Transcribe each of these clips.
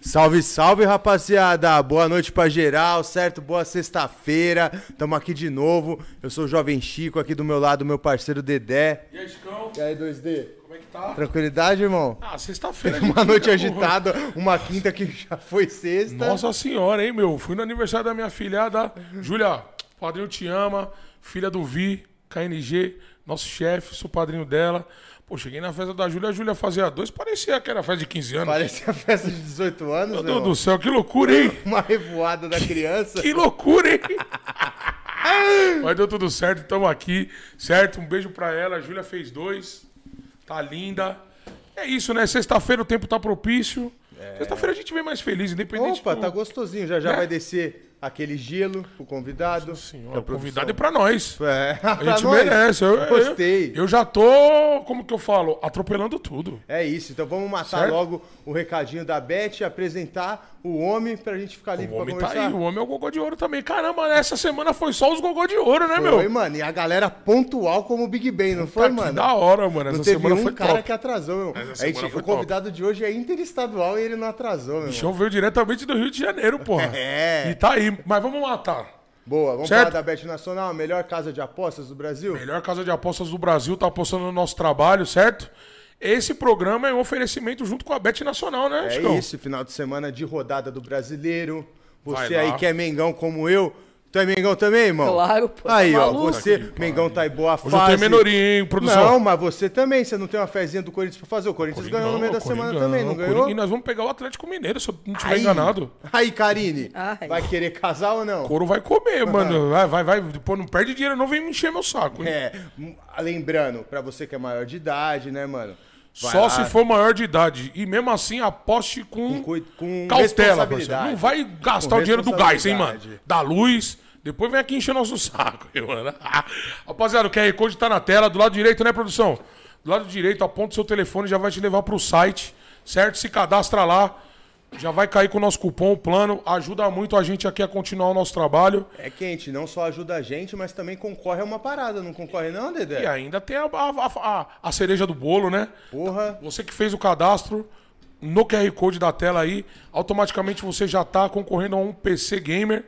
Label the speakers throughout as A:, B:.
A: Salve, salve, rapaziada! Boa noite pra geral, certo? Boa sexta-feira. Tamo aqui de novo. Eu sou o Jovem Chico, aqui do meu lado, meu parceiro Dedé.
B: E aí, Chicão?
A: E aí, 2D?
B: Como é que tá?
A: Tranquilidade, irmão?
B: Ah, sexta-feira.
A: Uma noite agitada, uma quinta que já foi sexta.
B: Nossa senhora, hein, meu? Fui no aniversário da minha filhada. Júlia, padrinho te ama. Filha do Vi, KNG, nosso chefe, sou padrinho dela. Pô, cheguei na festa da Júlia, a Júlia fazia dois, parecia que era festa de 15 anos.
A: Parecia festa de 18 anos,
B: Meu
A: meu
B: Deus do céu, que loucura, hein?
A: Uma revoada da criança.
B: Que loucura, hein? Mas deu tudo certo, estamos aqui, certo? Um beijo pra ela. A Júlia fez dois. Tá linda. É isso, né? Sexta-feira o tempo tá propício. Sexta-feira a gente vem mais feliz, independente
A: Opa,
B: do...
A: tá gostosinho. Já já
B: Né?
A: vai descer aquele gelo pro convidado.
B: Senhora,
A: É o
B: convidado é pra nós.
A: É,
B: A gente
A: nós.
B: merece. Eu, eu-
A: Gostei.
B: Eu, já tô, como que eu falo? Atropelando tudo.
A: É isso, então vamos matar
B: Certo?
A: logo o recadinho da Beth e apresentar o homem pra gente ficar livre
B: O homem
A: pra
B: tá
A: conversar.
B: aí, o homem é o gogó de ouro também. Caramba, essa semana foi só os gogó de ouro, né, meu?
A: Foi, mano, e a galera pontual como o Big Ben, não foi,
B: Tá, que
A: mano?
B: da hora, mano.
A: Não
B: Essa
A: teve
B: semana
A: um
B: foi
A: cara
B: top.
A: que atrasou, meu.
B: Essa
A: gente-
B: foi
A: o convidado de hoje é interestadual e ele não atrasou, meu.
B: O bichão veio diretamente do Rio de Janeiro, porra.
A: É.
B: E tá aí. Mas vamos matar.
A: Boa, vamos
B: Certo?
A: falar da Bet Nacional, a melhor casa de apostas do Brasil?
B: Melhor casa de apostas do Brasil tá apostando no nosso trabalho, certo? Esse programa é um oferecimento junto com a Bet Nacional, né,
A: É
B: Chicão?
A: isso, final de semana de rodada do Brasileiro. Você aí que é Mengão como eu. Tu é Mengão também, irmão?
C: Claro, pô, tá
A: Aí, ó,
C: maluco?
A: você, Mengão tá em boa
B: Hoje eu
A: fase.
B: tenho menorinha, hein, produção?
A: Não, mas você também, você não tem uma fezinha do Corinthians pra fazer. O Corinthians ganhou no meio da
B: Coringão,
A: semana também, não
B: Coringão.
A: ganhou?
B: E nós vamos pegar o Atlético Mineiro, se eu não estiver
A: Aí,
B: enganado.
A: aí Karine,
C: Ai.
A: vai querer casar ou não?
B: Couro vai comer, mano. Vai, vai, vai. Depois não perde dinheiro, não vem me encher meu saco, hein?
A: É, lembrando, pra você que é maior de idade, né, mano? Vai
B: Só
A: lá,
B: se for maior de idade. E mesmo assim, aposte com,
A: Com com
B: cautela,
A: responsabilidade.
B: parceiro. Não vai gastar o dinheiro do gás, hein, mano? Da luz. Depois vem aqui encher nosso saco, hein, mano. Rapaziada, o QR Code tá na tela, do lado direito, né, produção? Do lado direito, aponta o seu telefone, já vai te levar pro site, certo? Se cadastra lá. Já vai cair com o nosso cupom, o plano. Ajuda muito a gente aqui a continuar o nosso trabalho.
A: É quente, não só ajuda a gente, mas também concorre a uma parada. Não concorre não,
B: E
A: Dedé?
B: ainda tem a, a- a- a cereja do bolo, né?
A: Porra.
B: Você que fez o cadastro no QR Code da tela aí, automaticamente você já tá concorrendo a um PC Gamer,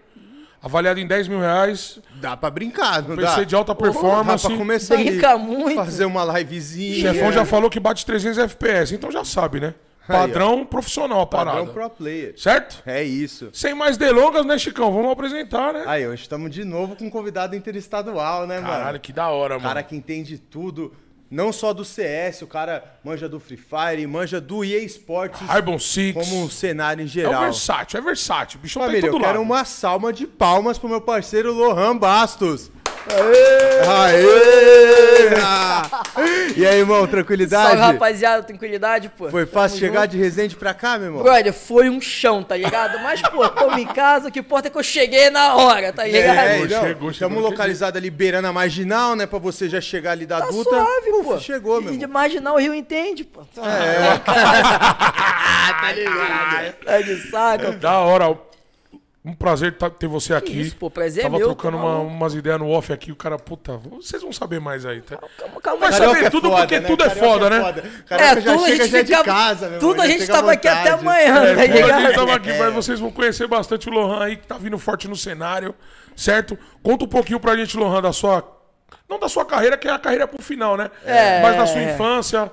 B: avaliado em 10 mil reais.
A: Dá pra brincar, não
B: PC
A: dá?
B: de alta performance.
A: Dá pra começar
C: Brinca
A: ali,
C: muito.
A: fazer uma livezinha.
B: O chefão já falou que bate 300 FPS, então já sabe, né? Padrão profissional a parada.
A: Padrão pro player.
B: Certo?
A: É isso.
B: Sem mais delongas, né, Chicão? Vamos apresentar, né?
A: Aí, hoje estamos de novo com um convidado interestadual, né,
B: Caralho,
A: mano?
B: que da hora,
A: O cara
B: mano.
A: que entende tudo, não só do CS, o cara manja do Free Fire, manja do EA Sports,
B: Rainbow Six.
A: como um cenário em
B: É
A: geral.
B: versátil, é versátil. O bichão tá em
A: Família, eu
B: todo
A: quero
B: lado.
A: uma salva de palmas pro meu parceiro Lohan Bastos. Aê! Ah! E aí, irmão, tranquilidade?
C: Salve, rapaziada, tranquilidade, pô.
A: Foi
C: Tamo
A: fácil chegar
C: junto.
A: de Resende pra cá, meu irmão?
C: Brother, foi um chão, tá ligado? Mas, pô, tamo em casa, o que importa é que eu cheguei na hora, tá ligado?
A: É,
B: Chegou,
A: não,
B: chegou,
A: localizados ali beirando a marginal, né? Pra você já chegar ali da
C: Tá
A: duta.
C: suave,
A: Uf,
C: pô.
A: Chegou, meu
C: E de
A: irmão.
C: marginal o Rio entende, pô.
A: É.
C: tá ligado? Tá de saco, pô.
B: Da hora. Um prazer tá- ter você aqui.
C: isso, pô, prazer é
B: Tava
C: meu,
B: trocando
C: tá
B: uma-
C: maluco.
B: umas ideias no off aqui, o cara, puta, vocês vão saber mais aí, tá?
C: Calma, calma.
B: Vai
C: aí.
B: saber
A: Carioca é
B: tudo
A: foda,
B: porque
A: né?
B: tudo é
A: Carioca
B: foda, né?
A: Carioca já
C: tudo a gente
A: de casa, meu
C: Tudo a gente tava aqui até amanhã,
B: É,
C: tá
B: tudo a gente tava aqui, mas vocês vão conhecer bastante o Lohan aí, que tá vindo forte no cenário, certo? Conta um pouquinho pra gente, Lohan, da sua. Não da sua carreira, que é a carreira pro final, né?
C: É.
B: Mas da sua infância,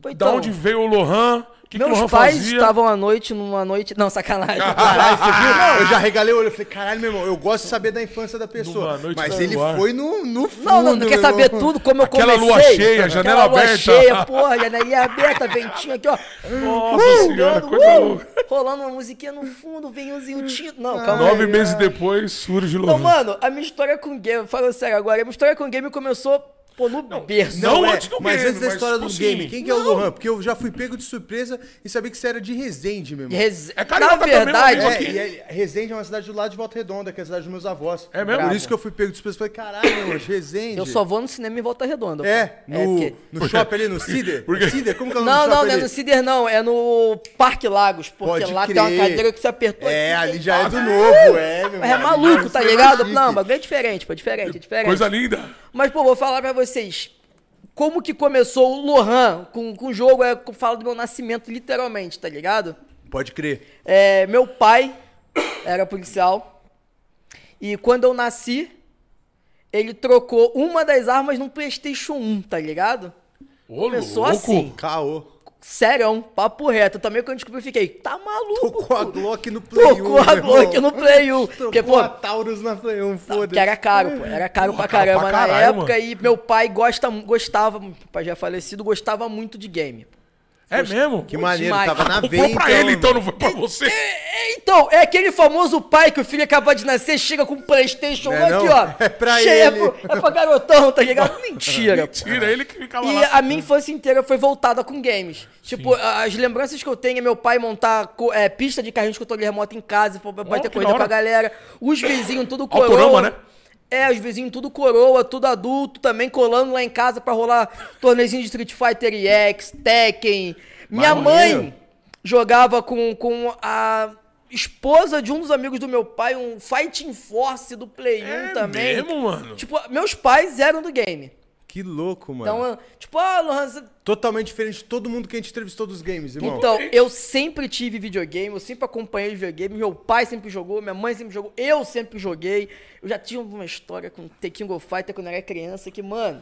C: Pô,
B: da
C: então,
B: onde veio o Lohan, que, que o
C: Meus
B: Lohan
C: pais
B: fazia.
C: estavam à noite, numa noite... Não, sacanagem.
A: Caralho, você viu? Eu já regalei o olho. Eu falei, caralho, meu irmão, eu gosto de saber da infância da pessoa. Mas ele
B: luar.
A: foi no, no fundo.
C: Não, não, não quer saber
A: irmão.
C: tudo, como eu
B: Aquela
C: comecei.
B: lua cheia,
C: Aquela
B: janela
C: lua
B: aberta.
C: cheia, porra, janelinha aberta, ventinho aqui, ó.
B: Nossa senhora,
C: Rolando,
B: coisa
C: uh,
B: louca.
C: rolando uma musiquinha no fundo, vinhozinho tinto. Não, calma
B: Nove
C: aí.
B: meses depois surge o
C: Então,
B: Lohan.
C: mano, a minha história com game, falando sério agora, a minha história com game começou, pô, no berço.
B: Não,
A: é,
B: antes do
A: mas
B: game,
A: antes da história
B: tipo
A: do
B: assim,
A: game, quem que é o
C: não.
A: Lohan? Porque eu já fui pego de surpresa e sabia que você era de Resende, meu irmão.
C: Res-
B: É
C: Na verdade,
A: É, é- Resende é uma cidade do lado de Volta Redonda, que é a cidade dos meus avós.
B: É mesmo?
A: Por isso que eu fui pego de surpresa. Falei, caralho, meu irmão, Resende.
C: eu só vou no cinema em Volta Redonda. pô.
A: É, no,
C: porque-
A: no shopping ali, no Cider.
B: Por quê?
A: Cider? Como que é o nome
C: Não,
A: do
C: não, não é no Cider, não. É no Parque Lagos. Porque
A: Pode
C: lá tem uma
A: crer.
C: cadeira que você apertou
A: É,
C: aqui,
A: ali já é do novo, é, meu
C: Mas é
A: irmão.
C: maluco,
A: Já
C: tá
A: é
C: ligado? Não, mas é diferente, pô, diferente, é diferente.
B: Coisa linda.
C: Mas, pô, vou falar pra vocês. Como que começou o Lohan com, com o jogo, é, com- fala do meu nascimento, literalmente, tá ligado?
A: Pode crer.
C: É, meu pai era policial. E quando eu nasci, ele trocou uma das armas num PlayStation 1, tá ligado?
B: Ô,
C: Começou
B: louco.
C: assim.
A: Caô.
C: Sério, papo reto. Também quando eu descobri, eu fiquei, tá maluco?
A: Tocou a. Glock no Play 1.
C: Tocou a Glock no Play 1. Porque,
A: Trocou
C: pô,
A: a Taurus na Play 1, foda-se.
C: que era caro, pô. Era caro
B: Porra,
C: pra caramba
B: pra
C: na
B: caralho,
C: época.
B: mano.
C: E meu pai gosta, gostava, meu pai já é falecido, gostava muito de game.
B: É mesmo?
A: Que maneiro,
C: demais.
A: tava na veia
B: pra
A: então,
B: ele, então, não foi pra você.
C: É, Então, é aquele famoso pai que o filho acaba de nascer, chega com um Playstation 1
A: Não é
C: aqui, ó.
A: É pra
C: cheio,
A: ele.
C: É, pro- é pra garotão, tá ligado? Mentira. pô.
B: Tira ele que ficava
C: E
B: lá.
C: a minha infância inteira foi voltada com games. Tipo, as lembranças que eu tenho é meu pai montar é, pista de carrinho de controle remoto em casa, meu pai
B: Oh,
C: corrida
B: da
C: com a galera. Os vizinhos tudo coroa.
B: Autorama, né?
C: É, os vizinhos tudo coroa, tudo adulto, também colando lá em casa pra rolar torneizinho de Street Fighter EX, Tekken. Minha mãe jogava com, com a esposa de um dos amigos do meu pai, um Fighting Force do Play 1
B: É
C: também.
B: mesmo, mano?
C: Tipo, meus pais eram do game.
A: Que louco, mano.
C: Então, eu- tipo, ah, Lohan, você
A: Totalmente diferente de todo mundo que a gente entrevistou dos games, irmão.
C: então, eu sempre tive videogame, eu sempre acompanhei videogame, meu pai sempre jogou, minha mãe sempre jogou, eu sempre joguei. Eu já tinha uma história com The King of Fighter quando eu era criança que, mano,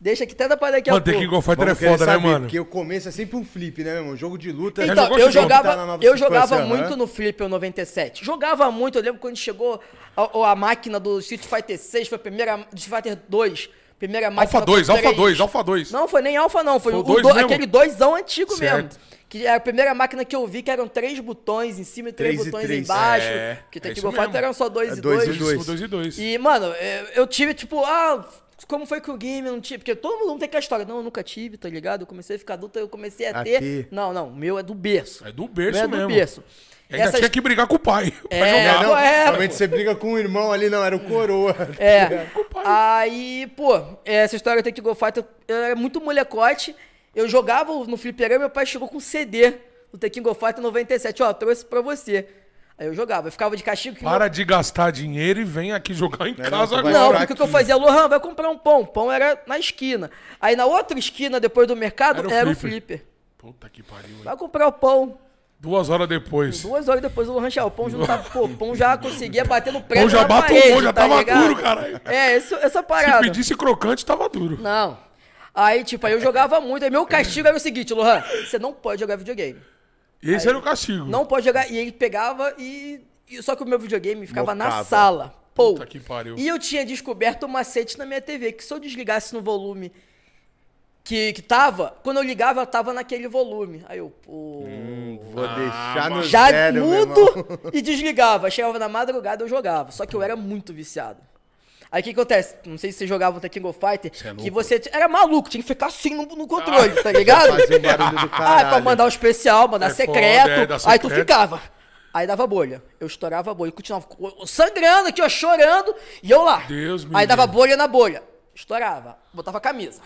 C: deixa que até dá pra daqui a
B: Mano, The
C: pouco.
B: King of Fighter é
A: Vamos
B: foda, né,
A: saber,
B: mano?
A: Porque o começo é sempre um flip, né, meu irmão? Jogo de luta.
C: Então,
B: jogou
C: eu?
A: Tá
C: jogava,
A: nova
C: eu jogava
A: aham.
C: muito no Flip 97. Jogava muito, eu lembro quando chegou a, a máquina do Street Fighter 6, foi a primeira, Street Fighter 2, primeira máquina
B: Alpha 2,
C: com
B: Alpha
C: três-
B: 2, Alpha 2.
C: Não, foi nem Alpha não, foi,
B: Foi o
C: o
B: dois
C: do- aquele doisão antigo
B: Certo.
C: mesmo. Que era a primeira máquina que eu vi que eram três botões em cima e três,
A: Três e
C: botões
A: três.
C: embaixo.
B: É,
C: que
B: é
C: tem que Fighter
B: mesmo.
C: eram só dois
A: É
C: e
A: dois
C: dois.
A: e dois.
B: 2 e 2.
C: E, mano, eu, eu tive, tipo, ah, como foi que o game não tive? Porque todo mundo tem aquela história. Não, eu nunca tive, tá ligado? Eu comecei a ficar adulto, eu comecei a ter.
A: Aqui.
C: Não, não, o meu é do berço.
B: É do berço
C: meu é do
B: mesmo.
C: berço.
B: E ainda
C: Essas-
B: tinha que brigar com o pai. pra
C: É,
B: jogar.
A: É, não,
C: é,
A: realmente
C: pô.
A: você briga com o irmão ali, não, era o coroa.
C: É.
B: pai.
C: Aí, pô, essa história do Take Go Fighter, eu era muito molecote. Eu jogava no fliperama, meu pai chegou com CD do The King of Fighter 97. Ó, trouxe pra você. Aí eu jogava, eu ficava de castigo. que
B: Para de gastar dinheiro e vem aqui jogar em
A: Não,
B: casa
A: não, vai
C: Não,
B: agora.
C: porque o que eu fazia, Lohan, vai comprar um pão. Pão era na esquina. Aí na outra esquina, depois do mercado,
B: Era
C: era
B: o
C: o,
B: flipper.
C: flipper.
B: Puta que pariu. hein?
C: Vai comprar o pão.
B: Duas horas depois.
C: Duas horas depois o Lohan chegava. O pão já tava. Pô, o pão já conseguia bater no prego.
B: Pão já bateu,
C: parede,
B: já
C: tá
B: tava
C: ligado?
B: duro, caralho.
C: É, isso, essa
B: Se
C: parada.
B: pedisse crocante, tava duro.
C: Não. Aí, tipo, aí eu jogava muito. Aí meu castigo era o seguinte, Lohan, você não pode jogar videogame.
B: Esse era o castigo.
C: Não pode jogar. E ele pegava e. só que o meu videogame ficava na
A: Mocava.
C: sala. Pô.
B: Puta que pariu.
C: E eu tinha descoberto um macete na minha TV, que se eu desligasse no volume que, que tava, quando eu ligava, ela tava naquele volume. Aí eu, pô.
A: Vou deixar no
C: já
A: zero, meu irmão.
C: mudo e desligava. Chegava na madrugada eu jogava. Só que eu era muito viciado. Aí o que acontece? Não sei se você jogava o The King of Fighter,
B: é
C: que você era maluco, tinha que ficar assim no, no controle, tá ligado?
A: Fazia um barulho do
C: Ah, pra mandar o especial, mandar
B: É
C: secreto.
B: foda, é,
C: aí tu ficava. Aí dava bolha. Eu estourava a bolha. e Continuava co- sangrando aqui, ó, chorando. E eu lá.
B: Deus
C: Aí dava
B: livre.
C: bolha na bolha. Estourava. Botava a camisa.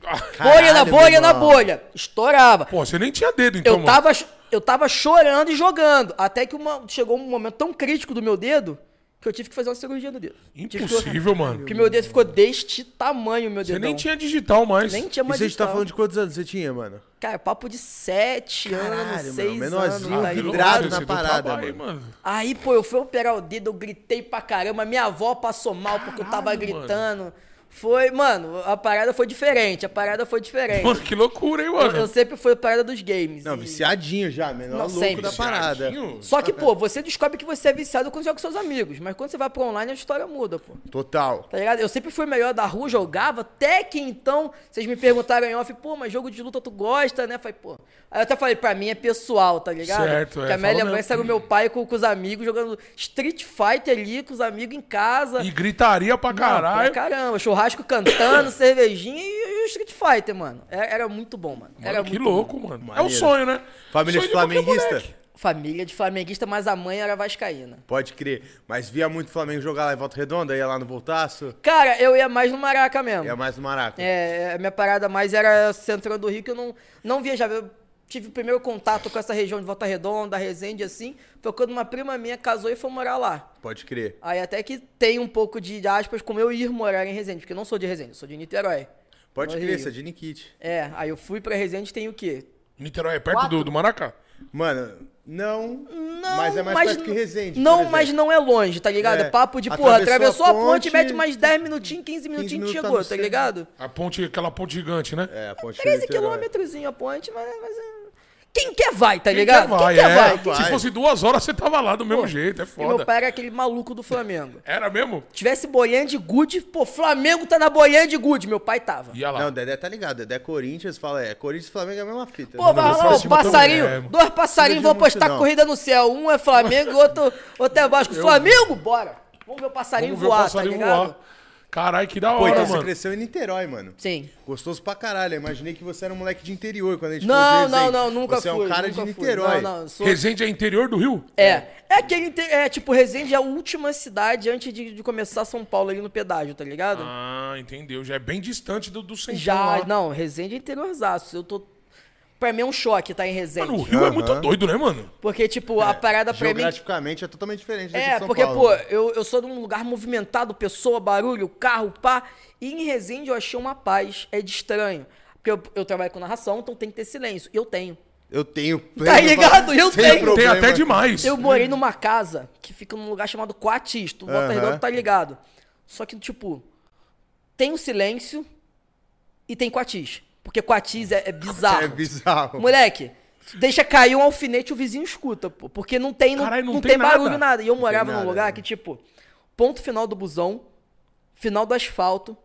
C: bolha na
A: Caralho,
C: bolha na
A: meu irmão.
C: bolha. Estourava.
B: Pô, você nem tinha dedo, então,
C: eu, tava, eu tava chorando e jogando. Até que uma, chegou um momento tão crítico do meu dedo que eu tive que fazer uma cirurgia no dedo. Tive que-
B: Impossível, mano.
C: Porque meu dedo ficou deste tamanho, meu
B: Você
C: dedão.
B: nem tinha digital mais.
C: Nem tinha
A: E
C: mais
A: você tá
C: digital.
A: falando de quantos anos você tinha, mano?
C: Cara, papo de sete anos, seis
A: meu, menorzinho,
C: anos. tá
A: vidrado na
B: Você
A: parada,
B: trabalho,
A: mano.
C: Aí, pô, eu fui operar o dedo, eu gritei pra caramba. Minha avó passou mal porque eu tava
B: Caralho, mano.
C: Foi, mano, a parada foi diferente. A parada foi diferente.
B: Mano, que loucura, hein,
C: eu,
B: mano?
C: eu sempre fui a parada dos games.
A: Não,
C: e-
A: viciadinho já, menor
C: Não,
A: louco
C: sempre.
A: da parada.
B: Viciadinho.
C: Só que, pô, você descobre que você é viciado quando joga com seus amigos. Mas quando você vai pro online, a história muda, pô.
A: Total.
C: Tá ligado? Eu sempre fui melhor da rua, jogava, até que então, vocês me perguntaram em off, pô, mas jogo de luta tu gosta, né? Falei, pô. Aí eu até falei, pra mim é pessoal, tá ligado?
B: Certo, é,
C: Que a minha lembrança era o meu pai com, com os amigos, jogando Street Fighter ali, com os amigos em casa.
B: E gritaria pra
C: Não,
B: caralho.
C: pra caramba, churrasco cantando, cervejinha e, e o Street Fighter, mano. Era, era muito bom, mano. Era
B: Mano, que
C: muito
B: louco,
C: bom.
B: mano. É o
A: Maneiro.
B: sonho, né?
A: Família
B: Sonho
A: de flamenguista?
C: Família de flamenguista, mas a mãe era vascaína.
A: Pode crer. Mas via muito Flamengo jogar lá em Volta Redonda, ia lá no Voltaço.
C: Cara, eu ia mais no Maraca mesmo.
A: Ia mais no Maraca.
C: É, a minha parada mais era centrando do Rio, que eu não, não viajava. Eu tive o primeiro contato com essa região de Volta Redonda, Resende, assim, foi quando uma prima minha casou e foi morar lá.
A: Pode crer.
C: Aí até que tem um pouco de aspas como eu ir morar em Resende, porque eu não sou de Resende, eu sou de Niterói.
A: Pode crer,
C: Rio.
A: você é de Nikit.
C: É, aí eu fui pra Resende tem o quê?
B: Niterói é perto do, do Maracá?
A: Mano, não.
C: Não,
A: mas é mais perto que Resende.
C: Não, mas não é longe, tá ligado?
A: É.
C: É papo de, porra,
A: Atravessou
C: atravessou
A: a
C: a ponte, mete mais 10 minutinhos, 15 minutinhos e
A: tá
C: chegou, tá
A: centro.
C: ligado?
B: A ponte, aquela ponte gigante, né?
A: É, a ponte
C: 13
A: Niterói.
C: quilômetrozinho a ponte, mas... mas é- Quem quer vai, tá
B: Quem
C: ligado?
B: quer vai,
C: Quem quer
B: é.
C: vai?
A: vai.
B: Se fosse duas horas, você tava lá do mesmo jeito, é
C: E meu
B: foda.
C: pai era aquele maluco do Flamengo.
B: Era mesmo?
C: Tivesse bolinha de gude, pô, Flamengo tá na bolinha de gude, meu pai tava.
B: Ia lá.
A: Não, Dedé tá ligado. Dedé é Corinthians, fala, é. Corinthians e Flamengo é a mesma fita.
C: Pô, vai lá, o passarinho,
B: É,
C: dois passarinhos vão postar
A: não.
C: corrida no céu. Um é Flamengo e outro, outro é Vasco. Flamengo, bora! Vamos ver o passarinho
B: Vamos ver o
C: voar,
B: passarinho
C: tá ligado?
B: voar. Caralho, que da
A: Pô,
B: hora,
A: então você
B: mano.
A: cresceu em Niterói, mano.
C: Sim.
A: Gostoso pra caralho. Eu imaginei que você era um moleque de interior quando a gente
C: Não, não, não, nunca
A: você
C: fui.
A: é um cara de
C: fui.
A: Niterói.
C: Não, não, eu sou...
B: Resende é interior do Rio?
C: É. É aquele. inte- É, tipo, Resende é a última cidade antes de, de começar São Paulo ali no pedágio, tá ligado?
B: Ah, entendeu. Já é bem distante do, do centro
C: Já,
B: lá.
C: não, Resende é interiorzaço. Eu tô. Pra mim é um choque tá em Resende.
B: Mano, o Rio é
A: Aham.
B: muito doido, né, mano?
C: Porque, tipo, a parada pra mim.
A: Geograficamente é totalmente diferente daqui de
C: É,
A: São
C: porque,
A: Paulo.
C: pô, eu, eu sou de um lugar movimentado, pessoa, barulho, carro, pá. E em Resende eu achei uma paz. É de estranho. Porque eu, eu trabalho com narração, então tem que ter silêncio. E eu tenho.
A: Eu tenho pleno...
C: Tá ligado? Eu tenho.
B: Tem
A: problema.
B: até demais.
C: Eu morei numa casa que fica num lugar chamado Coatis. Tu Volta
A: Aham.
C: Redonda tá ligado. Só que, tipo, tem o silêncio e tem Coatis. Porque Coatis é, é bizarro.
A: É bizarro.
C: Moleque, deixa cair um alfinete o vizinho escuta, pô. Porque não tem, não,
B: Caralho, não
C: não
B: tem
C: tem, barulho,
B: nada.
C: nada. E eu morava
A: tem
C: num lugar
A: né?
C: que, tipo, ponto final do busão, final do asfalto,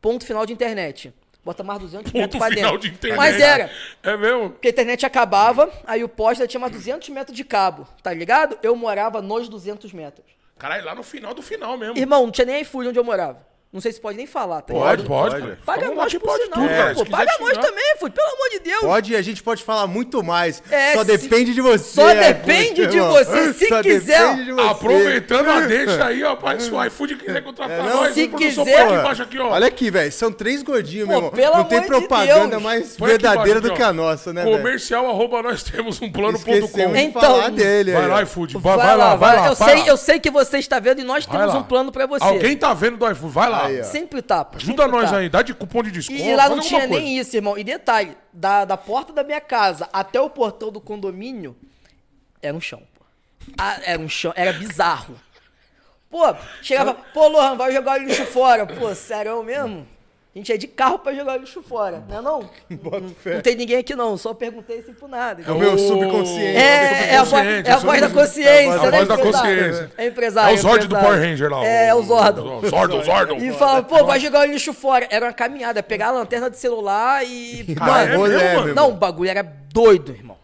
C: ponto final de internet. Bota mais 200
B: Ponto
C: metros pra
B: final
C: dentro.
B: de internet.
C: Mas era.
B: É mesmo?
C: Porque a internet acabava, aí o poste tinha mais 200 metros de cabo, tá ligado? Eu morava nos 200 metros.
B: Caralho, lá no final do final mesmo.
C: Irmão, não tinha nem iFood onde eu morava. Não sei se pode nem falar, tá
B: Pode,
C: ligado?
B: pode,
A: Pode.
C: Paga
B: Ficamos
C: nós
B: pode
C: sinal,
B: tudo, cara.
C: pô. Paga nós também, iFood, pelo amor de Deus.
A: Pode e a gente pode falar muito mais.
C: É,
A: Só
C: se-
A: depende de você.
C: Só
A: iFood,
C: depende de
A: irmão.
C: você. Se
A: Só
C: quiser-
A: de você.
B: Aproveitando a deixa aí, ó, pai, se o iFood quiser contratar
A: É, não?
B: nós,
C: Se quiser-
B: aqui embaixo aqui, ó.
A: Olha aqui, velho. São três gordinhos, meu irmão.
C: pelo
A: Não tem
C: amor de
A: propaganda
C: Deus.
A: mais
B: Põe
A: verdadeira
B: embaixo
A: do que a nossa, né, velho?
B: Comercial, arroba nós temos um plano.com.
A: De
C: Então,
A: dele.
B: Vai lá, iFood. Vai, lá, vai lá.
C: Eu sei,
B: lá.
C: eu sei que você está vendo e nós temos um plano pra você.
B: Alguém tá vendo do iFood, vai lá.
A: Aí, ó.
C: Sempre tá. pô,
B: Ajuda
C: sempre
B: nós
C: tá.
B: aí, dá de cupom de desconto.
C: E lá não tinha
B: alguma
C: nem isso, irmão. E detalhe, da, da porta da minha casa até o portão do condomínio, era um chão, pô. Ah, era um chão, era bizarro. Pô, chegava, pô, Lohan, vai jogar o lixo fora. Pô, sério mesmo? A gente é de carro pra jogar o lixo fora, não é não?
A: Bota
C: Não,
A: fé.
C: não tem ninguém aqui não, só perguntei assim por nada.
A: É o meu subconsciente.
C: É, é a, voz,
B: Subconsciente,
C: é a voz da consciência,
B: a
C: né,
B: voz da consciência.
C: É empresário.
B: É o Zord do. Power Ranger lá.
C: É, é o Zordon.
B: Zordon, Zordon.
C: E fala, pô, vai jogar o lixo fora. Era uma caminhada, pegar a lanterna de celular e.
A: Ah, é
C: Mano, não, o bagulho era doido, irmão.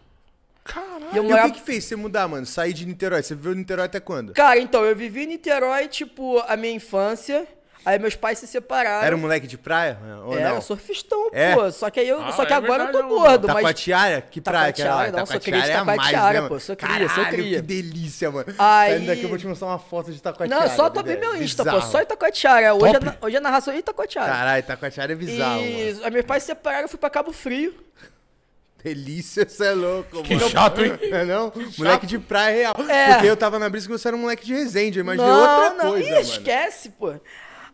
B: Caralho.
C: E eu
A: E o
C: morava...
A: que que fez você mudar, mano? Sair de Niterói. Você viveu em Niterói até quando?
C: Cara, então, eu vivi em Niterói, tipo, a minha infância. Aí meus pais se separaram.
A: Era um moleque de praia? Ou
C: Era
A: não?
C: surfistão,
A: É?
C: pô. Só que aí eu,
B: Ah,
C: só que
B: é
C: agora eu tô
B: verdade,
C: gordo, mas.
A: Taquatiara? Que praia que era?
C: Taquatiara, não, sou cria de
A: Taquatiara é né,
C: pô,
A: mano?
C: sou cria, sou cria.
A: que delícia, mano.
C: Aí-
A: Saindo daqui eu vou te mostrar uma foto de Taquatiara.
C: Não, é só abrir meu Insta, pô. Só Itacoatiara. Hoje, é
B: Top.
C: na- hoje é narração de Itacoatiara.
A: Caralho, Taquatiara é bizarro, mano.
C: E aí meus pais se separaram, eu fui pra Cabo Frio.
A: Delícia, você é louco,
B: Que
A: mano.
B: chato, hein?
A: É não? Moleque de praia real.
C: É.
A: Porque eu tava na brisa que você era um moleque de Resende. Eu imaginei
C: não,
A: outra
C: não,
A: coisa,
C: Ih,
A: mano.
C: esquece, pô.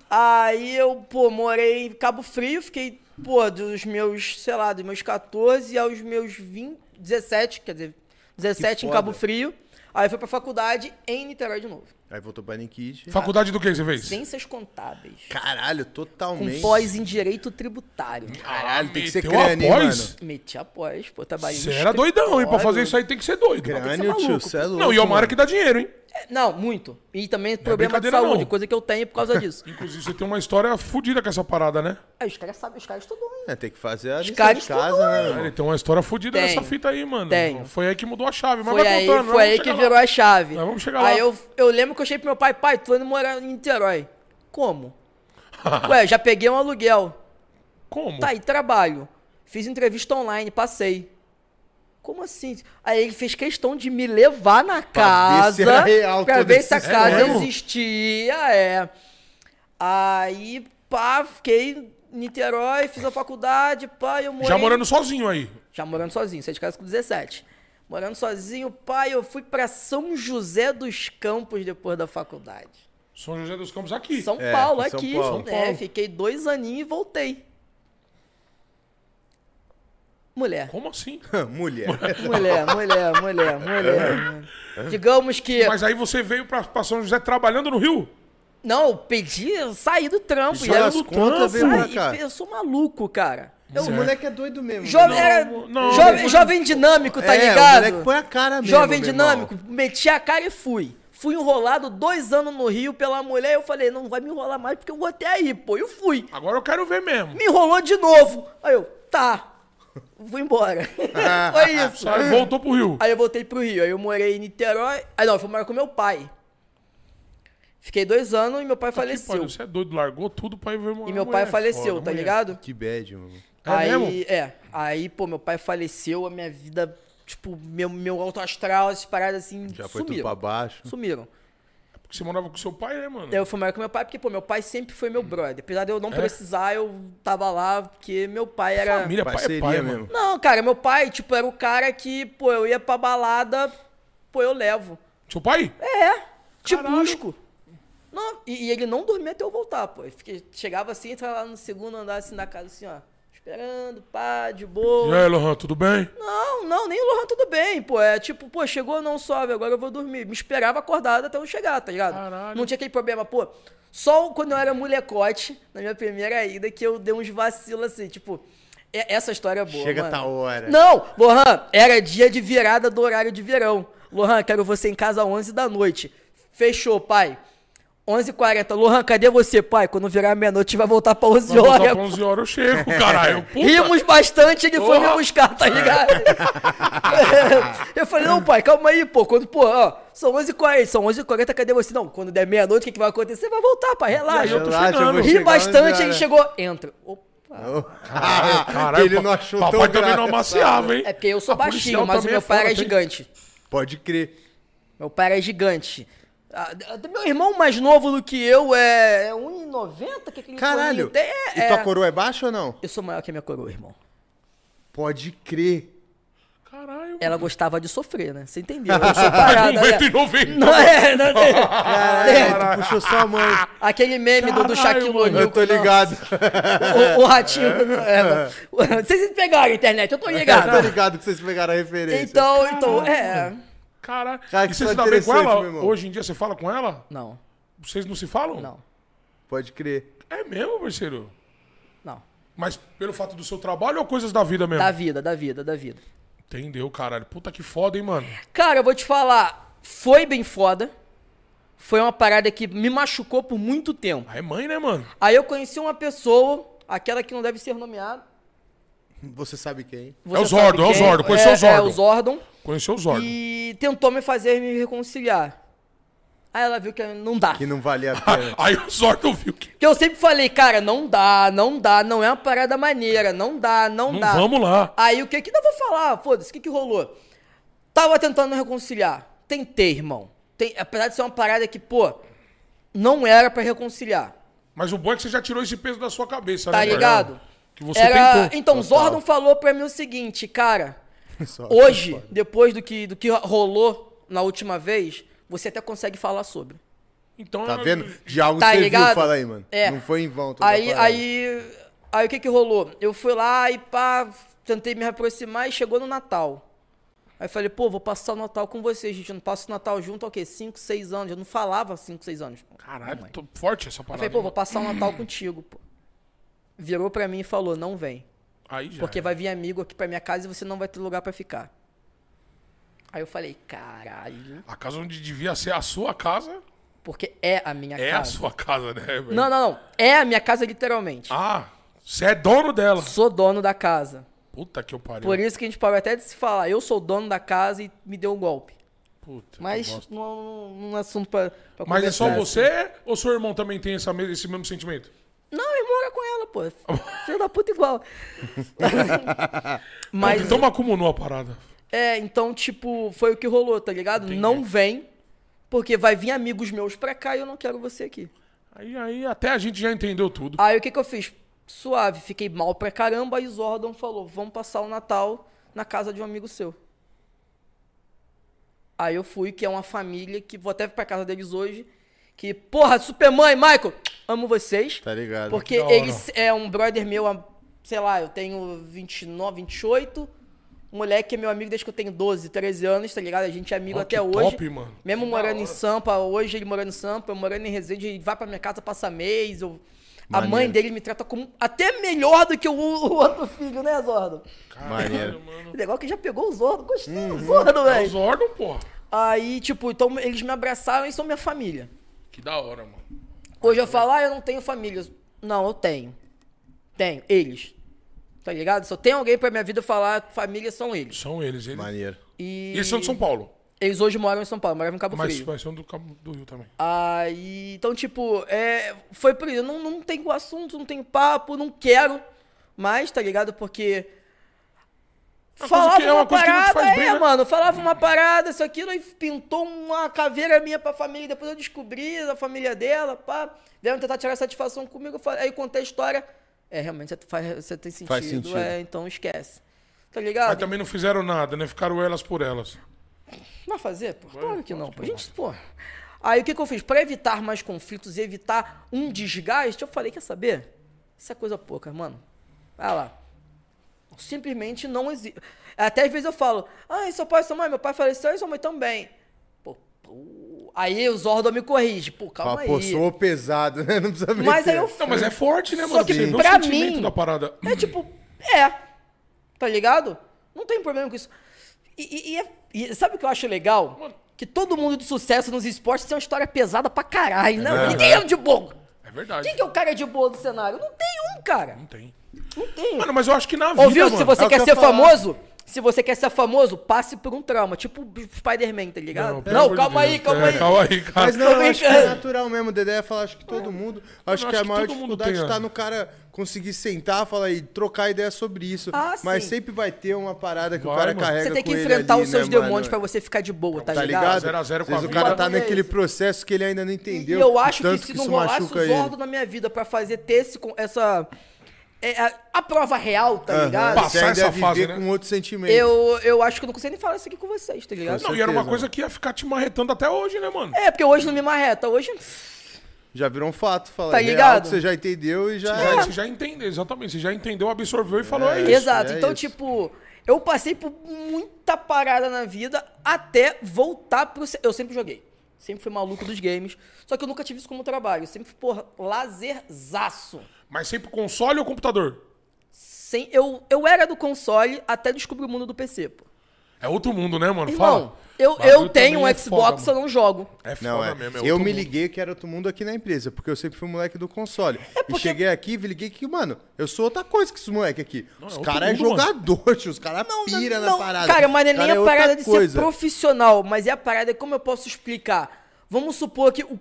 C: Aí eu, pô, morei em Cabo Frio, fiquei, pô, dos meus, sei lá, dos meus 14 aos meus 20, 17, quer dizer, 17 em. Cabo Frio. Aí fui pra faculdade em Niterói de novo.
A: Aí voltou pra Nikit.
B: Faculdade do que você fez?
C: Ciências contábeis.
A: Caralho,
C: Com
A: totalmente.
C: pós em direito tributário.
A: Caralho, tem que ser
B: Meteu a
A: crânio, hein,
B: pós?
A: mano.
C: Meti a pós, pô, trabalhei
B: Você era doidão, hein? Pra fazer isso aí tem que ser doido.
A: Crânio,
C: maluco,
A: tio, você é louco.
B: Não, e é uma área
A: mano.
B: que dá dinheiro, hein?
C: Não, muito. E também problema de saúde,
B: não.
C: coisa que eu tenho por causa disso.
B: Inclusive, você tem uma história fodida com essa parada, né?
C: Aí os caras sabem, os caras estudam, hein?
A: É, tem que fazer a lição
C: caras
A: de casa, né,
C: hein?
A: irmão?
B: Ele tem uma história fodida nessa fita aí, mano.
C: Tenho.
B: Foi aí que mudou a chave. Mas
C: Foi
B: vai
C: aí,
B: contando,
C: foi
B: vamos
C: aí que
B: chegar
C: virou
B: lá.
C: a chave.
B: Nós vamos chegar
C: aí
B: lá.
C: Eu, eu lembro que eu cheguei pro meu pai, pai, tu indo morar em Niterói. Como? Ué, já peguei um aluguel.
B: Como?
C: Tá aí, trabalho. Fiz entrevista online, passei. Como assim? Aí ele fez questão de me levar na
A: Pra ver se
C: casa
A: real
C: pra ver se a casa
B: É mesmo?
C: existia, é. Aí, pá, fiquei em Niterói, fiz a faculdade, pá, eu morei...
B: Já morando sozinho aí.
C: Já morando sozinho, saí de casa com 17. Morando sozinho, pai, eu fui pra São José dos Campos depois da faculdade.
B: São José dos Campos aqui.
C: São
A: É,
C: Paulo,
A: São
C: aqui.
A: Paulo.
C: né?
B: São Paulo.
C: Fiquei dois aninhos e voltei. Mulher.
B: Como assim?
A: Mulher.
C: Mulher, mulher, mulher, mulher. Digamos que.
B: Mas aí você veio pra, pra São José trabalhando no Rio?
C: Não, eu pedi, eu saí do trampo.
A: Só
C: e
A: as
C: eu,
A: contas veio pra cá.
C: eu sou maluco, cara. Eu,
A: Esse moleque é doido mesmo.
C: jovem,
A: né?
C: era,
B: não,
C: jovem,
B: não.
C: jovem dinâmico, tá
A: é,
C: ligado?
A: o moleque põe a cara mesmo.
C: Jovem
A: meu irmão.
C: dinâmico, meti a cara e fui. Fui enrolado dois anos no Rio pela mulher. Eu falei, não vai me enrolar mais porque eu vou até aí, pô. Eu fui.
B: Agora eu quero ver mesmo.
C: Me enrolou de novo. Aí eu, tá. Vou embora. Foi isso.
B: Aí voltou pro Rio.
C: Aí eu voltei pro Rio. Aí eu morei em Niterói. Aí não, eu fui morar com meu pai. Fiquei dois anos e meu pai
B: Que
C: faleceu.
B: pariu, Você é doido, largou tudo pra ir ver uma
C: E meu
B: mulher,
C: pai faleceu,
B: foda,
C: tá
B: mulher.
C: ligado?
A: Que bad, mano.
B: É
C: aí,
B: mesmo?
C: é. Aí, pô, meu pai faleceu, a minha vida, tipo, meu, meu alto astral, essas paradas assim,
A: Já foi tudo
C: sumiram.
A: pra baixo.
C: Sumiram.
B: Porque você morava com seu pai, né, mano?
C: Eu fui morar com meu pai, porque, pô, meu pai sempre foi meu brother. Apesar de eu não precisar, eu tava lá, porque meu pai era.
B: Família, pai é pai,
A: mesmo.
B: mano.
C: Não, cara, meu pai, tipo, era o cara que, pô, eu ia pra balada, pô, eu levo.
B: Seu pai?
C: É, te
B: Caralho.
C: busco. Não, e, e ele não dormia até eu voltar, pô. Eu fiquei, chegava assim, entrava lá no segundo andar, assim, da casa, assim, ó. Esperando, pá, de boa.
B: E aí, Lohan, tudo bem?
C: Não, não, nem o Lohan tudo bem, pô. É tipo, pô, chegou, não sobe, agora eu vou dormir. Me esperava acordado até eu chegar, tá ligado?
B: Caralho.
C: Não tinha aquele problema, pô. Só quando eu era molecote, na minha primeira ida, que eu dei uns vacilos assim, tipo. e- Essa história é boa.
A: Chega
C: mano.
A: tal hora.
C: Não, Lohan, era dia de virada do horário de verão. Lohan, quero você em casa às 11 da noite. Fechou, pai. 11h40. Lohan, cadê você, pai? Quando virar meia-noite, vai voltar pra 11
B: Vai voltar
C: horas.
B: pra 11 horas, eu chego, caralho. Puta.
C: Rimos bastante, ele foi me buscar, tá ligado? eu falei, não, pai, calma aí, pô. Quando, pô, ó, são 11h40, são 11h40, cadê você? Não, quando der meia-noite, o que, que vai acontecer? Vai voltar, pai, relaxa.
B: eu tô chegando.
C: Ri bastante,
A: 11
C: ele
A: horas.
C: chegou, entra. Opa.
A: Ah,
B: Caralho,
A: ele
B: pa-
A: não achou
B: Papai
A: tão
B: também não amaciava, hein?
C: É porque eu sou
B: A
C: baixinho, mas o meu
B: é
C: pai era
B: tem-
C: gigante.
A: Pode crer.
C: Meu pai era gigante. Ah, Meu irmão mais novo do que eu é, é 1,90? Que
A: Caralho.
C: tem? É,
A: E tua
C: é.
A: coroa é baixa ou não?
C: Eu sou maior que a minha coroa, irmão.
A: Pode crer.
B: Caralho.
C: Ela gostava de sofrer, né? Você entendeu? Eu sou parada. né?
B: 1,90m.
C: Não é, não é.
A: Caralho, tu puxou sua mãe.
C: Aquele meme do, do
B: Caralho,
C: Shaquille. O'Neal.
A: Eu tô ligado.
C: O, o ratinho. é, vocês pegaram a internet, eu tô
A: Eu tô
C: ligado.
A: ligado que vocês pegaram a referência.
C: Então, então, é.
B: Caralho.
A: Cara,
B: e
A: que
B: você
A: só
B: se dá bem com ela?
A: meu irmão.
B: Hoje em dia você fala com ela?
C: Não,
B: Vocês não se falam?
C: não,
A: Pode crer.
B: É mesmo, parceiro?
C: não.
B: Mas pelo fato do seu trabalho ou coisas da vida mesmo?
C: Da vida, da vida, da vida.
B: Entendeu, caralho. Puta que foda, hein, mano.
C: Cara, eu vou te falar, foi bem foda. Foi uma parada que me machucou por muito tempo.
B: Ah, é mãe, né, mano?
C: Aí eu conheci uma pessoa, aquela que não deve ser nomeada.
A: Você sabe quem?
C: você
B: É o Zordon, é o. Zordon, conheceu
C: é,
B: o Zordon.
C: É, o Zordon.
B: Conheceu o Zordo.
C: E tentou me fazer me reconciliar. Aí ela viu que não dá.
A: Que não valia a pena.
B: Aí o Zordo viu que.
C: Porque eu sempre falei, cara, não dá, não dá, não é uma parada maneira, não dá, não,
B: Não
C: dá.
B: vamos lá.
C: Aí o que que não vou falar? Foda-se, o que que rolou? Tava tentando reconciliar. Tentei, irmão. Tem, apesar de ser uma parada que, pô, não era pra reconciliar.
B: Mas o bom é que você já tirou esse peso da sua cabeça,
C: Tá
B: né?
C: ligado?
B: Que você
C: Era...
B: tentou.
C: Então, Zordon falou pra mim o seguinte, cara.
A: Só-
C: Hoje, depois do que, do que rolou na última vez, você até consegue falar sobre.
B: Então,
A: Tá vendo? De algo
C: Tá
A: que você
C: ligado?
A: viu, fala aí, mano.
C: É.
A: Não foi em vão.
C: Aí, aí, aí o que que rolou? Eu fui lá e pá, tentei me aproximar e chegou no Natal. Aí falei, pô, vou passar o Natal com vocês, gente. Eu não passo o Natal junto há o quê? 5, 6 anos. Eu não falava 5, 6 anos.
B: Caralho, tô forte essa
C: Aí
B: parada.
C: falei, pô, vou passar o Natal contigo, pô. Virou pra mim e falou, não vem.
B: Aí já.
C: Porque
B: é.
C: vai vir amigo aqui pra minha casa e você não vai ter lugar pra ficar. Aí eu falei, caralho.
B: A casa onde devia ser a sua casa
C: Porque é a minha
B: é a
C: casa.
B: sua casa, né, velho?
C: Não, não, não. É a minha casa literalmente.
B: Ah, você é dono dela.
C: Sou dono da casa.
B: Puta que eu pariu.
C: Por isso que a gente parou até de se falar. Eu sou dono da casa e me deu um golpe.
B: Puta, que
C: Mas não, não é assunto pra, pra
B: Mas é só você ou seu irmão também tem essa esse mesmo sentimento?
C: Com ela, pô. Filho da puta igual. Mas,
B: Então acumulou a parada.
C: é, então, tipo, foi o que rolou, tá ligado? Não vem, porque vai vir amigos meus pra cá e eu não quero você aqui.
B: Aí, aí até a gente já entendeu tudo.
C: Aí o que que eu fiz? Suave, fiquei mal pra caramba, aí Zordon falou, vamos passar o Natal na casa de um amigo seu. Aí eu fui, que é uma família que vou até pra casa deles hoje, que, porra, Supermãe, Michael, amo vocês.
A: Tá ligado.
C: Porque eles é um brother meu sei lá, eu tenho 29, 28. O moleque é meu amigo desde que eu tenho 12, 13 anos, tá ligado? A gente é amigo até
B: que
C: hoje.
B: top, mano.
C: Mesmo
B: Que
C: morando em. Sampa, hoje ele morando em Sampa, eu morando em Resende, ele vai pra minha casa passar mês. Eu... A mãe dele me trata como até melhor do que o, o outro filho, né, Zordo?
A: Maneiro.
B: mano.
C: O legal é que já pegou o Zordo, gostei
A: Uhum.
C: do Zordo,
B: É
C: velho.
B: os órgãos, porra.
C: Aí, tipo, então eles me abraçaram e são minha família.
B: Que da hora, mano.
C: Hoje eu falo, ah, eu não tenho família. Não, eu tenho. Tenho. Eles. Tá ligado? Se eu tenho alguém pra minha vida falar, família são eles.
B: São eles. eles...
A: Maneiro.
C: E
B: eles são de São Paulo.
C: eles hoje moram em São Paulo, moravam em Cabo
B: Mas,
C: Frio.
B: mas são do Cabo do Rio também.
C: Aí, então, tipo, é, foi por isso. Eu não, não tenho assunto, não tenho papo, não quero mais, tá ligado? Porque.
B: Uma
C: Falava
B: é uma
C: uma
B: coisa que não te
C: parada,
B: faz bem,
C: é,
B: né?
C: mano. Falava uma parada, isso aquilo, e pintou uma caveira minha pra família. Depois eu descobri da família dela, pá. Vieram tentar tirar satisfação comigo. falei- Aí eu contei a história. É, realmente, você, faz, você tem sentido.
A: Faz sentido.
C: É, então esquece. Tá ligado?
B: Mas também não fizeram nada, né? Ficaram elas por elas.
C: Vai fazer, pô? Claro que não. Pô. Gente, pô. Aí o que, que eu fiz? Pra evitar mais conflitos e evitar um desgaste, eu falei, quer saber? Isso é coisa pouca, mano. Vai lá. Simplesmente não existe. Até às vezes eu falo, ah, seu pai e sua mãe, meu pai faleceu e sua mãe também. Pô, pô. Aí o Zordo me corrige. Pô, calma
A: Fala,
C: aí.
A: pô, sou pesado, né? Não precisa meter.
C: Mas aí eu
B: Não, mas é forte, né,
C: Só
B: mano?
C: que
B: Você vê o
C: pra mim-
B: da parada.
C: É tipo, é. Tá ligado? Não tem problema com isso. E, e- e é- e sabe o que eu acho legal? Que todo mundo de sucesso nos esportes tem uma história pesada pra caralho, né? Ninguém é de boa.
B: É verdade.
C: Quem que é o cara de boa do cenário? Não tem um, cara.
B: Não tem.
C: Não tem.
B: Mano, mas eu acho que na vida,
C: Ouviu?
B: mano...
C: Se você
A: é o
C: quer
A: que
C: ser famoso, se você quer ser famoso, passe por um trauma. Tipo o Spider-Man, tá ligado? Não,
B: de
C: calma aí, calma
B: É,
C: aí.
B: Calma aí, cara.
A: Mas não, eu acho que é natural mesmo. O Dedé ia falar, acho que todo mundo. Acho que
B: acho
A: a
B: que
A: maior
B: mundo
A: dificuldade está no cara conseguir sentar falar, e trocar ideia sobre isso.
C: Ah,
A: Mas
C: sim.
A: sempre vai ter uma parada que o
B: Vai,
A: cara
B: mano.
A: carrega
C: Você tem que enfrentar
A: ali,
C: os seus
A: né,
C: demônios pra você ficar de boa, tá,
A: Tá
C: ligado?
A: ligado?
B: Zero a zero
A: Às
B: com a
A: vezes o cara tá
C: é
A: naquele processo que ele ainda não entendeu.
C: E eu
A: o
C: acho que se
A: que
C: não rolasse
A: machuca
C: o. Zordo na minha vida pra fazer ter esse, com- essa. É, a, a prova real, tá
A: Aham.
C: ligado?
B: Passar essa
A: viver
B: fase, né?
A: com outro sentimento.
C: Eu, eu acho que eu não consigo nem falar isso aqui com vocês, tá ligado?
B: Não, e era uma coisa que ia ficar te marretando até hoje, né, mano?
C: É, porque hoje não me marreta. Hoje.
A: Já virou um fato, falar
C: Tá
A: é real,
C: ligado?
A: que você já entendeu e já...
B: Já, Você já entendeu, exatamente. Você já entendeu, absorveu e falou, é, isso.
C: Exato.
A: é
C: então,
A: isso.
C: tipo, eu passei por muita parada na vida até voltar pro. Eu sempre joguei. Sempre fui maluco dos games. Só que eu nunca tive isso como trabalho. Eu sempre fui, porra, lazerzaço.
B: Mas sempre console ou computador?
C: Sem, eu, eu era do console até descobrir o mundo do PC, pô.
B: É outro mundo, né, mano?
C: Irmão,
B: Fala.
C: eu, eu tenho um
B: é
C: Xbox,
B: foda,
C: eu não jogo.
B: É foda
A: Não, é.
B: mesmo. é
A: eu me
B: mundo.
A: liguei que era outro mundo aqui na empresa, porque eu sempre fui moleque do console.
C: É
A: E cheguei aqui e me liguei que, mano, eu sou outra coisa que esses moleque aqui.
B: Não, é
A: os caras é jogador, tio, os caras pira na parada.
C: Cara, mas não é nem
A: cara
C: a
A: outra
C: parada de
A: coisa.
C: ser profissional, mas é a parada, como eu posso explicar? Vamos supor que o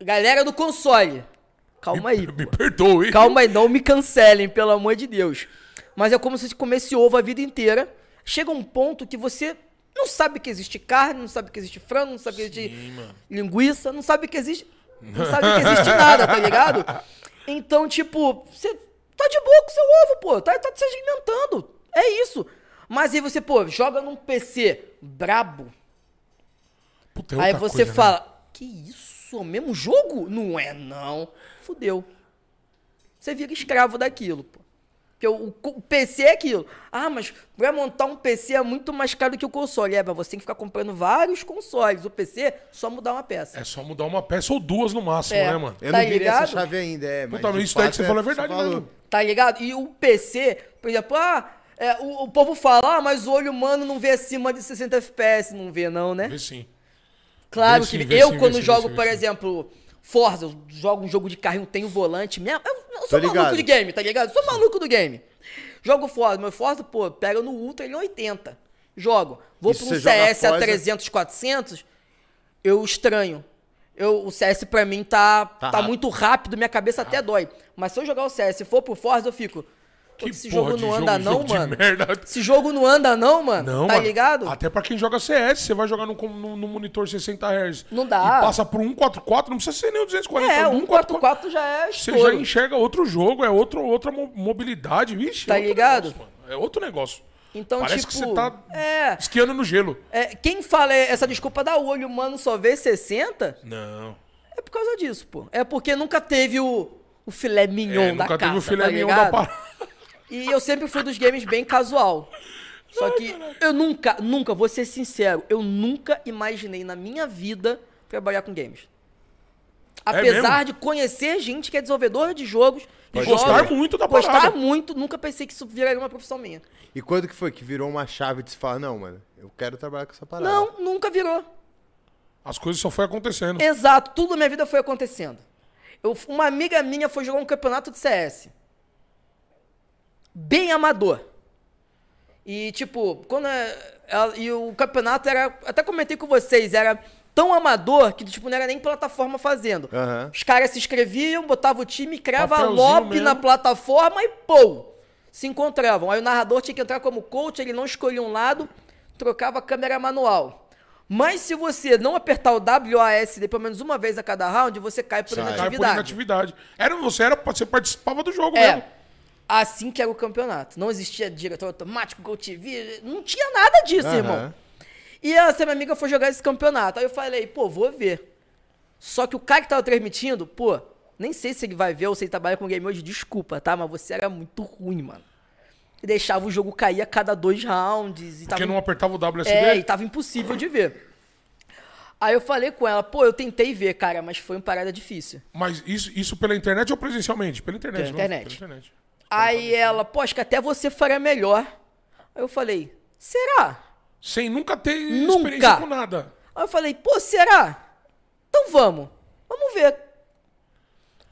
C: galera do console. Calma aí.
B: Me
C: pô.
B: perdoe.
C: Calma aí, não me cancelem, pelo amor de Deus. Mas é como se você comesse ovo a vida inteira. Chega um ponto que você não sabe que existe carne, não sabe que existe frango, não sabe que existe
B: mano.
C: linguiça, não sabe que existe. Não sabe que existe nada, tá ligado? Então, tipo, você tá de boa com seu ovo, pô. Tá, tá se alimentando. É isso. Mas aí você, pô, joga num PC brabo.
B: Puta, é
C: aí você
B: coisa, né?
C: fala, que isso? O mesmo jogo? Não é, não. Fudeu. Você vira escravo daquilo, pô. Porque o, o- PC é aquilo. Ah, mas pra montar um PC é muito mais caro que o console. É, mas você tem que ficar comprando vários consoles. O PC, é só mudar uma peça.
B: É só mudar uma peça ou duas no máximo,
C: É.
B: né, mano?
A: Eu
C: Tá
A: não virei
C: ligado?
A: essa chave ainda, é. Mas
B: Puta, isso daí que você falou é verdade
A: falou.
B: mesmo.
C: Tá ligado? E o PC, por exemplo, ah, é, o, o povo fala, ah, mas o olho humano não vê acima de 60 FPS. Não vê, não, né?
B: Vê sim.
C: Claro
B: Vê sim,
C: que
B: vê
C: eu,
B: sim, vê
C: quando
B: sim, vê
C: jogo, por
B: sim.
C: exemplo, Forza, eu jogo um jogo de carrinho, tenho volante mesmo. Eu, eu sou maluco de game, tá ligado? Sou maluco do game. Jogo Forza, meu Forza, pô, pega no Ultra, ele é 80. Jogo. Vou
A: se
C: um CS a
A: Forza?
C: 300, 400, eu estranho. Eu, o CS pra mim tá, tá,
A: rápido.
C: muito rápido, minha cabeça até dói. Mas se eu jogar o CS e for pro Forza, eu fico.
B: Que
C: esse jogo não
B: jogo,
C: anda, não,
B: jogo
C: mano. Esse jogo não anda, não, mano.
B: Não,
C: tá
B: mano.
C: ligado?
B: Até pra quem joga CS, você vai jogar no, no, no monitor 60 Hz.
C: Não dá.
B: E passa por 144, não precisa ser nem o 240.
C: É,
B: o
C: 144 já é
B: Você
C: estouro.
B: já enxerga outro jogo, é outro, outra mo- mobilidade, vixe.
C: Tá
B: é outro
C: ligado?
B: negócio, mano. é outro negócio.
C: Então,
B: Parece
C: tipo,
B: que você tá
C: é,
B: esquiando no gelo.
C: é, quem fala essa desculpa da olho humano só vê 60
B: Não.
C: é por causa disso, pô. É porque nunca teve o, o filé mignon
B: É,
C: da
B: nunca
C: casa,
B: teve o filé
C: tá
B: mignon da
C: ligado?
B: parada.
C: E eu sempre fui dos games bem casual. Só que eu nunca, nunca, vou ser sincero, eu nunca imaginei na minha vida trabalhar com games. Apesar
B: mesmo?
C: de conhecer gente que é desenvolvedor de jogos, e
B: Pode
C: jogos,
B: gostar muito da
C: Gostar
B: parada.
C: muito, nunca pensei que isso viraria uma profissão minha.
A: E quando que foi que virou uma chave de se falar, não, mano, eu quero trabalhar com essa parada?
C: Não, nunca virou.
B: As coisas só foi acontecendo.
C: Exato, tudo na minha vida foi acontecendo. Eu, uma amiga minha foi jogar um campeonato de CS. Bem amador. E, tipo, quando. é- ela- e o campeonato era. Até comentei com vocês, era tão amador que, tipo, não era nem plataforma fazendo.
A: Aham.
C: Os caras se inscreviam, botavam o time, criava lobby
B: mesmo.
C: na plataforma e pô! Se encontravam. Aí o narrador tinha que entrar como coach, ele não escolhia um lado, trocava a câmera manual. Mas se você não apertar o WASD pelo menos uma vez a cada round, você cai por
A: Sai.
B: Cai por
C: inatividade.
B: inatividade. Era, você, era, você participava do jogo
C: É.
B: mesmo.
C: Assim que era o campeonato. Não existia diretor automático, Gol TV, não tinha nada disso,
A: Aham.
C: irmão. E essa minha amiga foi jogar esse campeonato. Aí eu falei, pô, vou ver. Só que o cara que tava transmitindo, pô, nem sei se ele vai ver ou se ele trabalha com game hoje, desculpa, tá? Mas você era muito ruim, mano. E deixava o jogo cair a cada dois rounds. E
B: Porque
C: tava
B: não apertava o WSD.
C: é, e tava impossível de ver. Aí eu falei com ela, pô, eu tentei ver, cara, mas foi uma parada difícil.
B: Mas isso, isso pela internet ou presencialmente? Pela internet.
C: Pela
B: não?
C: internet.
B: Pela internet.
C: Aí ela, pô, acho que até você faria melhor. Aí eu falei, será?
B: Sem nunca ter
C: Nunca.
B: experiência com nada.
C: Aí eu falei, pô, será? Então vamos. Vamos ver.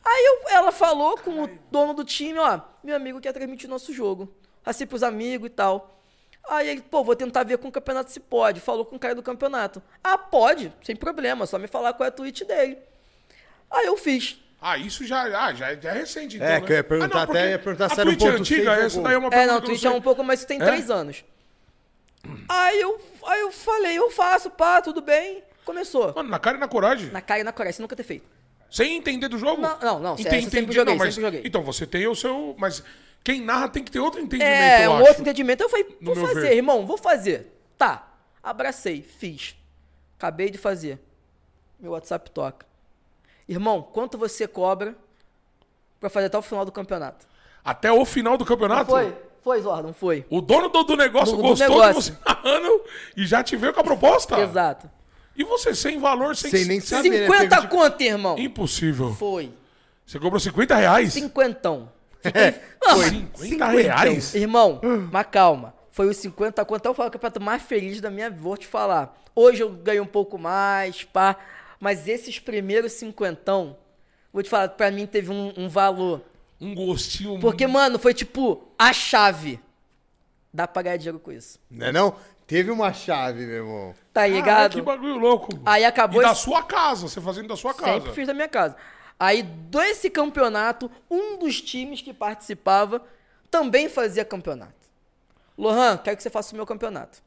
C: Aí eu- ela falou com o dono do time, ó, meu amigo quer transmitir nosso jogo. Assim pros amigos e tal. Aí ele, pô, vou tentar ver com o campeonato se pode. Falou com o cara do campeonato. Ah, pode, sem problema, só me falar qual é a tweet dele. Aí eu fiz.
B: Ah, isso já, ah, já, já é recente, então,
A: É,
B: né?
A: que eu ia perguntar
B: Ah,
A: até,
B: porque
A: ia perguntar
B: a
A: se era
B: Twitch é
A: 1.6
B: antiga, essa daí é uma
C: É,
B: pergunta
C: não,
B: que eu
C: Twitch
B: sei.
C: é um pouco, mas tem
B: É?
C: três anos. Aí eu, aí eu falei, eu faço, pá, tudo bem. Começou.
B: Mano, na cara e na coragem.
C: Na cara e na coragem, você nunca ter feito.
B: Sem entender do jogo?
C: Não, não, não,
B: Enten-
C: CS eu sempre joguei,
B: não, mas-
C: sempre joguei.
B: Então, você tem o seu... Mas quem narra tem que ter outro entendimento,
C: É,
B: eu
C: um
B: acho.
C: outro entendimento. Eu falei,
B: No
C: vou
B: meu
C: fazer,
B: ver.
C: irmão, vou fazer. Tá, abracei, fiz. Acabei de fazer. Meu WhatsApp toca. Irmão, quanto você cobra pra fazer até o final do campeonato?
B: Até o final do campeonato?
C: Foi? Foi, Zordon, foi.
B: O dono do, do negócio
C: Do- do
B: gostou
C: negócio.
B: de você narrando e já te veio com a proposta?
C: Exato.
B: E você sem valor, sem...
A: Sem nem saber, né?
C: 50
A: Teve-
C: conto, irmão.
B: Impossível.
C: Foi.
B: Você cobrou 50 reais?
C: Cinquentão.
A: É,
C: Não,
A: foi
B: 50 reais?
C: Irmão, mas calma. Foi os 50 conto. Então foi o campeonato mais feliz da minha vida. Vou te falar. Hoje eu ganhei um pouco mais, pá. Mas esses primeiros cinquentão, vou te falar, pra mim teve um, um valor.
B: Um gostinho...
C: Porque, mano, foi tipo a chave. Dá pra ganhar dinheiro com isso.
A: Não é não? Teve uma chave, meu irmão.
C: Tá ligado?
B: que bagulho louco.
C: Aí acabou
B: E da
C: esse-
B: sua casa, você fazendo da sua casa.
C: Sempre fiz da minha casa. Aí, desse campeonato, um dos times que participava também fazia campeonato. Lohan, quero que você faça o meu campeonato.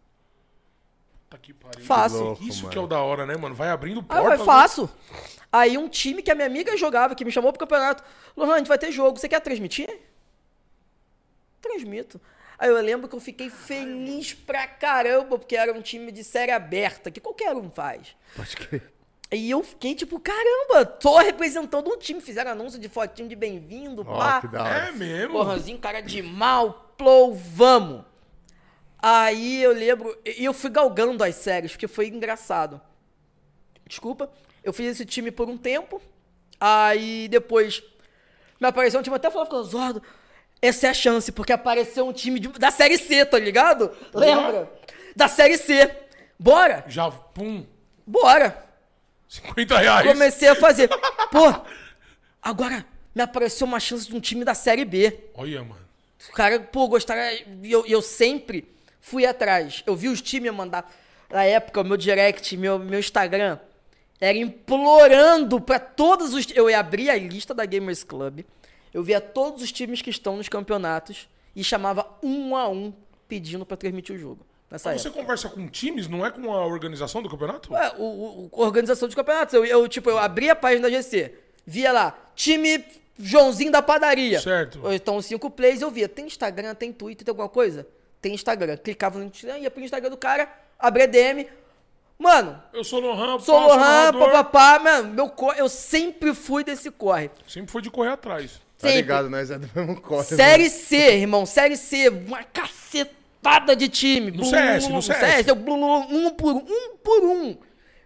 B: Tá que pariu.
C: Faço.
A: louco,
B: Isso
A: mano.
B: que é o da hora, né, mano? Vai abrindo
C: Ah,
B: portas.
C: eu faço. Aí um time que a minha amiga jogava, que me chamou pro campeonato. Lohan, a gente vai ter jogo. Você quer transmitir? Transmito. Aí eu lembro que eu fiquei feliz pra caramba, porque era um time de série aberta, que qualquer um faz.
A: Pode crer.
C: E eu fiquei tipo, caramba, tô representando um time. Fizeram anúncio de fotinho de bem-vindo,
A: Ó,
C: pá.
A: que da hora.
B: É mesmo?
C: Porranzinho, cara de mal, plou, vamos. Aí eu lembro, e eu fui galgando as séries, porque foi engraçado. Desculpa, eu fiz esse time por um tempo, aí depois me apareceu um time, até falava com Zordo, essa é a chance, porque apareceu um time de- da Série C, tá ligado? Lembra? Da Série C. Bora,
B: Já, pum,
C: bora.
B: 50 reais.
C: Comecei a fazer. Pô, agora me apareceu uma chance de um time da Série B.
B: Olha, mano.
C: O cara, pô, gostaria. E eu, e eu sempre fui atrás. Eu vi os times mandar. Na época, o meu direct, meu, meu Instagram, era implorando pra todos os. Eu ia abrir a lista da Gamers Club. Eu via todos os times que estão nos campeonatos e chamava um a um pedindo pra transmitir o jogo. Nessa
B: Mas você
C: época.
B: conversa com times, não é com a organização do campeonato?
C: É, o, o- o- organização de campeonatos. Eu, eu, tipo, eu abri a página da GC, via lá, time Joãozinho da padaria.
B: Certo.
C: Então cinco plays, eu via. Tem Instagram, tem Twitter, tem alguma coisa? Tem Instagram. Clicava no Instagram, ia pro Instagram do cara, abria DM. Mano,
B: Eu sou Lohan,
C: sou Lohan, papapá, mano, meu cor, eu sempre fui desse corre.
B: Sempre foi de correr atrás.
A: Tá
C: Sempre.
A: ligado, nós é do mesmo corre.
C: Série C, irmão, Série C, uma cacetada de time.
B: No CS, no CS.
C: eu blum, blum, um por um, um por um.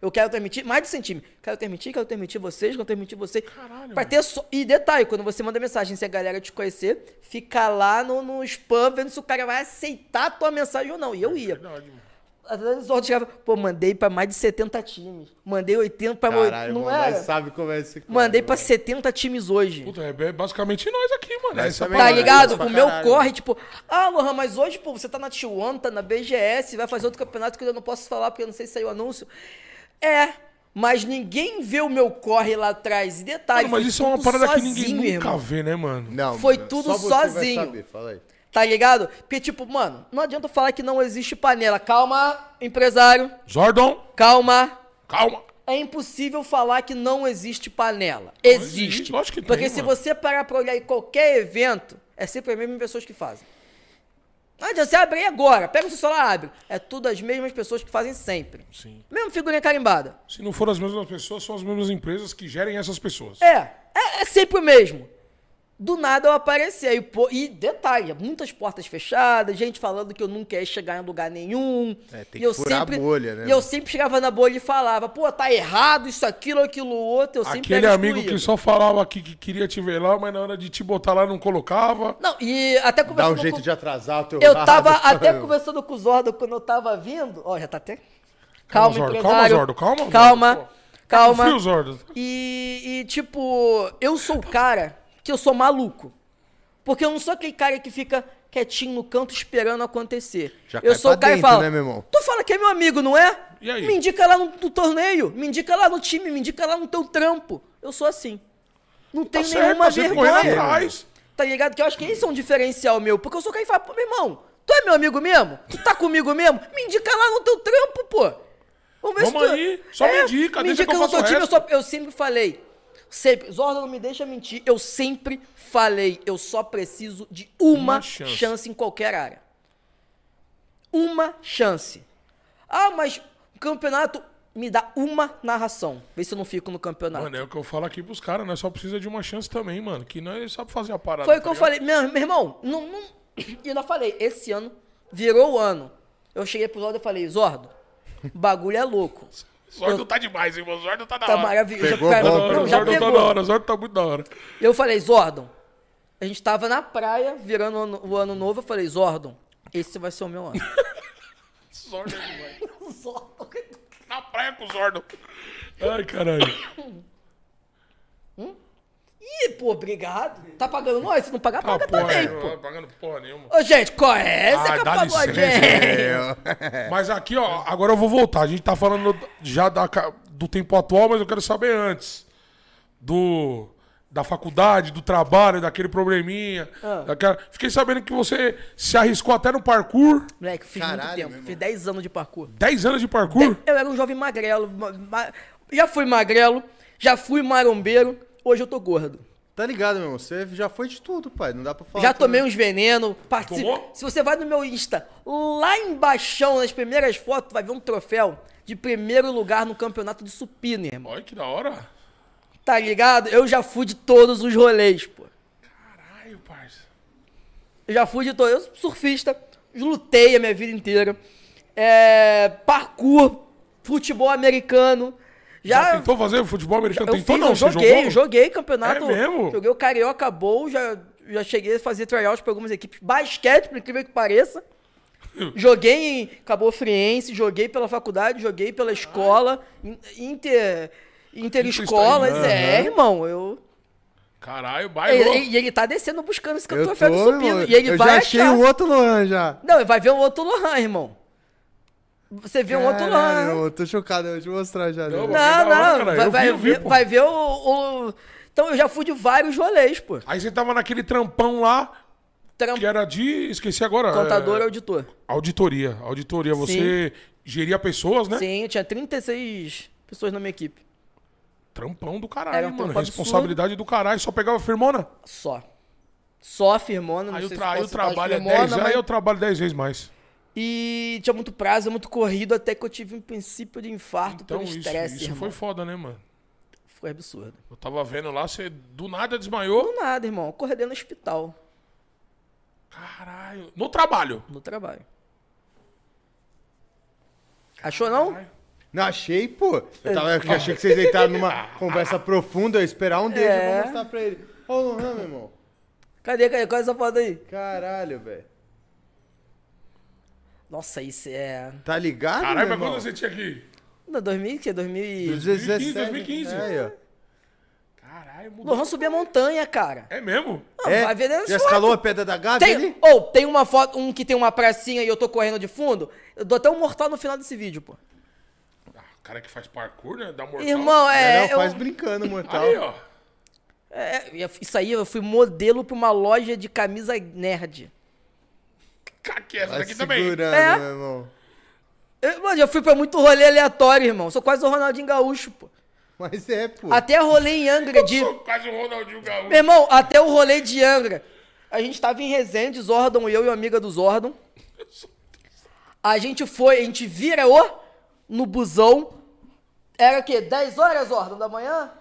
C: Eu quero transmitir mais de 100 times. Quero transmitir, quero transmitir vocês, quero transmitir vocês.
B: Caralho,
C: Pra ter só... E detalhe, quando você manda mensagem, se a galera te conhecer, fica lá no, no spam vendo se o cara vai aceitar a tua mensagem ou não. E eu ia.
B: Verdade, mano.
C: Às vezes os outros chegavam, pô, mandei pra mais de 70 times. Mandei 80 pra...
A: Caralho,
C: não
A: mano,
C: era?
A: sabe como é esse corre,
C: Mandei pra
A: mano.
C: 70 times hoje.
B: Puta, é basicamente nós aqui, mano.
A: Nós
B: Essa
A: também,
C: Tá ligado?
A: pra
C: O meu
A: caralho.
C: corre, tipo, ah, Lohan, mas hoje, pô, você tá na T1, tá na BGS, vai fazer outro campeonato que eu não posso falar porque eu não sei se saiu o anúncio. É, mas ninguém vê o meu corre lá atrás. E detalhe,
B: Mano, mas isso é uma parada que
C: sozinho,
B: ninguém nunca
C: irmão.
B: vê, né, mano?
A: Não,
C: Foi
A: mano,
C: tudo
A: só você vai
C: sozinho.
A: saber, Fala aí.
C: Tá ligado? Porque, tipo, mano, não adianta falar que não existe panela. Calma, empresário.
B: Zordon,
C: Calma.
B: calma.
C: É impossível falar que não existe panela. Existe.
B: existe, lógico que
C: Porque
B: tem,
C: se
B: mano.
C: você parar pra olhar em qualquer evento, é sempre as mesmas pessoas que fazem. Não adianta, você abre aí agora, pega o seu celular, abre. É tudo as mesmas pessoas que fazem sempre.
B: Sim.
C: Mesmo figurinha carimbada.
B: Se não for as mesmas pessoas, são as mesmas empresas que gerem essas pessoas.
C: É, é, é sempre o mesmo. Do nada eu apareci aí, pô, e detalhe, muitas portas fechadas, gente falando que eu nunca ia chegar em lugar nenhum.
A: É, tem
C: e
A: que
C: eu
A: furar a
C: sempre,
A: bolha, né,
C: E eu sempre chegava na bolha e falava, pô, tá errado isso, aquilo, aquilo, outro. Eu sempre
B: Aquele amigo
C: excluído.
B: que só falava aqui que queria te ver lá, mas na hora de te botar lá não colocava.
C: Não, e até
A: Dá
C: conversando
A: um jeito
C: com...
A: de atrasar o teu
C: Eu
A: lado,
C: tava até conversando com o Zordo quando eu tava vindo. Ó, já tá até. Calma,
B: Zordo, calma, Zordo, calma, Zordo,
C: Calma,
B: pô. Tá com
C: calma.
B: frio, Zordo.
C: E, e, tipo, eu sou o cara que eu sou maluco. Porque eu não sou aquele cara que fica quietinho no canto esperando acontecer.
A: Já
C: eu sou o cara
A: dentro,
C: que fala,
A: né, meu irmão?
C: tu fala que é meu amigo, não é?
B: E aí?
C: Me indica lá no, no torneio, me indica lá no time, me indica lá no teu trampo. Eu sou assim. Não
B: Tá
C: tenho
B: certo,
C: nenhuma
B: tá sempre correndo
C: vergonha. Tá ligado? Que eu acho que esse é um diferencial meu. Porque eu sou o cara que fala, pô, meu irmão, tu é meu amigo mesmo? Tu tá comigo mesmo? Me indica lá no teu trampo, pô. Vamos ver
B: Vamos
C: se tu...
B: aí, só me indica,
C: me
B: deixa
C: indica
B: que eu
C: no teu time. Eu, só- eu sempre falei, sempre, Zorda não me deixa mentir, eu sempre falei, eu só preciso de uma,
B: Uma chance.
C: chance. em qualquer área. Uma chance. Ah, mas o campeonato me dá uma narração. Vê se eu não fico no campeonato.
B: Mano, é o que eu falo aqui pros caras, nós só precisa de uma chance também, mano. Que nós sabe fazer a parada.
C: Foi o que
B: tá
C: eu
B: ligado?
C: falei. Meu, meu irmão, não, não... E ainda falei, esse ano virou o ano. Eu cheguei pro Zordo e falei, Zordo, bagulho é louco.
B: Zordo tá demais, irmão. Zordo tá da
C: Tá
B: hora.
C: maravilhoso.
A: Pegou
C: Já-
A: bom,
C: não,
B: Não,
A: pegou.
C: já
B: Zordo tá da
C: pegou.
B: hora, Zordo tá muito da hora.
C: Eu falei, Zordon, a gente tava na praia, virando o ano, o ano novo, eu falei, Zordon, esse vai ser o meu ano.
B: Zordo é demais.
C: Zordon.
B: Na praia com o Zordo. Ai, caralho.
C: Ih, pô, obrigado. Tá pagando nós? Se não pagar,
B: Ah,
C: paga
B: porra,
C: também,
B: não
C: pô.
B: tá pagando porra nenhuma.
C: Ô, gente, qual é? Esse
B: Ah,
C: que pagou a gente.
B: Mas aqui, ó, agora eu vou voltar. A gente tá falando já da do tempo atual, mas eu quero saber antes. Do. Da faculdade, do trabalho, daquele probleminha.
C: Ah.
B: daquela- Fiquei sabendo que você se arriscou até no parkour.
C: Moleque, fiz
A: Caralho,
C: muito tempo. Fiz 10 anos de parkour.
B: 10 anos de parkour?
C: Eu era um jovem magrelo. ma- ma- Já fui magrelo, já fui marombeiro, hoje eu tô gordo.
A: Tá ligado, meu irmão? Você já foi de tudo, pai. Não dá pra falar.
C: Já tomei uns veneno. Partici...
B: Tomou?
C: Se você vai no meu Insta, lá embaixo, nas primeiras fotos, vai ver um troféu de primeiro lugar no campeonato de supino, irmão.
B: Olha que da hora.
C: Tá ligado? Eu já fui de todos os rolês, pô.
B: Caralho, parça.
C: Eu já fui de todos. Eu sou surfista, lutei a minha vida inteira. É, parkour, futebol americano.
B: Já,
C: Já,
B: tentou fazer futebol americano?
C: eu
B: tentou
C: fiz,
B: não?
C: eu joguei, joguei campeonato.
B: É mesmo?
C: Joguei o Carioca Bowl, já, já cheguei a fazer tryouts pra algumas equipes. Basquete, por incrível que pareça. joguei em Cabo Friense, joguei pela faculdade, joguei pela escola, in- inter, interescolas.
B: Aham.
C: É, irmão, eu...
B: Caralho, bailou.
C: e- e ele tá descendo buscando esse
A: Eu tô,
C: troféu do supino.
A: irmão.
C: E ele
A: eu
C: vai
A: já achei
C: achar.
A: o outro Luan já.
C: Não, ele vai ver um outro Lohan, irmão. Você vê um outro Lohan.
A: eu tô chocado. Eu vou te mostrar já. né?
B: Não,
A: Não,
B: Que
C: Não,
B: hora,
C: não.
B: cara.
C: Vai,
B: Eu
C: vai
B: vi, eu vi,
C: vai ver o, o- Então eu já fui de vários rolês, pô.
B: Aí você tava naquele trampão lá,
C: Tram...
B: que era de. Esqueci agora.
C: Contador
B: é,
C: auditor.
B: Auditoria. Auditoria. Você geria pessoas, né?
C: Sim, eu tinha 36 pessoas na minha equipe.
B: Trampão do caralho,
C: Era um
B: mano. Responsabilidade do caralho. Só pegava firmona?
C: Só. Só firmona.
B: Aí
C: sei
B: tra...
C: se
B: aí o
C: posso citar
B: trabalho é
C: firmona,
B: 10
C: mas-
B: Aí eu trabalho 10 vezes mais.
C: E tinha muito prazo, muito corrido, até que eu tive um princípio de infarto
B: Então
C: pelo
B: isso,
C: estresse,
B: isso
C: irmão.
B: foi foda, né, mano?
C: Foi absurdo.
B: Eu tava vendo lá, você do nada desmaiou.
C: Do nada, irmão. Acordei no hospital,
B: Caralho. No trabalho.
C: no trabalho. Achou não?
B: Caralho.
A: Não, achei, pô. Eu, tava, eu achei que vocês deitaram numa conversa profunda, eu esperar um deles,
C: É.
A: eu vou mostrar pra ele. Ô, Lohan, meu irmão.
C: Cadê, cadê? Qual é essa foto aí?
A: Caralho, velho.
C: Nossa, isso é...
A: Tá ligado,
B: Caralho, mas quando você tinha aqui?
C: Não, 2000, que? 2000 e...
A: 2017.
B: 2015.
A: É, aí, ó.
B: Caralho, mudou.
C: Lohan subia a montanha, cara.
B: É mesmo?
C: Não,
A: É?
C: vai ver nessa
A: Já
C: foto.
A: escalou a pedra da Gabi
C: Tem,
A: ali?
C: ou tem uma foto, um que tem uma pracinha e eu tô correndo de fundo. Eu dou até um mortal no final desse vídeo, pô.
B: Ah, o cara que faz parkour, né? Dá mortal.
C: Irmão,
A: É,
C: é.
A: não, faz
C: eu-
A: brincando, mortal.
B: Aí, ó.
C: é, isso aí, eu fui modelo pra uma loja de camisa nerd.
B: Aqui, essa
A: Vai
B: daqui também.
A: segurando,
C: É.
A: meu irmão.
C: Eu, mano, eu fui pra muito rolê aleatório, irmão. Sou quase o Ronaldinho Gaúcho, pô.
A: Mas é, pô.
C: Até rolê em Angra de.
B: Sou quase o Ronaldinho Gaúcho.
C: Meu irmão, até o rolê de Angra. A gente tava em Resende, Zordon, eu e uma amiga do Zordon. A gente foi, a gente vira o no busão. Era o quê? 10 horas, Zordon, da manhã?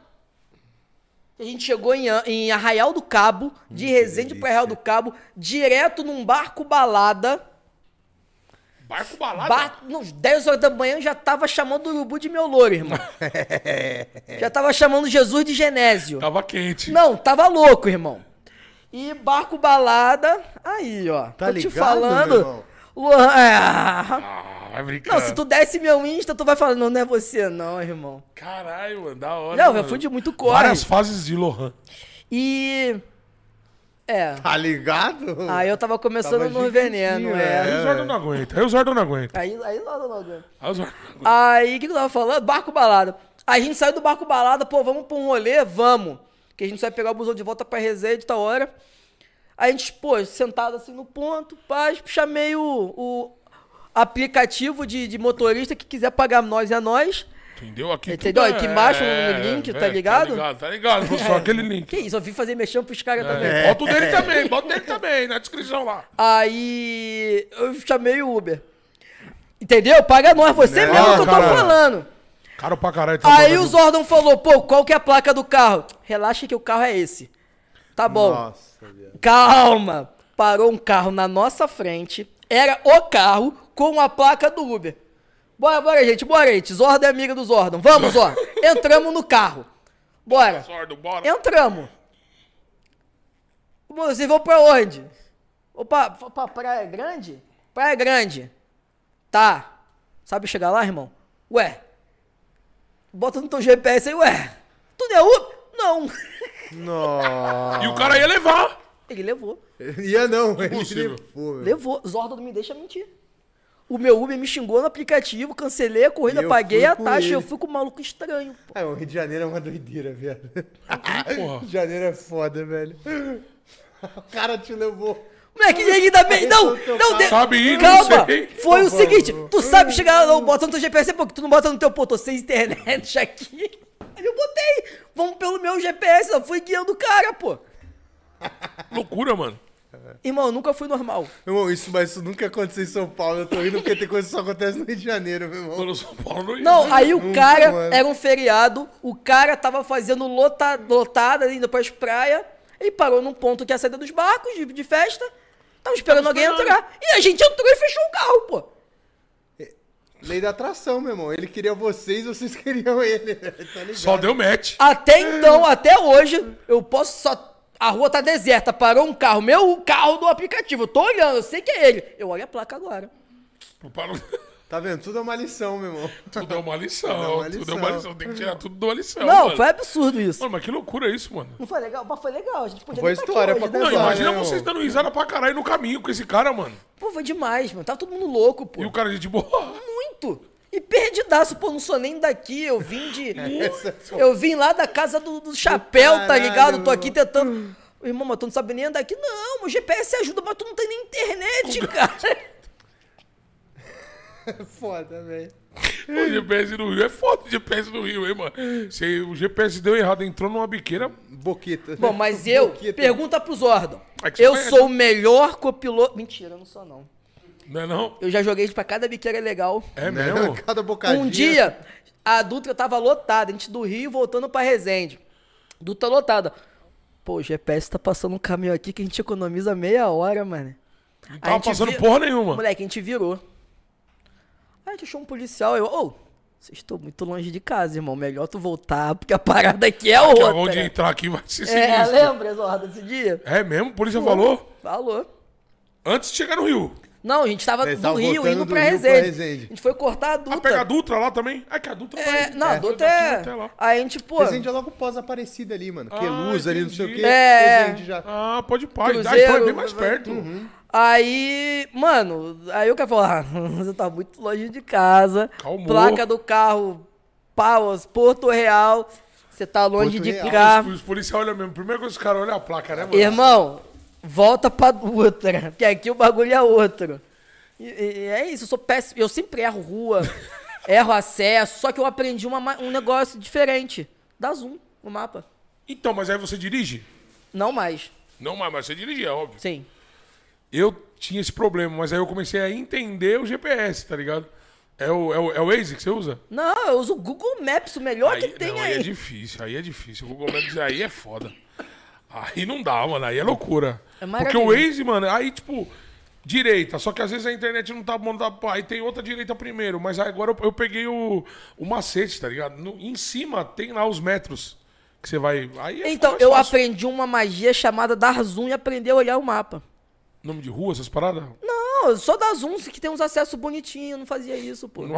C: A gente chegou em, em Arraial do Cabo, de Resende pra Arraial do Cabo, direto num barco balada.
B: Barco balada.
C: Ba nos 10 horas da manhã eu já tava chamando o urubu de meu louro, irmão. já tava chamando Jesus de Genésio.
B: Tava quente.
C: Não, tava louco, irmão. E barco balada, aí, ó.
A: Tá
C: tô te
A: ligado,
C: falando.
A: meu irmão?
C: Luan, é.
B: Ah, vai brincar.
C: Não, se tu desse meu Insta, tu vai falar, não, não é você, não, irmão.
B: Caralho, mano, da hora.
C: Não, eu
B: mano.
C: fui de muito corre.
B: Várias fases de Lohan.
C: E. É.
A: Tá ligado?
C: Aí eu tava começando
A: Tava
C: no veneno,
B: Aí
C: é.
B: o Zordon não aguenta. Aí o Zordon não aguenta.
C: Aí, aí não, não, não, não.
B: Aí o Zordon não aguenta.
C: Aí, o que, que eu tava falando? Barco balada. Aí a gente saiu do barco balada, pô, vamos pra um rolê? Vamos. Que a gente vai pegar o busão de volta pra Resende, tal hora. Aí a gente, pô, sentado assim no ponto, pá, chamei o, o aplicativo de, de motorista que quiser pagar nós é nós.
B: Entendeu? Aqui
C: Entendeu?
B: tudo
C: Aqui
B: é-
C: embaixo no link, tá ligado?
B: Tá ligado, tá ligado, professor. Aquele link.
C: Que isso, eu vim fazer mexão pros caras também.
B: É. Bota o dele também, bota o dele também, na descrição lá.
C: Aí eu chamei o Uber. Entendeu? Paga nós, você
A: Não,
C: mesmo que eu tô falando.
B: Caro pra caralho. tá
C: Aí o? Zordon falou, pô, qual que é a placa do carro? Relaxa que o carro é esse. Tá bom.
A: Nossa.
C: Calma. Parou um carro na nossa frente. Era o carro com a placa do Uber. Bora, bora, gente, bora, gente. Zordon é amiga do Zordon. Vamos, Zordon. Entramos no carro. Bora.
B: Zordon, bora.
C: Entramos. Vocês vão pra onde? Opa, pra Praia Grande? Praia Grande. Tá. Sabe chegar lá, irmão? Ué. Bota no teu GPS aí, ué. Tu não é Uber? Não.
A: Nossa.
B: E o cara ia levar.
C: Ele levou.
A: Ia não, ele
B: Impossível.
A: levou.
C: Levou. Zordon não me deixa mentir. O meu Uber me xingou no aplicativo, cancelei a corrida,
A: eu
C: paguei a taxa e eu
A: ele.
C: fui com um maluco estranho, pô.
A: Ah, o Rio de Janeiro é uma doideira, viado.
B: Porra.
A: Rio de Janeiro é foda, velho. O cara te levou.
C: Moleque, ainda bem. Não,
A: Teu
C: não, de...
B: Sabe ir, não
C: Calma.
B: sei.
C: Foi o
A: Por
C: seguinte, tu sabe chegar lá, não bota no teu GPS, pô, que tu não bota no teu, pô, tô sem internet aqui. Aí eu botei. Vamos pelo meu GPS, eu fui guiando o cara, pô.
B: Loucura, mano.
C: Irmão, eu nunca fui normal.
A: Irmão, isso, mas isso nunca aconteceu em São Paulo. Eu tô rindo porque tem coisa que só acontece no Rio de Janeiro, meu irmão.
B: São Paulo não ia.
C: Não, aí o cara,
A: mano.
C: era um feriado, o cara tava fazendo lota, lotada, indo pras praias, e parou num ponto que é a saída dos barcos, de, de festa, tava esperando alguém entrar. E a gente entrou e fechou o carro, pô.
A: Lei da atração, meu irmão. Ele queria vocês, vocês queriam ele. velho, Tá ligado?
B: Só deu match.
C: Até então, até hoje, eu posso só. A rua tá deserta, parou um carro, meu carro do aplicativo. Eu tô olhando, eu sei que é ele. Eu olho a placa agora.
A: Tá vendo? Tudo é uma lição, meu irmão.
B: Tudo é uma lição.
A: Tudo é uma
B: Tudo é
A: lição.
B: uma lição. Tem que tirar tudo de uma lição.
C: Não,
B: mano.
C: foi absurdo isso.
B: Mano, mas que loucura isso, mano.
C: Não foi legal? Mas foi legal, a gente podia
A: Foi
C: tá
A: história pra
C: né,
B: Não,
A: contar,
C: mano?
B: imagina
A: né,
B: vocês dando risada pra caralho no caminho com esse cara, mano.
C: Pô, foi demais, mano. Tava todo mundo louco, pô.
B: E o cara, gente, boa.
C: Muito. E perdidaço, pô, não sou nem daqui. Eu vim de.
A: Essa é
C: eu vim lá da casa do, do chapéu, tá
A: caralho,
C: ligado? Tô aqui tentando. Irmão, mas tu não sabe nem andar aqui. Não, meu GPS ajuda, mas tu não tem nem internet, cara.
A: Foda, velho.
B: O GPS no Rio é foda o GPS no Rio, hein, mano. Se o GPS deu errado, entrou numa biqueira.
A: Boqueta.
C: Bom, mas eu.
A: Boqueta.
C: Pergunta pro Zordon.
B: É
C: Eu sou o melhor copiloto. Mentira, eu não sou, não.
B: Não é não?
C: Eu já joguei pra cada biqueira legal.
B: É
A: Né?
B: mesmo?
A: Cada bocadinho.
C: Um dia, a Dutra tava lotada, a gente do Rio voltando pra Resende. Dutra lotada. Pô, o GPS tá passando um caminhão aqui que a gente economiza meia hora, mano.
B: Não
C: A
B: tava passando
C: vi-
B: porra nenhuma.
C: Moleque, a gente virou. Aí a gente achou um policial. Eu, ô, vocês estão muito longe de casa, irmão. Melhor tu voltar, porque a parada aqui é
B: Que
C: outra.
B: onde entrar aqui vai ser
C: É,
B: sinistro.
C: lembra, Zorra, desse dia?
B: É mesmo? A polícia falou?
C: Falou.
B: Antes de chegar no Rio.
C: Não, a gente tava
A: Eles
C: do Rio indo
A: do
C: pra
A: Rio pra
C: Resende. A gente foi cortar a
B: Ah,
C: Dutra.
B: pega a Dutra lá também? É que a Dutra
C: É, não, a
B: é,
C: Dutra é...
B: lá.
C: Aí a gente, pô...
A: Resende é logo pós-aparecida ali, mano.
B: Ah,
A: Queluz ali, não sei o quê.
C: É.
A: Resende já.
B: Ah, pode pá.
C: Cruzeiro,
B: Ah, então é bem mais perto.
A: Uhum.
C: Aí, mano, aí o cara falou, ah, você tá muito longe de casa.
B: Calmou.
C: Placa do carro, Paus, Porto Real. Você tá longe
A: Porto
C: de
A: Real.
C: cá.
B: Os, os policiais olham mesmo. Primeiro que os caras olham a placa, né, mano?
C: Irmão, volta pra Dutra, porque aqui o bagulho é outro. E, e é isso, eu sou péssimo. Eu sempre erro rua, erro acesso, só que eu aprendi uma ma- um negócio diferente. Dá zoom no mapa.
B: Então, mas aí você dirige?
C: Não mais.
B: Não, mas mas você dirige, é óbvio.
C: Sim.
B: Eu tinha esse problema, mas aí eu comecei a entender o GPS, tá ligado? É o, é o, é o Waze que você usa?
C: Não, eu uso o Google Maps, o melhor que
B: Aí,
C: tem
B: não,
C: aí.
B: aí é difícil, aí é difícil. O Google Maps aí é foda. Aí não dá, mano, aí é loucura.
C: É
B: Porque o. Waze, mano, aí tipo, direita, só que às vezes a internet não tá bom, tá, aí tem outra direita primeiro, mas agora eu, eu peguei o, o macete, tá ligado? No- em cima tem lá os metros que você vai. Aí é
C: Então, eu
B: fácil.
C: aprendi uma magia chamada dar zoom e aprender a olhar o mapa.
B: Nome de rua, essas paradas?
C: Não, só dar zoom, que tem uns acessos bonitinhos, não fazia isso, pô.
B: Não.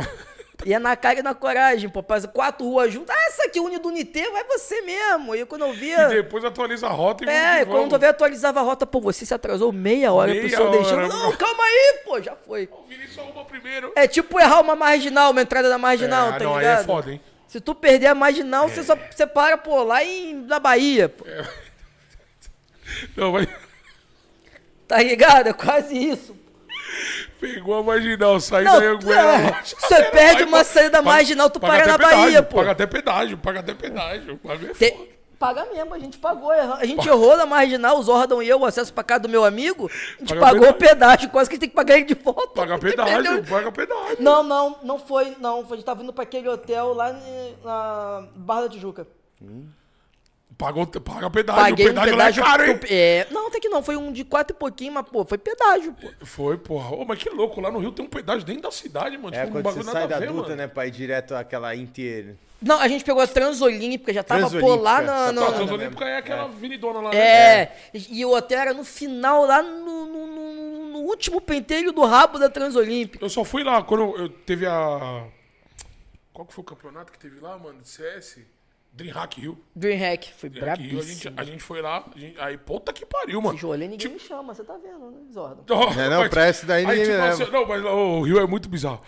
C: Ia na cara e na coragem, pô. Faz quatro ruas juntas. Ah, essa aqui une do Unité, vai você mesmo. E quando eu
B: E
C: via.
B: depois atualiza a rota e
C: É, e quando
B: vamos.
C: eu via, atualizava a rota, pô, você se atrasou meia hora pro
B: Meia
C: seu
B: hora,
C: destino.
B: mano.
C: Não, calma aí, pô, já foi.
B: Primeiro.
C: É tipo errar uma marginal, uma entrada da marginal,
B: É,
C: tá
B: não, aí
C: ligado?
B: é foda, hein?
C: Se tu perder a marginal, você só você para, pô, lá em, na Bahia, pô.
B: Não, vai.
C: Tá ligado? É quase isso.
B: Pegou a marginal, saiu
C: Não,
B: da Anguera.
C: é, você perde uma saída marginal, tu para na Bahia, pô.
B: Paga até pedágio, paga até pedágio. Paga é
C: Te-. Paga mesmo, a gente pagou. erra- A gente errou na marginal, o Zordon e eu, o acesso pra casa do meu amigo. A gente
B: Paga
C: pagou o
B: pedágio.
C: pedágio, quase que tem que pagar ele de volta.
B: Paga pedágio, paga pedágio.
C: Não, não, não foi, não. A gente tava indo pra aquele hotel lá em- na Barra da Tijuca.
B: Pagou, paga pedágio.
C: Paguei
B: o
C: um
B: pedágio,
C: pedágio.
B: lá é caro, hein?
C: é, não, até que não, foi um de quatro e pouquinho, mas, pô, foi pedágio, pô.
B: Foi, porra. Ô, mas que louco, lá no Rio tem um pedágio dentro da cidade, mano.
A: É
B: Tipo, um
A: quando
B: bagulho
A: você sai da
B: a ver,
A: duta,
B: mano.
A: né, pra ir direto àquela Inter.
C: Não, a gente pegou a Transolímpica, já tava, pô, lá na... na-
B: A Transolímpica é aquela avenidona lá, né?
C: É, e o hotel era no final, lá no, no- no- no último pentelho do rabo da Transolímpica.
B: Eu só fui lá quando eu teve a. Qual que foi o campeonato que teve lá, mano? De CS? Dreamhack Rio.
C: Dreamhack, foi
B: Dreamhack Rio, a gente,
C: brabíssimo.
B: a gente foi lá. a gente- aí, puta que pariu, mano.
C: Jolê ninguém me chama, você tá vendo, né, Zordon?
B: Não,
A: É, não, pra esse daí ninguém me leva.
B: assim, não, mas o Rio é muito bizarro.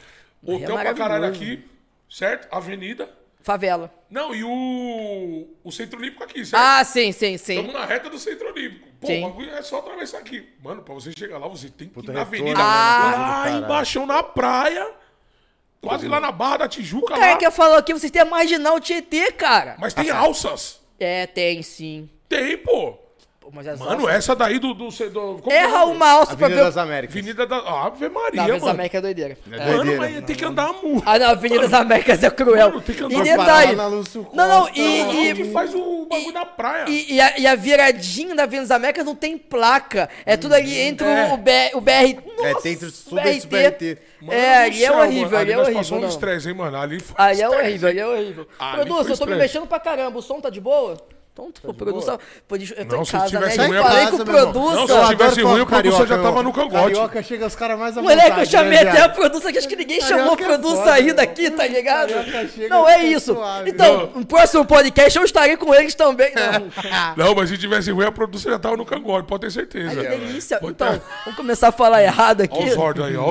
C: É
B: Hotel pra caralho aqui, certo? Avenida.
C: Favela.
B: Não, e o, o Centro Olímpico aqui, certo?
C: Ah, sim, sim, sim.
B: Estamos na reta do Centro Olímpico. Pô,
C: Sim.
B: o bagulho é só atravessar aqui. Mano, pra você chegar lá, você tem que
A: Puta
B: ir na
A: retorno,
B: avenida.
A: né?
B: lá
A: Caralho.
B: embaixo na praia. Quase lá na Barra da Tijuca.
C: O cara
B: lá.
C: que falou aqui, vocês têm a marginal Tietê, cara.
B: Mas tem alças.
C: É, tem sim.
B: Tem, pô.
C: As
B: Mano,
C: alças-
B: essa daí do... do, do
C: Erra
B: é o nome?
C: uma alça pra
A: Avenida
C: ver...
A: das Américas.
B: Avenida da... Ave Maria,
C: Não, Avenida das
B: mano.
C: Américas é doideira.
A: É
B: Mano,
A: doideira.
B: mas tem que andar muito.
C: Ah, não, Avenida das Américas é cruel.
B: Mano, tem que andar
C: e
B: pra
C: detalhe... Não, não, e- e-
B: que faz o bagulho da praia.
C: E, e a, e a viradinha da Avenida das Américas não tem placa. É tudo ali entre o-
B: É.
C: o, BR, o BR. Nossa,
A: É, tem entre os-
C: o
A: tudo esse BRT.
B: Mano
C: é, ali é
B: céu,
C: horrível,
B: mano.
C: ali é
B: nós
C: horrível.
B: passamos
C: não.
B: estresse, hein, mano. Ali foi
C: Ali é horrível, ali é horrível. Produção,
B: foi
C: eu tô me mexendo pra caramba. O som tá de boa? Então, produção. Pô, deixa- eu tô
B: Não,
C: em
B: se
C: casa, né?
B: tivesse
C: Já
B: ruim, eu
C: falei com o produção.
B: Não, se
A: Eu
B: tivesse ruim, o produção já tava no cangote.
A: Carioca chega os caras mais à
C: Moleque, eu
A: vontade,
C: chamei
A: né,
C: até a produção que acho que ninguém
A: Carioca
C: chamou a
A: é
C: produção aí
A: meu.
C: daqui, tá ligado? Não, é isso.
A: suave.
C: Então, no próximo podcast eu estarei com eles também. Não,
B: Não, mas se tivesse ruim, a produção já tava no cangote, pode ter certeza.
C: que delícia.
B: Pode
C: Então,
B: ter-
C: vamos começar a falar errado aqui.
B: Ó o Zord aí, ó.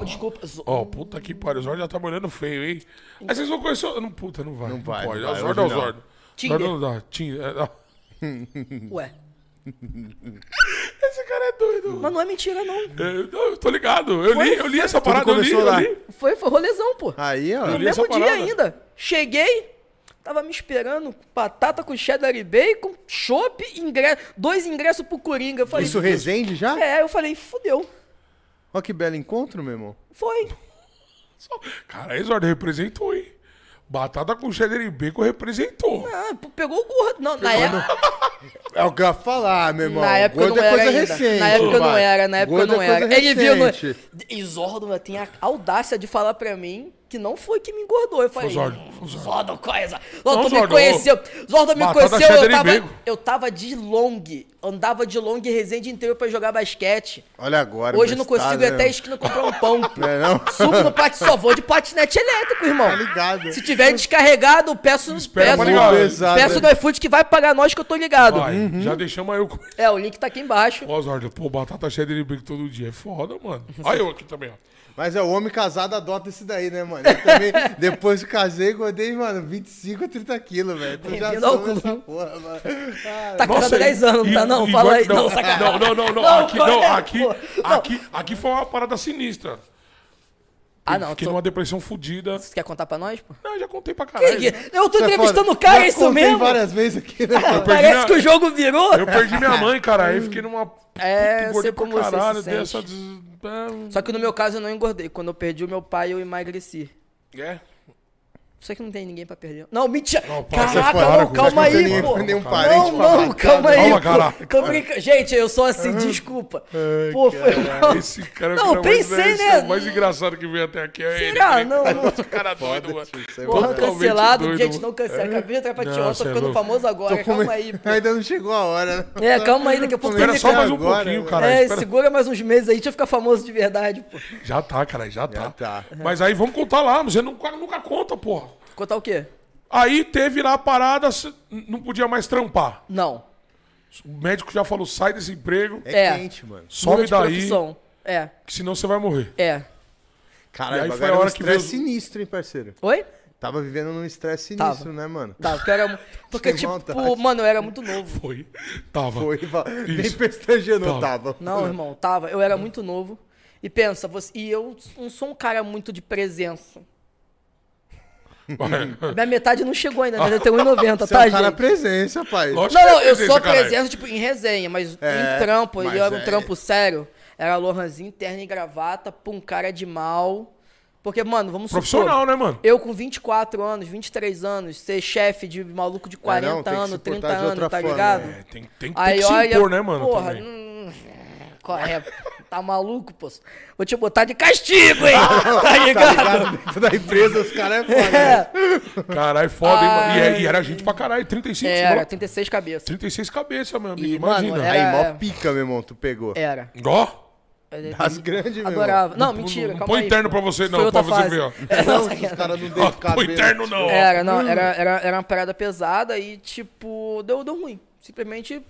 B: ó,
C: desculpa.
B: Ó, puta que pariu, o Zord já tá molhando feio, hein? Aí vocês vão conhecer. Não, puta, não vai. Não,
A: vai,
B: pode.
A: não
B: É o
A: vai,
B: Zord é o. Zord.
C: Tinder.
B: Não. Tinder, é, não.
C: Ué,
B: Esse cara é doido.
C: mas não é mentira, não.
B: É, não, eu tô ligado. Eu li, eu li essa parada, eu li, eu
A: lá.
B: li.
C: Foi, foi rolezão, pô.
A: Aí, ó.
C: No mesmo dia
B: parada.
C: ainda. Cheguei, tava me esperando, batata com cheddar e bacon, chopp, ingresso, dois ingressos pro Coringa. Eu falei,
A: Isso resende já?
C: É, eu falei, fudeu.
A: Ó que belo encontro, meu irmão.
C: Foi.
B: Cara, aí Zorda representou, hein? Batata com cheddar e bacon representou.
C: Ah, pegou o gordo. Não, na época,
A: É o que eu ia falar, meu irmão.
C: na época
A: Gordo
C: não
A: é
C: era
A: coisa
C: ainda.
A: recente.
C: na época não era, na época
A: Gordo
C: não
A: é
C: era. Ele viu no... Zordo tem a audácia de falar pra mim que não foi que me engordou. Eu falei,
B: Zordo, foi Zordo.
C: Zordo, coisa. Zordo me
B: Zordo,
C: conheceu. Zordo me
B: batata
C: conheceu, eu tava, eu tava de long. Andava de long Resende inteiro pra jogar basquete.
A: Olha agora.
C: Hoje não consigo
A: estado,
C: ir até a
A: né?
C: esquina comprar um pão.
A: Não é não?
C: Subo no pátio, só vou de patinete elétrico, irmão.
A: Tá ligado.
C: Se tiver descarregado, peço,
B: Espera pra
C: peço,
B: ligar.
C: Peço
A: né?
C: no iFood que vai pagar nós que eu tô ligado.
B: Vai,
A: Uhum.
B: já deixamos aí o.
C: É, o link tá aqui embaixo.
B: Ó, Zorda, pô, batata cheddar e bacon todo dia. É foda, mano. Olha eu aqui também, ó.
A: Mas é o homem casado adota esse daí, né, mano? Eu também, depois que casei, engordei, mano, 25 a 30 quilos, velho. Tu já
C: ao
A: soube essa porra, mano. Cara,
C: Tá casado há
B: e-
C: 10 anos, não
B: e-
C: tá não? Fala aí. Não, sacanagem.
B: Não, não, não, aqui, não, aqui, aqui, aqui foi uma parada sinistra.
C: Ah, não.
B: Fiquei
C: tô-
B: numa depressão fodida.
C: Você quer contar pra nós, pô?
B: Não, já contei pra caralho.
C: Que- Eu tô
A: isso é
C: entrevistando o cara,
A: Já
C: é isso
A: contei
C: mesmo?
A: várias vezes aqui, né?
B: perdi
C: Parece
B: minha-
C: que o jogo virou.
B: Eu perdi minha mãe, cara. Aí fiquei numa.
C: É,
B: Puta,
C: eu
B: engordei
C: sei
B: pra
C: como você se
B: caralho.
C: sente.
B: Dessa. des- é,
C: Só que no meu caso eu não engordei. Quando eu perdi o meu pai, eu emagreci.
B: É.
C: Só que não tem ninguém pra perder. Não, mentira.
B: Não, para,
C: Caraca, não, calma aí,
A: Não
C: pô.
A: nenhum parente
C: não, não,
A: matar,
C: calma aí,
B: Calma,
C: pô. Tô. Gente, eu sou assim, desculpa. Pô, foi mal.
B: Esse cara
C: Não,
B: cara,
C: pensei, né?
B: é O mais engraçado que veio até aqui é ele.
C: Será?
B: né?
C: Não, não.
B: Esse cara doido, mano.
A: É
C: Porra, cancelado.
B: doido,
C: Gente, não cancela. Acabei de
B: Não,
C: Tião, tô
B: é
C: ficando famoso agora.
A: Tô
C: Calma aí, pô.
A: Ainda não chegou a hora, né?
C: É, calma aí, daqui a pouco
B: Espera
C: tem
B: só mais um
A: agora,
B: pouquinho,
A: né?
B: cara.
C: É, segura mais uns meses aí, deixa eu ficar famoso de verdade, pô.
B: Já tá, cara, já tá.
A: Já tá.
B: Mas aí vamos contar lá, você nunca, nunca conta, porra.
C: Contar o quê?
B: Aí teve lá a parada, não podia mais trampar.
C: Não.
B: O médico já falou, sai desse emprego,
A: É,
C: É.
A: quente, mano.
B: some
C: Muda de
B: daí,
C: profissão. É,
B: que senão você vai morrer.
C: é.
A: Caralho,
B: E aí foi a
A: era um
B: hora que veio
A: estresse sinistro, hein, parceiro?
C: Oi?
A: Tava vivendo num estresse
C: Tava.
A: sinistro, né, mano?
C: Tá, porque era. Porque, tipo,
A: vontade.
C: mano, eu era muito novo.
B: Foi. Tava.
A: Foi, va- nem
B: Isso.
A: pestejando
B: Tava.
A: tava.
C: Não, irmão, tava. Eu era muito novo. E pensa, você, e eu não sou um cara muito de presença. Minha metade não chegou ainda, né? Eu tenho 1,90,
A: Você
C: tá,
A: é um cara
C: gente?
A: presença, pai.
B: Lógico
C: Não, não,
B: é
C: eu sou
B: presença, caralho.
C: presença, tipo, em resenha, mas
A: É,
C: em trampo,
A: mas
C: e era um
A: é-
C: trampo sério. Era Lohanzinho, terno e gravata, pum, cara de mal. Porque, mano, vamos
B: Profissional,
C: supor,
B: né, mano?
C: eu com 24 anos, 23 anos, ser chefe de maluco de 40
A: É, não, se
C: anos, 30
A: portar de
C: anos, tá
A: forma,
C: ligado?
B: É, tem, tem, tem
C: Aí
B: que se
C: olha,
B: impor, né, mano?
C: porra, hum, qual é? Tá maluco, pô? Vou te botar de castigo, hein? tá
A: Tá
C: ligado?
A: ligado? Dentro da empresa, os caras é foda. né?
C: É,
B: Caralho, foda, hein, mano? E, é-
C: Ai.
B: e era gente pra caralho, 35,
C: era,
B: era,
C: 36 cabeças.
B: 36 cabeças, meu amigo,
C: E,
B: imagina.
C: mano,
A: Aí,
C: era-
A: mó pica, meu irmão, tu pegou.
C: Era.
B: Ó,
A: As grandes, meu irmão.
C: Adorava. Não,
B: Não,
C: mentira,
B: não
C: calma
B: põe
C: aí,
B: interno
C: pô.
B: pra você, não, pra você
C: fase.
B: ver, ó.
C: É,
A: Não,
C: não,
A: os caras não
B: Ó,
A: dão
B: Põe
A: cabelo.
B: interno não.
C: Era, não, era, era, era uma parada pesada e, tipo, deu, deu ruim. Simplesmente,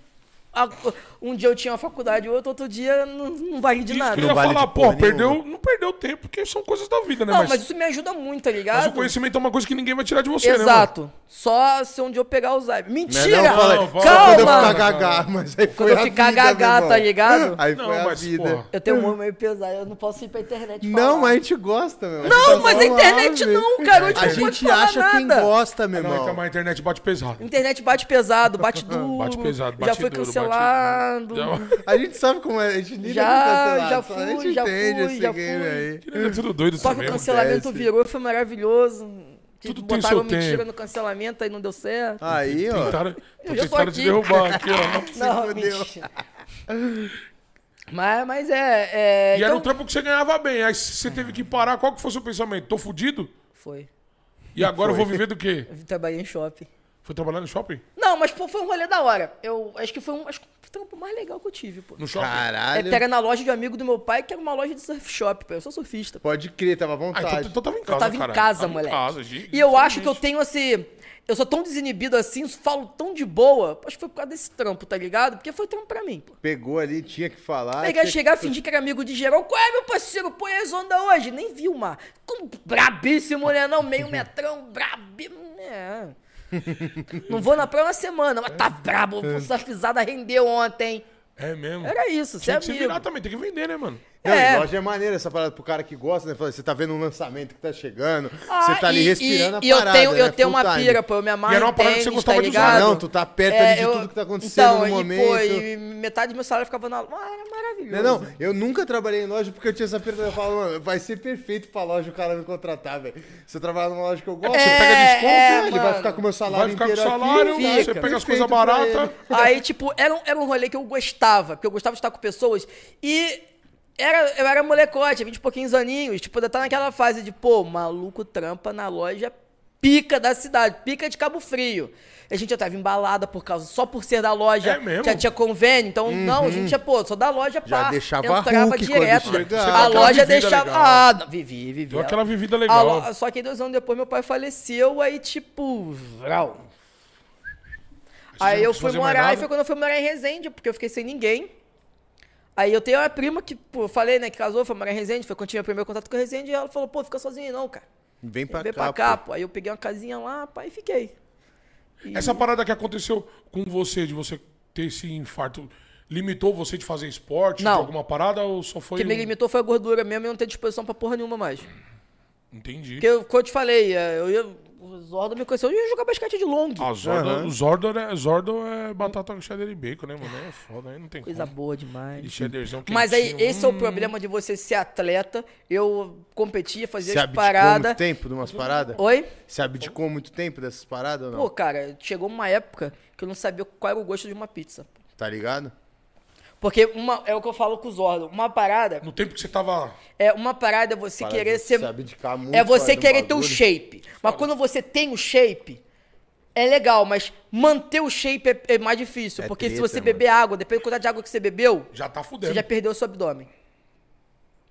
C: um dia eu tinha uma faculdade, outro, outro dia não, não vale de
B: Isso
C: nada.
B: que eu ia
A: Não vale
B: falar, pô, perdeu, não perdeu tempo, porque são coisas da vida, né?
C: Não,
B: mas,
C: mas isso me ajuda muito, tá ligado?
B: mas o conhecimento é uma coisa que ninguém vai tirar de você, né, mano?
C: Exato. Só se um dia eu pegar o Alzheimer.
A: Não,
C: Mentira!
A: não, fala,
B: Não,
A: só
B: fala.
A: quando eu
C: Calma!
A: ficar gagá, mas aí foi
C: Quando eu ficar
A: vida,
C: gagá, tá ligado?
A: Aí
B: Não,
A: foi a
B: mas,
A: vida.
B: porra.
C: Eu tenho um humor meio pesado, eu não posso ir pra internet
A: Não,
C: falar.
A: mas a gente gosta, meu.
C: Não, mas a internet
A: lá,
C: não, cara.
A: A
C: não
A: gente acha quem gosta, meu
B: Não, então,
A: irmão.
B: mas a internet bate pesado.
C: Internet bate pesado, bate duro.
B: Bate pesado,
C: Já
B: bate
C: foi
B: duro,
C: cancelado.
B: Já-
A: A gente sabe como é, a gente lida
C: Já,
A: com
C: já fui,
A: a gente
C: já
A: entende
C: fui,
A: esse
C: já
A: game
C: fui.
A: aí.
B: É tudo doido
C: Só que o cancelamento
A: acontece.
C: virou, foi maravilhoso. Que
B: Tudo tem
C: botaram
B: seu
C: mentira
B: tempo.
C: no cancelamento, aí não deu certo.
A: Aí, ó.
B: Tentaram,
C: Eu já
B: tentaram te derrubar aqui, ó.
C: não,
A: fudeu.
C: mentira. Mas, mas é. é
B: E era
C: então...
B: um trampo que você ganhava bem. Aí você teve que parar. Qual que foi o seu pensamento? Tô fudido?
C: Foi.
B: E agora eu vou viver do quê?
C: Eu trabalhei em shopping.
B: Foi trabalhar no shopping?
C: Não, mas pô, foi um rolê da hora. Eu acho que foi um. Acho que foi o trampo mais legal que eu tive, pô.
B: No shopping?
C: É,
A: Caralho.
C: era na loja de um amigo do meu pai, que era uma loja de surf shop, pô. Eu sou surfista. pô.
A: Pode crer, tava à
B: Ah,
A: vontade.
B: então, então tava em casa,
C: Eu tava em
B: caralho.
C: casa,
B: Tava
C: moleque.
B: Em casa, gente,
C: e eu acho que eu tenho assim. Eu sou tão desinibido assim, falo tão de boa. Acho que foi por causa desse trampo, tá ligado? Porque foi trampo pra mim, pô.
A: Pegou ali, tinha que falar.
C: Pegar,
A: tinha-
C: chegar, fingir que era amigo de geral. Qual é, meu parceiro? Põe as ondas hoje. Nem viu, mar. Como brabíssimo, né? Não, meio metrão, brabíssimo. É. Não vou na praia uma semana, mas tá brabo. Essa fisada rendeu ontem.
B: É mesmo.
C: Era isso, você é
B: Tinha que se
C: amigo.
B: virar também, tem que vender, né, mano?
A: Não,
C: É.
A: e loja é maneira essa parada pro cara que gosta, né? Você tá vendo um lançamento que tá chegando,
C: Ah,
A: você tá ali
C: e-
A: respirando
C: e,
A: a
C: e eu
A: parada,
C: tenho, eu
A: né?
C: tenho
A: Full
C: uma
A: time.
C: pira, pô. Eu me amarro
B: E era uma parada que você
C: tênis,
B: gostava
C: tá
B: de usar.
A: Não, tu tá perto ali de
C: eu-
A: tudo que tá acontecendo
C: então,
A: no
C: e,
A: momento.
C: Pô, e metade do meu salário ficava na... Ah, era maravilhoso.
A: Não, não, eu nunca trabalhei em loja porque eu tinha essa pergunta. Eu falo, mano, vai ser perfeito pra loja o cara me contratar, velho. Se eu trabalhar numa loja que eu gosto,
C: É,
A: você pega desconto,
C: é,
A: ele vai
C: mano.
A: ficar com o meu
B: Vai
A: salário
B: ficar com o salário,
A: aqui.
B: você
C: fica.
B: pega as coisas baratas.
C: Aí, tipo, era um, era um rolê que eu gostava, porque eu gostava de estar com pessoas e era, eu era molecote, 20 e pouquinhos aninhos, tipo, ainda tá naquela fase de, pô, maluco trampa na loja pica da cidade, pica de Cabo Frio. A gente já tava embalada por causa, só por ser da loja,
B: É mesmo?
C: já tinha convênio, então, não, a gente já, pô, sou da loja,
A: Já
C: pá,
A: deixava
C: entrava direto.
A: chegava.
C: A loja deixava,
B: legal.
C: ah, não, vivi, vivi.
B: Deu aquela vivida legal.
C: lo- Só que dois anos depois meu pai faleceu, aí tipo, vral. Aí eu fui morar, e foi quando eu fui morar em Resende, porque eu fiquei sem ninguém. Aí eu tenho uma prima que, pô, eu falei, né, que casou, foi morar em Resende, foi quando tive meu primeiro contato com Resende, e ela falou, pô, fica sozinha aí não, cara.
A: Vem pra
C: Vem
A: cá,
C: pra cá,
A: pô.
C: pô. Aí eu peguei uma casinha lá, pá, e fiquei. E-
B: Essa parada que aconteceu com você, de você ter esse infarto, limitou você de fazer esporte,
C: Não.
B: de alguma parada, ou só
C: O
B: foi...
C: que me
B: um-
C: limitou foi a gordura mesmo e não ter disposição pra porra nenhuma mais.
B: Entendi.
C: Porque, eu- como eu te falei, é, eu ia, o Zordo me conheceu, eu ia jogar basquete de long.
B: Ah, Zordo,
A: Aham.
B: Zordo, é, Zordo é batata com cheddar e bacon, né, mano? É foda, aí não tem
C: Coisa
B: como.
C: boa demais.
B: E cheddarzão
C: Mas aí, esse é o
B: hum.
C: problema de você ser atleta. Eu competia, fazia
A: Você
C: as
A: abdicou
C: paradas.
A: muito tempo de umas paradas?
C: Oi?
A: Você abdicou muito tempo dessas paradas ou não?
C: Pô, cara, chegou uma época que eu não sabia qual era o gosto de uma pizza.
A: Tá ligado?
C: Porque uma, é o que eu falo com o Zordo. Uma parada
B: No tempo que você tava...
C: é uma parada é você
A: Parada
C: querer ser.
A: se abdicar muito,
C: é você querer ter o shape. Mas quando você tem o shape, é legal, mas manter o shape é, é mais difícil.
A: É
C: porque se
A: treta,
C: você
A: mano.
C: beber água, dependendo da quantidade de água que você bebeu,
B: Já tá
C: você
B: fudendo.
C: já perdeu o seu abdômen.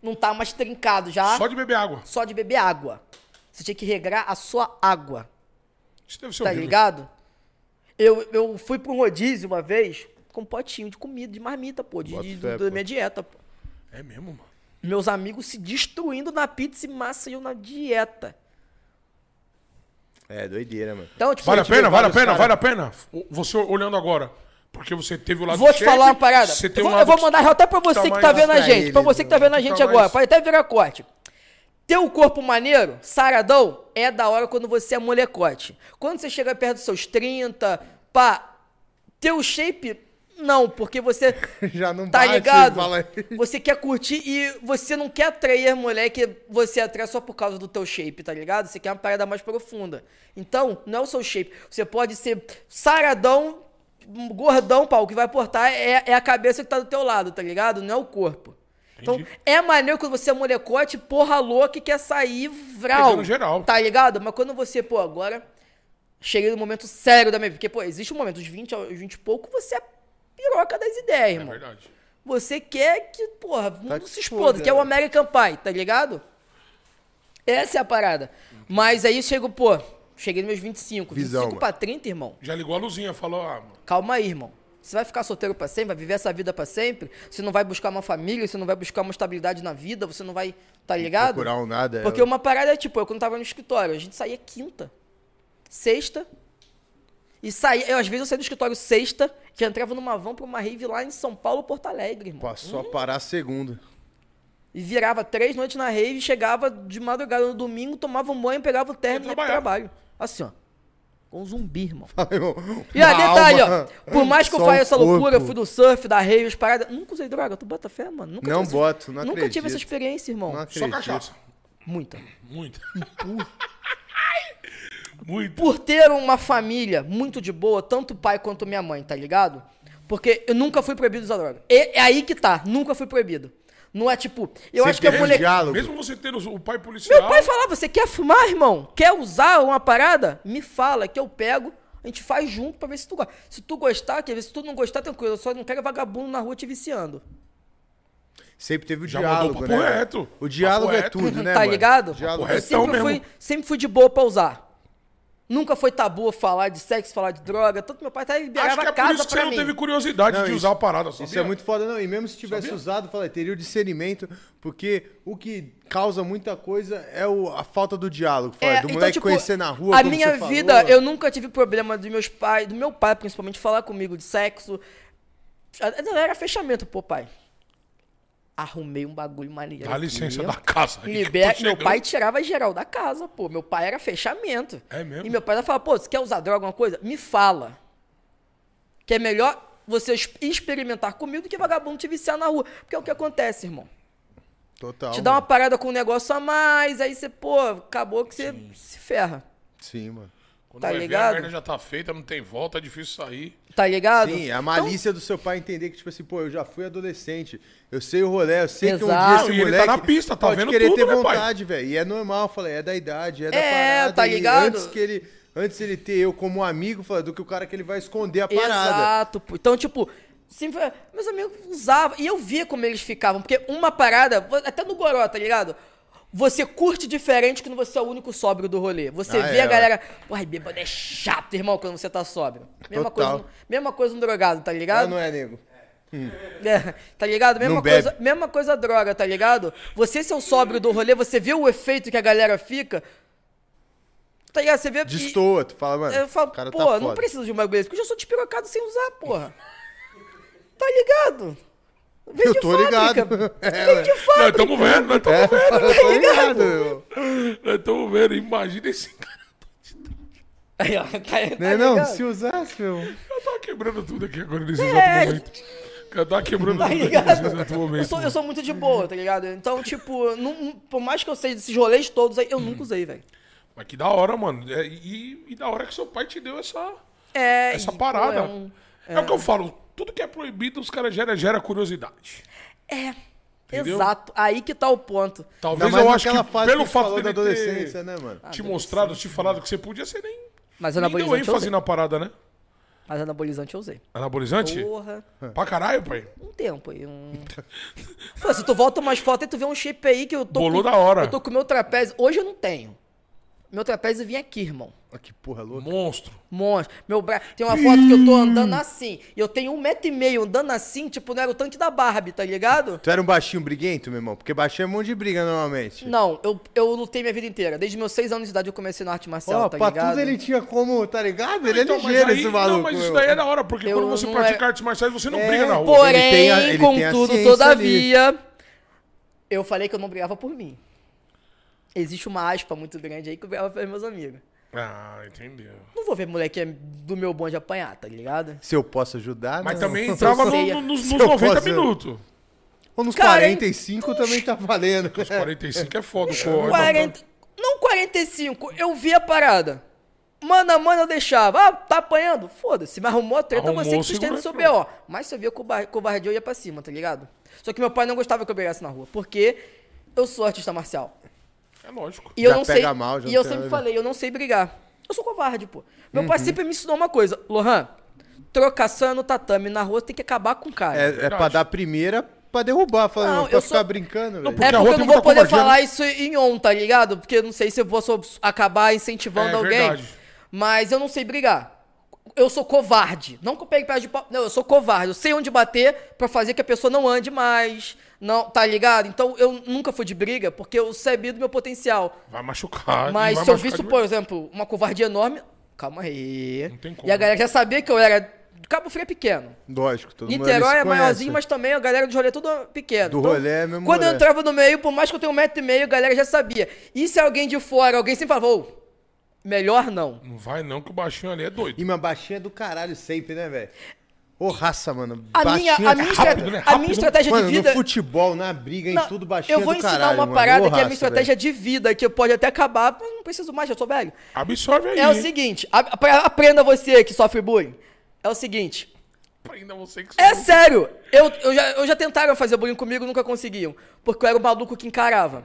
C: Não tá mais trincado já.
B: Só de beber água.
C: só de beber água. Você tinha que regrar a sua água,
B: Isso deve ser
C: tá
B: horrível.
C: ligado? Eu, eu fui um rodízio uma vez com um potinho de comida, de marmita, pô, de, de-
A: fé,
C: da
A: pô.
C: minha dieta, pô.
B: É mesmo, mano.
C: Meus amigos se destruindo na pizza e massa e eu na dieta.
A: É, doideira, mano.
C: Então, tipo,
B: Vale a pena, vale a pena,
C: cara-
B: vale a pena. Você olhando agora. Porque você teve o lado
C: Vou te
B: shape,
C: falar uma parada.
B: Você
C: Eu
B: tem
C: vou,
B: um
C: eu vou mandar real até pra você
B: tá
C: que
B: mais
C: tá vendo a gente.
A: eles,
C: Pra você que tá vendo a
B: tá
C: gente
B: mais-
C: agora. Pode até virar corte. Ter o corpo maneiro, saradão, é da hora quando você é molecote. Quando você chega perto dos seus 30, pá, ter o shape, não, porque você
A: Já não
C: tá
A: bate,
C: ligado?
A: fala-
C: Você quer curtir e você não quer atrair mulher que você atrai só por causa do teu shape, tá ligado? Você quer uma parada mais profunda. Então, não é o seu shape. Você pode ser saradão, gordão, pau. O que vai portar é, é a cabeça que tá do teu lado, tá ligado? Não é o corpo. Então,
B: Entendi.
C: é maneiro quando você é molecote, porra louca, que quer sair vral.
B: Pegando geral.
C: Tá ligado? Mas quando você, pô, agora cheguei no momento sério da minha vida. Porque, pô, existe um momento, dos 20 aos 20 e pouco, você é piroca das ideias,
B: É
C: irmão.
B: verdade.
C: Você quer que, porra, o mundo
A: que
C: se exploda,
A: foda,
C: que é o
A: é.
C: American Pie, tá ligado? Essa é a parada. Mas aí chego, pô, cheguei nos meus 25.
A: Visão,
C: 25
A: mano.
C: pra 30, irmão.
B: Já ligou a luzinha, falou, ah, mano.
C: Calma aí, irmão. Você vai ficar solteiro pra sempre, vai viver essa vida pra sempre? Você não vai buscar uma família, você não vai buscar uma estabilidade na vida, você não vai. Tá ligado?
A: Procurar um nada. é-
C: Porque uma parada é tipo, eu quando tava no escritório, a gente saía quinta, sexta, e saía. Eu, às vezes eu saía do escritório sexta, já entrava numa van pra uma rave lá em São Paulo, Porto Alegre, irmão.
A: Passou a parar a segunda.
C: E virava três noites na rave, chegava de madrugada no domingo, tomava um banho, pegava o terno e ia pro trabalho. Assim, ó. Com um zumbi, irmão. E a
A: uma
C: detalhe,
A: alma,
C: ó. Por mais que eu faça
A: um
C: essa loucura, eu
A: corpo.
C: fui do surf, da rave, as paradas. Nunca usei droga. Tu bota fé, mano? Nunca
A: Não
C: tive essa-
A: boto, não
C: Nunca tive
A: acredito.
C: essa experiência, irmão.
A: Não
B: Só cachaça.
C: Muita.
B: Muita. Muito.
C: Por ter uma família muito de boa, tanto o pai quanto minha mãe, tá ligado? Porque eu nunca fui proibido de usar droga. E- É aí que tá, nunca fui proibido. Não é tipo. Eu
A: Sempre
C: acho que a mulher.
A: diálogo.
B: Mesmo você tendo o pai policial.
C: Meu pai falava: você quer fumar, irmão? Quer usar uma parada? Me fala que eu pego, a gente faz junto pra ver se tu gosta. Se tu gostar, quer ver? Se tu não gostar, tranquilo. Eu só não quero vagabundo na rua te viciando.
A: Sempre teve o
B: Já
A: diálogo,
B: mandou
A: né?
B: reto.
A: O diálogo
B: Papo
A: é
B: reto.
A: tudo, né,
C: tá
A: mano?
C: ligado?
A: Diálogo
B: Papo
A: é
C: Eu sempre fui,
B: mesmo.
C: sempre fui de boa pra usar. Nunca foi tabu falar de sexo, falar de droga. Tanto meu pai até
B: Acho
C: liberava
B: que é por
C: casa
B: isso que você não
C: mim.
B: teve curiosidade
A: Não,
B: de
A: isso-
B: usar a parada, sabia?
A: Isso é muito foda, não. E mesmo se tivesse
B: Sabia?
A: usado, falei, teria o discernimento, porque o que causa muita coisa é o- a falta do diálogo. Fala,
C: É,
A: do
C: então,
A: moleque
C: tipo,
A: conhecer na rua,
C: A
A: como
C: minha
A: você falou.
C: vida, eu nunca tive problema dos meus pais, do meu pai principalmente, falar comigo de sexo. Não, Era fechamento, pô, pai. Arrumei um bagulho maneiro.
B: Dá
C: aqui.
B: licença da casa. aí.
C: Meu pai tirava geral da casa, pô. Meu pai era fechamento.
B: É mesmo?
C: E meu pai falava, pô, você quer usar droga, alguma coisa? Me fala. Que é melhor você experimentar comigo do que vagabundo te viciar na rua. Porque é o que acontece, irmão.
A: Total.
C: Te dá uma
A: mano.
C: parada com um negócio a mais, aí você, pô, acabou que você se ferra.
A: Sim, mano.
B: Quando
C: Tá
B: vai ver,
C: ligado?
B: a merda já tá feita, não tem volta, é difícil sair.
C: Tá ligado?
A: Sim, a
C: Então,
A: malícia do seu pai entender que, tipo assim, pô, eu já fui adolescente, eu sei o rolê, eu sei que um
C: Exato.
A: dia
B: Não,
A: esse
B: e ele
A: moleque
B: tá na pista, tá
A: pode
B: vendo
A: querer
B: tudo,
A: ter
B: né,
A: vontade, velho. E é normal, eu falei, é da idade, é da
C: É,
A: parada.
C: tá ligado?
A: Antes que ele, antes ele ter eu como amigo, falei, do que o cara que ele vai esconder a parada.
C: Exato. pô. Então, tipo, sempre, meus amigos usavam. E eu via como eles ficavam. Porque uma parada, até no Goró, tá ligado? Você curte diferente quando você é o único sóbrio do rolê. Você
A: Ah,
C: vê
A: é,
C: a galera. Porra, bêbado é chato, irmão, quando você tá sóbrio. Mesma,
A: Total.
C: coisa, mesma coisa no drogado, tá
A: Ah,
C: ligado?
A: não é, nego?
C: É, tá ligado? Mesma
A: Não
C: coisa,
A: bebe.
C: mesma coisa droga, tá ligado? Você ser o sóbrio do rolê, você vê o efeito que a galera fica. Tá ligado? Você vê.
A: Destoa, tu fala, mano,
C: Eu falo,
A: cara
C: pô,
A: tá
C: não preciso de uma beleza, porque eu já sou despirocado sem usar, porra. Tá ligado? Vem
A: Eu tô
C: fábrica.
A: ligado. É,
C: Vem de
B: Nós
C: fábrica.
B: estamos vendo, nós estamos
A: É,
B: vendo.
A: eu tô ligado, meu.
B: Nós estamos vendo. Imagina esse cara.
C: Aí, ó, tá, tá
A: Né, não,
C: ligado?
A: se usasse, meu.
B: Eu tava quebrando tudo aqui agora nesse
C: É.
B: exato momento. Eu tava quebrando
C: Tá
B: tudo aqui
C: ligado?
B: nesse exato momento.
C: Eu sou, eu sou muito de boa, tá ligado? Então, tipo, não- não- por mais que eu seja desses rolês todos aí, eu nunca usei, velho.
B: Mas que da hora, mano. É, e, e da hora que seu pai te deu essa,
C: É.
B: essa
C: e, pô,
B: parada.
C: é um-
B: É. o que eu falo. Tudo que é proibido, os caras gera, gera curiosidade.
C: É.
B: Entendeu?
C: Exato. Aí que tá o ponto.
B: Talvez eu acho que
A: fase
B: pelo
A: que
B: fato dele
A: da adolescência,
B: ter
A: né, mano?
B: te mostrado, te falado que você podia, você nem,
C: Mas
B: nem deu
C: anabolizante eu
B: ênfase
C: usei.
B: na parada, né?
C: Mas anabolizante eu usei.
B: Anabolizante?
C: Porra.
B: Pra caralho, pai.
C: Um tempo aí. Um... Pô, se tu volta umas fotos aí, tu vê um shape aí que eu tô.
B: Bolou
C: com,
B: da hora.
C: Eu tô com o meu trapézio. Hoje eu não tenho. Meu trapézio vinha aqui, irmão.
A: Olha que porra louca.
B: Monstro.
C: Monstro. Meu braço. Tem uma foto que eu tô andando assim. E eu tenho um metro e meio andando assim, tipo, não era o tanque da Barbie, tá ligado?
A: Tu era um baixinho briguento, meu irmão? Porque baixinho é um monte de briga normalmente.
C: Não, eu, eu lutei minha vida inteira. Desde meus seis anos de idade eu comecei na arte marcial,
A: Ó,
C: tá
A: pra
C: ligado?
A: tudo ele tinha como, tá ligado? Ele
B: Então,
A: é
B: mas
A: ligeiro
B: aí-
A: esse maluco.
B: Não, mas isso
A: meu.
B: daí é da hora, porque
C: Eu
B: quando você
C: não
B: pratica
C: é-
B: artes marciais, você não
A: É,
B: briga na rua.
C: Porém,
A: Ele tem a- ele tem a
C: contudo,
A: ciência
C: todavia, eu falei que eu não brigava por mim. Existe uma aspa muito grande aí que eu brigava pelos meus amigos.
B: Ah, entendeu.
C: Não vou ver moleque do meu bonde apanhar, tá ligado?
A: Se eu posso ajudar,
B: Mas
A: não.
B: também entrava no-
C: sei.
B: no- nos, nos
A: eu
B: 90
A: posso-
B: minutos.
A: Ou nos
C: Cara,
A: 45 também tá valendo.
B: Os 45 é foda. o
C: 40, não 45, eu vi a parada. Mano a mano eu deixava. Ah, tá apanhando? Foda-se, me arrumou a treta,
B: Arrumou,
C: você que sustenta o seu. B.O. Mas se eu via cobar- covardia, eu ia pra cima, tá ligado? Só que meu pai não gostava que eu brigasse na rua, porque eu sou artista marcial.
B: É lógico.
C: E eu
A: Já
C: não
A: pega
C: sei.
A: mal, já
C: e eu sempre falei, eu não sei brigar. Eu sou covarde, pô. Meu
A: Uhum.
C: pai sempre me ensinou uma coisa. Lohan, trocação no tatame na rua tem que acabar com o cara.
A: É, é pra dar a primeira pra derrubar. Falando,
C: Não,
A: não,
C: eu
A: posso
C: sou-
A: ficar brincando, velho.
B: porque
C: É
B: a
C: porque
B: rua
C: eu não vou poder
B: covardia, né?
C: falar isso em on, tá ligado? Porque eu não sei se eu posso acabar incentivando
B: É
C: alguém.
B: verdade.
C: Mas eu não sei brigar. Eu sou covarde. Não que eu pegue pedaço de pau. Não, eu sou covarde. Eu sei onde bater pra fazer que a pessoa não ande mais. Não, tá ligado? Então eu nunca fui de briga porque eu sabia do meu potencial.
B: Vai machucar.
C: Mas
B: vai
C: se eu visse, por exemplo, uma covardia enorme. Calma aí.
B: Não tem como.
C: E a galera já sabia que eu era. Cabo Frio é pequeno.
A: Lógico, todo mundo
C: Niterói é maiorzinho, mas também a galera do rolê é tudo pequeno.
A: Do rolê é mesmo
C: Quando eu entrava no meio, por mais que eu tenha um metro e meio, a galera já sabia. E se alguém de fora, alguém sempre falava, ô, melhor não.
B: Não vai não, que o baixinho ali é doido.
A: E uma baixinha é do caralho sempre, né, velho? Ô, raça, mano.
C: A minha,
A: baixinha
C: a
A: é
C: minha,
A: rápido,
B: né?
C: a minha estratégia
A: Mano,
C: de vida.
A: no futebol, na briga,
C: Não,
A: em tudo baixinha
C: eu vou
A: do
C: ensinar
A: caralho,
C: uma
A: mano.
C: parada
A: Ô,
C: que é a minha estratégia de vida, que pode até acabar, mas não preciso mais, já sou velho.
B: Absorve aí.
C: É o seguinte, a- a- aprenda você que sofre bullying. É o seguinte,
B: Ainda você que
C: É sério! Eu, eu, já, eu já tentaram fazer bullying comigo, nunca conseguiam. Porque eu era o maluco que encarava.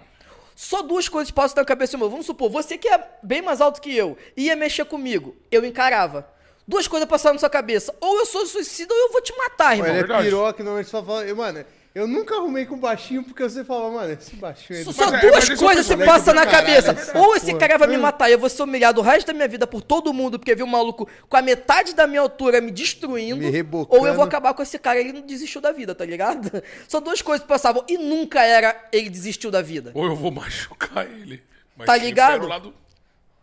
C: Só duas coisas passam na cabeça do meu. Vamos supor, você que é bem mais alto que eu, ia mexer comigo, eu encarava. Duas coisas passaram na sua cabeça. Ou eu sou suicida ou eu vou te matar, irmão.
A: Ele é piroca, normalmente só fala. Mano, eu nunca arrumei com baixinho porque você falava, mano, esse baixinho aí.
C: Só,
A: do
C: só
B: é-
C: duas
B: é
C: coisas se passam na
A: caralho,
C: cabeça. Ou esse
A: porra.
C: cara vai me matar e eu vou ser humilhado o resto da minha vida por todo mundo, porque viu um maluco com a metade da minha altura me destruindo.
A: Me rebocando.
C: ou eu vou acabar com esse cara e ele não desistiu da vida, tá ligado? Só duas coisas que passavam. E nunca era ele desistiu da vida.
B: Ou eu vou machucar ele. Mas
C: Tá ligado?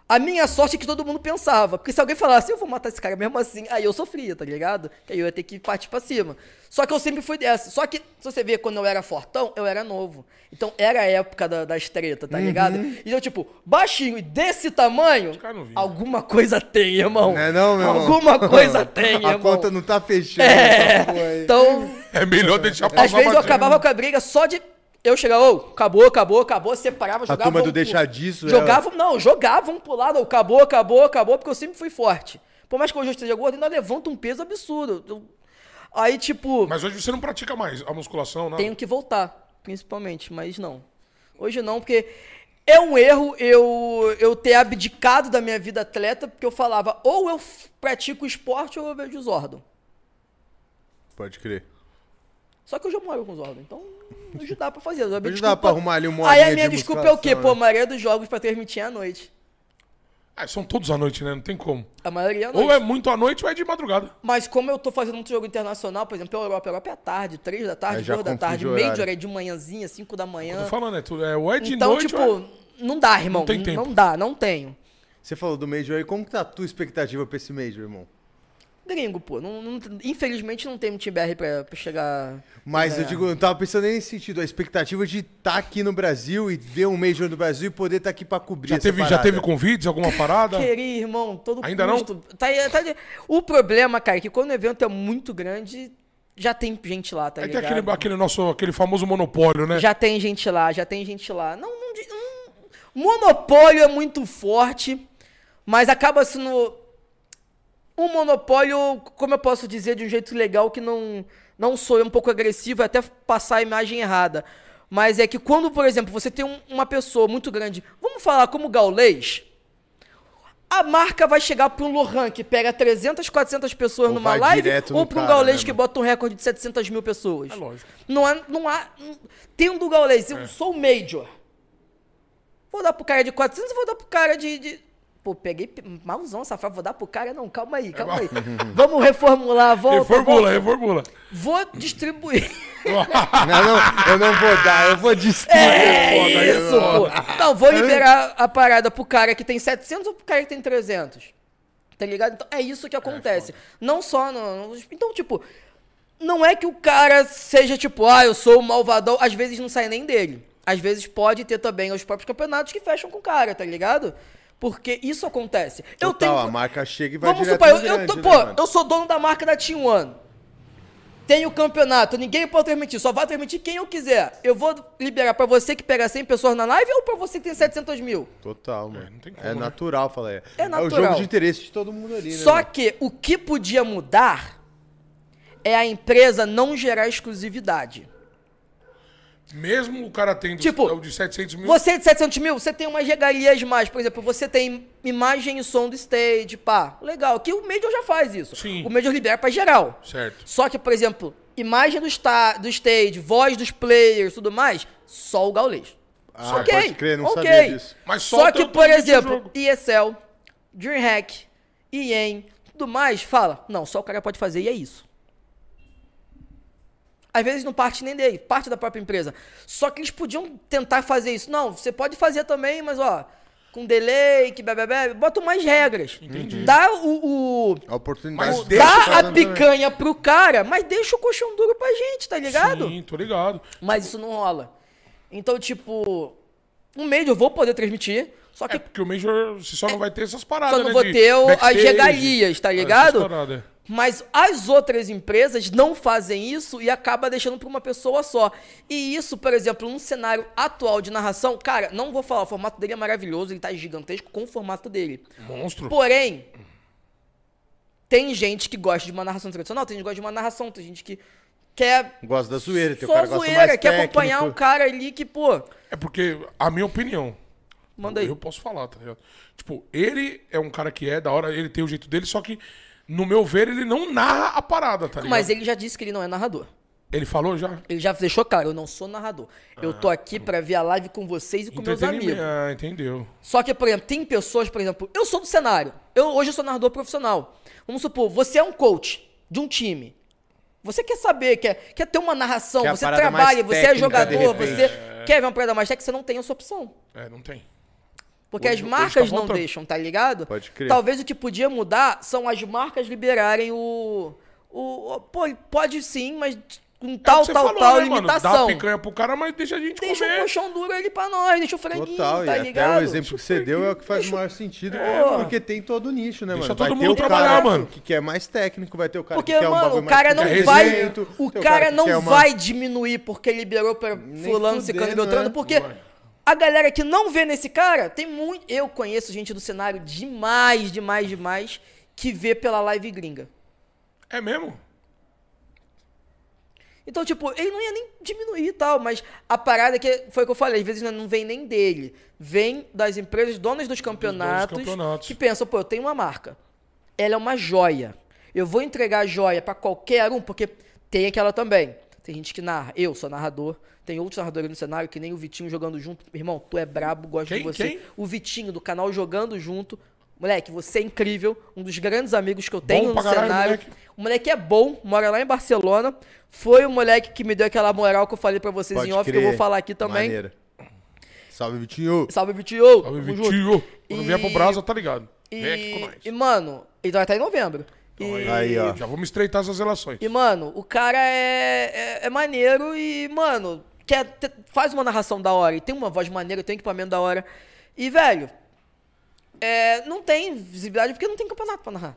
C: A minha sorte é que todo mundo pensava. Porque se alguém falasse, eu vou matar esse cara mesmo assim, aí eu sofria, tá ligado? Que aí eu ia ter que partir pra cima. Só que eu sempre fui dessa. Só que, se você ver, quando eu era fortão, eu era novo. Então era a época da, das tretas, tá ligado? Então, tipo, baixinho e desse tamanho, alguma coisa tem, irmão.
A: Não é não, meu irmão?
C: Alguma coisa tem,
A: A
C: irmão.
A: conta não tá fechando.
C: É,
A: essa porra aí.
C: então,
B: É melhor deixar passar
C: às vezes eu acabava com a briga só de. Eu chegava, ô, acabou, acabou, acabou, separava, jogava.
A: turma do
C: um pro-
A: deixa disso,
C: Jogavam, não, jogavam pro lado, ô, acabou, acabou, acabou, porque eu sempre fui forte. Por mais que hoje eu esteja gordo, ainda levanta um peso absurdo. Aí, tipo,
B: Mas hoje você não pratica mais a musculação, não?
C: tenho que voltar, principalmente, mas não. Hoje não, porque é um erro eu, eu ter abdicado da minha vida atleta, porque eu falava, ou eu pratico esporte ou eu vejo os órgãos.
A: Pode crer.
C: Só que eu já moro com os órgãos, então hoje dá pra fazer. Hoje
A: dá pra arrumar ali uma
C: Aí a minha
A: de
C: desculpa é o quê?
A: musculação,
C: Pô, a
A: né?
C: maioria dos jogos pra transmitir é à noite.
B: Ah, são todos à noite, né? Não tem como.
C: A maioria é à noite.
B: Ou é muito à noite ou é de madrugada.
C: Mas como eu tô fazendo muito jogo internacional, por exemplo, a Europa, a Europa é à tarde, três da
A: Aí
C: tarde,
A: já
C: duas da
A: confunde
C: tarde,
A: o
C: Major
A: horário.
C: é de manhãzinha, cinco da manhã.
B: Tô falando, é, tudo, é ou é de
C: então,
B: noite
C: tipo,
B: ou é...
C: não dá, irmão.
B: Não tem
C: Não,
B: tempo.
C: dá, não tenho.
A: Você falou do Major aí, como que tá a tua expectativa pra esse Major, irmão?
C: Gringo, pô. Não, não- infelizmente não tem um time BR pra, pra chegar.
A: Mas eu
C: É.
A: digo, eu tava pensando nesse sentido, a expectativa de estar aqui no Brasil e ver um Major no Brasil e poder estar aqui pra cobrir
B: Já
A: essa
B: teve, já teve convites, alguma parada?
C: Queria, irmão, todo
B: Ainda não?
C: custo. Tá, aí- tá aí- o problema, cara, é que quando o evento é muito grande, já tem gente lá, tá
B: Aí tem
C: ligado?
B: aquele, aquele nosso, aquele famoso monopólio, né?
C: Já tem gente lá, já tem gente lá. Não, não, não- monopólio é muito forte, mas acaba sendo um monopólio, como eu posso dizer, de um jeito legal que não não sou um pouco agressivo, é até passar a imagem errada. Mas é que quando, por exemplo, você tem um- uma pessoa muito grande, vamos falar como Gaulês, a marca vai chegar para um Lohan que pega 300, 400 pessoas
A: Ou
C: numa live, ou
A: no
C: para um
A: cara,
C: Gaulês
A: né,
C: que bota um recorde de 700 mil pessoas.
B: É lógico.
C: Não há. Não há tem um do Gaulês,
B: É.
C: eu sou o Major. Vou dar pro cara de 400 vou dar pro cara de. de... Pô, peguei pe- malzão, safado. Vou dar pro cara. Não, calma aí, calma aí. Vamos reformular, volta.
B: Reformula,
C: volta.
B: reformula.
C: Vou distribuir.
A: Não, não, eu não vou dar, eu vou destruir.
C: É
B: aí é
C: isso, pô. Não, vou liberar a parada pro cara que tem 700 ou pro cara que tem 300. Tá ligado? Então é isso que acontece. não só no, no- Então, tipo, não é que o cara seja tipo, ah, eu sou o malvadão. Às vezes não sai nem dele. Às vezes pode ter também os próprios campeonatos que fecham com o cara, tá ligado? Porque isso acontece. eu
A: Total,
C: tenho.
A: a marca chega e vai
C: Vamos supor, eu,
A: no
C: eu
A: grande,
C: tô,
A: né,
C: pô,
A: mano?
C: eu sou dono da marca da Team One. Tenho campeonato, ninguém pode transmitir, só vai transmitir quem eu quiser. Eu vou liberar pra você que pega 100 pessoas na live ou pra você que tem 700 mil?
A: Total, mano.
B: não tem
A: É,
B: como, né?
A: natural, falei.
C: É
A: o
C: natural.
A: jogo de interesse de todo mundo ali, né?
C: Só
A: mano?
C: que o que podia mudar é a empresa não gerar exclusividade.
B: Mesmo o cara tendo
C: Tipo,
B: o de 700 mil...
C: Você de 700 mil, você tem umas regalias mais. Por exemplo, você tem imagem e som do stage, pá. Legal. Que o Major já faz isso.
B: Sim.
C: O Major libera pra geral.
B: Certo.
C: Só que, por exemplo, imagem do, sta do stage, voz dos players, tudo mais, só o Gaulês.
A: Ah,
C: ok,
A: pode crer, não
C: ok.
A: sabia disso.
B: Mas só
C: só que, por exemplo. ESL, DreamHack, EA, tudo mais, fala, não, só o cara pode fazer e é isso. Às vezes não parte nem dele, parte da própria empresa. Só que eles podiam tentar fazer isso. Não, você pode fazer também, mas ó, com delay, que bebê, bota mais regras. Dá o, o-
A: A oportunidade tá
C: dá a
A: fazendo também.
C: picanha pro cara, mas deixa o colchão duro pra gente, tá ligado?
B: Sim, tô ligado.
C: Mas isso não rola. Então, tipo, um mês eu vou poder transmitir, só que
B: É porque o Major você só não vai ter essas paradas,
C: só não
B: né,
C: vou ter o- as regalias, tá
B: É,
C: ligado?
B: essas paradas, é.
C: Mas as outras empresas não fazem isso e acaba deixando pra uma pessoa só. E isso, por exemplo, num cenário atual de narração, cara, não vou falar, o formato dele é maravilhoso, ele tá gigantesco com o formato dele.
B: Monstro.
C: Porém, tem gente que gosta de uma narração tradicional, tem gente que gosta de uma narração, tem gente que quer
A: Gosta da zoeira, tem o
C: só
A: cara que gosta
C: zoeira,
A: mais
C: quer
A: técnico.
C: acompanhar um cara ali que, pô,
B: É porque, a minha opinião,
C: manda aí.
B: eu posso falar, tá ligado? Tipo, ele é um cara que é da hora, ele tem o jeito dele, só que, no meu ver, ele não narra a parada, tá ligado?
C: Mas ele já disse que ele não é narrador.
B: Ele falou já?
C: Ele já deixou claro, eu não sou narrador. Eu tô aqui pra ver a live com vocês e com meus amigos.
B: Ah, entendeu.
C: Só que, por exemplo, tem pessoas, por exemplo, eu sou do cenário. Eu hoje eu sou narrador profissional. Vamos supor, você é um coach de um time. Você quer saber, quer, quer ter uma narração,
A: Quer
C: você trabalha, você é jogador, você quer ver uma parada mais técnica, você não tem essa opção.
B: É, não tem.
C: Porque
B: Hoje-
C: as marcas
B: tá
C: não deixam, tá ligado?
A: Pode crer.
C: Talvez o que podia mudar são as marcas liberarem o. O. o- Pô, pode sim, mas com
B: É o
C: tal,
B: você
C: tal,
B: falou,
C: tal
B: né, mano? Dá
C: limitação.
B: picanha pro cara, mas deixa a gente
C: Deixa o
B: comer.
C: colchão duro ali pra nós, deixa o franguinho,
A: Total,
C: tá
A: e
C: ligado?
A: até o exemplo que você deu é o que faz o maior sentido,
C: Pô.
A: porque tem todo o nicho, né,
B: Deixa
A: mano?
B: todo
A: vai ter
B: mundo
A: o
B: trabalhar,
A: cara
B: mano.
A: que quer mais técnico, vai ter o cara
C: Porque,
A: que quer um
C: mano,
A: bagulho
C: o
A: mais
C: cara não vai. O cara não
A: uma-
C: vai diminuir porque liberou pra
A: Nem
C: fulano, ciclano e beltrano,
A: né?
C: porque. A galera que não vê nesse cara, tem muito. Eu conheço gente do cenário demais, demais, demais, que vê pela live gringa.
B: É mesmo?
C: Então, tipo, ele não ia nem diminuir e tal, mas a parada que foi o que eu falei, às vezes não vem nem dele. Vem das empresas donas dos campeonatos,
B: campeonatos.
C: que pensam, pô, eu tenho uma marca. Ela é uma joia. Eu vou entregar a joia pra qualquer um, porque tem aquela também. Tem gente que narra. Eu sou narrador. Tem outros narradores no cenário, que nem o Vitinho jogando junto. Irmão, tu é brabo, gosto
B: Quem?
C: de você.
B: Quem?
C: O Vitinho do canal Jogando Junto. Moleque, você é incrível. Um dos grandes amigos que eu tenho no
B: pra caralho,
C: cenário.
B: moleque.
C: O moleque é bom, mora lá em Barcelona. Foi o moleque que me deu aquela moral que eu falei pra vocês
A: Pode
C: em off, que eu vou
A: crer.
C: falar aqui também.
A: Maneira. Salve, Vitinho.
C: Salve, Vitinho!
B: Salve. Vitinho. Quando vier pro
C: E-
B: Brasa, tá ligado. Vem aqui com
C: E,
B: nós.
C: e, mano, ele vai estar em novembro. E,
B: Então,
A: Aí, ó.
B: Já vamos estreitar essas relações.
C: e, mano, o cara é, é, é maneiro e, mano, quer, te- faz uma narração da hora. E tem uma voz maneira, tem equipamento da hora. E, velho, é, não tem visibilidade porque não tem campeonato pra narrar.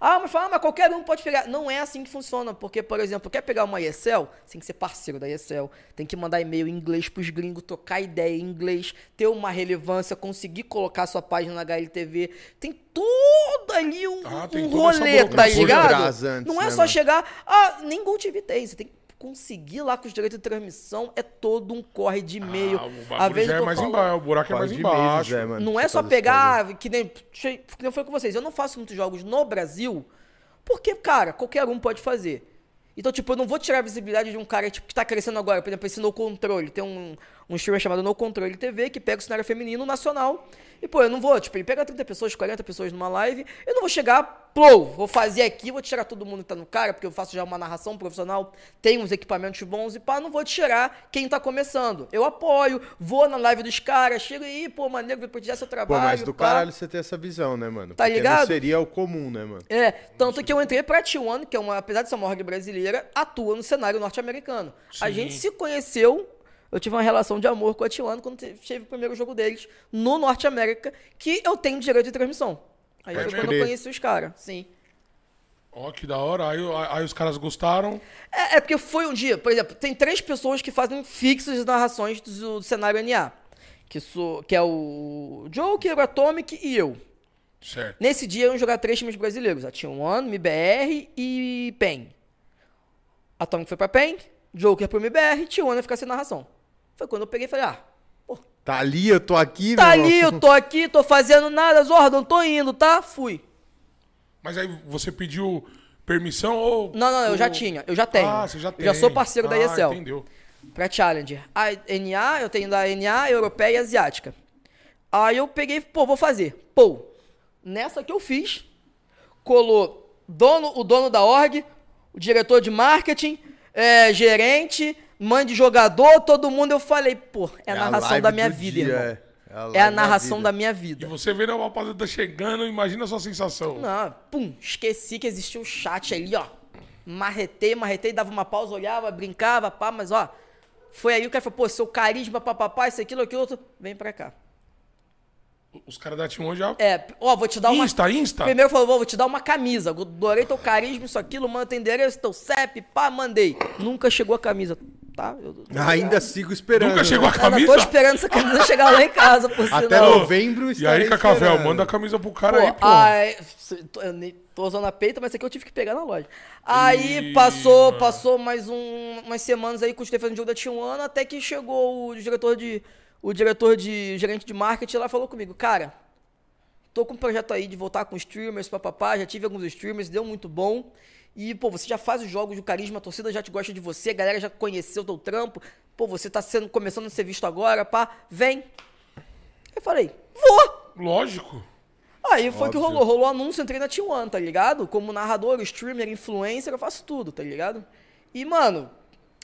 C: Ah, mas fala, ah, mas qualquer um pode pegar. Não é assim que funciona, porque, por exemplo, quer pegar uma ESL, tem que ser parceiro da ESL, tem que mandar e-mail em inglês pros gringos, trocar ideia em inglês, ter uma relevância, conseguir colocar sua página na HLTV. Tem todo ali um,
B: Ah,
C: um rolê, tá ligado? não é
A: né,
C: só
A: mano?
C: chegar, ah, nem Gol TV tem, você tem que conseguir lá com os direitos de transmissão, é todo um corre de e-mail.
B: Ah, o
C: Às vezes
B: é mais
C: falando-
B: embaixo, o buraco é mais embaixo.
A: meses, é, mano.
C: não é só
A: esse bagulho.
C: pegar, que nem, que nem foi com vocês. Eu não faço muitos jogos no Brasil, porque, cara, qualquer um pode fazer. Então, tipo, eu não vou tirar a visibilidade de um cara tipo, que tá crescendo agora. Por exemplo, esse No Controle. Tem um, um streamer chamado No Controle TV que pega o cenário feminino nacional. E, pô, eu não vou, tipo, ele pega 30 pessoas, 40 pessoas numa live. Eu não vou chegar, plou, vou fazer aqui, vou tirar todo mundo que tá no cara, porque eu faço já uma narração profissional, tenho uns equipamentos bons e pá, não vou tirar quem tá começando. Eu apoio, vou na live dos caras, chego aí, pô, maneiro, vou prestigiar seu
A: Pô,
C: trabalho.
A: mas do
C: pá.
A: caralho você ter essa visão, né, mano?
C: Tá
A: Porque
C: ligado?
A: Não seria o comum, né, mano?
C: É, tanto que eu entrei pra T1, que é uma, apesar de ser uma org brasileira, atua no cenário norte-americano. A gente se conheceu, eu tive uma relação de amor com a T1 quando te- teve o primeiro jogo deles no Norte América, que eu tenho direito de transmissão. Aí
A: Pode
C: foi quando
A: crer.
C: eu conheci os caras, sim.
B: Ó, que da hora. Aí, aí os caras gostaram.
C: É, é porque foi um dia, por exemplo, tem três pessoas que fazem fixos narrações do, do cenário NA. Que, sou, que é o Joker, o Atomic e eu.
B: Certo.
C: Nesse dia iam jogar três times brasileiros. A T1, MBR e PEN. Atomic foi pra PEN, Joker pro MBR, T1 ia ficar sem narração. Foi quando eu peguei e falei, ah, pô,
A: Tá ali, eu tô aqui,
C: tá
A: meu
C: ali, eu tô aqui, tô fazendo nada, Zordon, tô indo, tá? Fui.
B: Mas aí você pediu permissão ou.
C: Não, não, eu já tinha, eu já tenho.
B: Ah, você já
C: Eu
B: tem.
C: já sou parceiro da
B: Ah,
C: ESL.
B: Entendeu.
C: Pra Challenger. A NA, eu tenho da NA, europeia e asiática. Aí eu peguei, pô, vou fazer. Pô, nessa que eu fiz, colou dono, o dono da org, o diretor de marketing, é, gerente, mãe de jogador, todo mundo. Eu falei, pô, é a narração
A: live
C: da minha vida,
A: dia,
C: irmão.
A: É,
C: É a narração
A: vida.
C: da minha
B: E
C: vida.
B: você vendo a rapaziada chegando, imagina a sua sensação.
C: Não, pum, esqueci que existia o chat ali, ó. Marretei, marretei, dava uma pausa, olhava, brincava, pá, mas ó. Foi aí o cara falou, pô, seu carisma, papapá, isso, aquilo, aquilo, outro. Vem pra cá.
B: Os caras da T1 já.
C: É, ó, vou te dar uma.
B: Insta, Insta.
C: Primeiro falou, vou te dar uma camisa. Adorei teu carisma, isso, aquilo, manda teu endereço, teu CEP, pá, mandei. Nunca chegou a camisa, tá? Eu,
A: Ainda sigo esperando.
B: Nunca chegou a camisa?
C: tô esperando essa camisa chegar lá em casa, por
A: Até
C: sinal.
A: novembro
B: E aí, Cacavel, manda a camisa pro cara
C: Pô,
B: aí, pô.
C: ai, tô- eu nem tô usando a peita, mas esse aqui eu tive que pegar na loja. Aí
B: Ih,
C: passou, passou mais um, umas semanas aí com o Stefano jogo da T1, até que chegou o diretor de. O diretor de gerente de marketing lá e falou comigo, cara, tô com um projeto aí de voltar com streamers, papapá, já tive alguns streamers, deu muito bom. E, pô, você já faz os jogos do carisma, a torcida já te gosta de você, a galera já conheceu o teu trampo. Pô, você tá sendo, começando a ser visto agora, pá, vem. Eu falei, vou!
B: Lógico.
C: Aí foi que
A: Óbvio.
C: rolou. Rolou anúncio, entrei na T1, tá ligado? Como narrador, streamer, influencer, eu faço tudo, tá ligado? E, mano,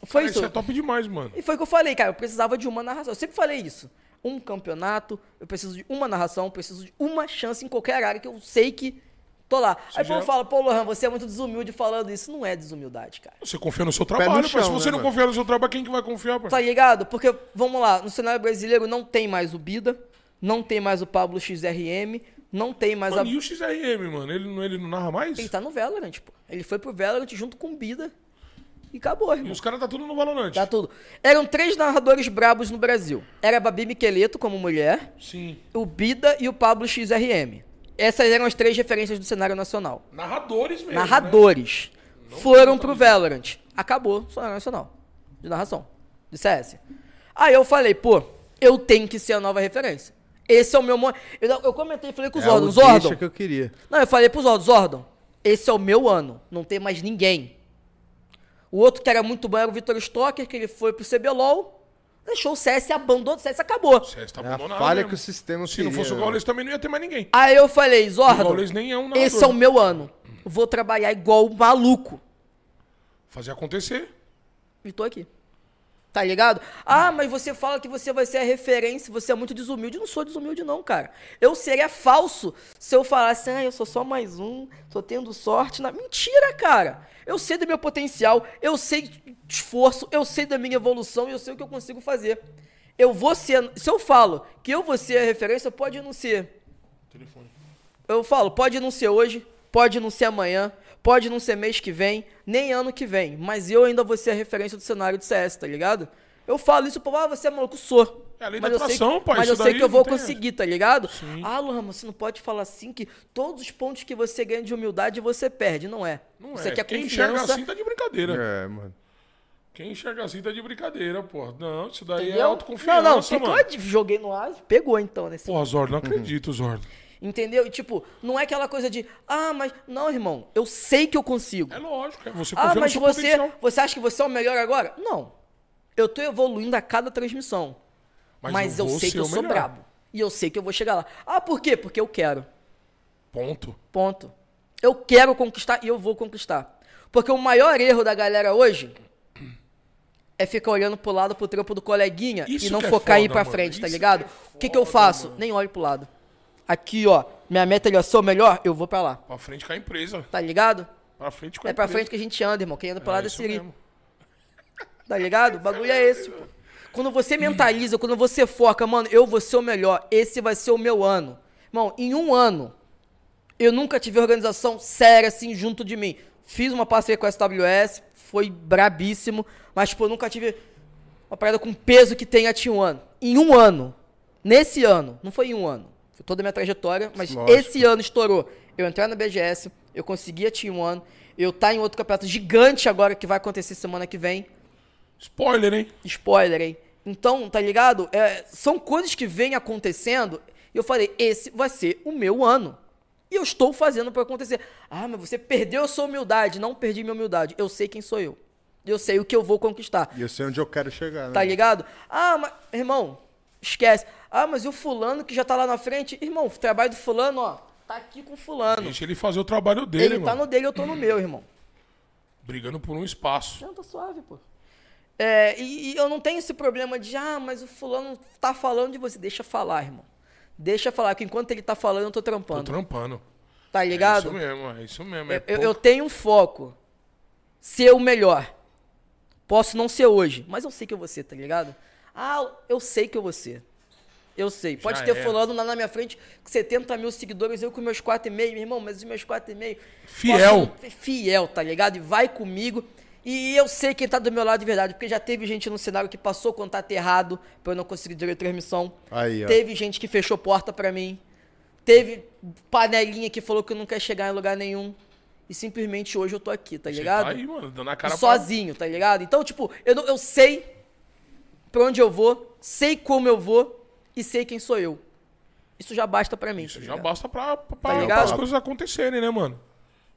C: foi
B: Cara,
C: isso.
B: isso é top demais, mano.
C: E foi o que eu falei, cara, eu precisava de uma narração. Eu sempre falei isso. um campeonato, eu preciso de uma narração, eu preciso de uma chance em qualquer área que eu sei que tô lá. Aí o
B: já-
C: povo fala, pô, Lohan, você é muito desumilde falando isso. Não é desumildade, cara.
B: Você confia no seu
A: no
B: trabalho, pai. Se
A: chão,
B: você
A: né,
B: não
A: mano?
B: confiar no seu trabalho, quem que vai confiar, pai?
C: Tá ligado? Porque, vamos lá, no cenário brasileiro não tem mais o Bida, não tem mais o Pablo XRM, não tem mais
B: Mano,
C: a.
B: e o XRM, mano? Ele, não- ele não narra mais?
C: Ele tá no Valorant, pô. Ele foi pro Valorant junto com o Bida e acabou,
B: E
C: irmão.
B: os caras tá tudo no Valorant.
C: Tá tudo. Eram três narradores brabos no Brasil. Era a Babi Miqueleto como mulher,
B: Sim.
C: o Bida e o Pablo XRM. Essas eram as três referências do cenário nacional.
B: Narradores mesmo. Né?
C: Narradores. Foram pro Valorant. Acabou o cenário nacional. De narração. De CS. Aí eu falei, pô, eu tenho que ser a nova referência. Esse é o meu. mo- Eu, eu comentei, falei com o
A: É
C: Zordon.
A: o
C: Zordon.
A: que eu queria.
C: Não, eu falei pro Zordon, Zordon, esse é o meu ano. Não tem mais ninguém. O outro que era muito bom era o Vitor Stocker, que ele foi pro CBLOL. Deixou o CS, abandonou o CS, acabou.
B: O CS tá
A: É a
B: abandonado
A: falha
B: mesmo.
A: que o sistema
B: Se não fosse o Gaules também não ia ter mais ninguém.
C: Aí eu falei,
B: O Gaules nem é um narrador.
C: esse é o meu ano. Vou trabalhar igual um maluco.
B: Fazer acontecer.
C: E tô aqui. Tá ligado? Ah, mas você fala que você vai ser a referência, você é muito desumilde. Eu não sou desumilde, não, cara. Eu seria falso se eu falasse, ah, eu sou só mais um, tô tendo sorte. Na... Mentira, cara. Eu sei do meu potencial, eu sei esforço, eu sei da minha evolução e eu sei o que eu consigo fazer. Eu vou ser. Se eu falo que eu vou ser a referência, pode não ser.
B: Telefone.
C: Eu falo, pode não ser hoje, pode não ser amanhã, pode não ser mês que vem, nem ano que vem, mas eu ainda vou ser a referência do cenário de CS, tá ligado? Eu falo isso, pô, ah, você é maluco, sou.
B: É a lei
C: mas
B: da
C: eu sei,
B: atração, pai,
C: Mas eu sei que eu
B: não
C: vou conseguir, tá ligado?
B: Sim.
C: Ah, Luan, você não pode falar assim que todos os pontos que você ganha de humildade você perde, não é.
B: Não
C: você
B: é.
C: quer
B: Quem enxerga
C: confiança,
B: assim tá de brincadeira.
A: É, mano.
B: Quem enxerga assim tá de brincadeira, pô. Não, isso daí é
C: entendeu?
B: autoconfiança,
C: Não, não, ficou,
B: mano.
C: joguei no ar, pegou então nesse
B: Porra, Zordo, não acredito, Zordo.
C: Entendeu? E, tipo, não é aquela coisa de, ah, mas. Não, irmão, eu sei que eu consigo.
B: É lógico, é você
C: Ah, mas você,
B: potencial.
C: você acha que você é o melhor agora? Não. Eu tô evoluindo a cada transmissão.
B: Mas eu vou
C: sei
B: ser
C: que eu
B: o
C: sou
B: melhor.
C: brabo. E eu sei que eu vou chegar lá. Ah, por quê? Porque eu quero.
B: Ponto.
C: Ponto. Eu quero conquistar e eu vou conquistar. Porque o maior erro da galera hoje é ficar olhando pro lado pro trampo do coleguinha
B: Isso
C: e não
B: que é
C: focar em ir
B: foda,
C: pra
B: mano.
C: frente, tá
B: Isso
C: ligado?
B: que é
C: O que, que eu
B: foda,
C: faço?
B: mano.
C: Nem olho pro lado. Aqui, ó. Minha meta é ser o melhor, eu vou pra lá.
B: Pra frente com a empresa.
C: Tá ligado?
B: Pra frente com a
C: É pra
B: empresa.
C: frente que a gente anda, irmão. Quem anda lado é
B: isso
C: Siri.
B: mesmo.
C: Tá ligado? O bagulho é esse, pô. Quando você mentaliza, quando você foca, mano, eu vou ser o melhor, esse vai ser o meu ano. Irmão, em um ano, eu nunca tive organização séria assim junto de mim. Fiz uma parceria com a SWS, foi brabíssimo, mas, tipo, eu nunca tive uma parada com peso que tem a T1. Em um ano, nesse ano, não foi em um ano, toda a minha trajetória, mas
A: Lógico.
C: esse ano estourou. Eu entrar na BGS, eu consegui a T1, eu tá em outro campeonato gigante agora que vai acontecer semana que vem.
B: Spoiler, hein?
C: Spoiler, hein? Então, tá ligado? É, são coisas que vêm acontecendo. E eu falei, esse vai ser o meu ano. E eu estou fazendo pra acontecer. Ah, mas você perdeu a sua humildade. Não perdi minha humildade. Eu sei quem sou eu. Eu sei o que eu vou conquistar.
A: E eu sei onde eu quero chegar, né?
C: Tá ligado? Ah, mas, irmão, esquece. Ah, mas e o fulano que já tá lá na frente? Irmão, o trabalho do fulano, ó, tá aqui com o fulano.
B: Deixa ele fazer o trabalho dele,
C: Ele
B: mano.
C: tá no dele, eu tô no meu, irmão.
B: Brigando por um espaço.
C: Não, tá suave, pô. É, e, e eu não tenho esse problema de, ah, mas o fulano tá falando de você. Deixa falar, irmão. Deixa falar, que enquanto ele tá falando, eu tô
B: Tô
C: trampando.
B: trampando.
C: Tá
B: É
C: ligado?
B: isso mesmo, é isso mesmo. É
C: eu, eu tenho um foco. Ser o melhor. Posso não ser hoje, mas eu sei que eu vou ser, tá ligado? Ah, eu sei que eu vou ser. Eu sei. Pode
B: Já
C: ter
B: era.
C: fulano lá na minha frente com 70 mil seguidores, eu com meus 4,5, meu irmão, mas os meus 4,5.
B: Fiel.
C: posso- Fiel, tá ligado? E vai comigo. E eu sei quem tá do meu lado de verdade, porque já teve gente no cenário que passou contato errado pra eu não conseguir direito de transmissão.
A: Aí, ó.
C: Teve gente que fechou porta pra mim. Teve panelinha que falou que não quer chegar em lugar nenhum. E simplesmente hoje eu tô aqui, tá
B: Você
C: ligado?
B: Tá aí, mano, dando a cara pra...
C: sozinho, tá ligado? Então, tipo, eu, não- eu sei pra onde eu vou, sei como eu vou e sei quem sou eu. Isso já basta pra mim.
B: Isso
C: tá
B: já
C: ligado?
B: basta pra, pra,
C: Tá
B: as coisas acontecerem, né, mano?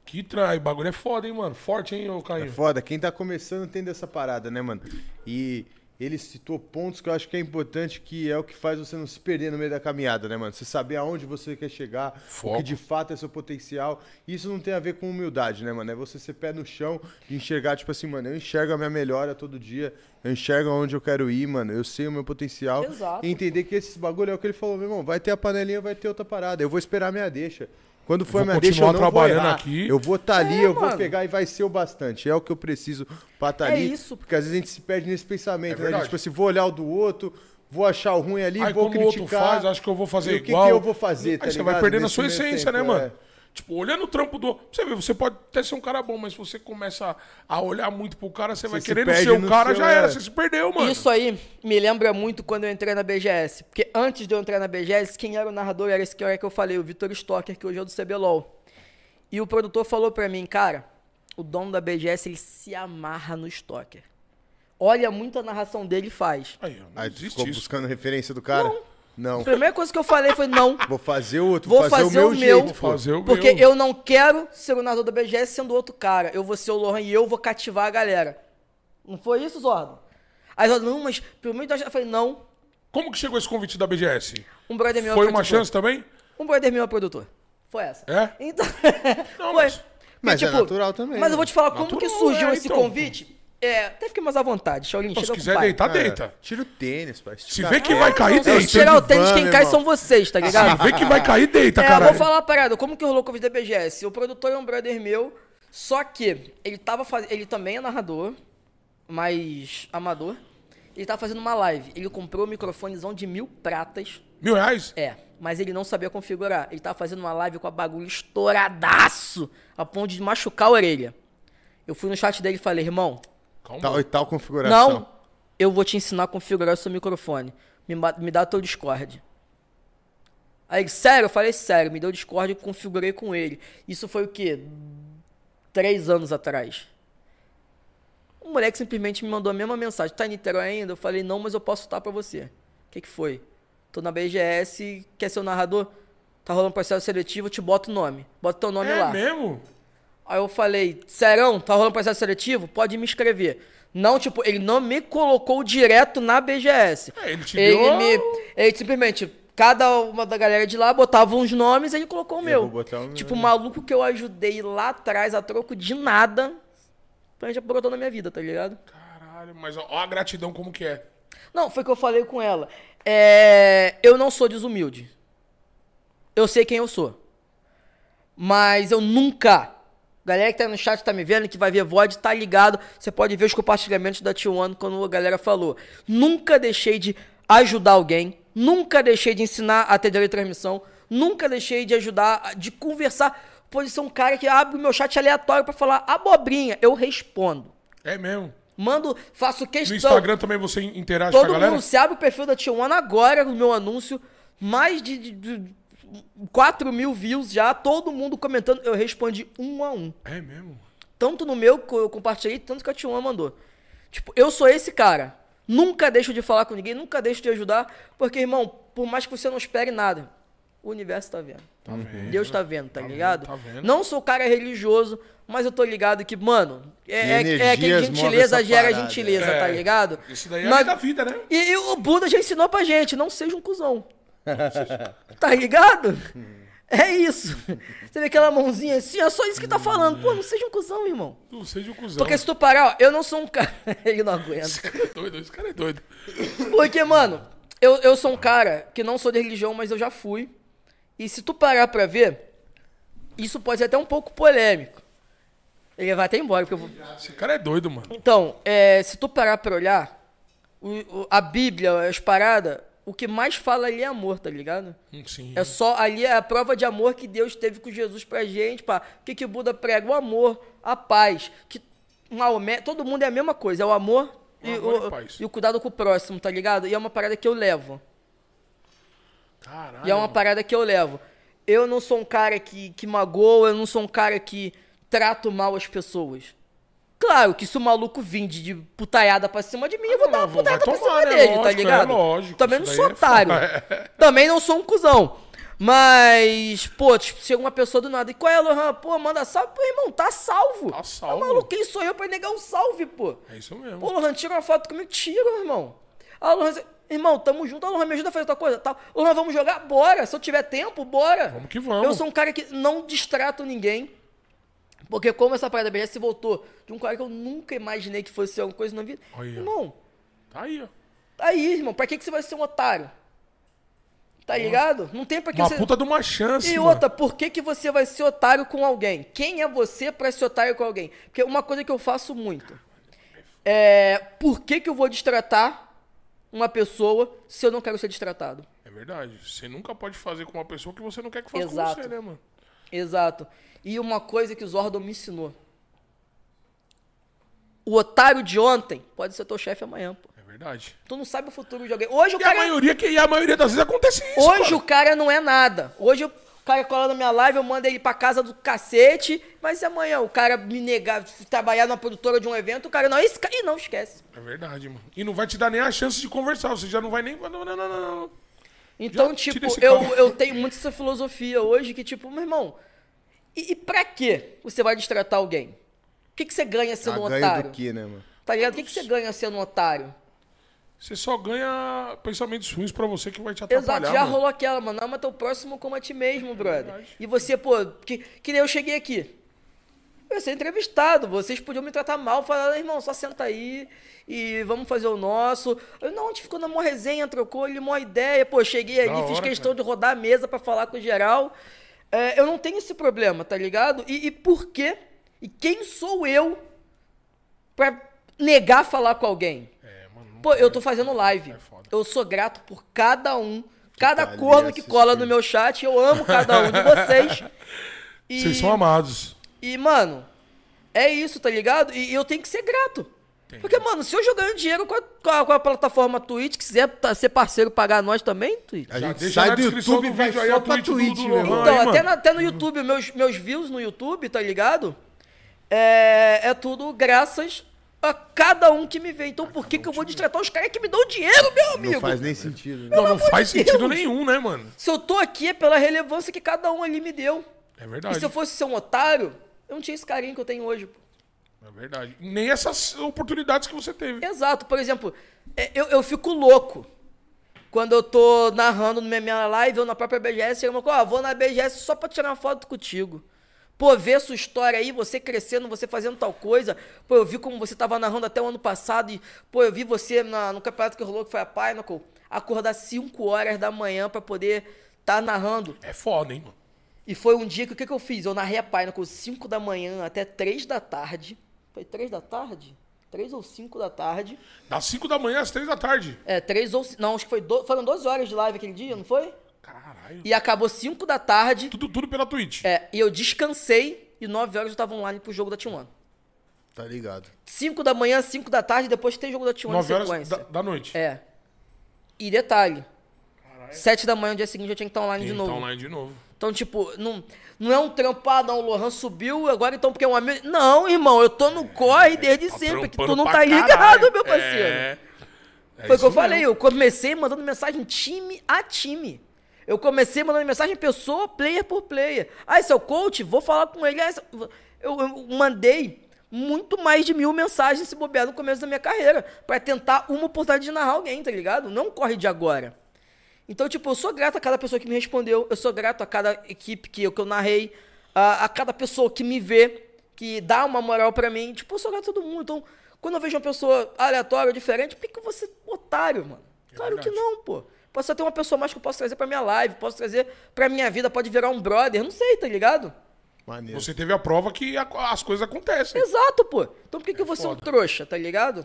B: Que trai, bagulho é foda, hein, mano? Forte, hein, ô
A: É
B: Caio?
A: foda. Quem tá começando tem dessa parada, né, mano? E, ele citou pontos que eu acho que é importante, que é o que faz você não se perder no meio da caminhada, né, mano? Você saber aonde você quer chegar, o
B: Foco.
A: que de fato é seu potencial. Isso não tem a ver com humildade, né, mano? É você ser pé no chão e enxergar, tipo assim, mano, eu enxergo a minha melhora todo dia, eu enxergo aonde eu quero ir, mano, eu sei o meu potencial.
C: Exato.
A: E entender que esses bagulho é o que ele falou, meu irmão, vai ter a panelinha, vai ter outra parada. Eu vou esperar a minha deixa. Quando for a
B: Vou
A: minha deixa, eu não vou
B: trabalhando
A: errar.
B: aqui.
A: Eu vou estar ali,
C: É,
A: eu vou
C: mano.
A: pegar e vai ser o bastante. É o que eu preciso pra estar
C: É
A: ali.
C: isso.
A: Porque às vezes a gente se perde nesse
B: É
A: pensamento, né?
B: verdade.
A: Tipo assim, vou olhar o do outro, vou achar o ruim ali,
B: Aí
A: vou
B: como o outro
A: criticar.
B: faz, acho que eu vou fazer
A: E o que
B: igual.
A: que eu vou fazer, tá
B: Aí você
A: ligado?
B: vai perdendo a sua essência,
A: tempo,
B: né, mano? Tipo, olhando o trampo do... Você vê, você pode até ser um cara bom, mas se você começa a olhar muito pro cara, você, vai
A: se
B: querendo ser o cara,
A: seu,
B: já era.
A: é.
B: Você se perdeu, mano.
C: Isso aí me lembra muito quando eu entrei na BGS. Porque antes de eu entrar na BGS, quem era o narrador era esse que, era que eu falei, o Vitor Stocker, que hoje é o do CBLOL. E o produtor falou pra mim, cara, o dono da BGS, ele se amarra no Stocker. Olha muito a narração dele e faz.
B: Aí, ó, não
A: Aí ficou
B: isso.
A: buscando referência do cara? Não.
C: A primeira coisa que eu falei foi não.
A: Vou fazer outro,
C: Vou
A: vou fazer,
C: fazer
A: o meu
C: o meu.
A: jeito.
B: Fazer o
C: Porque
B: meu.
C: eu não quero ser o narrador da BGS sendo outro cara. Eu vou ser o Lohan e eu vou cativar a galera. Não foi isso, Zordo? Aí Zordo, não, mas pelo menos eu falei, não.
B: Como que chegou esse convite da BGS?
C: Um brother meu é
B: Foi uma
C: produtor.
B: chance também?
C: Um brother meu é produtor. Foi essa.
B: É?
C: Então.
B: Não,
C: foi.
B: mas-
A: Mas é natural também,
C: Mas eu
A: né?
C: vou te falar como
B: Natural,
C: que surgiu
B: é,
C: esse
B: então.
C: convite. É, até fiquei mais à vontade, Shaolin.
B: Se
C: chega com o
B: quiser
C: pai.
B: deitar,
A: Cara,
B: deita.
A: Tira o tênis, pai.
B: Se vê que vai cair,
C: Não, se
B: deita.
C: tirar o tênis, quem cai são vocês, tá ligado?
B: Se vê que vai cair, deita,
C: É, eu vou falar uma parada. Como que rolou o convite da BGS? O produtor é um brother meu, só que ele tava fazendo. Ele também é narrador, mas amador. Ele tava fazendo uma live. Ele comprou um microfonezão de mil pratas.
B: Mil reais?
C: É, mas ele não sabia configurar. Ele tava fazendo uma live com a bagulho estouradaço, a ponto de machucar a orelha. Eu fui no chat dele e falei, irmão,
B: Calma.
A: Tal e tal configuração.
C: não, eu vou te ensinar a configurar o seu microfone. Me, me dá teu Discord. Aí ele, sério? Eu falei, sério. Me deu o Discord e configurei com ele. Isso foi o quê? Três anos atrás. O moleque simplesmente me mandou a mesma mensagem. Tá em Niterói ainda? Eu falei, não, mas eu posso estar pra você. O que que foi? Tô na BGS, quer ser o narrador? Tá rolando processo seletivo, eu te boto o nome. Bota teu nome
B: É
C: lá.
B: mesmo?
C: Aí eu falei, serão, tá rolando processo seletivo? Pode me inscrever. Não, tipo, ele não me colocou direto na BGS.
B: É, ele te
C: ele
B: deu-
C: me. Ele simplesmente, cada uma da galera de lá botava uns nomes e ele colocou o meu.
A: vou botar o
C: tipo,
A: né?
C: maluco que eu ajudei lá atrás a troco de nada. Já brotou na minha vida, tá ligado?
B: Caralho, mas ó a gratidão como que é.
C: Não, foi o que eu falei com ela. É, eu não sou desumilde. Eu sei quem eu sou. Mas eu nunca. Galera que tá no chat tá me vendo, que vai ver VOD, tá ligado. Você pode ver os compartilhamentos da T1 quando a galera falou. Nunca deixei de ajudar alguém. Nunca deixei de ensinar a ter de transmissão. Nunca deixei de ajudar, de conversar. Pode ser um cara que abre o meu chat aleatório pra falar abobrinha. Eu respondo.
B: É mesmo.
C: Mando, faço
B: No
C: questão.
B: Instagram também você interage com a
C: Todo
B: galera?
C: mundo se abre o perfil da T1 agora no meu anúncio. Mais de, de, de 4 mil views já, todo mundo comentando. Eu respondi um a um.
B: É mesmo.
C: Tanto no meu que eu compartilhei, tanto que a T1 mandou. Tipo, eu sou esse cara. Nunca deixo de falar com ninguém, nunca deixo de ajudar. Porque, irmão, por mais que você não espere nada, o universo tá vendo.
B: Tá vendo.
C: Deus tá vendo, tá,
B: Tá
C: ligado?
B: vendo, tá vendo.
C: Não sou cara religioso, mas eu tô ligado que, mano, é, é, é que gentileza gera
A: parada.
C: gentileza,
B: É.
C: tá ligado?
B: Isso daí é
C: Mas-
B: da vida, né?
C: e, e o Buda já ensinou pra gente, não seja um cuzão. Tá ligado? É isso. Você vê aquela mãozinha assim, é só isso que tá falando. Pô, não seja um cuzão, irmão.
B: Não seja um cuzão.
C: Porque se tu parar, ó, eu não sou um cara. Ele não aguenta.
B: Esse cara é doido, esse cara é doido.
C: Porque, mano, eu, eu sou um cara que não sou de religião, mas eu já fui. E se tu parar pra ver, isso pode ser até um pouco polêmico. Ele vai até embora, porque eu vou.
B: Esse cara é doido, mano.
C: Então, é, se tu parar pra olhar, o- o- a Bíblia, as paradas, o que mais fala ali é amor, tá ligado?
B: Hum, Sim.
C: É só ali é a prova de amor que Deus teve com Jesus pra gente, pá. O que que o Buda prega? O amor, a paz. Que Maomé, todo mundo é a mesma coisa, é o amor,
B: O
C: e,
B: amor e
C: o,
B: paz.
C: e o cuidado com o próximo, tá ligado? E é uma parada que eu levo.
B: Caralho.
C: E é uma parada que eu levo. Eu não sou um cara que, que magoa, eu não sou um cara que trato mal as pessoas. Claro que se o maluco vir de, putaiada pra cima de mim, eu vou
B: não,
C: dar uma putaiada pra cima
B: né?
C: dele, tá
B: Lógico,
C: ligado?
B: é lógico,
C: Também não sou
B: é
C: otário.
B: foda.
C: Também não sou um cuzão. Mas, pô, tipo, chega uma pessoa do nada. E qual é, Lohan? Pô, manda salve. Pô, irmão, tá salvo.
B: Tá salvo.
C: Tá maluco, quem sou eu pra negar um salve, pô?
B: É isso mesmo.
C: Pô, Lohan, tira uma foto comigo. Tira, irmão. Ah, Lohan, irmão, tamo junto. Ah, Lohan, me ajuda a fazer outra coisa. Tal. Lohan, vamos jogar? Bora. Se eu tiver tempo, bora.
B: Vamos que vamos.
C: Eu sou um cara que não distrato ninguém. Porque como essa parada BS se voltou de um cara que eu nunca imaginei que fosse alguma coisa na vida.
B: Olha.
C: Irmão,
B: Tá aí, ó.
C: tá aí, irmão. Pra que, que você vai ser um otário? Tá ligado? Não tem pra que
B: Uma
C: você...
B: puta de uma chance,
C: E
B: mano.
C: outra, por que, que você vai ser otário com alguém? Quem é você pra ser otário com alguém? Porque uma coisa que eu faço muito é por que, que eu vou destratar uma pessoa se eu não quero ser destratado?
B: É verdade. Você nunca pode fazer com uma pessoa que você não quer que faça
C: Exato.
B: com você, né, mano?
C: Exato. E uma coisa que o Zordon me ensinou. O otário de ontem pode ser teu chefe amanhã, pô.
B: É verdade.
C: Tu não sabe o futuro de alguém. Hoje o
B: E a
C: cara.
B: maioria, que, e a maioria das vezes acontece isso,
C: Hoje
B: cara.
C: o cara não é nada. Hoje o cara cola na minha live, eu mando ele pra casa do cacete. Mas amanhã o cara me negar, trabalhar numa produtora de um evento, o cara não. Esse cara, e não esquece.
B: É verdade, mano. E não vai te dar nem a chance de conversar. Você já não vai nem... Não, não, não, não.
C: Então,
B: Já
C: tipo, eu,
B: cara.
C: eu tenho muito essa filosofia hoje que, tipo, meu irmão, e, e pra que você vai destratar alguém? O que, que você ganha sendo um
A: A ganho
C: otário?
A: do que, né, mano?
C: Tá ligado? O que, que você ganha sendo um otário?
B: Você só ganha pensamentos ruins pra você que vai te atrapalhar,
C: Exato, já
B: mano.
C: rolou aquela, mano. Ama teu próximo como a ti mesmo, brother.
B: verdade.
C: E você, pô, que, que nem eu cheguei aqui. Eu ia ser entrevistado, vocês podiam me tratar mal, falar, irmão, só senta aí e vamos fazer o nosso. Eu, não, a gente ficou na mó resenha, trocou ele mó ideia, pô, cheguei ali,
B: Da
C: fiz
B: hora,
C: questão
B: cara.
C: de rodar a mesa pra falar com o geral. É, eu não tenho esse problema, tá ligado? E, e por quê? E quem sou eu pra negar falar com alguém?
B: É, mano.
C: Pô, eu tô fazendo live.
B: É.
C: Eu sou grato por cada um, cada
A: tá
C: corno que cola no meu chat. Eu amo cada um de vocês. E,
B: Vocês são amados.
C: e, mano, é isso, tá ligado? E eu tenho que ser grato.
B: Entendi.
C: Porque, mano, se eu jogar dinheiro com a, com a- com a plataforma Twitch, quiser tá- ser parceiro pagar nós também, Twitch.
A: A gente sai do YouTube e vai só
B: a
A: pra
B: Twitch
A: meu irmão.
C: Então,
B: aí,
C: até, na- até no YouTube, meus, meus views no YouTube, tá ligado? É, é tudo graças a cada um que me vê. Então, por que, que eu vou destratar os caras que me dão dinheiro, meu amigo?
A: Não faz nem sentido. né?
B: Não, não faz
C: de
B: sentido nenhum, né, mano?
C: Se eu tô aqui é pela relevância que cada um ali me deu.
B: É
C: E
B: verdade.
C: se eu fosse ser um otário, eu não tinha esse carinho que eu tenho hoje. pô.
B: É verdade. Nem essas oportunidades que você teve.
C: Exato. Por exemplo, é, eu, eu fico louco quando eu tô narrando na minha live ou na própria BGS. Eu ó, vou na BGS só pra tirar uma foto contigo. Pô, ver sua história aí, você crescendo, você fazendo tal coisa. Pô, eu vi como você tava narrando até o ano passado. E, pô, eu vi você na- no campeonato que rolou, que foi a Pinnacle, acordar 5 horas da manhã pra poder tá narrando.
B: É foda, hein, mano.
C: E foi um dia que o que, que eu fiz? Eu narrei a Pinnacle 5 da manhã até 3 da tarde. Foi 3 da tarde? 3 ou 5 da tarde.
B: Das 5 da manhã às 3 da tarde.
C: É, 3 ou. Não, acho que foi do, foram 12 horas de live aquele dia, não foi?
B: Caralho.
C: E acabou 5 da tarde.
B: Tudo, tudo pela Twitch.
C: É, e eu descansei e 9 horas eu tava online pro jogo da T1.
A: Tá ligado.
C: 5 da manhã, 5 da tarde, depois tem jogo da T1 em
B: 9 horas
C: sequência.
B: da, da noite.
C: É. E detalhe. 7 da manhã, no dia seguinte, eu tinha que estar online
B: Tem
C: de
B: que tá
C: novo.
B: online de novo.
C: Então, tipo, não, não é um trampado, não. O Lohan subiu, agora então porque é um amigo. Não, irmão, eu tô no corre desde
B: Tá
C: sempre, que tu não tá ligado,
B: caralho.
C: meu parceiro.
B: É. É
C: Foi o que eu falei, eu comecei mandando mensagem time a time. Eu comecei mandando mensagem pessoa, player por player. Ah, esse é o coach? Vou falar com ele. Ah, esse- Eu, eu mandei muito mais de mil mensagens se bobear no começo da minha carreira. Pra tentar uma oportunidade de narrar alguém, tá ligado? Não corre de agora. Então, tipo, eu sou grato a cada pessoa que me respondeu. Eu sou grato a cada equipe que eu, que eu narrei. A, a cada pessoa que me vê, que dá uma moral pra mim. Tipo, eu sou grato a todo mundo. Então, quando eu vejo uma pessoa aleatória, diferente, por que, que ser otário, mano? claro que
B: verdade.
C: não, pô. Posso ter uma pessoa mais que eu posso trazer pra minha live, posso trazer pra minha vida, pode virar um brother, não sei, tá ligado?
A: Maneiro.
B: Você teve a prova que a- as coisas acontecem.
C: Exato, pô. Então por que, que eu vou ser um trouxa, tá ligado?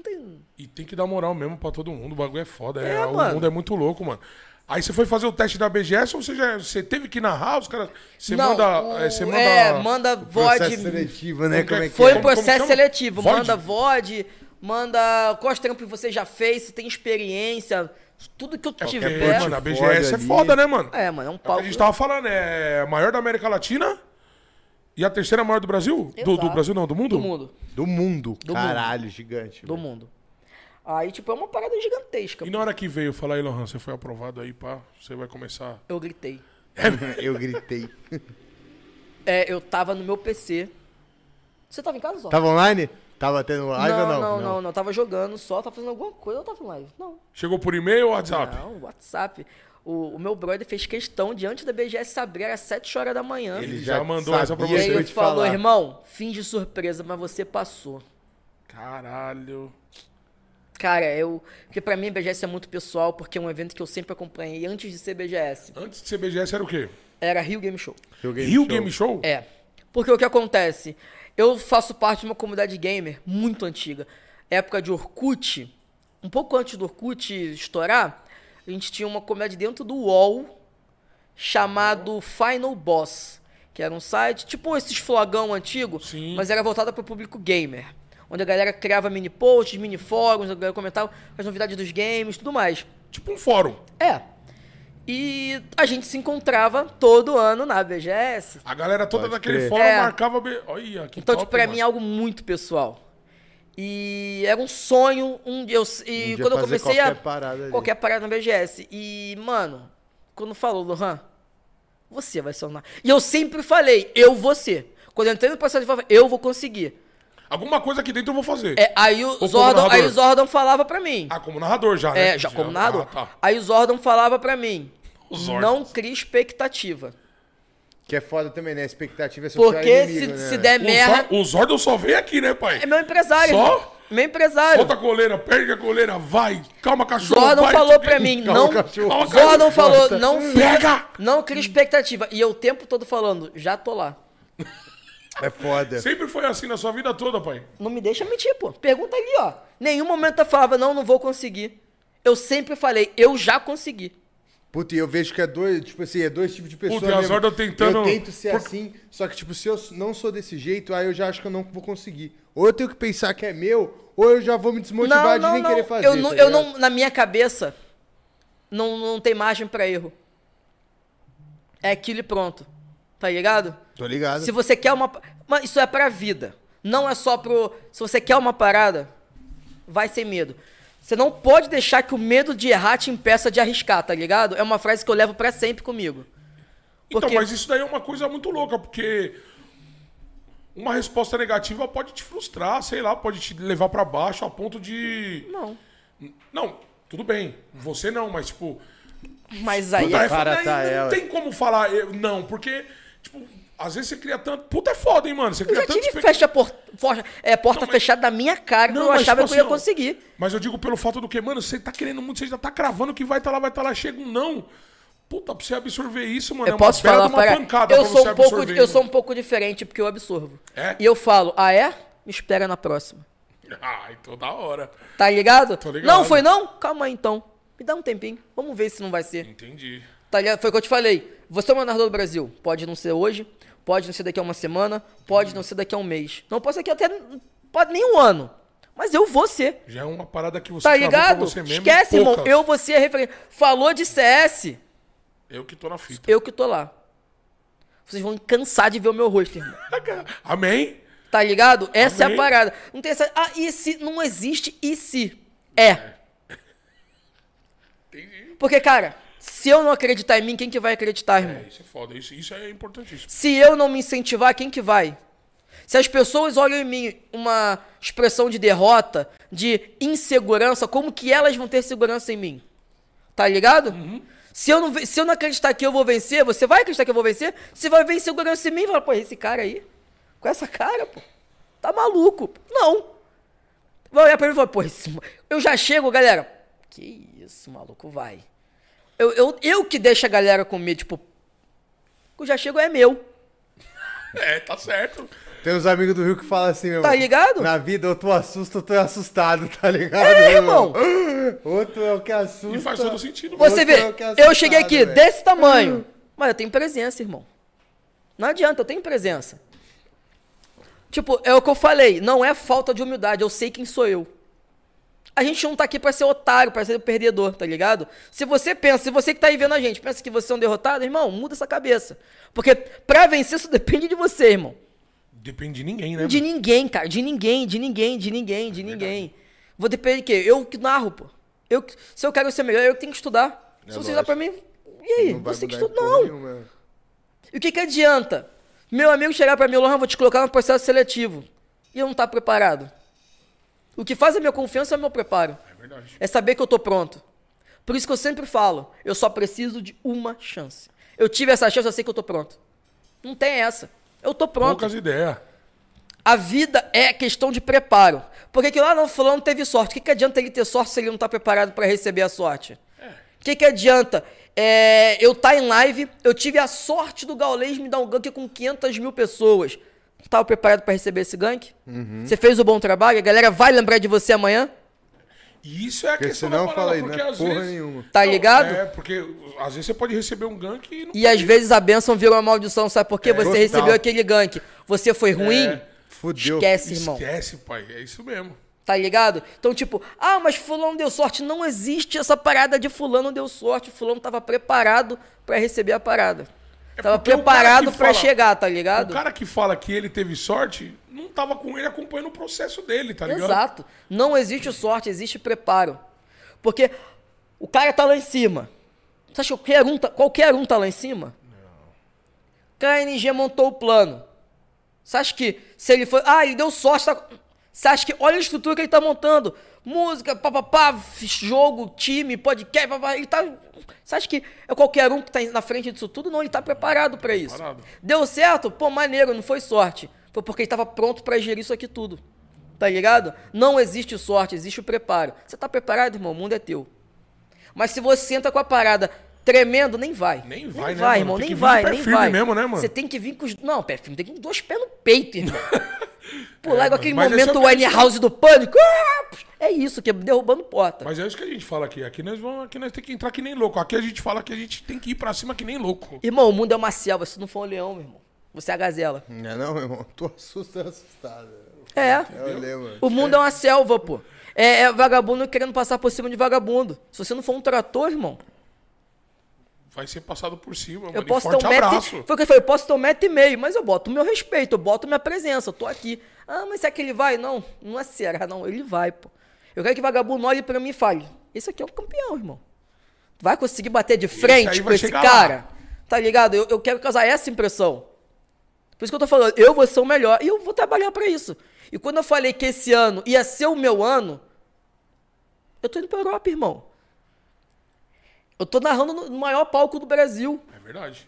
C: Não tem.
B: E tem que dar moral mesmo pra todo mundo. O bagulho é foda.
C: É,
B: é, o mundo é muito louco, mano. Aí você foi fazer o teste da BGS ou você já você teve que narrar? Os caras. Você
C: não,
B: manda.
C: o-
B: é, Você manda.
C: É, manda
A: Processo
C: VOD.
A: seletivo, né? Como é que
C: Foi
A: é?
C: um
B: Como- como
C: processo seletivo.
B: VOD?
C: Manda VOD, manda quais trampos você já fez, se tem experiência, tudo que eu
B: É
C: tiver.
B: mano, a BGS é
A: ali.
B: foda, né, mano?
C: É, mano, é um
B: É o
C: pau.
B: que a gente tava falando, é a maior da América Latina e a terceira maior do Brasil? Do, do. Brasil não, do mundo?
C: do mundo.
A: Do mundo.
C: Do
A: Caralho, gigante.
C: Do
A: velho.
C: mundo. Aí, tipo, é uma parada gigantesca.
B: E na hora que veio falar aí, Lohan, você foi aprovado aí, pá, você vai começar.
C: Eu gritei.
A: Eu gritei.
C: É, eu tava no meu PC. Você tava em casa, só?
A: Tava online? Tava tendo live
C: não,
A: ou não?
C: não, não, não. Tava jogando só, tava fazendo alguma coisa, eu tava em live. Não.
B: Chegou por e-mail ou WhatsApp?
C: Não, WhatsApp. O, o meu brother fez questão de antes da BGS abrir, era 7 horas da manhã.
A: Ele
B: já
A: já
B: mandou essa pra
C: E
B: você.
A: que
C: aí ele
A: te
C: falou,
A: falar.
C: irmão, fim de surpresa, mas você passou.
B: Caralho.
C: Cara, eu. Porque pra mim BGS é muito pessoal, porque é um evento que eu sempre acompanhei antes de ser BGS.
B: Antes de ser BGS era o quê?
C: Era Rio Game Show.
A: Rio Game
B: Rio
A: Show.
B: Game Show?
C: É. Porque o que acontece? Eu faço parte de uma comunidade gamer muito antiga. Época de Orkut. Um pouco antes do Orkut estourar, a gente tinha uma comunidade dentro do UOL chamado Final Boss. Que era um site, tipo esses flogão antigo,
B: Sim.
C: mas era voltado para o público gamer. Onde a galera criava mini posts, mini fóruns, a galera comentava as novidades dos games tudo mais.
B: Tipo um fórum.
C: É. E a gente se encontrava todo ano na BGS.
B: A galera toda
A: Pode
B: daquele
A: crer.
B: fórum
C: É.
B: marcava. Olha, que
C: Então,
B: top,
C: tipo, pra
B: mano.
C: mim é algo muito pessoal. E era um sonho, um eu, e
A: Um dia
C: quando eu comecei a
A: qualquer parada ali.
C: qualquer parada na BGS. E, mano, quando falou, Lohan, você vai ser o na- E eu sempre falei, eu vou ser. Quando eu entrei no processo de falar, eu vou conseguir.
B: Alguma coisa aqui dentro eu vou fazer.
C: É, aí o Zordon, aí o Zordon falava pra mim.
B: Ah, como narrador já, né?
C: é, já como narrador.
B: Ah, tá.
C: Aí o Zordon falava pra mim, não crie expectativa.
A: Que é foda também, né? A expectativa é
C: Porque
A: inimigo,
C: se,
A: né,
C: se der
B: O,
C: merda,
B: o Zordon só veio aqui, né, pai?
C: é meu empresário.
B: Só?
C: Meu empresário.
B: Solta a coleira, perde a coleira, vai. Calma, cachorro.
C: Zordon
B: vai,
C: falou pra mim,
A: Calma,
C: não.
A: cachorro.
B: Calma,
C: Zordon falou,
A: Volta.
C: não
B: Pega!
C: Não cria expectativa. E eu o tempo todo falando, já tô lá.
A: É foda.
B: Sempre foi assim na sua vida toda, pai.
C: Não me deixa mentir, pô. Pergunta ali, ó. Nenhum momento eu falava, não, não vou conseguir. Eu sempre falei, eu já consegui.
A: Puta, e eu vejo que é dois, tipo assim, é dois tipos de pessoas.
B: Puta, e a
A: mesmo.
B: Zorda tentando-
A: Eu tento ser
B: Por-
A: assim, só que, tipo, se eu não sou desse jeito, aí eu já acho que eu não vou conseguir. Ou eu tenho que pensar que é meu, ou eu já vou me desmotivar
C: não,
A: de
C: não,
A: nem
C: não.
A: querer fazer.
C: eu não,
A: tá
C: eu não, na minha cabeça, não, não tem margem pra erro. É aquilo e pronto. Tá ligado?
A: Tô ligado.
C: Se você quer uma. Mas isso é pra vida. Não é só pro. Se você quer uma parada, vai sem medo. Você não pode deixar que o medo de errar te impeça de arriscar, tá ligado? É uma frase que eu levo pra sempre comigo.
B: Então,
C: Porque-
B: mas isso daí é uma coisa muito louca, porque uma resposta negativa pode te frustrar, sei lá, pode te levar pra baixo a ponto de.
C: Não.
B: Não, tudo bem. Você não, mas tipo.
C: Mas aí.
B: Puta,
C: é-
A: Para,
B: aí
A: tá,
B: não
A: é,
B: tem como falar eu- não, porque, tipo, às vezes você cria tanto. Puta, é foda, hein, mano? Você
C: Eu
B: cria
C: já
B: tanto.
C: tive fecha por... for- é, porta
B: Não, mas-
C: fechada na minha cara que
B: Não,
C: eu
B: mas,
C: achava
B: tipo
C: que eu ia
B: assim,
C: conseguir.
B: Mas eu digo pelo fato do que, mano, você tá querendo muito, você já tá cravando que vai estar tá lá, vai estar tá lá, chega um não. Puta, pra você absorver isso, mano, é
C: Eu
B: uma
C: posso falar
B: de uma
C: para
B: pancada
C: eu
B: pra
C: sou
B: você
C: um pouco
B: absorver,
C: eu sou um pouco diferente porque eu absorvo.
B: É?
C: E eu falo: "Ah é? Me espera na próxima".
B: Ah, então da hora.
C: Tá ligado?
B: Tô ligado.
C: Não foi não? Calma aí então. Me dá um tempinho. Vamos ver se não vai ser.
B: Entendi.
C: Tá ligado? Foi o que eu te falei. Você é o narrador do Brasil. Pode não ser hoje, pode não ser daqui a uma semana, pode não ser daqui a um mês. Não pode ser daqui até pode nem um ano. Mas eu vou ser.
B: Já é uma parada que você
C: Tá ligado?
B: você mesmo.
C: Esquece, irmão. Eu vou ser a referência. Falou de CS.
B: Eu que tô na fita.
C: Eu que tô lá. Vocês vão cansar de ver o meu rosto, irmão.
B: Amém?
C: Tá ligado? Essa é
B: Amém.
C: a parada. Não tem essa. Ah, e se? Não existe e se? É.
B: Entendi.
C: Porque, cara, se eu não acreditar em mim, quem que vai acreditar, irmão?
B: É, isso é foda. Isso, isso é importantíssimo.
C: Se eu não me incentivar, quem que vai? Se as pessoas olham em mim uma expressão de derrota, de insegurança, como que elas vão ter segurança em mim? Tá ligado? Se, eu não, se eu não acreditar que eu vou vencer, você vai acreditar que eu vou vencer? Você vai ver insegurança em mim e vai, pô, esse cara aí, com essa cara, pô, tá maluco. Não. Vai olhar pra mim e falar, pô, esse, eu já chego, galera. Que isso, maluco, vai. Eu, eu, eu que deixo a galera com medo, tipo, eu já chego é meu.
B: É, tá certo.
A: Tem uns amigos do Rio que falam assim, meu.
C: Tá ligado?
A: Na vida, ou tu assusta, ou tu é assustado, tá ligado?
C: É,
A: meu?
C: irmão.
A: Outro é o que assusta.
B: E faz todo sentido.
C: Você
A: Outro
C: vê,
A: é o que é
C: eu cheguei aqui
A: velho.
C: desse tamanho, mas eu tenho presença, irmão. Não adianta, eu tenho presença. Tipo, é o que eu falei, não é falta de humildade, eu sei quem sou eu. A gente não tá aqui pra ser otário, pra ser perdedor, tá ligado? Se você pensa, se você que tá aí vendo a gente, pensa que você é um derrotado, irmão, muda essa cabeça. Porque pra vencer isso depende de você, irmão.
B: Depende de ninguém, né?
C: De ninguém, cara. De ninguém, de ninguém, de ninguém, de ninguém. Vou depender de quê? Eu que narro, pô. Eu, se eu quero ser melhor, eu tenho que estudar.
A: É
C: se você dá pra mim, e aí?
A: Não
C: você que estuda. Não.
A: nenhuma.
C: E o que, que adianta? Meu amigo chegar pra mim, Lohan, vou te colocar no processo seletivo. E eu não tá preparado. O que faz a minha confiança é o meu preparo.
B: É verdade.
C: É saber que eu tô pronto. Por isso que eu sempre falo, eu só preciso de uma chance. Eu tive essa chance, eu sei que eu tô pronto. Não tem essa. Eu tô pronto.
B: Poucas ideias.
C: A vida é questão de preparo. Porque que lá não fulano teve sorte. O que, que adianta ele ter sorte se ele não tá preparado para receber a sorte? O que, que adianta é, eu estar em live, eu tive a sorte do Gaulês me dar um gank com 500 mil pessoas. Tava preparado para receber esse gank? Você fez o bom trabalho? A galera vai lembrar de você amanhã?
B: E isso é a
A: Porque
B: questão
A: senão eu
B: da parada,
A: falei, não
B: porque
A: é
B: às
A: porra
B: vezes...
A: nenhuma.
C: Tá
B: Não,
C: ligado?
B: É, porque às vezes você pode receber um gank e não
C: E às vezes a bênção vira uma maldição, sabe por quê? você
A: total.
C: recebeu aquele gank. Você foi ruim?
B: É.
A: Fudeu.
C: Esquece, irmão.
B: Esquece, pai. É isso mesmo.
C: Tá ligado? Então, tipo, ah, mas fulano deu sorte. Não existe essa parada de fulano deu sorte. Fulano tava preparado pra receber a parada. Tava
B: É cara
C: preparado
B: fala-
C: chegar, tá ligado?
B: O cara que fala que ele teve sorte, não tava com ele acompanhando o processo dele, tá ligado?
C: Exato. Não existe sorte, existe preparo. Porque o cara tá lá em cima. Você acha que qualquer um tá, qualquer um tá lá em cima? KNG montou o plano. Você acha que se ele foi. Ah, ele deu sorte. Tá... Você acha que. Olha a estrutura que ele tá montando. Música, papapá, jogo, time, podcast, papapá. Ele tá. Você acha que é qualquer um que tá na frente disso tudo? Não, ele tá preparado pra isso.
B: Preparado.
C: Deu certo? Pô, maneiro, não foi sorte. Foi porque ele tava pronto pra gerir isso aqui tudo. Tá ligado? Não existe sorte, existe o preparo. Você tá preparado, irmão? O mundo é teu. Mas se você entra com a parada tremendo, nem vai.
B: Nem vai, né,
C: vai, irmão, nem
B: vir
C: vai, nem vai.
B: mesmo, né, mano?
C: Você tem que vir com os. Não, pé firme, tem que ir com dois pés no peito, irmão. Pular igual aquele momento
B: é o
C: Winehouse do pânico. Ah, É isso, que é derrubando porta.
B: Mas é isso que a gente fala aqui. Aqui nós vamos, aqui nós tem que entrar que nem louco. Aqui a gente fala que a gente tem que ir pra cima que nem louco.
C: Irmão, o mundo é uma selva. Se não for um leão, meu irmão, você é a gazela.
A: Não é não, meu irmão? Tô assustado, assustado.
C: É.
A: Eu lembro.
C: O mundo é uma selva, pô. É, é vagabundo querendo passar por cima de vagabundo. Se você não for um trator, irmão,
B: Vai ser passado por cima,
C: eu
B: mano.
C: Posso ter
B: forte
C: um metro.
B: abraço.
C: e- Foi o que eu falei, eu posso ter um metro e meio, mas eu boto o meu respeito, eu boto minha presença, eu tô aqui. Ah, mas será que ele vai? Não, não é será, não. Ele vai, pô. Eu quero que vagabundo olhe pra mim e fale: Esse aqui é um campeão, irmão. Vai conseguir bater de frente
B: aí
C: com esse cara?
B: lá.
C: Tá ligado? Eu, eu quero causar essa impressão. Por isso que eu tô falando, eu vou ser o melhor. E eu vou trabalhar pra isso. E quando eu falei que esse ano ia ser o meu ano, eu tô indo pra Europa, irmão. Eu tô narrando no maior palco do Brasil.
B: É verdade.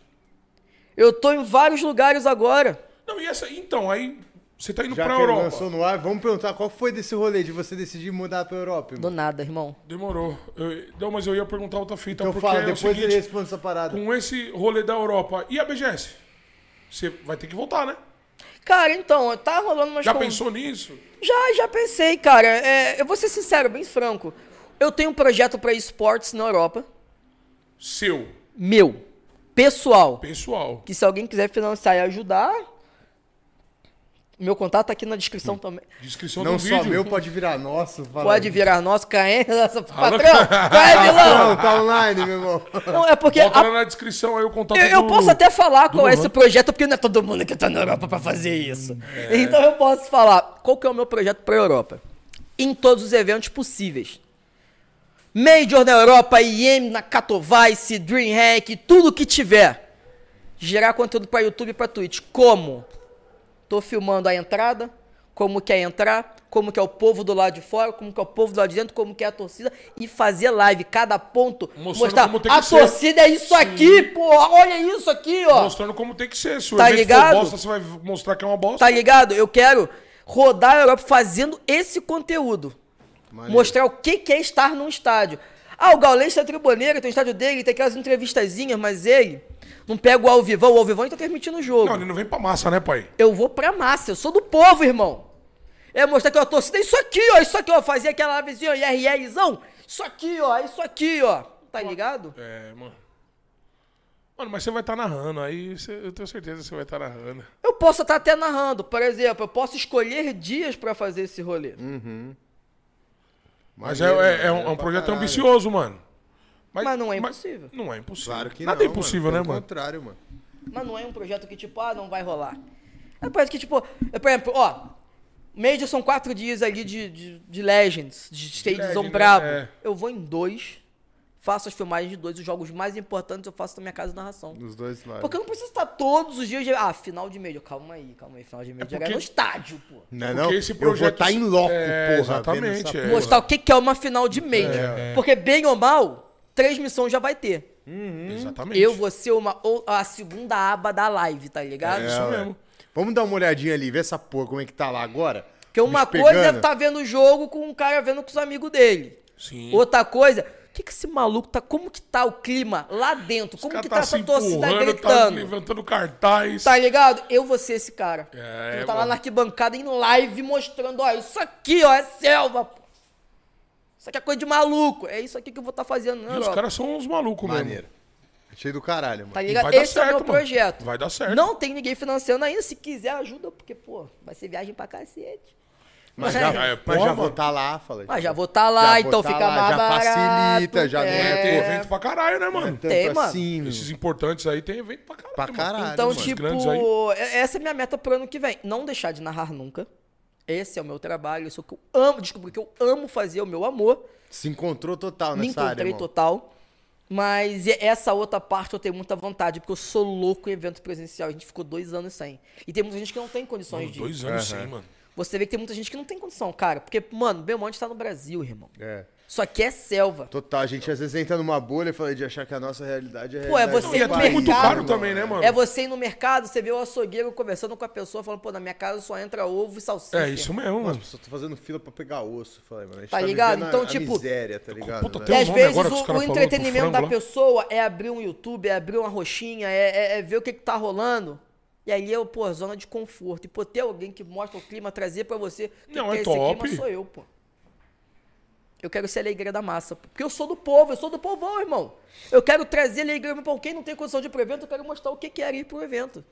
C: Eu tô em vários lugares agora.
B: Não, e essa. Então, aí. Você tá indo
A: Já
B: pra
A: que
B: Europa.
A: lançou no ar, vamos perguntar qual foi desse rolê de você decidir mudar pra Europa,
C: Do
A: irmão?
C: nada, irmão.
B: Demorou. Eu- não, mas eu ia perguntar outra fita.
A: Então
B: porque
A: fala,
B: é o
A: depois
B: seguinte,
A: ele responde essa parada.
B: Com esse rolê da Europa e a BGS? Você vai ter que voltar, né?
C: Cara, então, tá rolando umas
B: Já
C: con-
B: pensou nisso?
C: Já, já pensei, cara. É, eu vou ser sincero, bem franco. Eu tenho um projeto pra esportes na Europa.
B: Seu,
C: Meu. Pessoal.
B: pessoal.
C: Que se alguém quiser financiar e ajudar. Meu contato tá aqui na descrição também.
B: Descrição
A: Não
B: do
A: só
B: vídeo.
A: meu, pode virar nosso. fala
C: Pode
A: aí.
C: virar nosso, caê, nossa, patrão. Vai, vilão.
A: Não, tá online, meu irmão.
C: Não, é porque.
B: Bota
C: a-
B: lá na descrição aí o contato
C: Eu, eu
B: do-
C: posso até falar qual é esse projeto, porque não é todo mundo que tá na Europa pra fazer isso.
B: É.
C: Então eu posso falar qual que é o meu projeto pra Europa. Em todos os eventos possíveis. Major na Europa, IM na Katowice, Dreamhack, tudo que tiver. Gerar conteúdo pra YouTube e pra Twitch. Como? Tô filmando a entrada, como que é entrar, como que é o povo do lado de fora, como que é o povo do lado de dentro, como que é a torcida e fazer live, cada ponto,
B: Mostrando
C: mostrar
B: como tem que
C: a
B: ser.
C: torcida é isso aqui, pô, olha isso aqui, ó.
B: Mostrando como tem que ser. Se o
C: Tá ligado?
B: bosta, você vai mostrar que é uma bosta.
C: Tá ligado? Eu quero rodar a Europa fazendo esse conteúdo.
A: Maneiro.
C: Mostrar o que que é estar num estádio. Ah, o Gaulês é triboneiro, tem o estádio dele, tem aquelas entrevistazinhas, mas ele não pega o Alvivão, o Alvivão ele tá transmitindo o jogo.
B: Não, ele não vem pra massa, né, pai?
C: Eu vou pra massa, eu sou do povo, irmão. É mostrar que a torcida é isso aqui, ó, isso aqui, ó, fazia aquela avezinha, ó, IRLzão, isso aqui, ó, isso aqui, ó. Tá ligado?
B: É, mano. Mano, mas você vai estar narrando, aí você- eu tenho certeza que você vai estar narrando.
C: Eu posso estar até narrando, por exemplo, eu posso escolher dias pra fazer esse rolê.
B: Mas é, é- é
A: maneiro
B: um, é um projeto
A: caralho.
B: ambicioso, mano.
C: Mas não é impossível.
B: Não é impossível.
A: Claro que
B: Nada
A: não,
B: é impossível,
A: mano.
B: né, mano?
A: contrário, mano.
C: Mas não é um projeto que, tipo, ah, não vai rolar. É um projeto que, tipo, é, por exemplo, ó, Major são quatro dias ali de, de, de Legends, de stagezão
B: Legend,
C: brabo.
B: né? É.
C: Eu vou em dois, faço as filmagens de dois, os jogos mais importantes eu faço na minha casa de narração.
A: Os dois lados.
C: Porque eu não preciso estar todos os dias de. Ah, final de Major. Calma aí, calma aí. Final de Major é,
B: porque-
C: no estádio, pô.
A: Não é
B: Porque
A: não?
B: esse
A: eu vou
B: projeto-
A: estar em loco,
B: É,
A: porra.
B: exatamente, é.
C: Mostrar o que, que é uma final de Major.
B: É.
C: Porque, bem ou mal, três missões já vai ter.
B: Exatamente.
C: Eu vou ser uma, ou- a segunda aba da live, tá ligado?
A: É,
B: Isso
A: ué.
B: mesmo.
A: Vamos dar uma olhadinha ali, ver essa porra, como é que tá lá agora.
C: Porque uma coisa é estar vendo o jogo com um cara vendo com os amigos dele.
B: Sim.
C: Outra coisa, que, que esse maluco tá. Como que tá o clima lá dentro? Como que
B: tá
C: tá essa torcida
B: empurrando, tá
C: gritando?
B: levantando cartaz.
C: Tá ligado? Eu vou ser esse cara.
B: É,
C: eu vou tá lá
B: mano.
C: na arquibancada em live mostrando, ó, isso aqui, ó, é selva, pô. Isso aqui é coisa de maluco. É isso aqui que eu vou estar fazendo, né?
B: E os caras são uns malucos mesmo.
A: Maneiro. Achei do caralho, mano.
C: Tá ligado?
B: vai dar
C: Esse é o
B: certo,
C: meu
B: mano.
C: projeto.
B: Vai dar certo.
C: Não tem ninguém financiando ainda. Se quiser, ajuda, porque, pô, vai ser viagem pra cacete.
A: Mas, já,
C: é,
A: mas já vou estar lá, falei.
C: Mas já vou estar lá,
A: Já
C: então
A: tá
C: fica
A: lá,
C: mais
A: já
C: barato.
A: facilita, já
C: é.
A: ganha
B: Tem evento pra caralho, né, mano?
A: Tanto
C: Tem, mano.
A: assim.
B: Esses importantes aí tem evento pra caralho.
A: Pra caralho,
C: Então,
A: mano.
C: tipo, é- essa é minha meta pro ano que vem. Não deixar de narrar nunca. Esse é o meu trabalho, isso é o que eu amo, descobri que eu amo fazer, é o meu amor.
A: Se encontrou total
C: Me
A: nessa área,
C: encontrei
A: irmão.
C: total. Mas essa outra parte eu tenho muita vontade, porque eu sou louco em evento presencial. A gente ficou dois anos sem. E tem muita gente que não tem condições
B: Mano,
C: de.
B: dois anos sim, mano.
C: Você vê que tem muita gente que não tem condição, cara. Porque, mano, Belmonte tá no Brasil, irmão.
A: É.
C: Isso aqui é selva.
A: Total, a gente às vezes entra numa bolha e fala de achar que a nossa realidade é
C: Pô, é você ir no
B: é
A: país,
B: tudo muito
C: mercado,
B: caro também, né, mano?
C: É você ir no mercado, você vê o açougueiro conversando com a pessoa, falando, pô, na minha casa só entra ovo e salsicha.
B: É isso mesmo,
A: Nossa,
B: mano.
A: só tô fazendo fila pra pegar osso, falei, mano. A gente
C: Tá ligado?
A: vivendo
C: Então,
A: a, a
C: tipo,
A: miséria, tá ligado?
B: puta, tem
C: E às vezes
B: agora que os
C: o, o entretenimento da pessoa é abrir um YouTube, é abrir uma roxinha, é, é- é ver o que, que tá rolando. E aí eu, pô, zona de conforto. E pô, ter alguém que mostra o clima, trazer pra você. que
B: Não,
C: que
B: é
C: esse
B: top.
C: clima sou eu, pô. Eu quero ser a alegria da massa. Porque eu sou do povo, eu sou do povão, irmão. Eu quero trazer alegria pra quem não tem condição de ir pro evento, eu quero mostrar o que que é ir pro evento.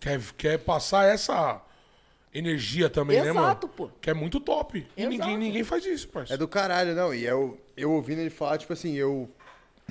B: Quer, quer passar essa energia também, né, mano?
C: Exato, pô.
B: Que é muito top. E
C: Exato.
B: ninguém, ninguém faz isso,
A: É
B: parceiro.
A: do caralho, não. E eu, eu ouvindo ele falar, tipo assim, eu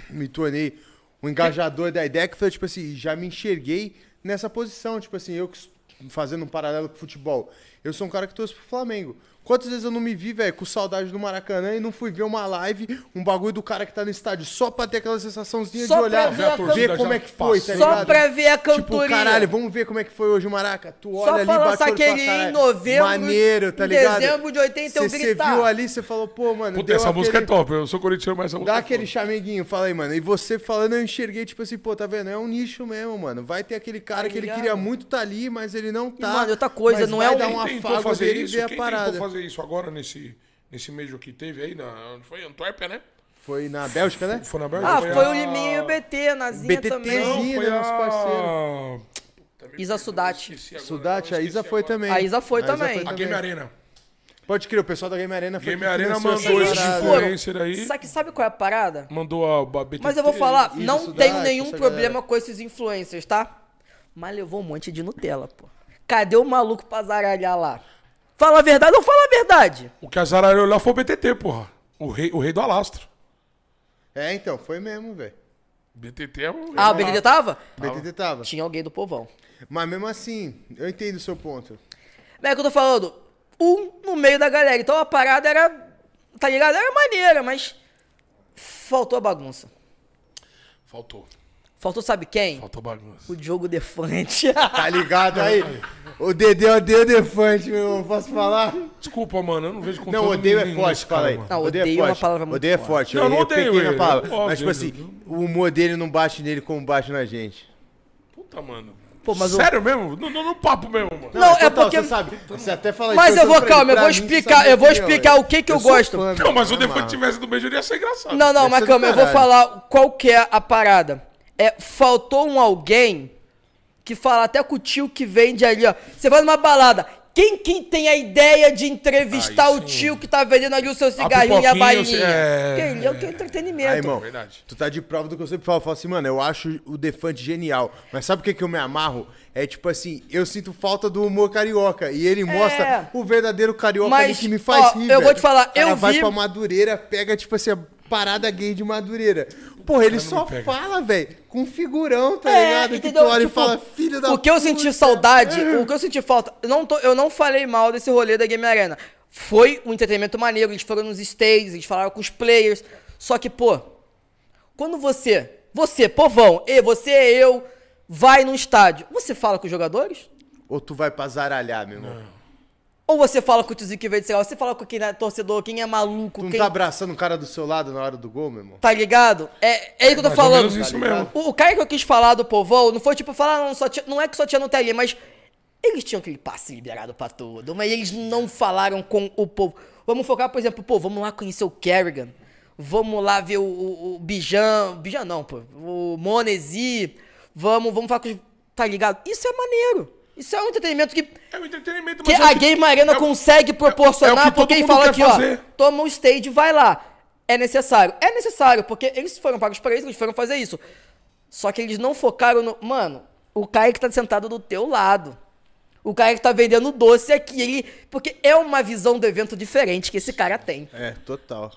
A: me tornei um engajador da ideia que foi, tipo assim, já me enxerguei nessa posição. Tipo assim, eu que fazendo um paralelo com o futebol. Eu sou um cara que torce pro Flamengo. Quantas vezes eu não me vi, velho, com saudade do Maracanã e não fui ver uma live, um bagulho do cara que tá no estádio, só pra ter aquela sensaçãozinha
C: Só
A: de olhar,
C: pra ver a
A: ver como é que foi, tá
B: passou.
C: Só
A: ligado?
C: pra ver a
A: Tipo,
C: cantoria.
A: caralho, vamos ver como é que foi hoje o Maraca. Tu olha
C: Só
A: ali,
C: pra
A: bate e
C: aquele em
A: "Caralho,
C: novembro,
A: Maneiro, tá
C: em
A: ligado?
C: dezembro de 80 eu
A: Você
C: gritar.
A: viu ali, você falou, pô, mano,
B: Puta,
A: deu
B: essa música é
A: aquele-
B: top. Eu sou corintiano, mas essa música
A: Dá
B: é
A: aquele chameguinho, fala aí, mano. E você falando, eu enxerguei, tipo assim, pô, tá vendo? É um nicho mesmo, mano. Vai ter aquele cara
C: Tá
A: que ele
C: ligado?
A: queria muito tá ali, mas ele não
C: E,
A: tá.
C: mano, outra coisa,
A: mas
C: não
A: vai
C: é um-
A: dar um afago
B: fazer
A: dele e ver a parada.
B: Fazer isso agora nesse, nesse mês que teve aí? Na, onde foi? Antuérpia, né?
A: Foi na Bélgica, né?
B: Foi na Bélgica?
C: Ah, foi
B: a-
C: o Liminha e o BT, a Nazinha
A: BTT
C: também.
B: Foi
A: né, nosso
B: a...
C: Isa Sudati.
B: Esqueci agora,
A: Sudate,
B: eu
A: a Isa foi
B: agora.
A: também.
C: A Isa foi também.
B: A Game Arena.
A: Pode crer, o pessoal da Game Arena foi
B: Game Arena mandou esse influencer aí.
C: Que sabe qual é a parada?
B: Mandou a, a BTT.
C: Mas eu vou falar,
A: Isa
C: não
A: Sudati,
C: tenho nenhum problema
A: galera.
C: com esses influencers, tá? Mas levou um monte de Nutella, pô. Cadê o maluco pra zaralhar lá? Fala a verdade ou fala a verdade?
B: O que azarareu lá foi o BTT, porra. O rei, o rei do alastro.
A: É, então, foi mesmo, velho.
B: BTT é o rei
C: Ah, o
B: do
C: BTT
B: alastro.
C: tava?
A: BTT tava.
C: Tinha alguém do povão.
A: Mas mesmo assim, eu entendo o seu ponto.
C: É que eu tô falando, um no meio da galera. Então a parada era, tá ligado? Era maneira, mas faltou a bagunça.
B: Faltou.
C: Faltou sabe quem?
B: Faltou bagunça.
C: O Diogo Defante.
A: Tá ligado aí? O Dedê odeia o Defante, meu irmão. Posso falar?
B: Desculpa, mano. Eu não vejo conteúdo
A: Não, odeio é forte, fala aí.
C: Não,
A: odeio
C: odeio é uma palavra muito
A: Odeio é
C: forte.
B: Não, eu não
A: eu peguei
B: odeio
A: na
B: ele,
A: palavra.
B: óbvio,
A: Mas, tipo assim, o humor dele não bate nele como bate na gente.
B: Puta, mano.
C: Pô, o-
B: Sério mesmo? No, no, no papo mesmo, mano.
C: Não, é
A: total,
C: porque-
A: Você sabe, você até fala
C: Mas eu vou, calma, eu vou explicar, eu vou
A: opinião,
C: explicar o que que eu
A: sou
C: gosto.
A: fã,
B: Não, mas o Defante tivesse no beijo, ia ser engraçado.
C: Não, não, mas
A: é do
C: calma, eu vou falar qual que é a parada. É, faltou um alguém que fala até com o tio que vende ali, ó. Você vai numa balada. Quem, quem tem a ideia de entrevistar
B: Aí
C: o
B: sim.
C: tio que tá vendendo ali o seu cigarrinho e a balinha?
B: é-
C: Quem? É o que é entretenimento.
A: Aí, irmão,
B: Verdade.
A: tu tá de prova do que eu sempre falo. Eu falo assim, mano, eu acho o Defante genial. Mas sabe o que, que eu me amarro? É tipo assim, eu sinto falta do humor carioca. E ele mostra o verdadeiro carioca
C: Mas,
A: ali que me faz
C: ó,
A: rir.
C: eu vou te falar,
A: O cara
C: eu
A: vai
C: vi-
A: pra Madureira, pega, tipo assim, a parada gay de Madureira. Porra, ele só
B: pega.
A: fala, velho, com figurão, tá
C: É,
A: ligado? Que
C: entendeu?
A: tu olha
C: Tipo,
A: e fala, filho da
C: O que eu
A: puta.
C: senti saudade, o que eu senti falta, eu não, tô- eu não falei mal desse rolê da Game Arena. Foi um entretenimento maneiro, eles foram nos stages, eles falaram com os players. Só que, pô, quando você, você, povão, e você, eu, vai num estádio, você fala com os jogadores?
A: Ou tu vai pra zaralhar, meu irmão.
C: Ou você fala com o tiozinho que veio de lá, você fala com quem é torcedor, quem é maluco,
A: Tu não
C: quem
A: tá abraçando o cara do seu lado na hora do gol, meu irmão?
C: tá ligado? É, é isso que eu tô
B: Mais ou
C: falando.
B: menos isso
A: tá
B: mesmo.
C: O, o cara que eu quis falar do povão não foi tipo falar, não, só tinha- não é que só tinha no telinha, mas eles tinham aquele passe liberado pra tudo, mas eles não falaram com o povo. Vamos focar, por exemplo, pô, vamos lá conhecer o Kerrigan. Vamos lá ver o, o, o Bijan. Bijan não, pô. O Monesi. Vamos, vamos falar com os. Tá ligado? Isso é maneiro. Isso é um entretenimento que,
B: É um entretenimento,
C: que
B: mas é
C: a
B: que-
C: Game Arena
B: é o-
C: consegue proporcionar,
B: é o que todo
C: porque ele
B: mundo
C: fala aqui,
B: fazer.
C: ó. Toma um stage e vai lá. É necessário. É necessário, porque eles foram pagos pra isso, eles foram fazer isso. Só que eles não focaram no. Mano, o cara que tá sentado do teu lado. O cara que tá vendendo doce aqui, ele. Porque é uma visão do evento diferente que esse cara tem.
A: É, total.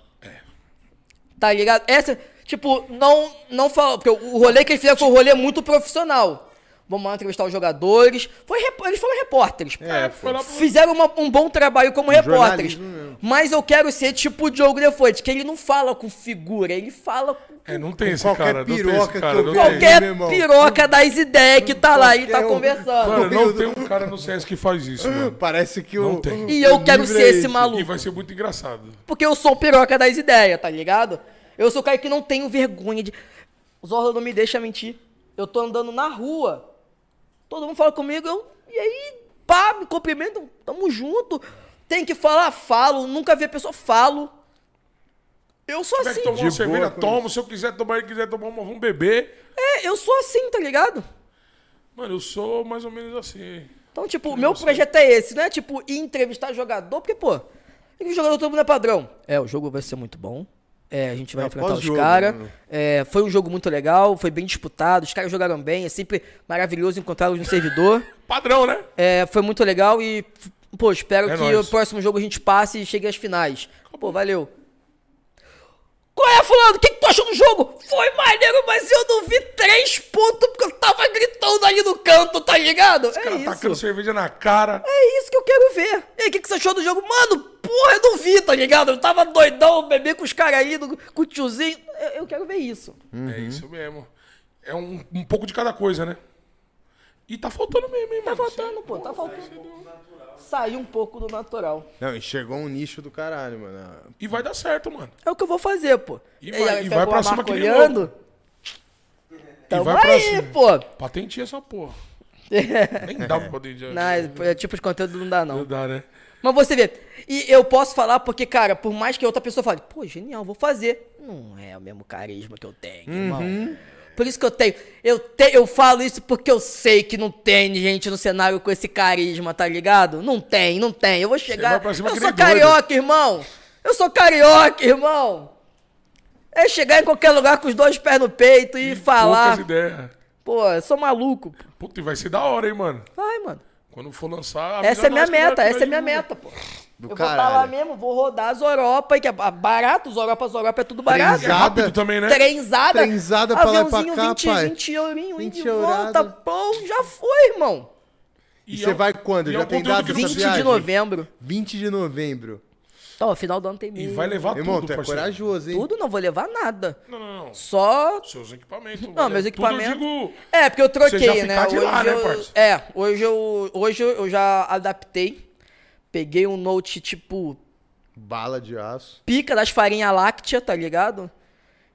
C: Tá ligado? Essa, tipo, não, não fala. Porque o rolê que eles fizeram foi um rolê muito profissional. Vamos lá entrevistar os jogadores. Foi, rep- eles foram repórteres.
B: É, foi.
C: Fizeram uma- um bom trabalho como repórteres.
A: jornalismo mesmo.
C: Mas eu quero ser tipo o Diogo Defante, que ele não fala com figura, ele fala com
B: É, não tem esse
A: qualquer
B: cara, não tem esse
A: piroca
B: cara.
A: que eu
C: qualquer piroca das ideias que tá lá e tá
A: um.
C: conversando.
B: Mano, não tem um cara no CS que faz isso, mano.
A: Parece que
B: Não
A: o.
B: tem.
C: E eu
A: o
C: quero ser
A: é
C: esse maluco.
B: E vai ser muito engraçado.
C: Porque eu sou o piroca das ideias, tá ligado? Eu sou o cara que não tenho vergonha de. Os Zorro não me deixa mentir. Eu tô andando na rua. Todo mundo fala comigo, eu. E aí, pá, me cumprimentam, tamo junto. Tem que falar, falo. Nunca vi a pessoa, falo. Eu sou assim.
B: tomar uma cerveja, toma. Se eu quiser tomar, ele quiser tomar uma, vamos beber.
C: É, eu sou assim, tá ligado?
B: Mano, eu sou mais ou menos assim.
C: Então, tipo, o meu projeto é esse, não é tipo ir entrevistar jogador, porque, pô, o jogador todo mundo é padrão. É, o jogo vai ser muito bom. É, a gente vai
A: É,
C: enfrentar os caras.
A: né?
C: É, foi um jogo muito legal, foi bem disputado, os caras jogaram bem, é sempre maravilhoso encontrá-los no servidor.
B: Padrão, né?
C: É, foi muito legal e, pô, espero
B: É
C: que
B: nóis.
C: o próximo jogo a gente passe e chegue às finais. Pô, valeu. Qual é, fulano? O que, que tu achou do jogo? Foi maneiro, mas eu não vi três pontos porque eu tava gritando ali no canto, tá ligado?
B: O
C: é
B: cara
C: isso.
B: tacando cerveja na cara.
C: É isso que eu quero ver. E aí, o que, que você achou do jogo? Mano, porra, eu não vi, tá ligado? Eu tava doidão, bebê com os caras do- com o tiozinho. Eu, eu quero ver isso.
B: É isso mesmo. É um, um pouco de cada coisa, né? E tá faltando mesmo, hein,
C: Tá
B: mano?
C: faltando, pô, tá faltando. Sair um pouco do natural.
A: Não, enxergou um nicho do caralho, mano.
B: E vai dar certo, mano.
C: É o que eu vou fazer, pô.
B: E vai-
C: aí
B: e vai
C: pegou
B: pra cima que nem
C: olhando. Tamo
B: vai pra
C: aí,
B: cima.
C: pô.
B: Patenteia essa porra. Nem dá pra poder...
C: Não, é, tipo de conteúdo não dá,
B: Não
C: não.
B: dá, né?
C: Mas você vê. E eu posso falar porque, cara, por mais que outra pessoa fale, pô, genial, vou fazer. Não é o mesmo carisma que eu tenho, irmão. Por isso que eu tenho. Eu, te, eu falo isso porque eu sei que não tem gente no cenário com esse carisma, tá ligado? Não tem, não tem. Eu vou chegar. Eu sou
B: doido.
C: carioca, irmão. Eu sou carioca, irmão. É chegar em qualquer lugar com os dois pés no peito e, falar.
B: Poucas ideias.
C: Pô, eu sou maluco. pô.
B: Puta, e vai ser da hora, hein, mano?
C: Vai, mano.
B: Quando for lançar... avisa
C: Essa é minha meta, essa é minha meta, pô.
A: Do
C: eu vou estar lá
A: caralho.
C: mesmo, vou rodar as Europa, que é barato, os Europa, as Europa é tudo barato.
B: É rápido também, né?
C: Trenzada.
A: Trenzada pra lá e pra cá,
C: 20,
A: pai.
C: 20 eurinho, 20
A: 20
C: de volta, pô, já foi, irmão.
A: E
B: é
A: você
B: um-
A: vai quando? Já
B: é
A: tem dessa
C: 20
A: viagem?
C: de novembro.
A: 20 de novembro.
C: Então, final do ano tem
B: E vai levar
A: Irmão,
B: tudo,
A: tu é
B: parceiro.
A: corajoso, hein?
C: Tudo, não vou levar nada.
B: Não, não, não.
C: Só...
B: Seus equipamentos.
C: Não, meus
B: Tudo
C: equipamentos...
B: eu digo...
C: É, porque eu troquei,
B: Você já
C: né?
B: de
C: hoje
B: lá, né,
C: eu...
B: parça?
C: É, hoje eu, hoje eu já adaptei. Peguei um Note, tipo,
A: Bala de aço.
C: pica das farinhas láctea, tá ligado?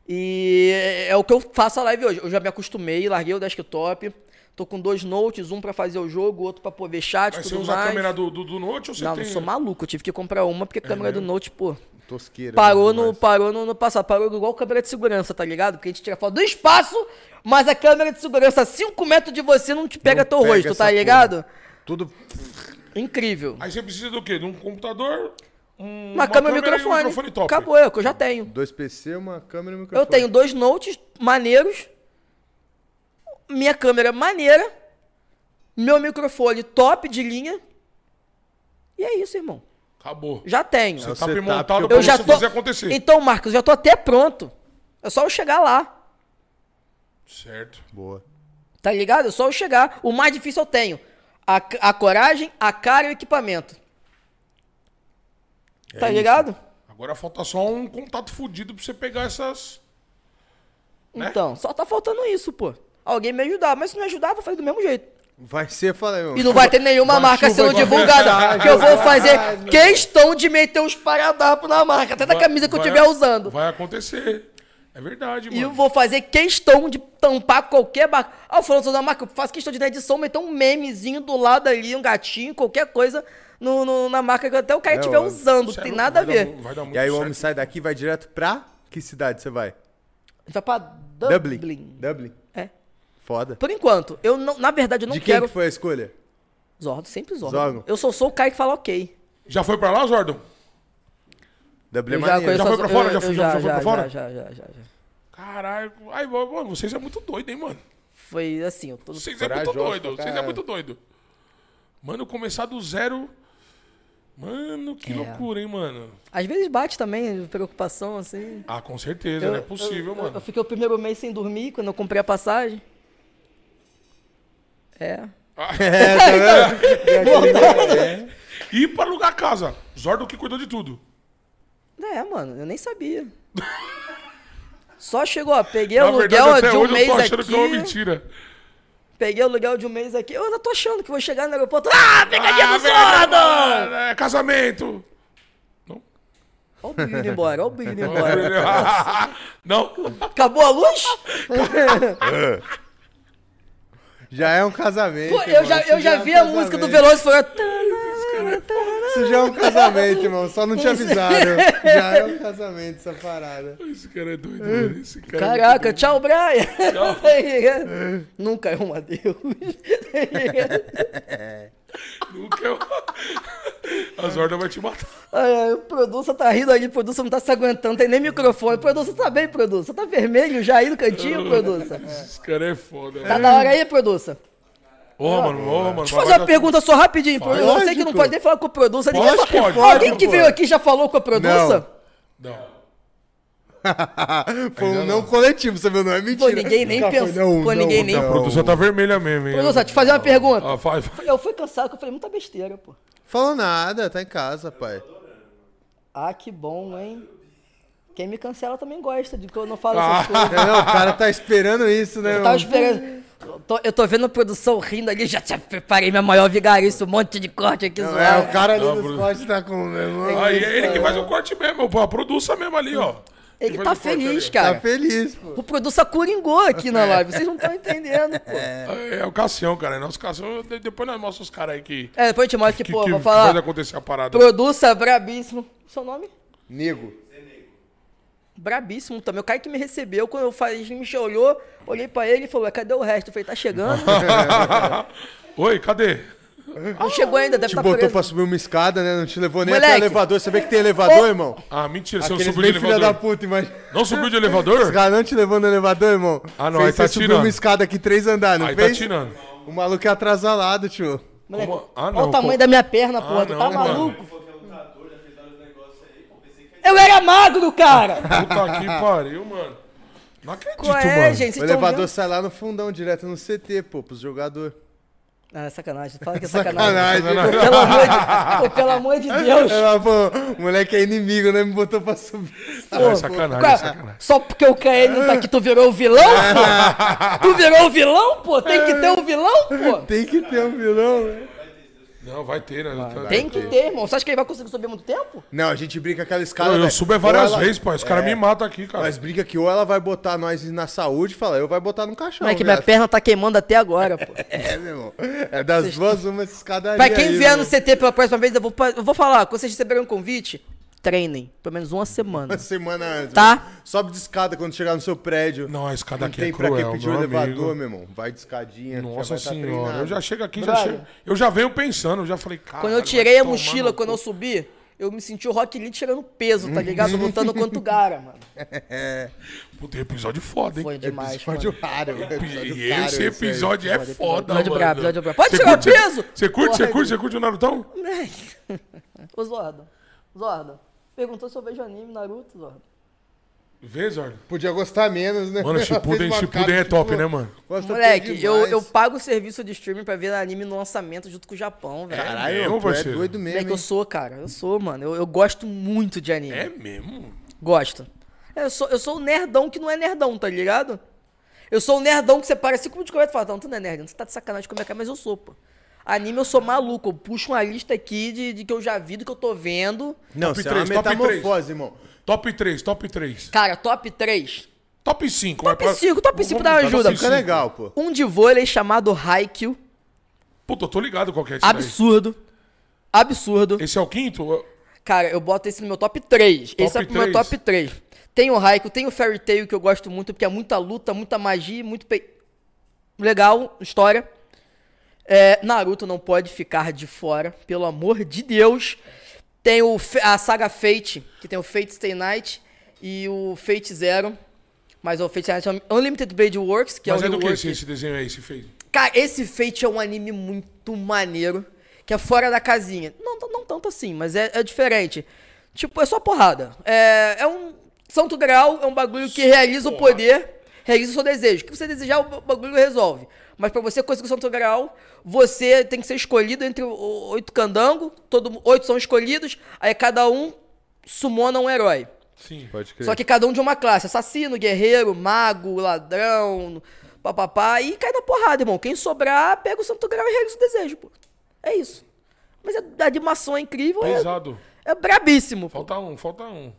C: E é o que eu faço a live hoje. Eu já me acostumei, larguei o desktop. Tô com dois notes, um pra fazer o jogo, outro pra pôr ver chat,
B: Mas você
C: tudo
B: usa
C: mais.
B: a câmera do, do, do Note ou você
C: Não,
B: tem...
C: não sou maluco. Eu tive que comprar uma porque a câmera do Note, pô,
A: Tosqueira.
C: parou no, parou no, no passado. Parou igual câmera de segurança, tá ligado? Porque a gente tira foto do espaço, mas a câmera de segurança a 5 metros de você não te pega
A: Não
C: teu
A: pega
C: rosto, tá ligado?
A: Tudo.
C: Incrível.
B: Aí você precisa do quê? De um computador, um,
C: Uma, câmera e um
B: e um
C: microfone.
B: microfone top.
C: Acabou, é o que eu já tenho.
A: Dois PC, uma câmera e um microfone.
C: Eu tenho dois notes maneiros, minha câmera maneira, meu microfone top de linha. E é isso, irmão.
B: Acabou.
C: Já tenho.
A: É o
B: Setup
A: setup
B: montado pra
C: Eu já
B: você
C: tô.
B: fazer acontecer.
C: Então, Marcos, já tô até pronto. É só eu chegar lá.
B: Certo.
A: Boa.
C: Tá ligado? É só eu chegar. O mais difícil eu tenho. A, a coragem, a cara e o equipamento. Tá ligado?
B: Agora falta só um contato fudido pra você pegar essas. Né?
C: Então, só tá faltando isso, pô. Alguém me ajudar. Mas se não ajudar, eu vou fazer do mesmo jeito.
A: Vai ser, falei, meu.
C: E não vai ter nenhuma
A: Uma
C: marca sendo divulgada. Que eu vou fazer questão de meter uns paradapos na marca, até na
B: Vai-
C: camisa que eu
B: vai-
C: estiver usando.
B: Vai acontecer. É verdade,
C: E eu
B: mano.
C: vou fazer questão de tampar qualquer marca. Ah, eu falando da marca, eu faço questão de na edição meter um memezinho do lado ali, um gatinho, qualquer coisa no, no- na marca que até o cara
A: É,
C: estiver
A: ó.
C: usando.
B: Cê é
C: tem nada a
B: vai dar
C: ver.
B: vai dar muito
A: E aí o
B: certo.
A: homem sai daqui e vai direto pra que cidade você vai?
C: A gente vai pra
A: Dublin.
C: Dublin.
A: Dublin. Foda.
C: Por enquanto, eu não, na verdade eu não
A: De quem
C: quero.
A: que foi a escolha?
C: Zordo, sempre Zordo.
A: Zordo.
C: Eu só sou o cara que fala ok.
B: Já foi pra lá,
C: Eu
A: maneiro.
B: Já foi pra
C: eu-
B: fora? Já
C: eu
B: foi- já foi pra fora?
C: Já, já, já, já, já.
B: Caralho. Ai, mano, vocês é muito doido, hein, mano?
C: Foi assim, eu tô.
B: Vocês é muito
A: Corajoso
B: doido.
A: pra
B: Vocês é muito doido. Mano, começar do zero. Mano, que
C: É.
B: loucura, hein, mano?
C: Às vezes bate também, preocupação, assim.
B: Ah, com certeza, não é possível,
C: eu,
B: mano.
C: Eu, fiquei o primeiro mês sem dormir quando eu comprei a passagem. É.
A: É, tá vendo?
B: E pra alugar casa. Zordon que cuidou de tudo.
C: É, mano, eu nem sabia. Só chegou, ó, peguei o
B: verdade,
C: aluguel
B: até
C: de um
B: hoje eu
C: mês
B: tô achando
C: aqui.
B: que é uma mentira.
C: Peguei o aluguel de um mês aqui. Eu ainda tô achando que vou chegar no aeroporto. Ah, pegadinha
B: Ah,
C: do Zordo!
B: É casamento. Não?
C: Olha o indo embora, olha o indo embora.
B: Não?
C: Acabou a luz?
A: Já é um casamento.
C: Pô, eu já, eu
A: Isso
C: já
A: é um
C: vi a música do. Veloso e falei...
A: Isso já é um casamento, irmão. Só não te avisaram. Já é um casamento essa parada.
B: Esse cara é doido, mano. Esse cara é
C: Caraca, tchau, Brian. Ligado? Nunca é um adeus.
B: Nunca eu... A Zorda vai te matar.
C: Ai, ai, o produção tá rindo ali, o produção não tá se aguentando, tem nem microfone. Produção tá bem, produção. Tá vermelho já aí no cantinho, produção.
B: Esse cara é foda,
C: Tá
B: mano.
C: da hora aí, produção.
B: Ô, mano, ô, mano.
C: Deixa eu fazer uma pergunta só rapidinho.
B: Fala.
C: Eu sei que não pode nem falar com a produção.
B: Pode, pode,
C: Alguém
A: pode,
C: que veio aqui já falou com a produção?
B: Não.
A: Foi um não coletivo, você viu? Não é mentira.
C: Pô, ninguém nem pensou. Pô, ninguém nem-
B: A produção tá vermelha mesmo, hein?
C: Produção, te fazer uma pergunta.
B: Ah, vai, vai.
C: Eu fui cansado que eu falei muita besteira, pô.
A: Falou nada, tá em casa, pai.
C: Ah, que bom, hein? Quem me cancela também gosta de que eu não falo
B: Ah.
C: essas coisas.
A: Não, o cara tá esperando isso, né,
C: Eu tava esperando. Eu tô, eu tô vendo a produção rindo ali, já, já preparei minha maior vigarice, um monte de corte aqui
A: Não,
C: zoado.
A: é, o cara ali
B: Não,
A: dos
B: Bruno.
A: cortes tá com...
B: Aí é ele que faz o corte mesmo, pô. A produção mesmo ali, ó.
C: Ele tá feliz, cara.
A: Tá feliz, pô.
C: O produção coringou aqui na live, vocês não estão entendendo, pô. É.
B: É, é o Cassião, cara. É nosso Cassião. De- Depois nós mostramos os caras aí que,
C: depois eu te mostro que,
B: que,
C: pô,
B: que
C: vou falar.
B: acontecer a parada.
C: Produça brabíssimo. Seu nome?
A: Nego.
C: Brabíssimo também. O cara que me recebeu, quando eu falei, me olhou, olhei pra ele e falou, "Ué, cadê o resto? Eu falei, tá chegando?
B: Oi, cadê?
C: Não chegou ainda, deve
A: Te
C: estar
A: botou
C: preso.
A: pra subir uma escada, né? Não te levou nem
C: Moleque.
A: até o elevador. Você vê que tem elevador, irmão?
B: Ah, mentira, você não
A: Aqueles
B: subiu de
A: bem filha da
B: elevador?
A: puta, imagina.
B: Não subiu de
A: Os
B: elevador?
A: caras não te levou no elevador, irmão?
B: Ah, não,
A: Fez
B: aí tá tirando.
A: uma escada aqui, três andares, não
B: Aí tá
A: fez?
B: tirando.
A: O maluco é atrasalado, tio.
C: Moleque,
B: Como- Ah,
C: Olha
B: não.
C: o tamanho
B: co-
C: da minha perna, porra.
B: Ah,
C: tu
B: não,
C: tá
B: mano.
C: maluco? Eu era magro, cara!
B: Puta que pariu, mano. Não acredito,
C: Qual é,
B: mano.
C: gente?
A: O
C: tão
A: elevador
C: vendo?
A: sai lá no fundão, direto no CT, pô, pros jogadores.
C: Ah, é sacanagem. Fala que é sacanagem.
A: Sacanagem.
C: Pô, pelo amor de, pô, pelo amor de Deus.
A: Ela, pô, o moleque é inimigo, né? Me botou pra subir.
B: É sacanagem, é
C: Cara,
B: sacanagem.
C: Só porque o KN não tá aqui, tu virou o vilão, pô? Tu virou o vilão, pô? Tem que ter um vilão, pô?
A: Tem que ter um vilão, né?
B: Não, vai ter, né? Tá-
C: Tem que ter, irmão. Você acha que ele vai conseguir subir muito tempo?
A: Não, a gente brinca aquela escada.
B: Eu, eu subo é várias
A: ela-
B: vezes, pô. Os caras me matam aqui, cara.
A: Nós brinca que ou ela vai botar nós na saúde e fala, eu vai botar no caixão.
C: Não é que minha perna tá queimando até agora, pô.
A: É, meu irmão. É das duas uma escadaria.
C: Pra quem
A: aí,
C: vier
A: meu
C: no CT pela próxima vez, eu vou, eu vou falar. Quando vocês receberem um convite, treinem. Pelo menos uma semana.
A: Uma semana antes.
C: Tá.
A: meu. Sobe de escada quando chegar no seu prédio.
B: Não, a escada
A: Não
B: aqui
A: tem
B: é
A: pra
B: cruel,
A: que pedir
B: meu
A: o elevador,
B: amigo.
A: meu irmão. Vai de escadinha.
B: Nossa
A: já tá
B: senhora,
A: treinado.
B: eu já chego aqui, já chego. Eu já venho pensando, eu já falei, cara.
C: Quando eu tirei a mochila, quando eu subi, eu me senti o Rock Lee tirando peso, tá ligado? Lutando contra o Gara, mano.
B: Puta, episódio foda, hein?
C: Foi demais,
A: Episódio
C: mano.
A: raro. episódio
B: E
A: caro
B: esse
A: aí.
B: episódio é foda,
C: episódio
B: mano.
C: brabo, episódio brabo. Pode
B: Você
C: tirar
B: curte-
C: peso?
B: Você curte, você curte, você curte o Narutão?
C: Ô, Zorda. Zorda. Perguntou se eu vejo anime, Naruto, Zorda.
B: Vezord.
A: Podia gostar menos, né?
B: Mano, Shippuden, Shippuden é top,
A: tipo,
B: né, mano?
A: gosta
C: Moleque, eu, eu pago o serviço de streaming pra ver anime no lançamento junto com o Japão, velho.
A: Caralho,
B: mesmo,
A: tu é doido mesmo.
C: Moleque, eu
A: hein?
C: sou, cara. Eu sou, mano. Eu, eu gosto muito de anime.
B: É mesmo?
C: Gosto. Eu sou, eu sou o nerdão que não é nerdão, tá ligado? Eu sou o nerdão que você para minutos de conversa e fala, não, tu não é nerd, você tá de sacanagem com a minha cara, mas eu sou, pô. Anime eu sou maluco, eu puxo uma lista aqui de, de que eu já vi, do que eu tô vendo.
A: Não,
B: Top
A: você é uma
B: três, top
A: metamorfose, irmão.
B: Top 3, top 3.
C: Cara, top 3.
B: Top 5.
C: Top 5, top 5 dá uma ajuda.
A: Fica legal, pô.
C: Um de vôlei chamado Haikyuu.
B: Puta, eu tô ligado qual que é esse daí.
C: Absurdo. Absurdo.
B: Esse é o quinto?
C: Cara, eu boto esse no meu top 3. esse é o meu top 3. Tem o Haikyuu, tem o Fairy Tail que eu gosto muito, porque é muita luta, muita magia, muito pe... legal, história. É, Naruto não pode ficar de fora, pelo amor de Deus. Tem o, a saga Fate, que tem o Fate Stay Night e o Fate Zero. Mas o Fate Stay Night é o Unlimited Blade Works, que
B: Mas
C: é
B: é
C: o
B: do que esse, esse desenho aí, esse feito?
C: Cara, esse Fate é um anime muito maneiro, que é fora da casinha. Não, não, não tanto assim, mas é, é diferente. Tipo, é só porrada. É, é um santo grau, é um bagulho que realiza o poder, realiza o seu desejo. O que você desejar, o bagulho resolve. Mas pra você conseguir o santo grau, você tem que ser escolhido entre oito candangos, todo, oito são escolhidos, aí cada um sumona um herói.
B: Sim.
A: Pode crer.
C: Só que cada um de uma classe. Assassino, guerreiro, mago, ladrão, papapá. E cai na porrada, irmão. Quem sobrar, pega o santo grau e realiza o desejo, pô. É isso. Mas a a animação é incrível. É,
B: Pesado.
C: é brabíssimo, pô.
B: Falta um, falta um.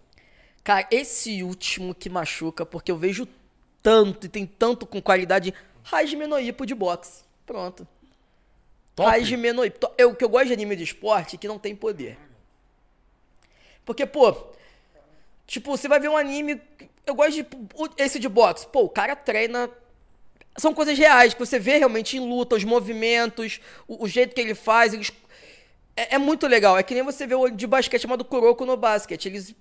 C: Cara, esse último que machuca, porque eu vejo tanto e tem tanto com qualidade. Hajime no Ippo de boxe. Pronto.
B: Top.
C: Hajime no Ippo. To- Eu, o que eu gosto de anime de esporte é que não tem poder. Porque, pô, tipo, você vai ver um anime. Eu gosto de. Esse de boxe. Pô, o cara treina. São coisas reais, que você vê realmente em luta, os movimentos, o, o jeito que ele faz. Eles, é, é muito legal. É que nem você vê o de basquete chamado Kuroko no basquete. Eles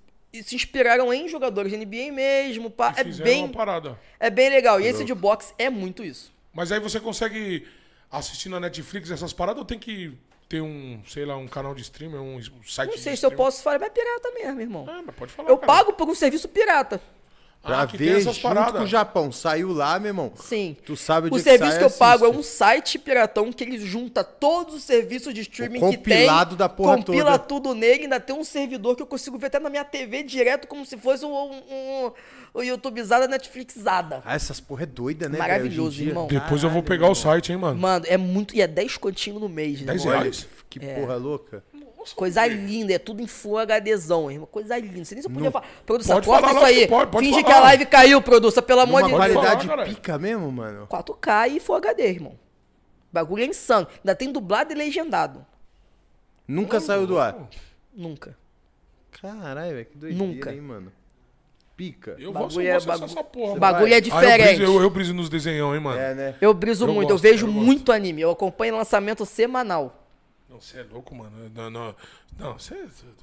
C: se inspiraram em jogadores de NBA mesmo. Pá. É bem,
B: uma parada.
C: é bem legal. E esse de boxe é muito isso.
B: Mas aí você consegue assistir na Netflix essas paradas ou tem que ter um, sei lá, um canal de streamer, um site
C: Não sei se eu posso falar, mas é pirata mesmo, irmão.
B: Ah, mas pode falar,
C: Eu
B: cara.
C: pago por um serviço pirata.
A: Pra
B: Ah, que
A: ver
B: essas
A: junto
B: paradas.
A: com o Japão. Saiu lá, meu irmão.
C: Sim.
A: Tu sabe o
C: O
A: dia
C: serviço
A: sai,
C: que eu pago é
A: assiste.
C: um site piratão que ele junta todos os serviços de streaming
A: O
C: que tem.
A: compilado da porra
C: compila
A: toda.
C: tudo nele, ainda tem um servidor que eu consigo ver até na minha TV direto, como se fosse um, um, um, um YouTubezada Netflixada.
A: Ah, essas porra é doida, né, velho,
C: Maravilhoso,
A: dia?
C: irmão.
B: Depois eu vou
A: Caralho,
B: pegar o
A: irmão.
B: site, hein, mano.
C: Mano, é muito. E é 10 continhos no mês, né?
B: 10
C: irmão?
B: reais.
A: Que porra louca.
C: Coisa linda, é tudo em Full HDzão, irmão. Coisa linda. Não sei nem se eu podia falar. Produção,
B: Pode
C: corta
B: falar,
C: isso aí.
B: pode, pode
C: Finge
B: falar.
C: que a live caiu, produção, pelo amor de Deus.
A: qualidade
B: falar, caralho.
A: pica mesmo, mano.
C: 4K e Full HD, irmão. Bagulho é insano. Ainda tem dublado e legendado.
A: Nunca saiu do ar.
C: Nunca.
A: Caralho, velho, que doideira,
C: Nunca.
A: hein, mano. Pica.
B: Eu vou,
C: Bagulho é,
B: vou acessar
C: bagu-
B: essa porra.
C: bagulho é
B: Ah, eu
C: diferente.
B: briso, eu, eu briso nos desenhão, hein, mano.
A: É, né?
C: Eu briso
B: Eu
C: muito,
B: gosto,
C: eu vejo
B: eu
C: muito anime. Eu acompanho lançamento semanal.
B: Você é louco, mano. Não, não. Não, você.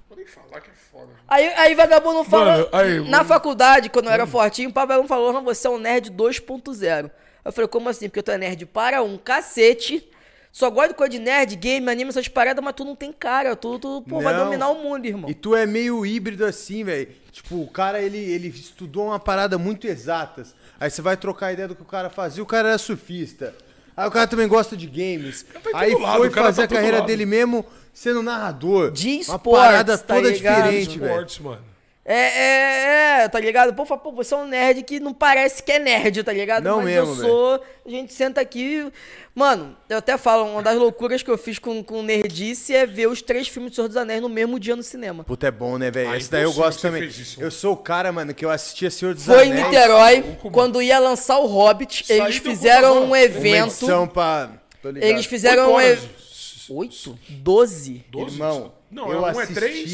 B: pode nem falar que é foda.
C: Aí, aí vagabundo fala.
B: Mano, aí,
C: na
B: mano.
C: faculdade, quando eu era fortinho, o vagabundo falou: não, você é um nerd 2.0. Eu falei, como assim? Porque tu é nerd para um cacete. Só gosto de coisa de nerd, game, anime, essas paradas, mas tu não tem cara. Tu, tu pô, vai dominar o mundo, irmão.
A: E tu é meio híbrido assim, velho. Tipo, o cara, ele, ele estudou uma parada muito exatas. Aí você vai trocar a ideia do que o cara fazia, o cara era surfista. Aí o cara também gosta de games.
B: tá
A: Aí
B: lado,
A: foi
B: cara
A: fazer
B: tá
A: a carreira
B: lado.
A: dele mesmo sendo narrador.
C: De
A: Uma
C: esportes,
A: parada
C: tá
A: toda
C: ligado?
A: diferente, velho.
B: Esportes, mano.
C: É, é, é, tá ligado? Pô, fala, pô, você é um nerd que não parece que é nerd, tá ligado?
A: Não
C: Mas
A: mesmo,
C: eu sou. A gente senta aqui. Mano, eu até falo, uma das loucuras que eu fiz com, com Nerdice é ver os três filmes do Senhor dos Anéis no mesmo dia no cinema.
A: Puta, é bom, né, velho?
B: Ah,
A: Esse daí eu
B: impossível
A: gosto também. Eu sou o cara, mano, que eu assistia Senhor dos
C: Foi em
A: Anéis.
C: Niterói,
B: maluco, mano.
C: quando ia lançar o Hobbit,
B: Saiu
C: eles fizeram um
A: Uma
C: evento.
A: edição pra...
C: Eles fizeram
B: Oito
C: um evento. Oito? Doze?
B: Doze?
A: Irmão,
B: Não,
A: eu
B: um é três.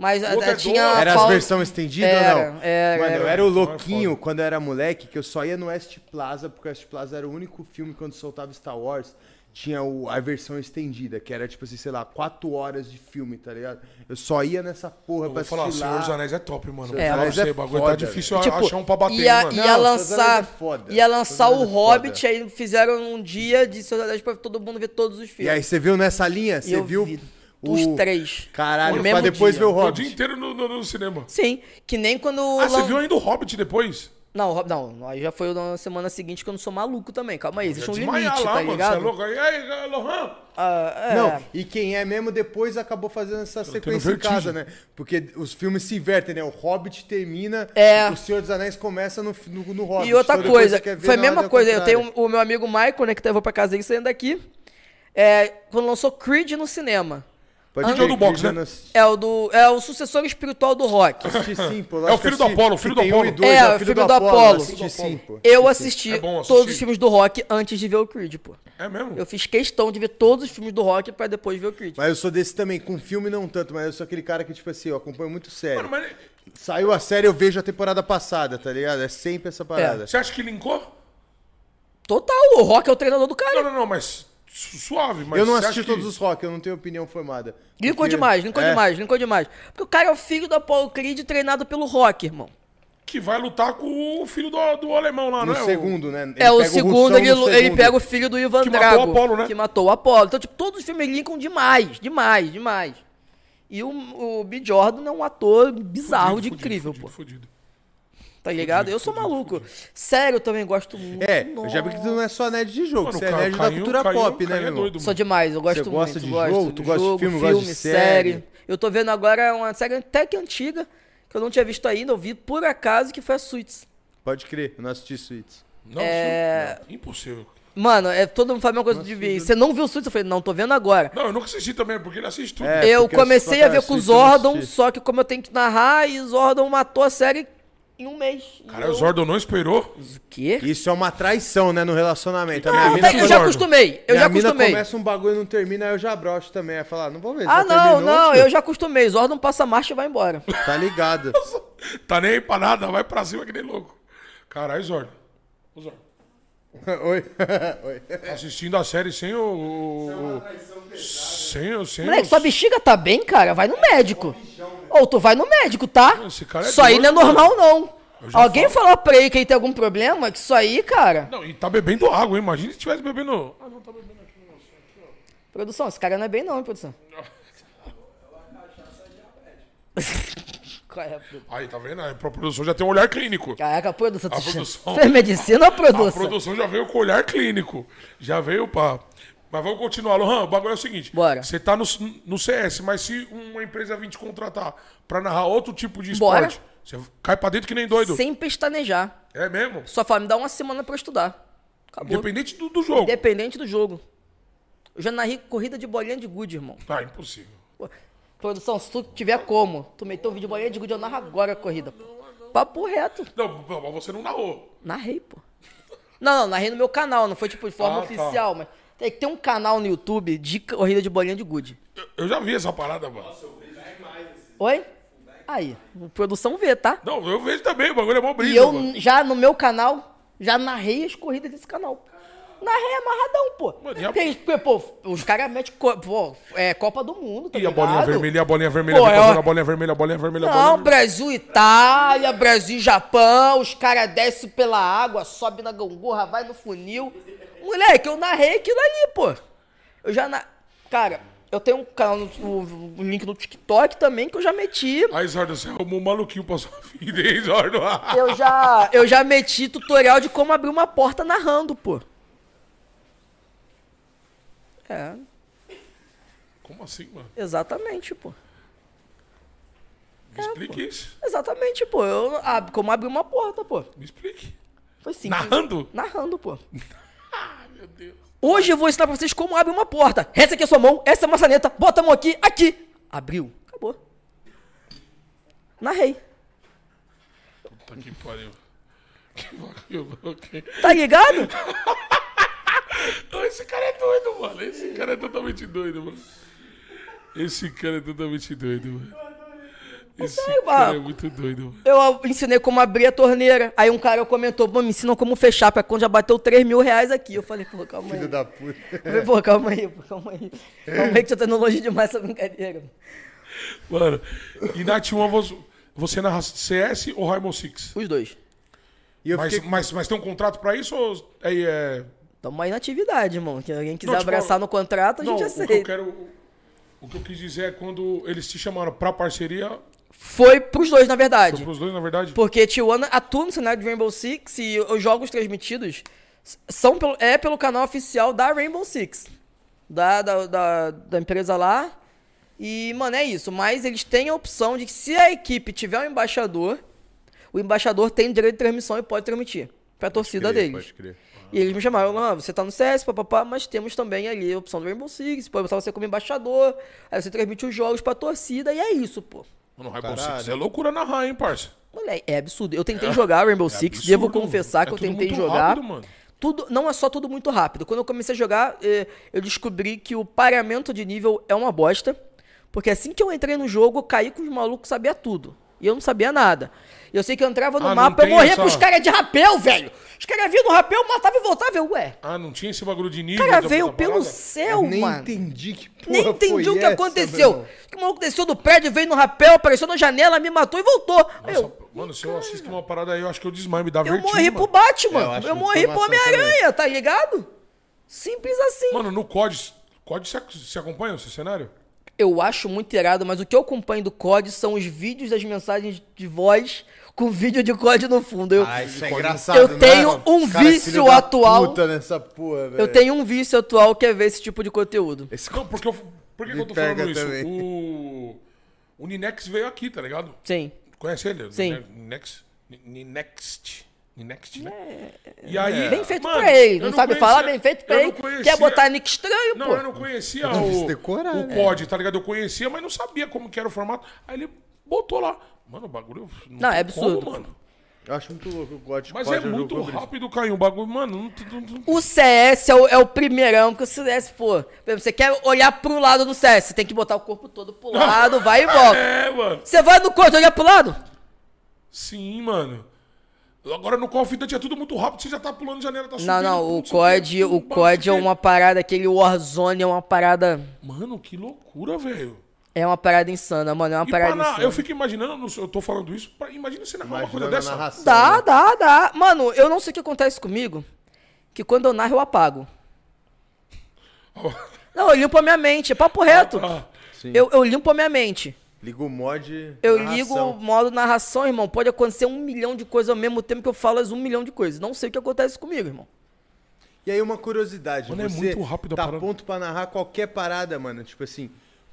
C: Mas
B: outro
C: a,
B: é
C: tinha.
A: Era as versões estendidas
C: Era,
A: ou não?
C: era,
A: Mano, eu
C: era.
A: era o
B: é
A: louquinho quando eu era moleque, que eu só ia no West Plaza, porque o West Plaza era o único filme quando soltava Star Wars. Tinha o- a versão estendida, que era tipo assim, sei lá, quatro horas de filme, tá ligado? Eu só ia nessa porra
B: Eu
A: pra
B: vou falar,
A: assistir
B: Senhor dos
A: lá.
B: Anéis é top, mano.
A: Senhor
B: Vou falar
A: é
B: o bagulho
A: foda,
B: tá difícil
C: Tipo,
B: achar um pra bater,
C: ia,
B: mano.
C: ia
A: Não,
C: lançar,
A: é foda.
C: ia lançar o
A: é.
C: Hobbit, aí fizeram um dia de Senhor dos Anéis pra todo mundo ver todos os
A: E
C: filmes.
A: aí você viu nessa linha? Você viu
C: vi. Os
A: O-
C: três.
A: Caralho,
C: No
A: pra
C: mesmo
A: depois
C: dia.
A: ver o
B: O dia
A: Hobbit.
B: inteiro no, no- no cinema.
C: Sim, que nem quando.
B: Ah, você viu ainda o Hobbit depois?
C: Não, Rob- não, aí já foi na semana seguinte que eu não sou maluco também. Calma aí, existe um
B: Desmaiar
C: limite,
B: lá,
C: tá
B: mano. Você é
C: ligado?
B: louco? Aí, aí, Lohan.
C: Ah, é.
A: Não, e quem é mesmo depois acabou fazendo essa sequência em casa, né? Porque os filmes se invertem, né? O Hobbit termina,
C: É.
A: o Senhor dos Anéis começa no, no, no Hobbit.
C: E outra
A: Então
C: coisa, foi a mesma coisa. Eu tenho o meu amigo Michael, né, que levou pra casa dele saindo daqui. É, quando lançou Creed no cinema.
A: Pode
B: é do boxe, né?
A: não
C: É o, do, é o sucessor espiritual do rock.
A: assisti sim, pô.
B: É o filho do Apolo, o filho do
A: um
B: Apolo.
A: e dois,
C: É,
A: é
C: o filho do Apolo.
A: Assisti sim, pô.
C: Eu
A: Assisti.
C: assisti
B: É bom
C: todos os filmes do rock antes de ver o Creed, pô.
B: É mesmo?
C: Eu fiz questão de ver todos os filmes do rock pra depois ver o Creed.
A: Mas eu sou desse também, com filme não tanto, mas eu sou aquele cara que, tipo assim, eu acompanho muito sério.
B: Mano, mas
A: Saiu a série, eu vejo a temporada passada, tá ligado? É sempre essa parada.
B: você acha que linkou?
C: Total, o rock é o treinador do
B: Não,
C: cara.
B: não, não, mas su- suave. Mas
A: eu não assisti
B: acha que-
A: todos os rock, eu não tenho opinião formada.
C: Linkou
A: Porque-
C: demais, linkou
A: é,
C: demais, linkou demais. Porque o cara é o filho do Apollo Creed treinado pelo rock, irmão.
B: Que vai lutar com o filho do, do alemão lá,
A: No
B: né? O-
A: segundo, né? Ele
C: é, o segundo,
A: Russão
C: ele,
A: no
C: ele
A: segundo.
C: pega o filho do Ivan
B: Que matou
C: Drago.
B: o Apollo, né?
C: Que matou o Apollo. Então, tipo, todos os filmes linkam demais, demais, demais. E o, o B. Jordan é um ator bizarro
B: Fudido,
C: de
B: fudido,
C: incrível,
B: fudido,
C: pô.
B: fudido.
C: Tá ligado? Eu sou maluco. Sério, eu também gosto muito.
A: É, eu já vi que tu não é só nerd de jogo,
B: Mano,
A: você é
B: Ca-
A: nerd da cultura
B: Caio-
A: pop, né,
B: Caio é
A: meu irmão?
B: doido,
C: Sou demais, eu gosto
A: Você gosta
C: muito.
A: de
C: gosto
A: jogo? Tu gosta de filme, gosta de série?
C: Eu tô vendo agora uma série até que antiga, que eu não tinha visto ainda, eu vi por acaso, que foi a Suits.
A: Pode crer, eu não assisti Suits.
B: Não,
C: É-
B: impossível.
C: Mano, é, todo mundo fala a mesma coisa de mim. Você não viu Suits? Eu falei, não, tô vendo agora.
B: Não, eu nunca assisti também, porque ele assiste tudo.
A: É,
C: eu
A: porque
C: comecei
A: só
C: a ver com o
A: não
C: Zordon,
A: assisti.
C: só que como eu tenho que narrar, e o Zordon matou a série em um mês.
B: Cara,
C: eu-
B: o Zordon não esperou.
C: O quê?
A: Isso é uma traição, né, no relacionamento. A
C: Não,
A: minha
C: tá,
A: mina,
C: eu já acostumei, eu
A: minha
C: já
A: mina
C: acostumei.
A: começa um bagulho e não termina, aí eu já broxo também. Aí falar, não vou ver.
C: Ah,
A: já
C: não,
A: terminou,
C: não,
A: tio?
C: eu já acostumei. Zordon passa a marcha e vai embora.
A: Tá ligado.
B: Tá nem aí pra nada, vai pra cima que nem louco. Caralho, Zordon. Ô, Zordon.
A: Oi. Oi.
B: Assistindo a série sem o. o- o- sem o. Sem
C: Moleque,
B: os-
C: sua bexiga tá bem, cara? Vai no médico. Ou tu vai no médico, tá?
B: Esse cara é
C: isso aí não é normal, não. Alguém
B: falo.
C: falou pra ele que ele tem algum problema? Que isso aí, cara.
B: Não, e tá bebendo água, hein? Imagina se tivesse bebendo. Ah, não, tá bebendo aqui.
C: Produção, esse cara não é bem, não, hein, produção. Qual é a produção?
B: Aí, tá vendo? A produção já tem um olhar clínico.
C: Caraca, a produção.
B: A
C: tu
B: produção-
C: Fez medicina ou
B: A
C: produção?
B: produção já veio com olhar clínico. Já veio pra. Mas vamos continuar, Lohan. O bagulho é o seguinte:
C: Bora.
B: Você tá no, no CS, mas se uma empresa vir te contratar pra narrar outro tipo de
C: Bora.
B: esporte, você cai pra dentro que nem doido.
C: Sem pestanejar.
B: É mesmo?
C: Só fala, me dá uma semana pra eu estudar. Acabou.
B: Independente do, do jogo.
C: Independente do jogo. Eu já narrei corrida de bolinha de gude, irmão.
B: Ah, impossível.
C: Pô, Produção, se tu tiver como, tu meteu um vídeo de bolinha de gude, eu narro agora a corrida, pô. Papo reto.
B: Não, mas você não narrou.
C: Narrei, pô. Não, não, narrei no meu canal, não foi tipo de forma
B: Ah, tá.
C: oficial, mas tem que ter um canal no YouTube de corrida de bolinha de gude.
B: Eu, eu já vi essa parada, mano.
C: Oi? Aí, produção vê, tá?
B: Não, eu vejo também, o bagulho é mó brisa,
C: E eu,
B: mano.
C: já no meu canal, já narrei as corridas desse canal. Narrei amarradão, pô.
B: Mano, a-
C: Porque, pô, os caras metem pô, é, Copa do Mundo, tá
B: E a bolinha vermelha, e a bolinha vermelha,
C: Pô, é
B: a bolinha vermelha, a bolinha vermelha, a
C: Não,
B: bolinha vermelha.
C: Brasil, Itália, Brasil, Japão, os caras descem pela água, sobe na gangorra, vai no funil. Moleque, eu narrei aquilo ali, pô. Eu já na... Cara, eu tenho um canal, o, o link no TikTok também que eu já meti.
B: Aí, Zordo, você arrumou um maluquinho pra sua vida, hein, Zordo?
C: Eu já, eu já meti tutorial de como abrir uma porta narrando, pô. É,
B: Como assim, mano?
C: exatamente, pô.
B: Me explique isso.
C: Exatamente, pô. Eu, ab- como abrir uma porta, pô.
B: Me explique.
C: Foi simples.
B: Narrando?
C: Narrando, pô.
B: Ah, meu Deus.
C: Hoje eu vou ensinar pra vocês como abre uma porta. Essa aqui é a sua mão, essa é a maçaneta, bota a mão aqui, aqui. Abriu. Acabou. Narrei.
B: Puta que pariu. Que bagulho louco?
C: Tá ligado?
B: Não, Esse cara é doido, mano. Esse cara é totalmente doido, mano. Esse cara é totalmente doido, mano. Esse cara é muito doido, mano.
C: Eu ensinei como abrir a torneira. Aí um cara comentou, pô, me ensinam como fechar, pra quando já bateu 3 mil reais aqui. Eu falei, pô, calma aí.
A: Filho da puta.
C: Eu falei, pô, calma aí, pô, calma aí. Calma aí que você tá indo longe demais essa brincadeira.
B: Mano, e na T1 você, narra CS ou Rainbow Six?
C: Os dois.
A: E eu
B: Mas,
A: fiquei...
B: mas, mas tem um contrato pra isso ou aí é.
C: Tamo aí na atividade, irmão. Que alguém quiser
B: Não, tipo,
C: abraçar no contrato, a
B: Não,
C: gente
B: o que eu
C: aceita.
B: quero. O que eu quis dizer é quando eles te chamaram pra parceria,
C: Foi pros dois, na verdade.
B: foi pros dois, na verdade?
C: Porque Tijuana atua no cenário de Rainbow Six e os jogos transmitidos são pelo, é pelo canal oficial da Rainbow Six. Da, da, da, da empresa lá. E, mano, é isso. Mas eles têm a opção de que se a equipe tiver um embaixador, o embaixador tem direito de transmissão e pode transmitir pra torcida
A: Crer,
C: deles.
A: Pode crer.
C: E eles me chamaram, não, você tá no CS, papapá, mas temos também ali a opção do Rainbow Six, pode botar você como embaixador, aí você transmite os jogos pra torcida, e é isso, pô.
B: Mano, Rainbow
A: Caralho.
B: Six é loucura na raia, hein, parça?
C: Moleque, é absurdo. Eu tentei jogar Rainbow Six,
B: absurdo,
C: devo confessar que
B: É
C: eu
B: tudo
C: tentei
B: muito
C: jogar.
B: rápido, mano.
C: Tudo, não é só tudo muito rápido. Quando eu comecei a jogar, eh, eu descobri que o pareamento de nível é uma bosta. Porque assim que eu entrei no jogo, eu caí com os malucos que sabia tudo. E eu não sabia nada. E eu sei que eu entrava no
B: Ah,
C: mapa, eu morria
B: essa-
C: com os caras de rapel, velho. Os caras vinham no rapel, matava e voltava. Eu, ué,
B: Ah, não tinha esse bagulho de nível?
C: o cara
B: da-
C: veio pelo céu,
A: Eu nem
C: mano.
A: entendi que porra
C: Nem entendi
A: foi
C: o que
A: essa,
C: aconteceu. Que o maluco desceu do prédio, veio no rapel, apareceu na janela, me matou e voltou.
B: Nossa,
C: eu,
B: mano, se eu assisto uma parada aí, eu acho que eu desmaio, me dá
C: eu
B: vertigem,
C: morri
B: mano.
C: pro Batman.
A: É, eu
C: eu morri pro Homem-Aranha, tá ligado? Simples assim.
B: Mano, no COD, COD se, acompanha esse cenário?
C: Eu acho muito irado, mas o que eu acompanho do COD são os vídeos das mensagens de voz com vídeo de COD no fundo. Eu,
A: Ah, isso é engraçado,
C: Eu
A: né?
C: tenho um
A: Os cara,
C: vício atual.
A: Puta nessa porra, velho.
C: eu tenho um vício atual que é ver esse tipo de conteúdo.
A: Esse
B: Não, porque eu. Por que, eu tô falando isso?
A: também.
B: O. O Ninex veio aqui, tá ligado?
C: Sim.
B: Conhece ele?
C: Sim.
B: Ninex. Ninext. Ninext, né? E aí.
C: Bem feito
B: mano,
C: pra ele.
B: eu
C: Não, sabe
B: conhecia-
C: falar, bem feito pra
B: eu
C: ele.
B: não conhecia-
C: Quer botar nick estranho,
B: Não,
C: pô.
B: eu não conhecia
A: não
B: o,
A: fiz decorar,
B: o
A: né?
B: COD, tá ligado? Eu conhecia, mas não sabia como que era o formato. Aí ele botou lá. Mano, o bagulho.
C: Não, é
B: tem
C: absurdo.
B: Como, mano.
A: Eu acho muito louco o God.
B: Mas é muito
A: que eu
B: rápido, Caio. O bagulho, mano. Não, não, não-
C: O CS é o, é o primeirão, porque o CS, pô, você quer olhar pro lado no CS, você tem que botar o corpo todo pro lado, vai e volta.
B: É, mano.
C: Você vai no corpo, olha pro lado?
B: Sim, mano. Agora no Call of Duty é tudo muito rápido, você já tá pulando janela, tá
C: Não,
B: subindo,
C: não, o
B: sei lá,
C: COD, o COD é
B: o
C: uma parada, aquele Warzone é uma parada,
B: Mano, que loucura, velho.
C: é uma parada insana, mano, é uma
B: E
C: parada
B: pra
C: insana.
B: eu fico imaginando, não sei, eu tô falando isso, pra, imagina você narrar uma coisa dessa.
A: narração.
C: Dá,
A: né?
C: dá, dá. Mano, eu não sei o que acontece comigo, que quando eu narro eu apago. Não, eu limpo a minha mente, é papo reto.
B: Ah,
A: Sim.
C: Eu, eu limpo a minha mente.
A: Liga o mod.
C: Eu
A: narração.
C: ligo o modo narração, irmão. Pode acontecer um milhão de coisas ao mesmo tempo que eu falo as um milhão de coisas. Não sei o que acontece comigo, irmão.
A: E aí uma curiosidade,
B: Mano, é
A: você
B: muito rápido a
A: tá
B: parada.
A: ponto pra narrar qualquer parada, mano. Tipo assim,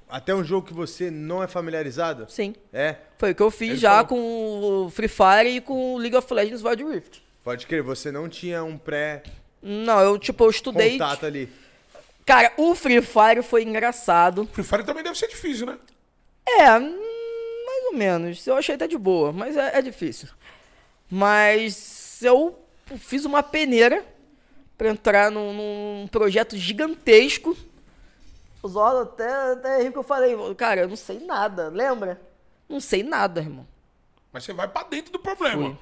A: até um jogo que você não é familiarizado?
C: Sim.
A: É,
C: Foi o que eu fiz
B: Ele
C: já
B: falou.
C: com o Free Fire e com o League of Legends Wild Rift.
A: pode crer, você não tinha um pré-contato
C: Não, eu, tipo, eu estudei.
A: ali.
C: Cara, o Free Fire foi engraçado.
B: Free Fire também deve ser difícil, né?
C: É, mais ou menos. Eu achei até de boa, mas é, é difícil. Mas eu fiz uma peneira pra entrar num, num projeto gigantesco. O Zola até, até que eu falei, cara, eu não sei nada, lembra? Não sei nada, irmão.
B: Mas você vai pra dentro do problema.
C: Fui.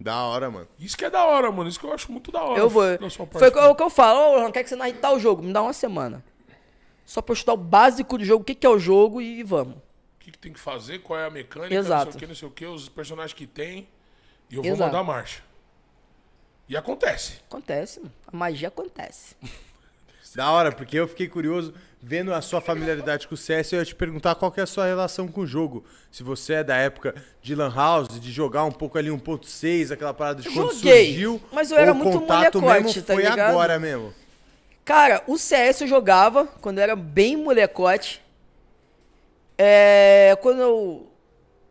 A: Da hora, mano.
B: Isso que é da hora, mano. Isso que eu acho muito da hora.
C: Eu vou. Foi o que eu- falo, ô, Orlando, quer que você narre tal jogo? Me dá uma semana. Só pra eu estudar o básico do jogo, o que, que é o jogo e vamos.
B: O que, que tem que fazer, qual é a mecânica,
C: Exato.
B: não sei o que, não sei o que, os personagens que tem. E eu vou
C: Exato.
B: mandar marcha. E acontece.
C: Acontece, mano. A magia acontece.
A: Da hora, porque eu fiquei curioso, vendo a sua familiaridade com o CS, eu ia te perguntar qual que é a sua relação com o jogo. Se você é da época de Lan House, de jogar um pouco ali 1.6, aquela parada de quando
C: Joguei,
A: surgiu.
C: mas eu era muito
A: contato
C: molecote,
A: mesmo
C: tá
A: foi
C: ligado?
A: agora mesmo.
C: Cara, o CS eu jogava quando eu era bem molecote. É, quando eu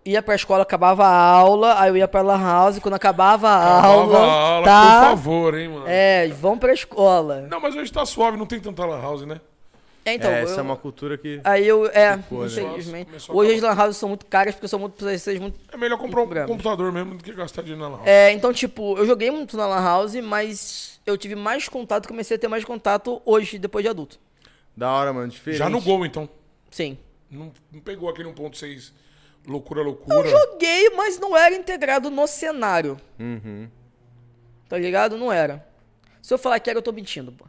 C: ia pra escola, acabava a aula, aí eu ia pra Lan House, quando acabava a
B: Acabava
C: aula,
B: a aula,
C: tá?
B: por favor, hein, mano.
C: É, vão pra escola.
B: Não, mas hoje tá suave, não tem tanta lan house, né?
C: É, então,
A: é, essa
C: eu-
A: é uma cultura que.
C: Aí eu, é,
A: Ficou, né?
C: infelizmente.
B: A
C: Hoje as lan houses são muito caras porque são muito muito.
B: É melhor comprar um
C: Programas.
B: computador mesmo do que gastar dinheiro na lan house.
C: É, então, tipo, eu joguei muito na lan house, mas eu tive mais contato, comecei a ter mais contato hoje, depois de adulto.
A: Da hora, mano. Diferente.
B: Já no gol, então.
C: Sim.
B: Não, não pegou aquele 1.6 loucura, loucura.
C: Eu joguei, mas não era integrado no cenário.
A: Uhum.
C: Tá ligado? Não era. Se eu falar que era, eu tô mentindo, pô.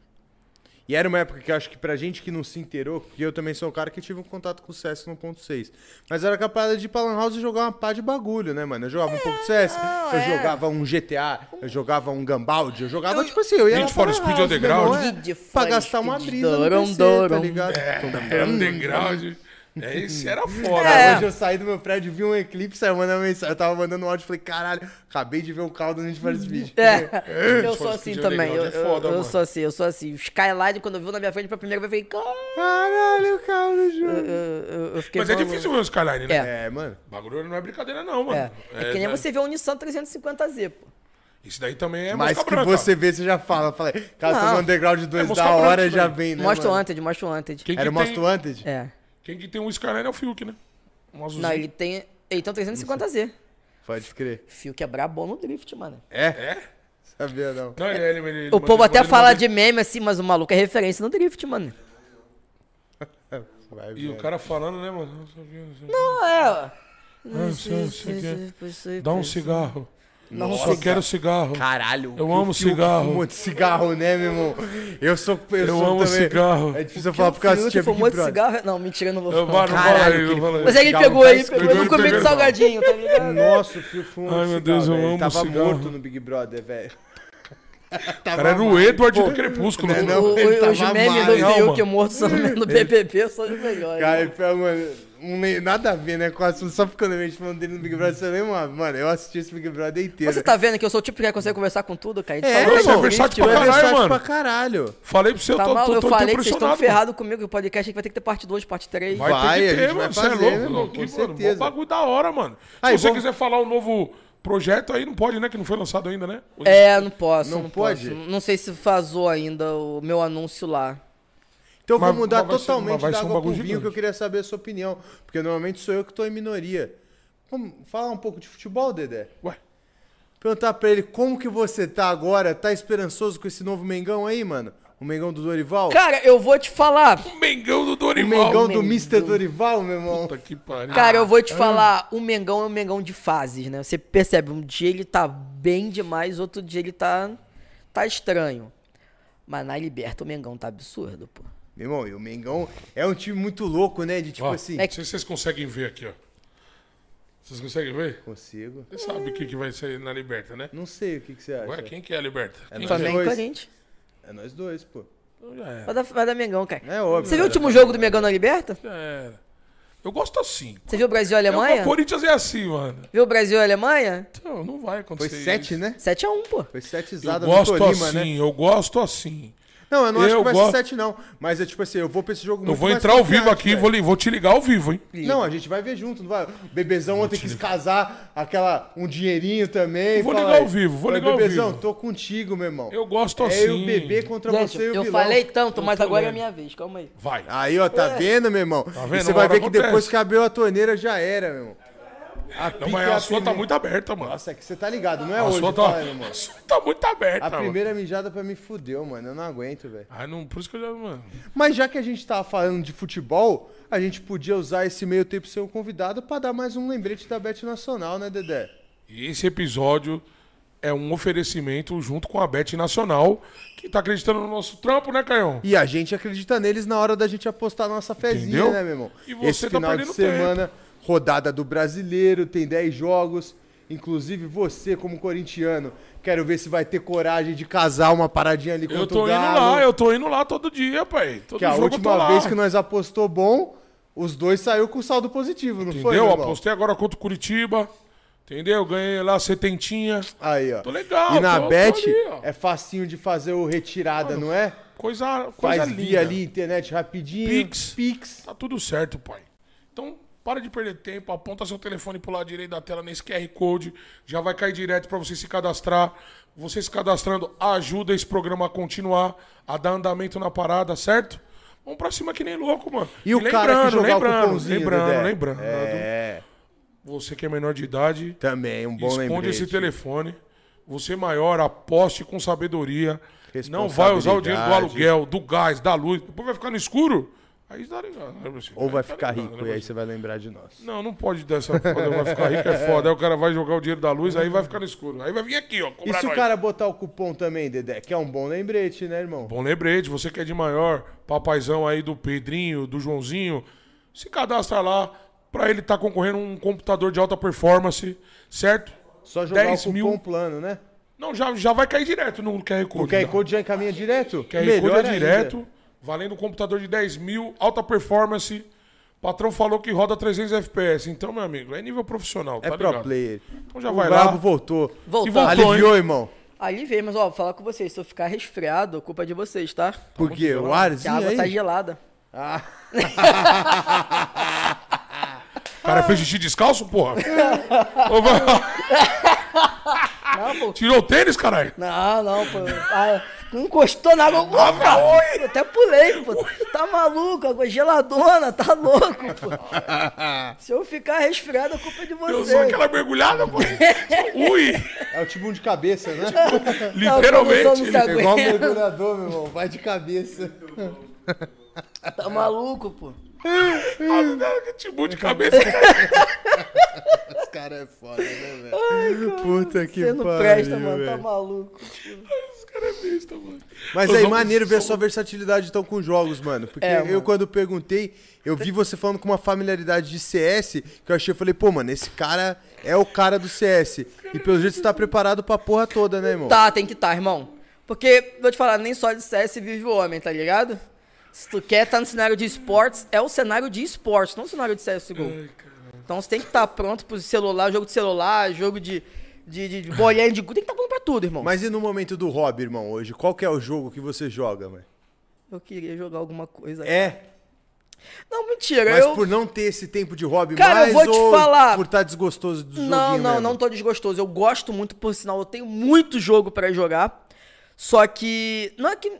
A: E era uma época que eu acho que pra gente que não se inteirou, porque eu também sou um cara que tive um contato com o CS 1.6. Mas era capaz de ir pra Lan House e jogar uma pá de bagulho, né, mano? Eu jogava um pouco de CS,
C: não,
A: eu
C: é.
A: jogava um GTA, eu jogava um Gambaldi, eu jogava, tipo assim, eu ia
B: Need
A: lá
B: for Speed
A: House,
B: Underground.
A: é,
C: Need
A: Pra gastar uma brisa no PC, tá ligado?
B: É, underground. É, esse era foda.
C: É.
A: Hoje eu saí do meu prédio, vi um eclipse, aí eu mandei uma mensagem. Eu tava mandando um áudio e falei, caralho, acabei de ver o carro do Need for Speed.
C: É, eu
B: Need
C: sou assim
B: Speed
C: também. Eu,
B: Underground é foda,
C: eu- eu sou assim, eu sou assim. O Skyline, quando viu na minha frente pra primeira vez, eu falei, cara.
A: Caralho, o carro do jogo.
C: Eu, eu- eu fiquei
B: Mas é difícil ver o Skyline, né?
C: É.
A: É, mano.
B: O bagulho não é brincadeira, não, mano.
C: É. É que nem
B: né?
C: você vê um Nissan 350Z, pô.
B: Isso daí também é
A: Mas que
B: branca.
A: você vê, você já fala. Eu Falei, cara, tô
C: Não.
A: no Underground 2
B: mosca
A: da hora,
B: isso
A: já vem, né?
C: Mostra o
A: mano?
C: Wanted, mostra o
B: que
A: Era o
B: tem-
A: Most Wanted?
C: É.
B: Quem que tem um Skyline é o Fiuk, né? Um azulzinho.
C: Não, ele tem. Ele tem um 350Z.
A: Pode crer.
C: Fio que é brabo no drift, mano.
A: É?
B: É?
A: Sabia não.
B: Não, ele, ele, ele,
C: O povo até fala de meme assim, mas o maluco é referência no drift, mano.
A: Vai
B: E o
A: ver.
B: cara falando, né, mano? Não o o
C: é, ó.
B: Não sei, não sei o quê. Dá um cigarro.
C: Dá um
B: Só quero cigarro.
A: Caralho.
B: Eu
A: que
B: amo
A: o
B: cigarro.
A: fumou de cigarro, né, meu irmão? Eu sou eu,
B: Eu
A: sou
B: amo
A: também.
B: cigarro.
A: É difícil eu falar porque eu
C: Fiuk
A: assistia Big
C: fumou de cigarro. Não, mentira, eu não vou
B: Eu
C: falar.
B: não
A: Caralho,
B: aí,
A: que
B: não
A: ele
B: aí.
C: Mas aí ele pegou aí,
A: escrito.
C: pegou, eu não comi de salgadinho, tá ligado?
A: Nossa, o Fio fumou
B: Ai,
A: de
B: meu
A: cigarro,
B: Deus, eu.
A: Ele
B: amo
A: Tava
B: cigarro.
A: morto no Big Brother, velho.
B: O cara era o Edward do Crepúsculo.
A: né,
B: mano.
A: não?
C: O-
A: ele
C: o-
A: tava
C: memes
A: mal,
C: do
B: não,
C: Fiuk
B: mano.
C: morto no BBB são os melhores.
A: Cara, ele mano, um nada a ver, né? Com o assunto, só ficando a gente falando dele no Big Brother, você lembra? Mano, eu assisti esse Big Brother inteiro.
C: Você tá vendo que eu sou o tipo que consegue conversar com tudo, cara?
A: É,
C: falou
B: você
C: sobre
B: é versátil pra
A: é
B: caralho,
A: versátil
B: mano.
A: pra caralho.
B: Falei pra você, eu
C: Tá
B: tô,
C: mal,
B: tô,
C: eu
B: tô,
C: falei
B: tô
C: que vocês estão ferrados comigo, que o podcast aqui vai ter que ter parte 2, parte 3.
B: Vai,
A: Vai,
B: ter que ter, mano.
A: vai
B: Você é louco, louco,
A: com
B: mano.
A: certeza.
B: Mó bagulho da hora, mano.
A: Aí,
B: Se você quiser falar um novo projeto aí, não pode, né? Que não foi lançado ainda, né?
C: É, não posso.
A: Não
C: Não,
A: pode?
C: posso. Não sei se vazou ainda o meu anúncio lá.
A: Então eu vou mudar
B: ser-
A: totalmente
B: vai
A: da
B: ser um
A: água pro vinho, que eu queria saber a sua opinião. Porque normalmente sou eu que tô em minoria. Vamos falar um pouco de futebol, Dedé?
B: Ué,
A: Perguntar pra ele como que você tá agora, tá esperançoso com esse novo Mengão aí, mano? O Mengão do Dorival?
C: Cara, eu vou te falar.
B: o Mengão do
A: o
B: Dorival.
A: Mengão do
C: Mengão.
A: Mr. Dorival, meu irmão.
B: Puta que pariu.
C: Cara, eu vou
A: Ah.
C: te falar, o Mengão é um Mengão de fases, né? Você percebe, um dia ele tá bem demais, outro dia ele tá tá estranho. Mas na Liberta o Mengão tá absurdo, pô.
A: Meu irmão, e o Mengão é um time muito louco, né? De tipo
B: Ó,
A: assim.
C: é
B: Não sei se vocês conseguem ver aqui, ó. Vocês conseguem ver?
A: Consigo.
B: Você sabe o que, que vai ser na Liberta, né?
A: Não sei o que, que você acha.
B: Ué, quem que é a Liberta?
A: É
B: Quem é?
C: Flamengo e
A: dois.
C: Corinthians.
A: É nós dois, pô.
B: Então já era.
C: Vai dar, vai dar Mengão, cara.
A: É óbvio.
C: Você viu o
A: cara.
C: último jogo do Mengão na Liberta?
B: Já era. Eu gosto assim.
C: Você viu o Brasil e
B: É,
C: Alemanha?
B: o Corinthians é assim, mano.
C: Viu o Brasil e Alemanha?
B: Então, não vai
A: Foi
B: acontecer
A: sete,
B: isso.
A: né?
C: 7x1, pô.
A: Foi sete
B: Eu
A: zada no
B: gosto
A: Tolima,
B: assim,
A: né?
B: eu gosto assim.
A: Não, eu não acho
B: Eu
A: que vai
B: gosto-
A: ser sete, não. Mas é tipo assim, eu vou pra esse jogo
B: Eu
A: muito
B: vou
A: mais
B: entrar ao vivo aqui, vou, vou te ligar ao vivo, hein?
A: Não, a gente vai ver junto, não vai? O Bebezão ontem quis casar, aquela, um dinheirinho também.
B: Vou
A: fala
B: ligar ao vivo, vou ligar ao
A: Bebezão,
B: vivo.
A: tô contigo, meu irmão.
B: Eu gosto
A: é
B: assim.
A: eu, o bebê contra
C: Gente,
A: você e o
C: eu
A: vilão.
C: falei tanto, mas agora é a minha vez. Calma aí.
B: Vai.
A: Aí, ó, tá vendo, meu irmão?
B: É. vendo?
A: E você vai ver que depois que abriu a torneira já era, meu irmão. A
B: Não, mas
A: é
B: a sua tá
A: primeira-
B: muito aberta, mano.
A: Nossa, é que você tá ligado, não é
B: a
A: hoje,
B: sua tá,
A: aí, meu irmão.
B: a sua tá muito aberta,
A: A
B: mano.
A: primeira mijada pra mim fudeu, mano. Eu não aguento, velho.
B: Ah, não, por isso que eu já, mano.
A: Mas já que a gente tava falando de futebol, a gente podia usar esse meio tempo ser um convidado pra dar mais um lembrete da Bet Nacional, né, Dedé?
B: E esse episódio é um oferecimento junto com a Bet Nacional, que tá acreditando no nosso trampo, né, Caião?
A: E a gente acredita neles na hora da gente apostar nossa fezinha,
B: Entendeu?
A: né, meu irmão?
B: E você
A: Esse
B: tá
A: final de semana, rodada do Brasileiro, tem 10 jogos. Inclusive você, como corintiano, quero ver se vai ter coragem de casar uma paradinha ali
B: Eu
A: contra
B: tô
A: o
B: indo
A: Galo.
B: lá, eu tô indo lá todo dia, pai. Todo
A: Que a
B: eu tô
A: última
B: lá.
A: vez que nós apostou bom, os dois saiu com saldo positivo, não foi,
B: Entendeu?
A: meu irmão?
B: Apostei agora contra o Curitiba. Entendeu? Ganhei lá setentinha.
A: Aí, ó.
B: Tô legal,
A: E na
B: tô- tô
A: Bet
B: ali, ó.
A: é facinho de fazer o retirada, não é?
B: Coisa, coisa
A: Faz
B: linda.
A: via ali, internet rapidinho.
B: Pix.
A: Pix.
B: Tá tudo certo, pai. Então, para de perder tempo, aponta seu telefone pro lado direito da tela nesse QR Code, já vai cair direto para você se cadastrar. Você se cadastrando ajuda esse programa a continuar, a dar andamento na parada, certo? Vamos pra cima que nem louco, mano.
A: E, o cara que jogar
B: lembrando,
A: o cupomzinho,
B: lembrando,
A: Dedé?
B: lembrando.
A: É,
B: Você que é menor de idade,
A: também, um bom
B: esconde
A: lembrete.
B: esse telefone. Você maior, aposte com sabedoria. Não vai usar o dinheiro do aluguel, do gás, da luz. Depois vai ficar no escuro. Aí tá ligado. Você-
A: Ou vai
B: tá
A: ficar
B: ligado,
A: rico
B: né,
A: e aí
B: você-
A: vai lembrar de nós.
B: Não, não pode dessa foda, vai ficar rico é foda. Aí o cara vai jogar o dinheiro da luz, aí vai ficar no escuro. Aí vai vir aqui, ó,
A: E se o
B: nós.
A: cara botar o cupom também, Dedé? Que é um bom lembrete, né, irmão?
B: Bom lembrete, você que é de maior, papaizão aí do Pedrinho, do Joãozinho, se cadastra lá pra ele estar concorrendo a um computador de alta performance, certo?
A: Só jogar
B: 10
A: o cupom
B: mil.
A: plano, né?
B: Não, já, já vai cair direto no QR Code.
A: O QR. Code já encaminha direto?
B: QR
A: Melhor
B: Code é
A: ainda.
B: direto, valendo um computador de 10 mil, alta performance. Patrão falou que roda 300 FPS. Então, meu amigo, é nível profissional,
A: É
B: tá
A: pro
B: ligado?
A: player.
B: Então já
A: o
B: vai lá.
A: voltou.
C: Voltou.
B: E voltou,
A: Aliviou, irmão.
C: Ali veio, mas ó, vou falar com vocês. Se eu ficar resfriado, culpa é de vocês, tá?
A: Por quê? O
C: Que a
A: arzinho
C: água
A: aí?
C: tá gelada.
A: Ah,
B: O cara fez xixi descalço, porra?
C: Não, pô.
B: Tirou o tênis, caralho?
C: Não, não, pô. Ah, encostou na água.
B: Ah,
C: Opa! Eu até pulei, pô. Tá maluco, água geladona, tá louco, pô. Se eu ficar resfriado, a culpa é de
B: Eu sou aquela mergulhada, pô. Ui!
A: é o tibum de cabeça, né?
C: A
B: Literalmente.
A: É igual mergulhador, meu irmão. Vai de cabeça.
C: Tá maluco, pô.
B: Que timbu de cabeça.
A: Esse cara é foda, né, velho? Puta que
C: Você não
A: pariu,
C: presta, mano. Tá
A: velho.
C: maluco.
B: Os caras é besta, mano.
A: Mas
B: Nós
A: aí,
B: vamos-
A: maneiro ver a sua versatilidade então com jogos, mano. Porque
C: É,
A: eu,
C: mano.
A: quando perguntei, eu vi você falando com uma familiaridade de CS, que eu achei, eu falei, pô, mano, esse cara é o cara do CS. E pelo jeito você tá preparado pra porra toda, né, irmão?
C: Tá, tem que estar, irmão. Porque, vou te falar, nem só de CS vive o homem, tá ligado? Se tu quer estar no cenário de esportes, é o cenário de esportes, não o cenário de CSGO. Então você tem que estar pronto pro celular, jogo de celular, jogo de, de, de, de bolinha de gude, tem que estar pronto pra tudo, irmão.
A: Mas e no momento do hobby, irmão, hoje? Qual que é o jogo que você joga, velho?
C: Eu queria jogar alguma coisa.
A: É,
C: Não, mentira.
A: mas
C: eu...
A: por não ter esse tempo de hobby
C: Cara, eu
A: mais
C: vou te
A: ou
C: falar.
A: por estar desgostoso do
C: Não, não,
A: mesmo?
C: não tô desgostoso. Eu gosto muito, por sinal, eu tenho muito jogo pra jogar. Só que. Não é que.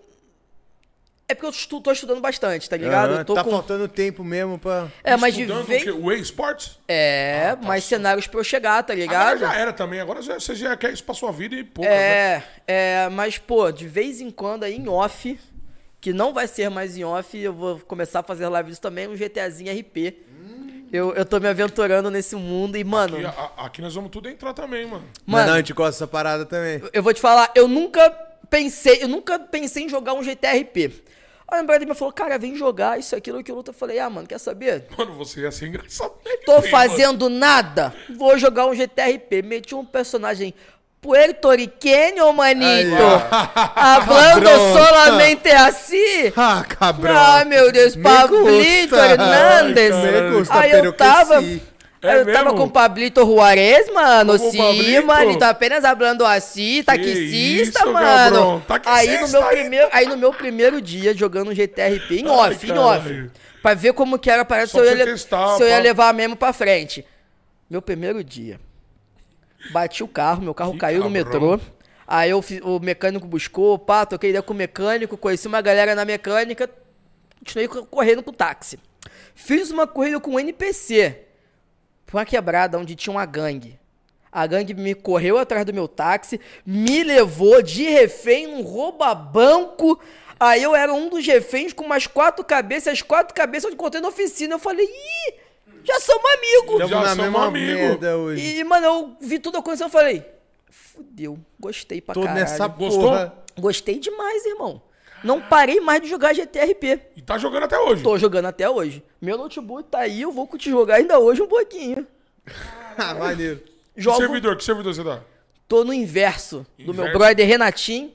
C: É porque eu estu, tô estudando bastante, tá ligado? Eu tô
A: tá
C: com.
A: faltando tempo mesmo pra...
C: É, mas de
B: Estudando o
C: vez.
B: quê? O eSports?
C: É, mais cenários pra eu chegar, tá
B: Agora
C: ligado?
B: já era também. Agora já- você já quer isso pra sua vida e pouco. né?
C: É, é, mas, pô, de vez em quando aí em off, que não vai ser mais em off, eu vou começar a fazer lives também, um GTAzinho RP. Eu, eu tô me aventurando nesse mundo e, mano,
B: E a- aqui nós vamos tudo entrar também, mano.
C: Mano,
A: não, a gente gosta dessa parada também.
C: eu vou te falar, eu nunca pensei, eu nunca pensei em jogar um GTRP. Aí o brother me falou, cara, vem jogar isso, aquilo, aquilo. outro. Eu falei, ah, mano, quer saber?
B: Mano, você ia ser engraçado.
C: Tô fazendo nada, vou jogar um GTRP. Meti um personagem puertorriqueño, manito. Hablando solamente assim.
A: Ah, cabrão.
C: Ah, meu Deus,
A: Me
C: Pablito
A: gusta.
C: Hernández.
A: Me gusta,
C: Aí eu
A: que
C: tava.
B: É
C: eu tava com o Pablito Juarez, mano.
B: Como
C: Sim,
B: Pablito?
C: manito. Apenas hablando assim, taxista,
B: isso,
C: mano.
B: cabrão, taxista
C: aí, no meu
B: aí.
C: primeiro, aí no meu primeiro dia jogando GTRP em
B: Ai,
C: off, em off. Pra ver como que era, parece se
B: Só
C: eu, ia,
B: testar,
C: se eu ia levar mesmo pra frente. Meu primeiro dia. Bati o carro, meu carro
B: Que
C: caiu no
B: cabrão.
C: metrô. Aí eu o mecânico buscou, pá, troquei ideia com o mecânico, conheci uma galera na mecânica, continuei co- correndo com o táxi. Fiz uma corrida com o NPC. Foi uma quebrada onde tinha uma gangue. A gangue me correu atrás do meu táxi, me levou de refém num rouba-banco. Aí eu era um dos reféns com umas quatro cabeças, as quatro cabeças eu encontrei na oficina. Eu falei, ih, já somos amigos.
B: Já
A: na
B: somos amigo.
C: E, mano, eu vi tudo acontecendo e falei, fudeu, gostei pra
A: Tô
C: caralho.
A: nessa
B: Gostou?
A: porra.
C: Gostei demais, irmão. Não parei mais de jogar GTRP.
B: E tá jogando até hoje.
C: Tô jogando até hoje. Meu notebook tá aí, eu vou te jogar ainda hoje um pouquinho.
A: Ah, maneiro.
B: Que
C: Jogo,
B: servidor? Que servidor você dá?
C: tô no inverso, do meu
B: Inverso.
C: brother Renatinho.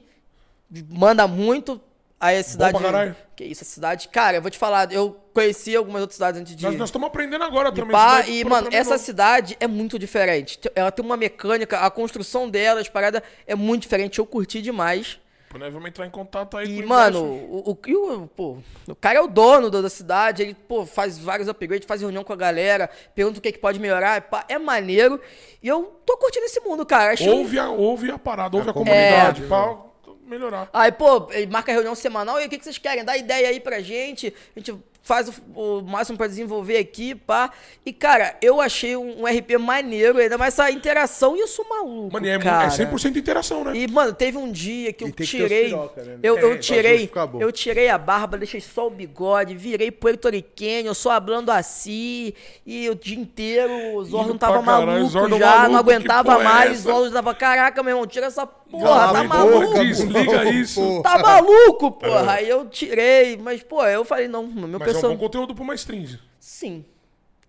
C: Manda muito. Aí a cidade.
B: pra caralho.
C: Que isso, a cidade. Cara, eu vou te falar, eu conheci algumas outras cidades antes de.
B: Nós nós estamos aprendendo agora também.
C: pá, e, mano, essa
B: não.
C: cidade é muito diferente. Ela tem uma mecânica, a construção dela, as paradas é muito diferente. Eu curti demais.
B: Pô, nós vamos entrar em contato aí
C: E, mano, o, o, o- pô, o cara é o dono da da cidade, ele, pô, faz vários upgrades, faz reunião com a galera, pergunta o que, que pode melhorar, pá, é maneiro. E eu tô curtindo esse mundo, cara. Acho
B: Ouve a, ouve a parada, ouve a,
A: comunidade,
B: comunidade pra melhorar.
C: Aí, pô, ele marca reunião semanal, e o que, que vocês querem? Dá ideia aí pra gente, a gente faz o, o máximo pra desenvolver aqui, pá. E, cara, eu achei um, um RP maneiro, ainda mais essa interação, e eu sou maluco,
B: Mano, e é, mu-
C: cara.
B: é 100% interação, né?
C: E, mano, teve um dia que eu
A: tem que
C: tirei.
A: piroca, né?
C: eu,
B: É,
C: eu tirei. Eu tirei a barba, deixei só o bigode, virei puertorriquenho, só hablando assim. E o dia inteiro o Zorro não tava
B: caralho,
C: maluco
B: Zorro
C: já,
B: maluco,
C: não aguentava
B: é
C: mais. o Zorro tava, caraca, meu irmão, tira essa porra,
A: Cala
C: tá maluco.
A: boca,
B: Desliga
A: pô,
B: isso.
A: pô.
C: Tá maluco, porra. Aí eu tirei, mas, pô, eu falei, não, meu
B: Mas é um
C: pessoal.
B: bom conteúdo pra uma stream.
C: Sim.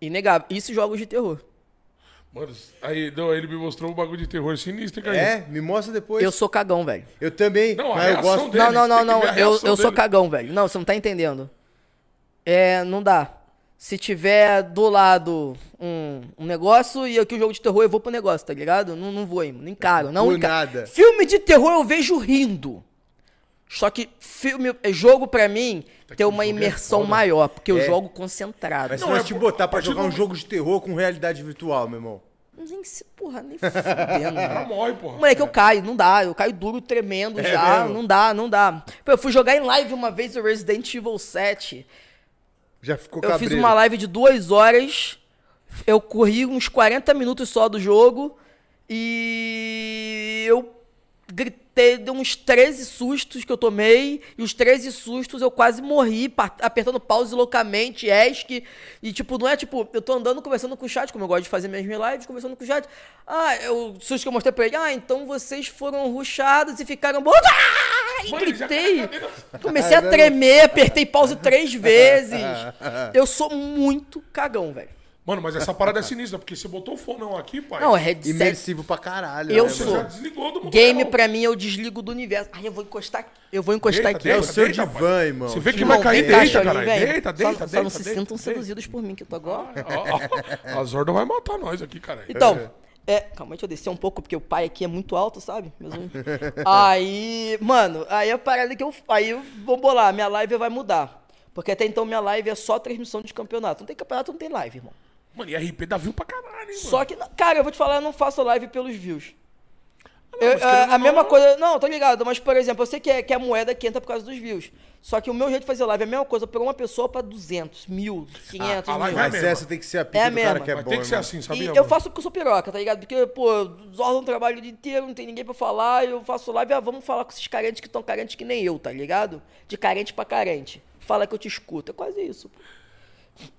C: Inegável. Isso jogos de terror.
B: Mano, aí não, ele me mostrou um bagulho de terror sinistro, cara.
A: É, me mostra depois.
C: Eu sou cagão, velho.
A: Eu também,
B: Não, a
A: mas eu gosto...
B: dele.
C: Não, não, não, não. Eu, eu sou cagão, velho. Não, você não tá entendendo. É, não dá. Se tiver do lado um, um negócio e aqui o jogo de terror, eu vou pro negócio, tá ligado? Não, não vou, não encaro, não
A: Por
C: encaro.
A: nada.
C: Filme de terror eu vejo rindo. Só que filme, jogo pra mim tem uma
B: é
C: imersão
B: foda.
C: maior, porque eu
A: É.
C: jogo concentrado.
A: Mas se
B: Não,
A: nós
B: é
A: te botar pra jogar um jogo de terror com realidade virtual, meu irmão.
C: Nem se, porra, nem fudendo,
B: Ela
C: velho.
B: morre, porra.
C: Moleque, eu caio, não dá. Eu caio duro, tremendo
A: É
C: já.
A: mesmo?
C: Não dá, não dá. Pô, eu fui jogar em live uma vez o Resident Evil 7.
A: Já ficou
C: Eu
A: cabreiro.
C: fiz uma live de duas horas. Eu corri uns 40 minutos só do jogo. E eu gritei, deu uns 13 sustos que eu tomei. E os 13 sustos eu quase morri, apertando pause loucamente, ESC. E tipo, não é tipo, eu tô andando conversando com o chat, como eu gosto de fazer minhas lives, conversando com o chat. Ah, eu, o susto que eu mostrei pra ele. Ah, então vocês foram ruxados e ficaram. Ah! E gritei. Comecei a tremer, apertei pause três vezes. Eu sou muito cagão, velho.
B: Mano, mas essa parada é sinistra, porque você botou o fonão aqui, pai.
C: Não, é headset.
A: Imersivo pra caralho.
C: Eu
A: né,
B: Você
C: sou.
B: já
A: mano?
B: desligou do
C: Game
B: mundo.
C: pra mim eu desligo do universo. Ai, eu vou encostar. Eu vou encostar
B: Deita,
C: aqui.
A: É o
B: deita,
A: seu
B: deita,
A: divã,
B: pai.
A: irmão.
B: Você vê que
C: Irmão,
B: vai cair,
C: encaixa
B: deita,
C: velho.
B: Deita,
C: Só-
B: deita,
C: Só,
B: deita.
C: não se
B: deita,
C: sintam
B: deita.
C: seduzidos por mim que eu tô agora.
B: Ó, ó, A Zorda vai matar nós aqui, cara.
C: Então, é, calma, deixa eu descer um pouco, porque o pai aqui é muito alto, sabe? Meus aí, mano, aí a parada que eu. Aí eu vou bolar, minha live vai mudar. Porque até então minha live é só transmissão de campeonato. Não tem campeonato, não tem live, irmão.
B: Mano, e RP dá view pra caralho, hein, mano.
C: Só que, cara, eu vou te falar, eu não faço live pelos views. Eu-
B: mas
C: a-
B: querendo
C: a
B: ou
C: mesma
B: não-
C: coisa. Não, tô ligado, mas por exemplo, eu sei que, é, que a moeda que entra por causa dos views. Só que o meu jeito de fazer live é a mesma coisa por uma pessoa pra 200, mil, 500
B: a
C: mil.
B: live é
A: Mas
B: mesmo.
A: essa tem que ser a pica
C: É
A: do
C: mesmo.
A: cara que é
B: Mas
A: bom,
B: tem que ser
A: irmão.
B: assim,
C: E
B: sabia?
C: eu
B: mano?
C: faço porque eu sou piroca, tá ligado? Porque, pô, Zorro um trabalho o dia inteiro, não tem ninguém pra falar, eu faço live, ah, vamos falar com esses carentes que estão carentes que nem eu, tá ligado? De carente pra carente. Fala que eu te escuto, é quase isso. pô.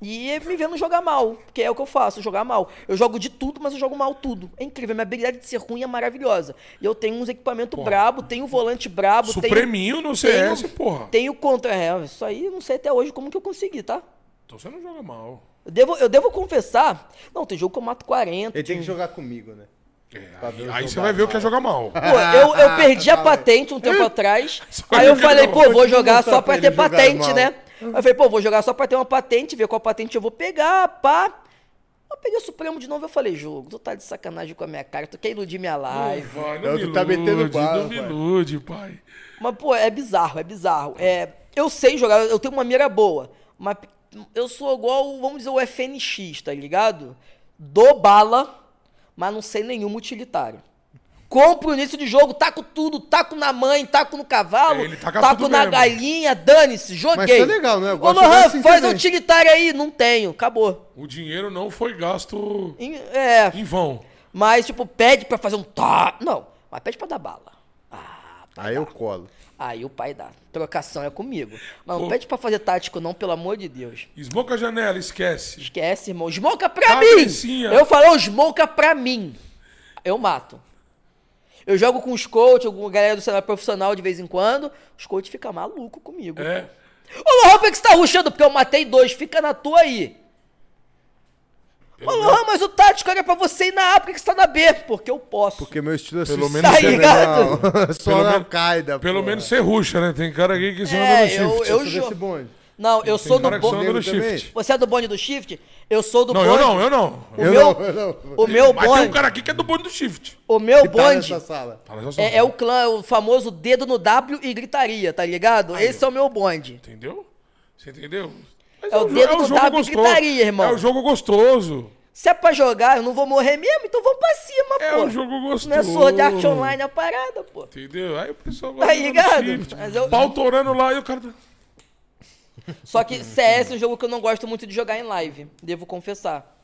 C: E me vendo jogar mal, que é o que eu faço, jogar mal. Eu jogo de tudo, mas eu jogo mal tudo. É incrível, minha habilidade de ser ruim é maravilhosa. E eu tenho uns equipamentos brabo, tenho volante brabo, tenho,
B: Supreminho no CS,
C: tenho-
B: porra.
C: tenho contra... É, isso aí eu não sei até hoje como que eu consegui, tá?
B: Então você não joga mal.
C: Eu devo, eu devo confessar... Não, tem jogo que eu mato 40.
A: Ele tem que jogar comigo, né?
B: É, aí você vai ver o que é
A: mal.
B: jogar mal.
C: Pô, eu, eu perdi a patente um tempo atrás. Aí eu falei, pô, vou jogar só
A: pra
C: ter patente,
A: mal.
C: Né? Aí eu falei, pô, vou jogar só pra ter uma patente, ver qual patente eu vou pegar, pá. Eu peguei o Supremo de novo eu falei, jogo, tu tá de sacanagem com a minha cara, tu quer iludir minha live.
B: Vai,
A: Não,
B: não me
A: tu tá metendo
B: ilude,
A: bala,
B: não me
A: pai.
B: ilude, pai.
C: Mas, pô, é bizarro, é bizarro. É, eu sei jogar, eu tenho uma mira boa, mas eu sou igual, vamos dizer, o FNX, tá ligado? Dou bala, mas não sei nenhum utilitário. Compro o início de jogo, taco tudo, taco na mãe, taco no cavalo,
B: É,
C: taco na
B: mesmo.
C: galinha, dane-se, joguei.
A: Mas isso é legal, né? Eu
C: Ô,
A: gosto de
C: Lohan,
A: assim
C: faz
A: também.
C: utilitário aí, não tenho, acabou.
B: O dinheiro não foi gasto
C: Em- É,
B: em vão.
C: mas tipo, pede pra fazer um tá, não, mas pede pra dar bala. Ah,
A: Aí eu colo.
C: Aí o pai dá. Trocação é comigo. Mas não
B: Ô.
C: pede pra fazer tático, não, pelo amor de Deus.
B: Esmoca a janela, esquece.
C: Esquece, irmão. Smoka pra
B: Cabecinha.
C: mim! Eu falo, smoka pra mim. Eu mato. Eu jogo com os coaches, com a galera do cenário profissional de vez em quando. Os coaches ficam malucos comigo.
B: É.
C: Ô, Lohan, por que você tá ruxando? Porque eu matei dois. Fica na tua aí. Ô, Lohan, mas o tático era pra você ir na A, por que você tá na B? Porque eu posso.
A: Porque meu estilo é
B: Pelo
A: suicida,
B: menos
C: Tá
A: né,
C: ligado?
A: irmão? Só
B: Pelo
A: na Al-Qaeda,
B: Pelo
A: pô.
B: menos você ruxa, né? Tem cara aqui que você
C: É,
B: anda no
C: eu-
B: shift.
C: eu-
A: Eu sou
C: jo-
A: desse bonde.
C: Não, eu sou do bonde. Você é do bonde do shift? Eu sou do
B: Não,
C: bonde.
B: eu não, eu não.
C: O
A: Eu
C: meu,
A: não, eu não.
C: o meu
B: Mas tem um
C: bonde,
B: cara aqui que é do bonde do shift.
C: o meu
A: Que tá
C: bonde
A: nessa sala.
C: É, é o clã, o famoso dedo no W e gritaria, tá ligado? Esse é o meu bonde.
B: Entendeu? Você entendeu? Mas
C: É o dedo
B: um
C: no
B: jogo
C: W e gritaria, irmão.
B: É o jogo gostoso.
C: Se é pra jogar, eu não vou morrer mesmo, então vamos pra cima,
B: É
C: pô.
B: um jogo gostoso.
C: Não é Sword Art Online a parada, pô.
B: Entendeu? Aí o pessoal
C: Tá
B: vai jogando
C: ligado? Mas eu-
B: Pau torando lá e o cara...
C: Só que CS é um jogo que eu não gosto muito de jogar em live, devo confessar.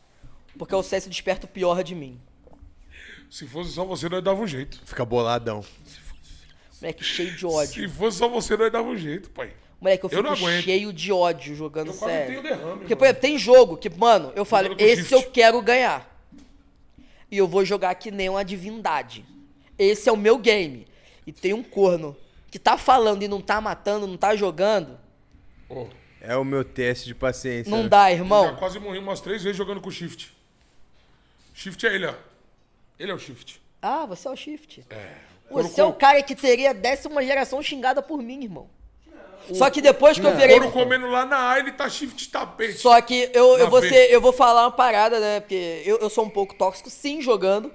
C: Porque o CS desperta o pior de mim.
B: Se fosse só você, nós dava um jeito.
A: Fica boladão.
C: Moleque cheio de ódio.
B: Se fosse só você, nós dava um jeito, pai.
C: Moleque, eu
B: Eu
C: fico
B: não aguento.
C: cheio de ódio jogando
B: Eu quase
C: CS.
B: tenho derrame,
C: Porque, por exemplo, tem jogo que, mano, eu falo, esse eu quero ganhar. E eu vou jogar que nem uma divindade. Esse é o meu game. E tem um corno que tá falando e não tá matando, não tá jogando.
B: Ô,
A: É o meu teste de paciência.
C: Não
A: né?
C: dá,
B: Já
C: irmão.
B: quase morri umas três vezes jogando com shift. Shift é ele, ó. Ele é o shift.
C: Ah, você é o shift.
B: É.
C: Você é o cara que teria décima geração xingada por mim, irmão. Só que depois que eu virei.
B: Couro comendo lá na A, ele tá shift tapete.
C: Só que eu, eu, vou ser, eu vou falar uma parada, né? Porque eu, eu sou um pouco tóxico, sim, jogando.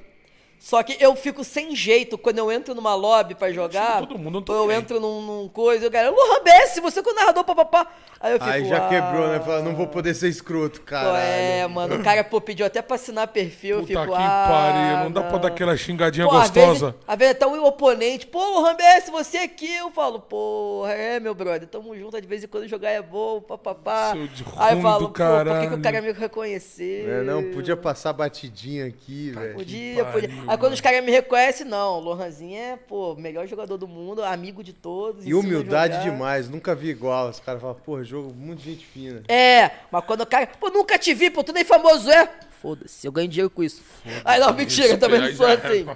C: Só que eu fico sem jeito quando eu entro numa lobby pra jogar.
B: todo mundo, eu tô
C: ou eu
B: bem.
C: entro num, num coisa, eu quero, Lohan BS, você que é o narrador, papapá. Aí eu fico.
A: Aí já
C: ah,
A: quebrou, né? Fala, não vou poder ser escroto, cara.
C: É, mano, o cara pô, pediu até pra assinar perfil, eu
B: Puta
C: fico.
B: que
C: ah,
B: pariu. Não dá pra dar aquela xingadinha
C: Pô,
B: gostosa.
C: às vezes até o oponente, pô, Lohan BS, você aqui, eu falo, pô, é, meu brother, tamo junto, de vez em quando jogar é bom, papapá.
B: Seu de
C: Aí eu falo,
B: do
C: pô, por que, que o cara me reconheceu?
A: É, não, podia passar batidinha aqui,
B: Tá
A: velho.
C: Podia, podia. Aí quando os caras me reconhecem, não, o Lohanzinho é, pô, melhor jogador do mundo, amigo de todos.
A: E humildade
C: jogar.
A: demais, nunca vi igual. Os caras falam, pô, jogo muito gente fina.
C: É, mas quando o cara, pô, nunca te vi, pô, tu nem famoso é. Foda-se, eu ganho dinheiro com isso. Aí não, mentira, eu também não sou
B: é,
C: assim.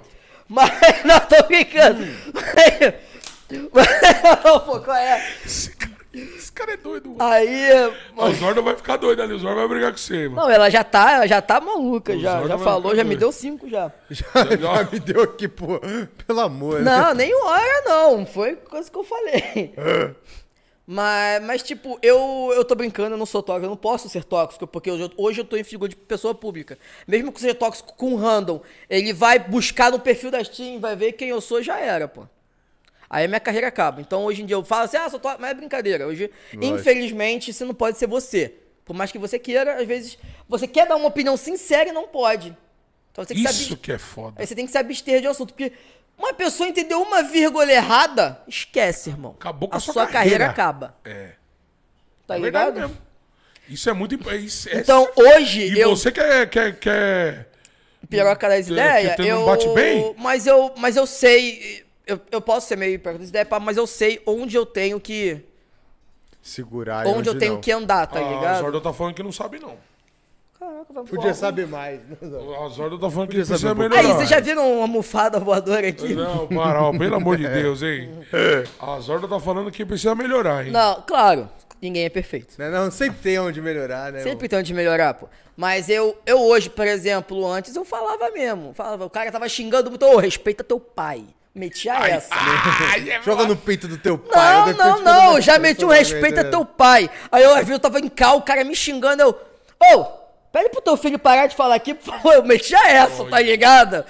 C: Mas, não, tô brincando.
B: Hum.
C: Mas, não, pô, qual é?
B: Esse cara, é doido, mano.
C: Aí,
B: O Zordo vai ficar doido ali. O Zordo vai brigar com você, mano.
C: não, ela já tá, ela já tá maluca, já,
B: Zorda
C: já falou, já me
B: doido.
C: deu cinco já.
A: Já, já me deu aqui, pô, pelo amor, né?
C: Não, nem hora não. Foi coisa que eu falei. mas, mas, tipo, eu, eu tô brincando, eu não sou tóxico, eu não posso ser tóxico, porque hoje eu, hoje eu tô em figura de pessoa pública. Mesmo que seja tóxico com um random, ele vai buscar no perfil da Steam, vai ver quem eu sou, já era, pô. Aí a minha carreira acaba. Então hoje em dia eu falo assim, ah, sou tóxico, mas é brincadeira. Hoje, infelizmente, você não pode ser você. Por mais que você queira, às vezes, você quer dar uma opinião sincera e não pode. Então você tem que saber.
B: Isso que é foda.
C: Aí você tem que se abster de um assunto. Porque uma pessoa entendeu uma vírgula errada, esquece, irmão.
B: Acabou com
C: a
B: a sua
C: sua carreira.
B: carreira.
C: acaba.
B: É.
C: Tá
B: É
C: ligado?
B: mesmo. Isso é muito. é Isso, é-
C: Então, hoje,
B: E
C: eu.
B: você quer, quer, quer.
C: Piroca das ideias,
B: tu não
C: eu.
B: bate bem?
C: Mas eu, mas eu sei. Eu, eu posso ser meio pá, mas eu sei onde eu tenho que.
A: Segurar e
C: Onde, eu tenho
A: não.
C: que andar, tá
B: a
C: ligado?
B: Zorda tá falando que não sabe, não.
C: Caraca, vai
A: Podia
C: voar.
A: saber mais. né?
B: A Zorda tá falando que
A: Podia
B: precisa
A: saber
B: melhorar.
C: Aí, vocês já viram uma almofada voadora aqui?
B: Não, para, ó, pelo amor de Deus, hein? A Zorda tá falando que precisa melhorar, hein?
C: Não, claro. Ninguém é perfeito.
A: Não, não, sempre tem onde melhorar, né?
C: Sempre tem onde melhorar, pô. Mas eu, eu hoje, por exemplo, antes eu falava mesmo. Falava, o cara tava xingando muito, ô, respeita teu pai. Metia essa.
B: Ai, é
A: Joga no peito do teu pai.
C: Não, não, não, já meti um respeita
A: né?
C: teu pai. Aí eu, eu tava em cal, o cara me xingando, eu, ô, pede pro teu filho parar de falar aqui, por favor. Eu metia essa, tá ligado?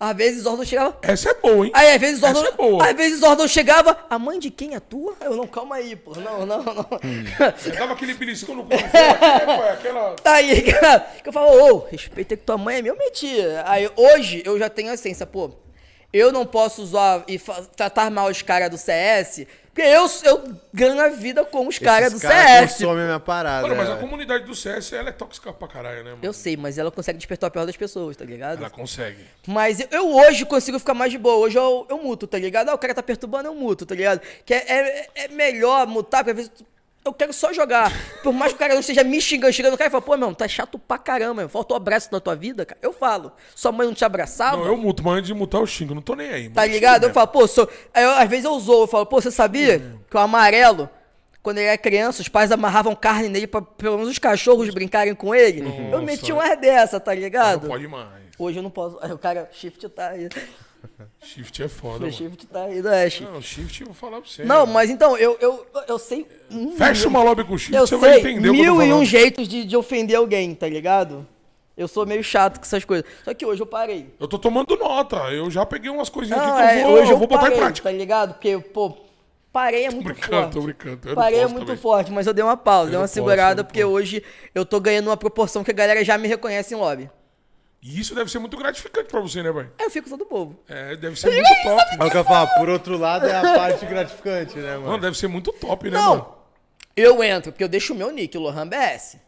C: Às vezes o Zordon chegava.
B: Essa é boa, hein?
C: Aí às vezes o
B: Essa
C: Zordon.
B: é boa.
C: Às vezes o Zordon chegava, a mãe de quem é tua? Eu não, calma aí, pô. Não, não, não.
B: Você dava aquele beliscão no cu né, pai? Aquela...
C: Tá aí, cara. Que eu falo, ô, respeita que tua mãe é minha, eu metia. Aí hoje eu já tenho a essência, pô. Eu não posso zoar e tratar mal os caras do CS, porque eu, eu ganho a vida com os caras do
A: caras
C: CS.
A: consomem a minha parada.
B: Mano, mas a
A: é.
B: comunidade do CS, ela é tóxica pra caralho, né, mano?
C: Eu sei, mas ela consegue despertar o pior das pessoas, tá ligado?
B: Ela consegue.
C: Mas eu, eu hoje consigo ficar mais de boa. Hoje eu, eu muto, tá ligado? Ah, o cara tá perturbando, eu muto, tá ligado? Que é, é, é melhor mutar, porque às vezes tu- eu quero só jogar. Por mais que o cara não esteja me xingando, xingando o cara e fala, pô, meu, tá chato pra caramba, meu. Faltou abraço na tua vida, cara. Eu falo. Sua mãe não te abraçava?
B: Não, eu muto, mas antes de mutar eu xingo. Não tô nem aí.
C: Tá ligado? Eu falo, pô, sou... Aí eu, às vezes eu zoo, eu falo, pô, você sabia que o amarelo, quando ele era criança, os pais amarravam carne nele pra pelo menos os cachorros brincarem com ele? eu meti umas dessa, tá
B: Não
C: ligado?
B: pode mais.
C: Hoje eu não posso. Aí o cara, shift tá aí.
B: Shift é foda,
C: O
B: mano.
C: shift tá aí, não é, shift.
B: Não, shift eu vou falar pra você.
C: Não, mas então, eu, eu, eu sei.
B: Fecha uma lobby com shift,
C: Eu
B: você vai
C: sei
B: entender o que eu tô
C: mil e um jeitos de, de ofender alguém, tá ligado? Eu sou meio chato com essas coisas. Só que hoje eu parei.
B: Eu tô tomando nota. Eu já peguei umas coisinhas
C: Não,
B: aqui que
C: é,
B: eu vou,
C: hoje
B: eu
C: eu
B: vou botar
C: parei,
B: em prática.
C: tá ligado? Porque, pô, parei é muito
B: brincando,
C: forte.
B: tô brincando. Eu
C: Parei é
B: posso
C: muito
B: também.
C: forte, mas eu dei uma pausa, dei
B: não
C: uma
B: posso, eu
C: segurada,
B: não
C: porque
B: posso.
C: hoje eu tô ganhando uma proporção que a galera já me reconhece em lobby.
B: E isso deve ser muito gratificante pra você, né?
C: Aí eu fico todo bobo.
B: É, deve ser muito top.
A: É o que eu falo, por outro lado é a parte gratificante, né,
B: Mano,
A: mano?
B: deve ser muito top, né,
C: Não.
B: mano?
C: Eu entro, porque eu deixo o meu nick, o Lohan BS.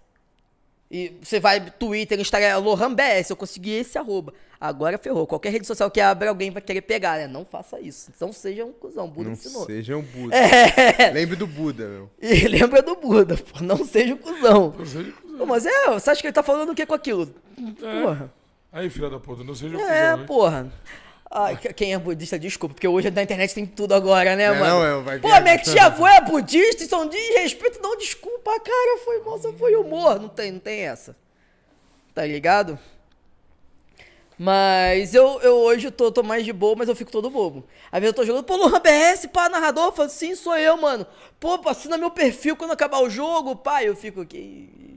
C: E você vai Twitter, Instagram, Lohan BS, eu consegui esse arroba. Agora ferrou. Qualquer rede social que abre, alguém vai querer pegar, né? Não faça isso. Então seja um cuzão. Buda
A: Não
C: ensinou.
A: seja um Buda.
C: É.
A: Lembre do Buda, meu.
C: E lembra do Buda, pô. Não seja um cuzão.
B: Não seja cuzão.
C: Pô, mas é, você acha que ele tá falando o que com aquilo? Porra.
B: Aí, filha da puta, não seja
C: É,
B: cuzão, hein?
C: porra. Ai, que- quem é budista, desculpa, porque hoje na internet tem tudo agora, né,
A: É,
C: mano?
A: não, é, vai
C: Pô, minha tia-avó é budista e são de respeito, não, desculpa, cara, foi moça, foi humor. Não tem, não tem essa. Tá ligado? Mas eu, eu hoje tô, tô mais de boa, mas eu fico todo bobo. Às vezes eu tô jogando, pô, Lohan BS, pá, narrador, eu falo, sim, sou eu, mano. Pô, assina meu perfil quando acabar o jogo, pá, eu fico, que isso,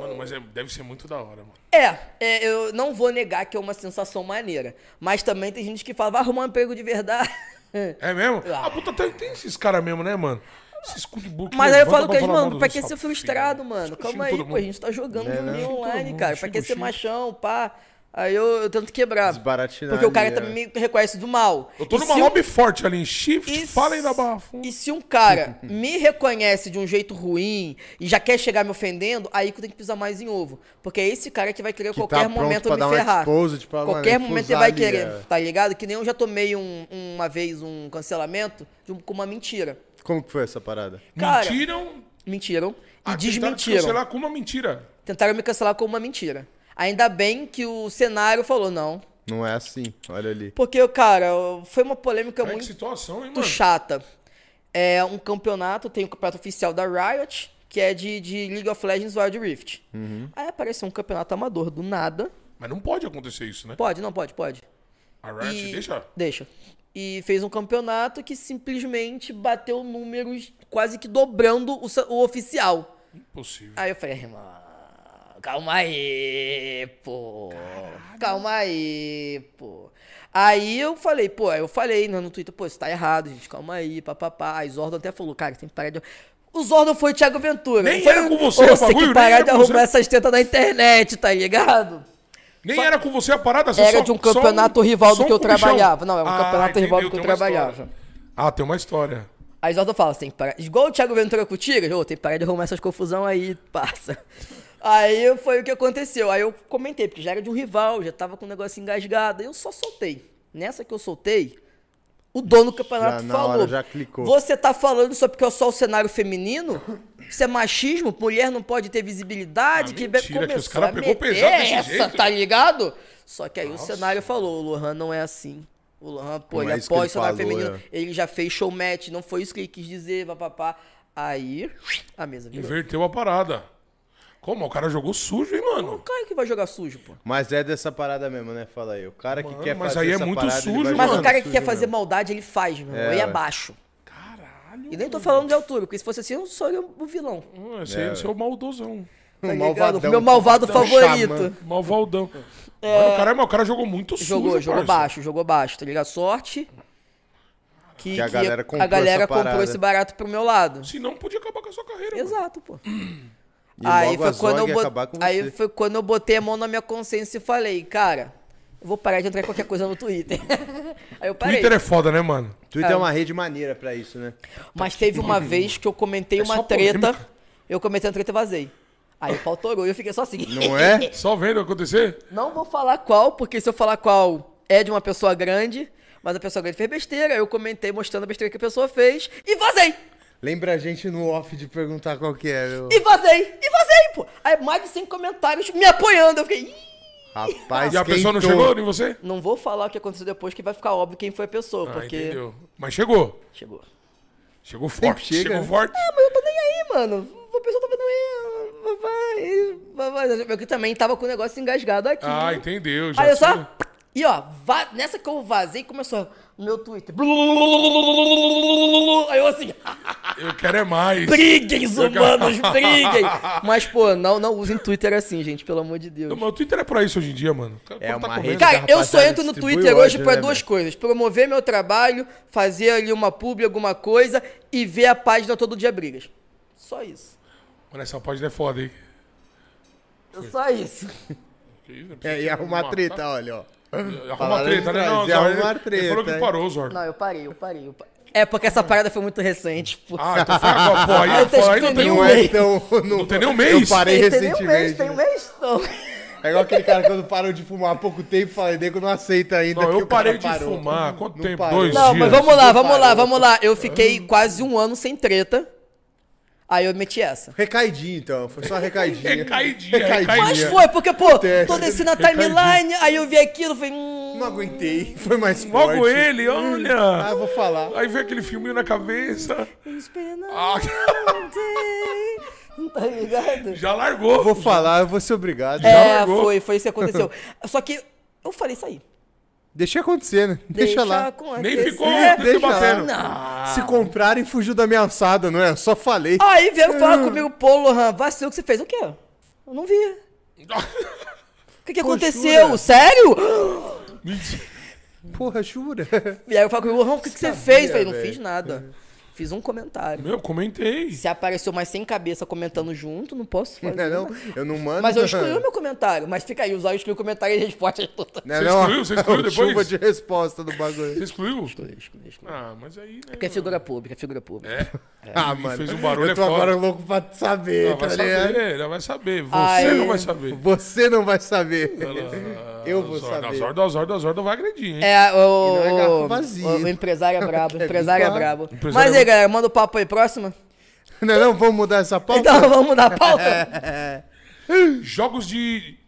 B: Mano, mas é- deve ser muito da hora, mano.
C: é, é, eu não vou negar que é uma sensação maneira. Mas também tem gente que fala, vai arrumar um emprego de verdade.
B: É mesmo?
C: Ah.
B: Ah, puta, tem, tem esses caras mesmo, né, mano? Esses que
C: Mas aí eu falo
B: pra
C: eles, mano, pra que ser frustrado,
B: filho.
C: mano? Calma aí, pô, a gente tá jogando
A: É,
C: um
A: né?
C: online, cara. Pra
B: xinga,
C: que ser machão, pá? Aí eu, eu tento quebrar.
A: Desbaratinar
C: Porque o cara
A: ali,
C: também
A: é.
C: me reconhece do mal.
B: Eu tô
C: E
B: numa
C: um-
B: lobby forte ali em shift, fala aí da barra funda.
C: E se um cara me reconhece de um jeito ruim e já quer chegar me ofendendo, aí que eu tenho que pisar mais em ovo. Porque é esse cara que vai querer a
A: Que
C: qualquer
A: tá
C: momento
A: pra
C: me ferrar.
A: exposed, pra, mano,
C: qualquer momento ele vai querer,
A: é.
C: tá ligado? Que nem eu já tomei um- uma vez um cancelamento de um- com uma mentira.
A: Como que foi essa parada?
C: cara,
B: Mentiram
C: Mentiram e
B: ah, tentaram
C: desmentiram.
B: cancelar com uma mentira.
C: Tentaram me cancelar com uma mentira. Ainda bem que o cenário falou não.
A: Não é assim, olha ali.
C: Porque, cara, foi uma polêmica
B: que
C: muito
B: situação, hein,
C: muito
B: mano?
C: chata. É um campeonato, tem o campeonato oficial da Riot, que é de, de League of Legends Wild Rift. Aí apareceu um campeonato amador do nada.
B: Mas não pode acontecer isso, né?
C: Pode, não pode, pode.
B: A Riot
C: E-
B: deixa.
C: Deixa. E fez um campeonato que simplesmente bateu números quase que dobrando o, o oficial.
B: Impossível.
C: Aí eu falei, irmão, calma aí, pô. Calma aí, pô. Aí eu falei, pô, aí eu falei né, no Twitter, pô, isso tá errado, gente, calma aí, papapá. Aí Zordon até falou, cara, tem que parar de. O Zordon foi o Thiago Ventura.
B: Nem
C: foi
B: era com você
C: Ô,
B: o
C: Você tem
B: bagulho,
C: que parar de arrumar essas tetas na internet, tá ligado?
B: Nem era com você a parada, você
C: Era
B: só-
C: de um campeonato rival do que eu trabalhava. Não, é um
B: Ah,
C: campeonato rival do que eu trabalhava.
B: história. Ah, tem uma história.
C: Aí Zordon fala, tem que parar. Igual o Thiago Ventura com o Tigre, ô, tem que parar de arrumar essas confusão aí, passa. Aí foi o que aconteceu. Aí eu comentei, porque já era de um rival, já tava com o negócio engasgado. Aí eu só soltei. Nessa que eu soltei, o dono do campeonato
A: Já na
C: falou.
A: hora já clicou.
C: Você tá falando só porque é só o cenário feminino? Isso é machismo? Mulher não pode ter visibilidade?
B: Ah,
C: que
B: mentira, que
C: começou
B: os cara
C: a
B: pegou
C: meter
B: pesado desse
C: essa,
B: jeito.
C: tá ligado? Só que aí
B: Nossa.
C: o cenário falou, o Lohan não é assim. O Lohan, pô,
A: Não
C: ele
A: é que
C: apoia o cenário
A: falou,
C: feminino.
A: é.
C: Ele já fez showmatch, não foi isso que ele quis dizer, papapá. Aí, a mesa virou.
B: Inverteu a parada. Como? O cara jogou sujo, hein,
C: O
B: mano?
C: cara que vai jogar sujo, pô.
A: Mas é dessa parada mesmo, né? Fala aí. O cara que
B: Mano,
A: quer
B: mas
A: fazer
B: aí é muito
A: parada,
B: sujo, mano.
C: Mas o cara que
A: sujo
C: quer fazer
A: mesmo.
C: maldade, ele faz, meu irmão.
A: É,
C: aí
A: ué.
C: abaixo.
B: Caralho.
C: E nem tô falando de altura, porque se fosse assim, eu sou o vilão.
B: Ah, Esse aí é o seu maldosão.
C: Tá
A: Um malvadão.
C: Meu malvado
A: Malvadão
C: favorito.
A: xamã.
B: Malvaldão. Mano, o cara, mas o cara jogou muito sujo,
C: É. Jogou, jogou
B: parça.
C: baixo, jogou baixo, tá ligado? Sorte. Que,
A: Que a galera comprou
C: a galera comprou esse barato pro meu lado.
B: Se não, podia acabar com a sua carreira, mano.
C: Exato, pô.
A: E
C: aí foi quando eu bot...
A: acabar com
C: aí
A: você.
C: foi quando eu botei a mão na minha consciência e falei, cara, eu vou parar de entrar em qualquer coisa no Twitter. aí eu parei.
B: Twitter é foda, né, mano?
A: Twitter é
C: É.
A: uma rede maneira pra isso, né?
C: Mas teve uma vez que eu comentei
B: É
C: uma treta,
B: polêmica.
C: eu comentei uma treta e vazei. Aí o pau torou e eu fiquei só assim.
A: Não é?
B: Só vendo acontecer?
C: Não vou falar qual, porque se eu falar qual é de uma pessoa grande, mas a pessoa grande fez besteira, eu comentei mostrando a besteira que a pessoa fez e vazei!
A: Lembra a gente no off de perguntar qual que é. meu.
C: E vazei! E vazei, pô! Aí mais de 100 comentários me apoiando. Eu fiquei. "Ih".
A: Rapaz,
B: E a pessoa não chegou em você?
C: Não vou falar o que aconteceu depois, que vai ficar óbvio quem foi a pessoa,
B: Ah,
C: porque.
B: entendeu. Mas chegou.
C: Chegou.
B: Chegou forte.
A: chega,
B: Chegou
A: né?
B: forte.
C: Ah, mas eu tô nem aí, mano. A pessoa tá vendo aí. Vai, vai, vai. Eu que também tava com o negócio engasgado aqui.
B: Ah, entendeu. Já
C: Aí eu
B: tinha-
C: só. E ó, va- nessa que eu vazei, começou o meu Twitter. Aí eu assim,
B: Eu quero é mais.
C: briguem, humanos, briguem. Mas, pô, não, não usem Twitter assim, gente, pelo amor de Deus.
B: Mas o Twitter é pra isso hoje em dia, mano. Cara
A: É
B: tá
A: uma
B: comendo-
A: rede-
C: Cara, eu só entro no Twitter hoje pra
A: né,
C: duas
A: velho?
C: coisas: promover meu trabalho, fazer ali uma publi, alguma coisa e ver a página todo dia brigas. Só isso.
B: Mano, essa página é foda, hein?
C: Só isso.
B: Que isso,
A: É, e arrumar treta, olha, ó.
B: Arruma
A: Falaram
B: treta, né? Não,
A: e
B: Zor,
A: arrumar
B: ele- Ele falou
A: treta,
B: que parou, Zor.
C: Não, eu parei, eu parei. Eu parei. É porque essa parada foi muito recente, pô.
B: Ah, então foi agora. Pô, aí, pô, aí não tem um
A: Não
C: mês.
A: é tão. Não,
B: tem nem um mês.
A: Eu parei
C: tem, tem um
A: recentemente.
C: mês, tem um mês, não.
A: É igual aquele cara quando parou de fumar há pouco tempo e fala, nego não aceita ainda.
B: Não,
A: que
B: eu parei de
A: parou."
B: fumar. Quanto
A: Não
B: tempo?
A: parou.
B: Dois
C: Não,
B: dias.
C: mas vamos lá,
A: Não
C: vamos lá, vamos lá. Eu fiquei quase um ano sem treta. Aí eu meti essa.
A: Recaidinho, então. Foi só uma recaidinha.
B: Recaidinha,
C: Mas
B: recaidinha.
C: foi, porque, pô,
A: Acontece.
C: tô descendo a timeline, aí eu vi aquilo, falei, hum.
A: Não aguentei. Foi mais
B: Logo
A: forte.
B: ele, olha.
A: Ah, eu vou falar.
B: Aí veio aquele filminho na cabeça. Ah.
C: Tá ligado?
B: já largou.
A: Vou falar, eu vou ser obrigado.
C: É,
B: largou.
C: foi, foi isso que aconteceu. Só que eu falei isso aí.
A: Deixa acontecer, né? Deixa, lá.
C: acontecer.
B: Nem ficou
C: É,
A: Deixa
B: batendo.
A: lá. Se comprarem, fugiu da minha alçada, não é? Eu só falei.
C: Aí vieram falar comigo, pô, Lohan, vacilo que você fez. O quê? Eu não vi. O que, que
A: Pô,
C: aconteceu?
A: jura?
C: Sério?
B: Mentira.
A: Porra, jura?
C: Vieram falar comigo, Lohan, o que, que você fez? Eu falei, não
A: velho.
C: fiz nada. Fiz um comentário.
B: Meu, comentei.
C: Se apareceu mais sem cabeça comentando junto, não posso fazer.
A: Não, é não, eu não mando.
C: Mas eu excluí o meu comentário. Mas fica aí, usar excluí o comentário e resposta toda.
A: Não, é
B: Você
A: não,
B: excluiu? Você excluiu
A: é o
B: depois?
A: Chuva de resposta do bagulho.
B: Você excluiu?
C: Excluí, excluí, excluí.
B: Ah, mas aí, né?
C: Porque é figura pública, é figura pública.
B: É.
A: Ah,
B: Ele
A: mano.
B: fez um barulho,
A: eu tô
B: é
A: agora louco pra saber,
B: Ela
A: tá
B: vai
A: ligado?
B: saber, ela vai saber. Você
C: Aí-
B: não vai saber.
A: Você não vai saber.
B: Ela-
A: Eu vou
B: Zorda,
A: saber.
B: Zorda, Zorda, Zorda vai agredir, hein?
C: É, o,
A: E não é garfo
C: o,
A: vazio.
C: o empresário é brabo, o empresário é brabo.
B: Empresário
C: Mas
B: é
C: aí, galera, manda o papo aí, próxima.
A: Não, não, vamos mudar essa pauta?
C: Então, vamos mudar a pauta?
B: Jogos de,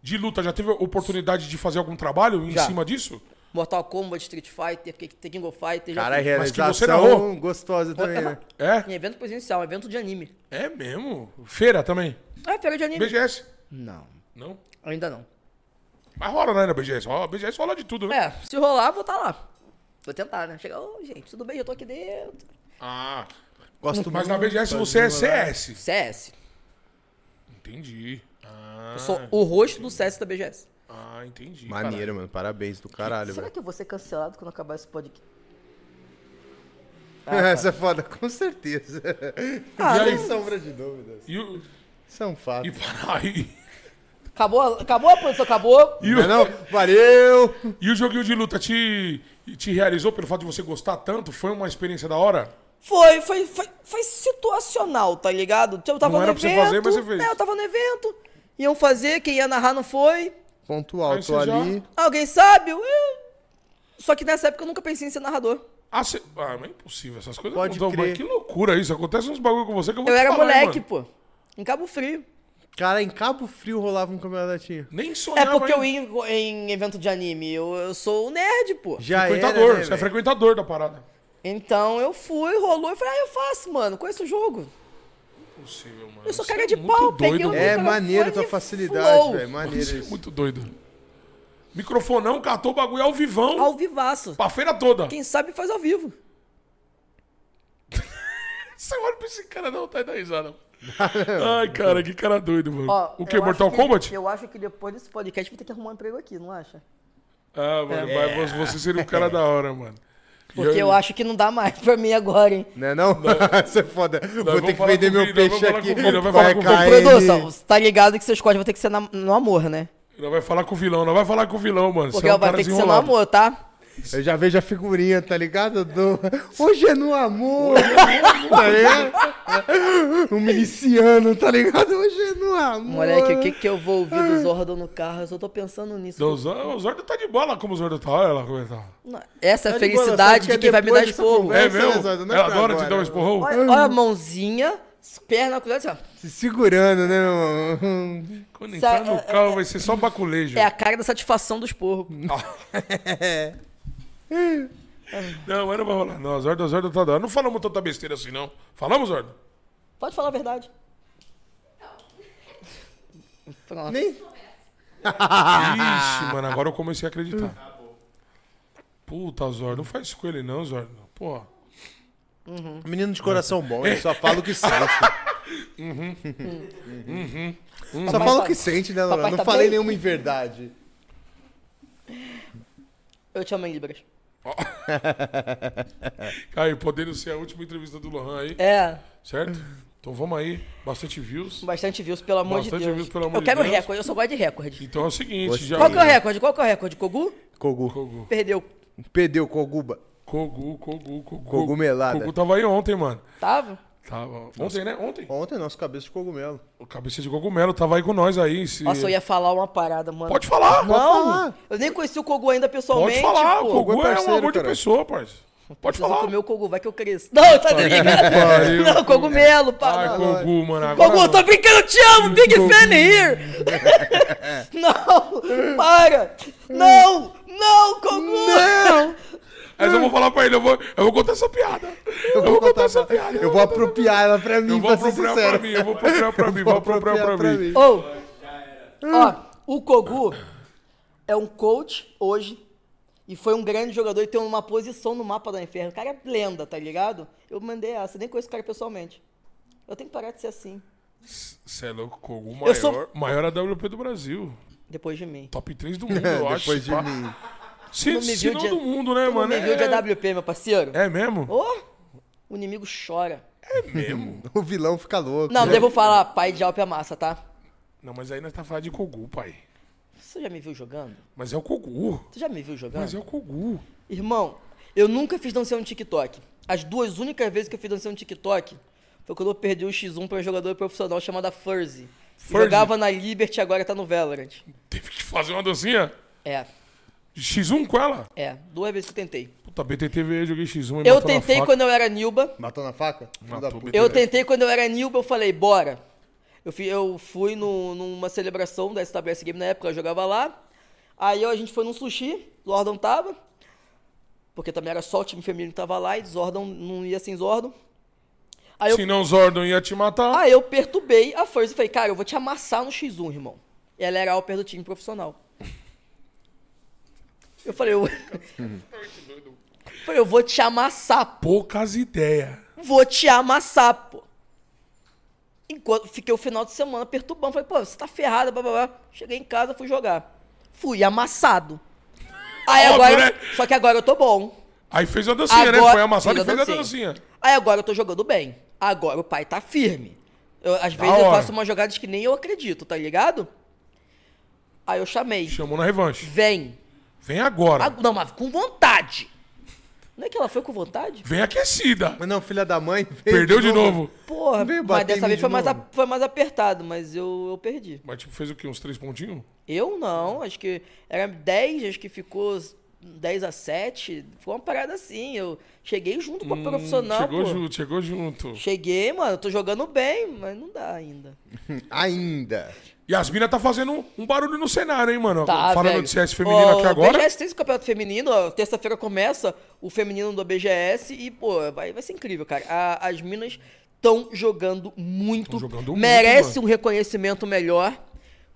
B: de luta, já teve oportunidade de fazer algum trabalho em
C: Já.
B: cima disso?
C: Mortal Kombat, Street Fighter, King of Fighter. já
A: Cara,
C: fiz.
B: Mas que você
A: realização
B: narrou?
A: gostosa também, né?
B: É?
C: Em evento presencial, evento de anime.
B: É mesmo? Feira também?
C: Ah, feira de anime.
B: BGS?
C: Não,
B: Não?
C: ainda não.
B: Mas rola, né, na BGS? Rola, BGS rola de tudo, né?
C: É, se rolar, vou estar lá. Vou tentar, né? Chegar, ô, gente, tudo bem, eu tô aqui dentro.
B: Ah,
A: Gosto
B: mas na BGS você é CS.
C: CS.
B: Entendi. Ah,
C: Eu sou o rosto do CS da BGS.
B: ah entendi.
A: Maneiro, mano. Parabéns do caralho,
C: Será
A: velho.
C: que eu vou ser cancelado quando acabar esse podcast?
A: Essa é foda, com certeza.
C: Ah,
A: Sem
C: não.
A: sombra de dúvidas.
B: E, o,
A: Isso é um fato.
B: e para aí.
C: Acabou, acabou a produção, acabou.
B: E
A: Não, é
B: o,
A: não? Valeu!
B: e o joguinho de luta te, te realizou pelo fato de você gostar tanto? Foi uma experiência da hora?
C: Foi, foi, foi, foi situacional, tá ligado? Eu tava
B: Não
C: no
B: era pra você
C: evento.
B: fazer, mas você fez.
C: É, eu tava no evento. Iam fazer, quem ia narrar não foi.
A: Ponto alto
B: você já-
A: ali.
C: Alguém sabe? Eu... Só que nessa época eu nunca pensei em ser narrador.
B: Ah, cê... ah mas é impossível. Essas coisas
A: Pode
B: não dão,
A: crer.
B: mas Que loucura isso. Acontece uns bagulho com você que eu vou
C: Eu
B: te
C: era
B: falar, hein,
C: moleque,
B: mano.
C: pô. Em Cabo Frio.
A: Cara, em Cabo Frio rolava um campeonatinho.
B: Nem
C: É
B: sonhava,
C: porque eu ia em, em evento de anime. Eu, eu sou o nerd, pô.
A: Já
B: Frequentador.
A: era, né,
B: você é frequentador da parada.
C: Então eu fui, rolou e falei, ah, eu faço, mano. Conheço o jogo.
B: Impossível, mano.
C: Eu sou cara
B: é
C: de pau, peguei
B: doido,
C: o
B: mano.
A: É maneiro a tua facilidade, velho. Maneiro
B: é
A: isso.
B: muito doido. Microfonão, catou o bagulho ao vivão.
C: Ao vivaço.
B: Pra feira toda.
C: Quem sabe faz ao vivo.
B: Você olha pra esse cara não, tá dando risada. Ai, cara, que cara doido, mano.
C: Ó,
B: o que,
C: eu
B: Mortal
C: que-
B: Kombat?
C: Eu acho que depois desse podcast vou ter que arrumar um emprego aqui, não acha?
B: Ah, mano, mas você seria um cara da hora, mano.
C: Porque
B: aí-
C: eu acho que não dá mais pra mim agora, hein?
A: Não é não? Isso é foda. Vou
B: vamos
A: ter que vender meu
B: Vini,
A: peixe aqui.
B: com vai falar com o.
C: Produção, você tá ligado que seus cortes vão ter que ser na- no amor, né?
B: Não vai falar com o vilão, não vai falar com o vilão, mano.
C: Porque
B: Você é um
C: vai ter que ser no amor, tá?
A: Eu já vejo a figurinha, tá ligado? Do... Hoje é no amor. tá ligado? Um miliciano, tá ligado? Hoje é no amor.
C: Moleque, o que que eu vou ouvir do Zordon no carro? Eu só tô pensando nisso.
B: O Zor- o Zordo tá de bola como o Zordo tá. Olha lá como ele tá.
C: Essa é a
A: Tá boa,
C: felicidade de quem vai me dar esporro.
A: conversa-
B: É mesmo?
A: Zordo, não é
B: Ela adora te
A: agora.
B: dar um esporrão?
C: Olha, olha a mãozinha, perna cruzada assim, ó.
A: Se segurando, né, meu irmão?
B: Quando entrar no carro vai ser só baculejo.
C: É a cara da satisfação do esporro.
B: Não, mas não vai rolar. Não, o Zordo tá da hora. Não falamos tanta besteira assim, não. Falamos, Zordo?
C: Pode falar a verdade. Pronto.
A: Nem...
B: Ixi, mano, agora eu comecei a acreditar. Puta, Zordo, não faz isso com ele não, Zordo. Pô.
A: Menino de coração bom, ele só fala o que sente. Só
C: Papai
A: fala
C: tá-
A: o que sente, né?
C: Papai
A: Não
C: tá
A: falei
C: bem?
A: nenhuma em verdade.
C: Eu te amo em Libras.
B: Aí, podendo ser a última entrevista do Lohan aí,
C: É,
B: certo? Então vamos aí. Bastante views.
C: bastante views, pelo amor
B: Bastante
C: de Deus.
B: views, pelo amor
C: eu
B: de
C: quero
B: Deus.
C: recorde, eu só gosto de recorde.
B: Então é o seguinte, já.
C: Qual que é o recorde? Qual que é o recorde? Kogu?
A: Kogu.
B: Kogu.
C: Perdeu.
A: Perdeu Koguba.
B: Kogu, Kogu, Kogu.
A: Cogumelada.
B: Kogu tava aí ontem, mano.
C: Tava?
B: Tava. Ontem, né? Ontem.
A: Ontem, nosso cabeça de cogumelo.
B: O cabeça de cogumelo tava aí com nós aí. Se...
C: Nossa, eu ia falar uma parada, mano.
B: Pode falar.
C: Não,
A: falar.
C: eu nem conheci o Kogu ainda
B: Pode
C: pessoalmente.
B: falar.
C: pô.
B: O Kogu
A: Kogu é
B: é um
A: parceiro,
B: amor de
A: cara.
B: pessoa, parceiro. Pode
C: Preciso
B: falar.
C: comer o Kogu, vai que eu cresço. Não, tá brincando. Não, cogumelo, pá.
B: Ai. Kogu, mano. Agora
C: Kogu, tô brincando, eu te amo, Big Fan here! não, para! Não, não, Kogu! Não!
B: Mas eu vou falar pra ele, eu vou, eu vou contar essa piada. Eu, vou contar essa piada.
A: Eu vou apropriar ela pra mim,
B: Eu vou apropriar pra mim, eu vou apropriar pra mim, vou apropriar pra mim.
C: Ô, ó, o Kogu é um coach hoje e foi um grande jogador e tem uma posição no mapa da Inferno. O cara é lenda, tá ligado? Eu mandei essa, nem conheço o cara pessoalmente. Eu tenho que parar de ser assim,
B: Você é louco, Kogu, maior,
C: sou-
B: maior AWP do Brasil.
C: depois de mim.
B: Top 3 do mundo, eu acho.
A: Depois de mim.
B: Se,
C: não me viu
B: não
C: de-
B: do mundo, né,
C: Tu não
B: mano?
C: me viu de
B: é,
C: AWP, meu parceiro?
B: é mesmo?
C: Ô, o inimigo chora.
B: É mesmo.
A: O vilão fica louco.
C: Não, devo falar, pai de Alpe Amassa, tá?
B: Não, mas aí nós tá falando de Kogu, pai.
C: Você já me viu jogando?
B: Mas é o Kogu.
C: Você já me viu jogando?
B: Mas é o Kogu.
C: Irmão, eu nunca fiz dancinha no TikTok. As duas únicas vezes que eu fiz dancinha no TikTok foi quando eu perdi o X1 pra uma jogadora profissional chamada Furzy.
B: Furzy?
C: Jogava na Liberty e agora tá no Valorant.
B: Teve que fazer uma dancinha
C: É,
B: X1 com ela?
C: é. Duas vezes que eu tentei.
B: Puta, BTTV, joguei X1 e
C: Eu tentei
B: faca.
C: quando eu era Nilba.
A: Matou na faca?
B: Matou.
C: Eu tentei quando eu era Nilba, eu falei, bora. Eu fui, eu fui no- numa celebração da SWS Game na época, eu jogava lá. Aí a gente foi num sushi, Zordon tava. Porque também era só o time feminino que tava lá e Zordon não ia sem Zordon. Aí eu,
B: Se não, Zordon ia te matar.
C: aí eu perturbei a First e falei, cara, eu vou te amassar no X1, irmão. E ela era Alper do time profissional. Eu falei, eu... falei, eu vou te amassar, pô.
B: Poucas ideias.
C: Vou te amassar, pô. Enquanto fiquei o final de semana perturbando, falei, pô, você tá ferrada, blá, blá, blá. Cheguei em casa, fui jogar. Fui amassado. Aí
B: Óbvio,
C: agora,
B: né?
C: só que agora eu tô bom.
B: Aí fez a dancinha, né?
C: Agora-
B: Foi amassado e
C: fiz a
B: fez a
C: dancinha.
B: dancinha.
C: Aí agora eu tô jogando bem. Agora o pai tá firme. Eu, às vezes eu
B: hora.
C: faço umas jogadas que nem eu acredito, tá ligado? Aí eu chamei.
B: Chamou na revanche.
C: Vem.
B: Vem agora.
C: Ah, Não, mas com vontade. Não é que ela foi com vontade?
B: Vem aquecida.
A: Mas não, filha da mãe. veio
B: Perdeu de novo.
C: Porra,
A: Veio
C: mas
A: bater em
C: dessa
A: mim
C: vez
A: de
C: foi mais,
A: novo.
C: a- foi mais apertado, mas eu, eu perdi.
B: Mas tipo, fez o quê? Uns três pontinhos?
C: Eu não, acho que era 10, acho que ficou 10 a 7. Foi uma parada assim. Eu cheguei junto com a profissional,
B: Hum, chegou
C: pô.
B: junto, chegou junto.
C: Cheguei, mano, eu tô jogando bem, mas não dá ainda.
A: Ainda.
B: E as minas tá fazendo um barulho no cenário, hein, mano?
C: Tá,
B: Falando
C: velho.
B: de CS feminino
C: Ó,
B: aqui agora.
C: O BGS tem esse campeonato feminino, ó, terça-feira começa o feminino do BGS e, pô, vai, vai ser incrível, cara. A- as minas estão jogando muito.
B: Tão jogando muito,
C: merece
B: mano.
C: um reconhecimento melhor.